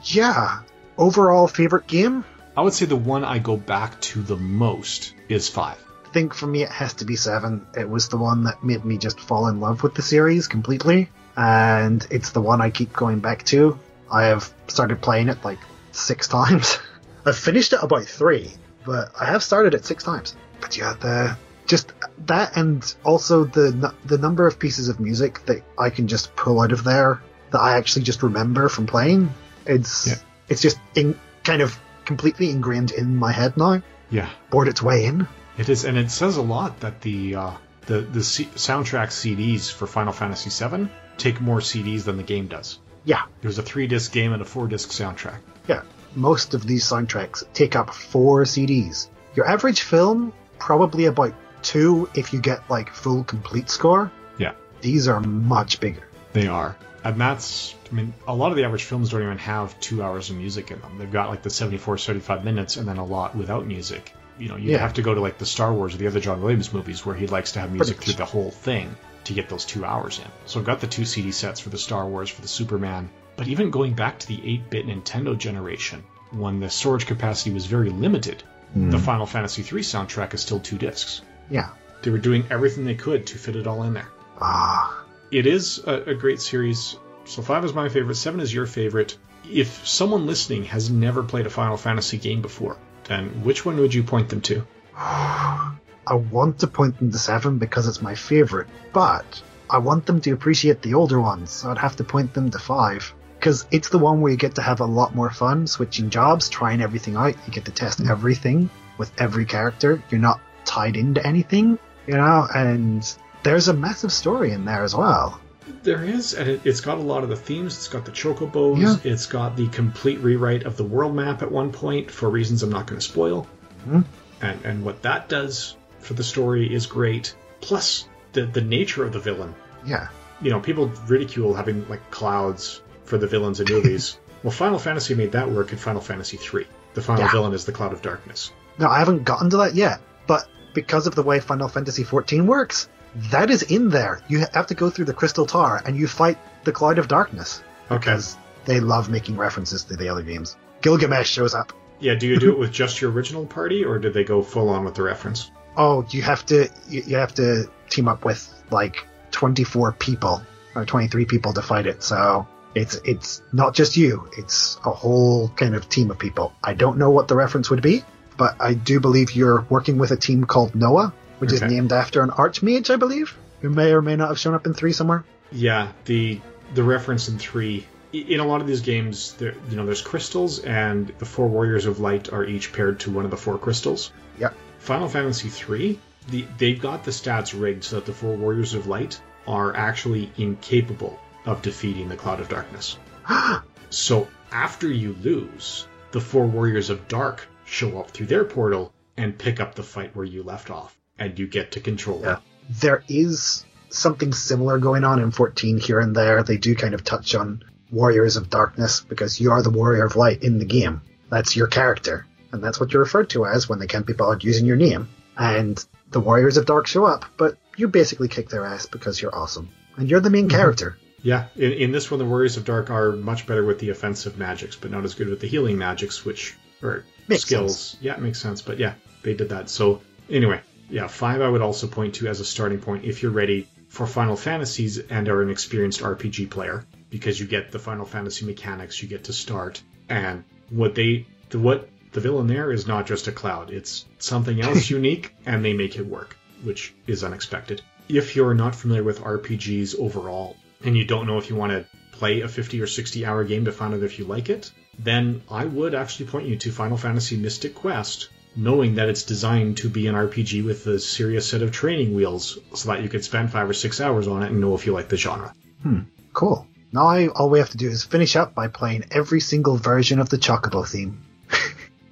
Yeah. Overall favorite game? I would say the one I go back to the most is five. I think for me it has to be seven. It was the one that made me just fall in love with the series completely, and it's the one I keep going back to. I have started playing it like six [laughs] times. I've finished it about three, but I have started it six times. But yeah, the just that, and also the the number of pieces of music that I can just pull out of there that I actually just remember from playing. It's Yeah. it's just in, kind of completely ingrained in my head now. Yeah, Bored its way in. it is, and it says a lot that the uh, the the C- soundtrack CDs for Final Fantasy VII take more CDs than the game does. Yeah, There's a three disc game and a four disc soundtrack. Yeah, most of these soundtracks take up four CDs. Your average film, probably about two if you get like full complete score. Yeah. These are much bigger. They are. And that's, I mean, a lot of the average films don't even have two hours of music in them. They've got like the 74, 75 minutes and then a lot without music. You know, you Yeah. have to go to like the Star Wars or the other John Williams movies where he likes to have music through the whole thing to get those two hours in. So I've got the two CD sets for the Star Wars, for the Superman. But even going back to the 8 bit Nintendo generation, when the storage capacity was very limited, the Final Fantasy III soundtrack is still two discs. Yeah. They were doing everything they could to fit it all in there Ah, it is a, a great series. So five is my favorite. Seven is your favorite. If someone listening has never played a Final Fantasy game before, then which one would you point them to? [sighs] I want to point them to seven because it's my favorite, but I want them to appreciate the older ones, so I'd have to point them to five. Because it's the one where you get to have a lot more fun switching jobs, trying everything out. You get to test hmm. everything with every character. You're not tied into anything, you know, and there's a massive story in there as well. There is, and it, it's got a lot of the themes. It's got the chocobos. Yeah. It's got the complete rewrite of the world map at one point for reasons I'm not going to spoil. Mhm. And and what that does for the story is great. Plus the the nature of the villain. Yeah. you know, people ridicule having like clouds for the villains in movies. [laughs] well, Final Fantasy made that work in Final Fantasy III. The final Yeah. villain is the Cloud of Darkness. Now, I haven't gotten to that yet, but because of the way Final Fantasy XIV works, that is in there. You have to go through the Crystal Tower and you fight the Cloud of Darkness Okay. because they love making references to the other games. Gilgamesh shows up. Yeah, do you do it with just your original party, or did they go full on with the reference? Oh, you have to you, you have to team up with like 24 people or 23 people to fight it. So it's it's not just you. It's a whole kind of team of people. I don't know what the reference would be, but I do believe you're working with a team called Noah, which is named after an archmage, I believe, who may or may not have shown up in three somewhere. Yeah, the the reference in three. In a lot of these games, there you know there's crystals, and the four warriors of light are each paired to one of the four crystals. Yep. Final Fantasy three, the they've got the stats rigged so that the four warriors of light are actually incapable of defeating the cloud of darkness. [gasps] So after you lose, the four warriors of dark show up through their portal and pick up the fight where you left off, and you get to control Yeah. it. there is something similar going on in 14 here and there. They do kind of touch on Warriors of Darkness because you are the Warrior of Light in the game. That's your character. And that's what you're referred to as when they can't be bothered using your name. And the Warriors of Dark show up, but you basically kick their ass because you're awesome. And you're the main mm-hmm. character. Yeah, in, in this one, the Warriors of Dark are much better with the offensive magics, but not as good with the healing magics, which or Makes skills. Yeah, it makes sense. But yeah, they did that. So anyway, yeah, five I would also point to as a starting point if you're ready for Final Fantasies and are an experienced RPG player, because you get the Final Fantasy mechanics, you get to start, and what they the what the villain there is not just a cloud; it's something else [laughs] unique, and they make it work, which is unexpected. If you're not familiar with RPGs overall, and you don't know if you want to play a 50 or 60 hour game to find out if you like it, then I would actually point you to Final Fantasy Mystic Quest, knowing that it's designed to be an RPG with a serious set of training wheels so that you could spend five or six hours on it and know if you like the genre. Hmm. Cool. Now I, all we have to do is finish up by playing every single version of the Chocobo theme. [laughs]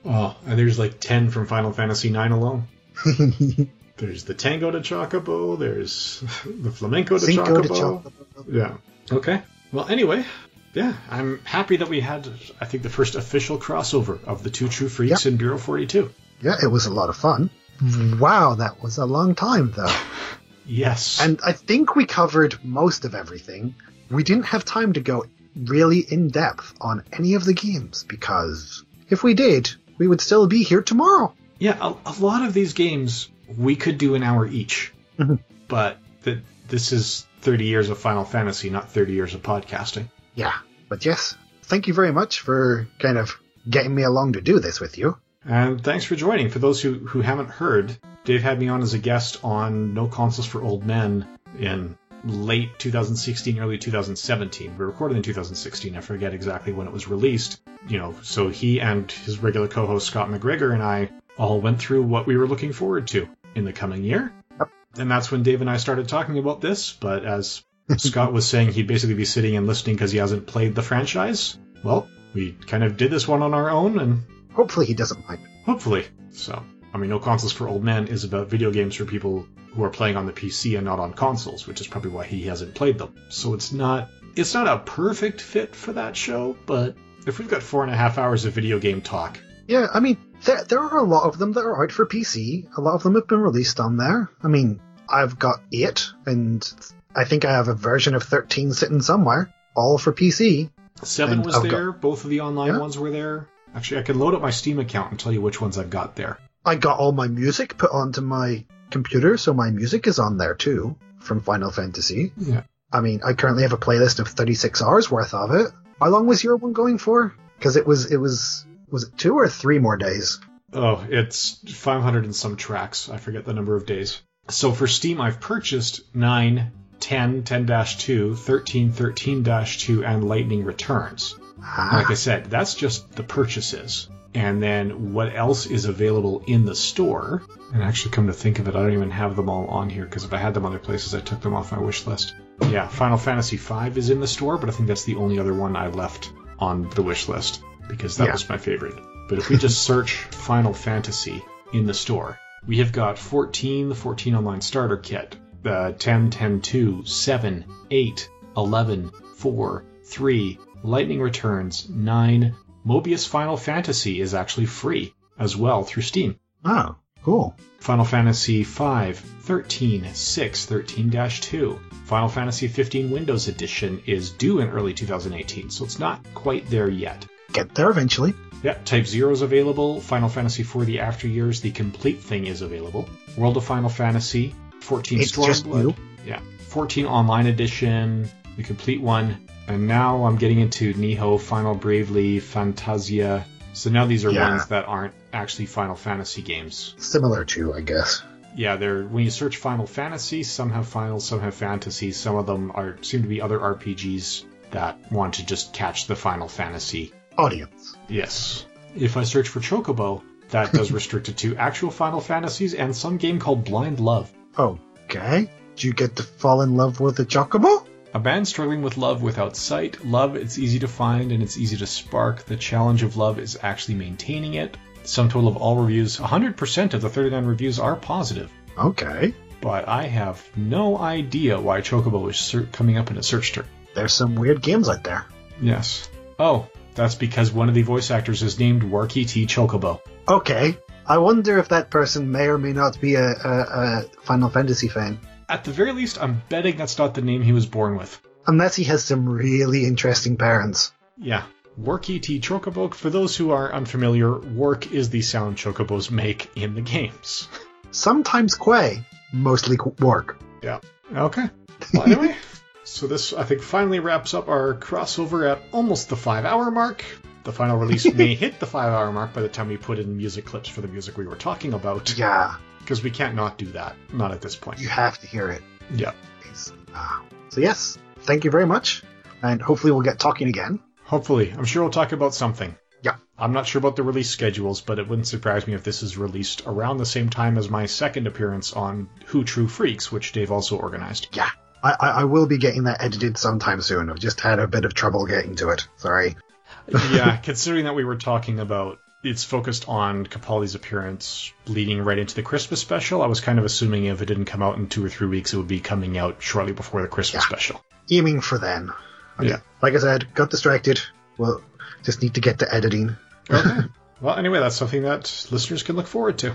Oh, and there's like 10 from Final Fantasy IX alone. [laughs] There's the Tango to Chocobo, there's [laughs] the Flamenco to Chocobo. de Chocobo. Yeah. Okay. Well, anyway, yeah, I'm happy that we had, I think, the first official crossover of the two True Freaks in Bureau 42. Yeah, it was a lot of fun. Wow, that was a long time though. Yes. And I think we covered most of everything. We didn't have time to go really in depth on any of the games because if we did, we would still be here tomorrow. yeah, a, a lot of these games we could do an hour each, Mhm. but th- this is 30 years of Final Fantasy, not 30 years of podcasting. Yeah, but yes, thank you very much for kind of getting me along to do this with you. And thanks for joining. For those who, who haven't heard, Dave had me on as a guest on No Consoles for Old Men in late 2016, early 2017. We recorded in 2016. I forget exactly when it was released. You know, so he and his regular co-host Scott McGregor and I all went through what we were looking forward to in the coming year. Yep. And that's when Dave and I started talking about this. But as [laughs] Scott was saying, he'd basically be sitting and listening because he hasn't played the franchise. Well, we kind of did this one on our own and Hopefully he doesn't mind. Hopefully. So, I mean, No Consoles for Old Men is about video games for people who are playing on the PC and not on consoles, which is probably why he hasn't played them. So it's not it's not a perfect fit for that show, but if we've got four and a half hours of video game talk, Yeah, I mean, there, there are a lot of them that are out for PC. A lot of them have been released on there. I mean, I've got 8, and I think I have a version of 13 sitting somewhere, all for PC. seven And was I've got- there, both of the online Yeah. ones were there. Actually, I can load up my Steam account and tell you which ones I've got there. I got all my music put onto my computer, so my music is on there too, from Final Fantasy. Yeah. I mean, I currently have a playlist of 36 hours worth of it. How long was your one going for? Because it was, it was, was it two or three more days? Oh, it's 500 and some tracks. I forget the number of days. So for Steam, I've purchased 9, 10, 10-2, 13, 13-2, and Lightning Returns. Like Ah, I said, that's just the purchases. And then what else is available in the store? And actually, come to think of it, I don't even have them all on here because if I had them other places, I took them off my wish list. Yeah, Final Fantasy V is in the store, but I think that's the only other one I left on the wish list because that Yeah. was my favorite. But if we just [laughs] search Final Fantasy in the store, we have got 14, the 14 online starter kit, uh, 10, 10, 2, 7, 8, 11, 4, 3, Lightning Returns, 9, Mobius Final Fantasy is actually free as well through Steam. oh, Cool. Final Fantasy 5, 13, 6, 13 2. Final Fantasy 15 Windows Edition is due in early 2018, so it's not quite there yet. Get there eventually. Yeah, Type 0 is available. Final Fantasy 4 The After Years, the complete thing is available. World of Final Fantasy, 14 It's Stormblood. Yeah, 14 Online Edition, the complete one. And now I'm getting into Niho, Final Bravely, Fantasia. So now these are Yeah. ones that aren't actually Final Fantasy games. Similar to, I guess. Yeah, they're when you search Final Fantasy, some have Final, some have Fantasy. Some of them are seem to be other RPGs that want to just catch the Final Fantasy. Audience. Yes. If I search for Chocobo, that does [laughs] restrict it to actual Final Fantasies and some game called Blind Love. Okay. Do you get to fall in love with a chocobo? A band struggling with love without sight. Love, it's easy to find and it's easy to spark. The challenge of love is actually maintaining it. Sum total of all reviews 100% of the 39 reviews are positive. Okay. But I have no idea why Chocobo is ser- coming up in a search term. There's some weird games out there. Yes. Oh, that's because one of the voice actors is named Warky T. Chocobo. Okay. I wonder if that person may or may not be a, a, a Final Fantasy fan. At the very least, I'm betting that's not the name he was born with. Unless he has some really interesting parents. Yeah. Warky T. Chocobo, for those who are unfamiliar, work is the sound chocobos make in the games. Sometimes Quay, mostly work. Yeah. Okay. Well, anyway, [laughs] so this, I think, finally wraps up our crossover at almost the five hour mark. The final release may [laughs] hit the five hour mark by the time we put in music clips for the music we were talking about, Yeah, because we can't not do that. Not at this point. you have to hear it. Yeah. Ah. So yes, thank you very much, and hopefully we'll get talking again. Hopefully. I'm sure we'll talk about something. Yeah. I'm not sure about the release schedules, but it wouldn't surprise me if this is released around the same time as my second appearance on Who True Freaks, which Dave also organized. Yeah, I, I, I will be getting that edited sometime soon. I've just had a bit of trouble getting to it. Sorry. [laughs] yeah, considering that we were talking about it's focused on Capaldi's appearance leading right into the Christmas special, I was kind of assuming if it didn't come out in two or three weeks, it would be coming out shortly before the Christmas Yeah. special. Aiming for then. Okay. Yeah. Like I said, got distracted. Well, just need to get to editing. Okay. [laughs] well, anyway, that's something that listeners can look forward to.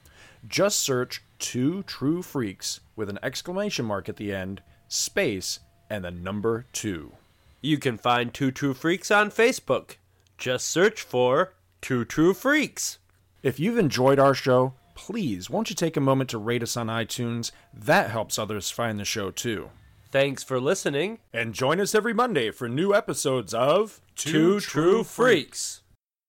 Just search Two True Freaks with an exclamation mark at the end, space, and the number two. You can find Two True Freaks on Facebook. Just search for Two True Freaks. If you've enjoyed our show, please won't you take a moment to rate us on iTunes? That helps others find the show too. Thanks for listening. And join us every Monday for new episodes of Two True Freaks.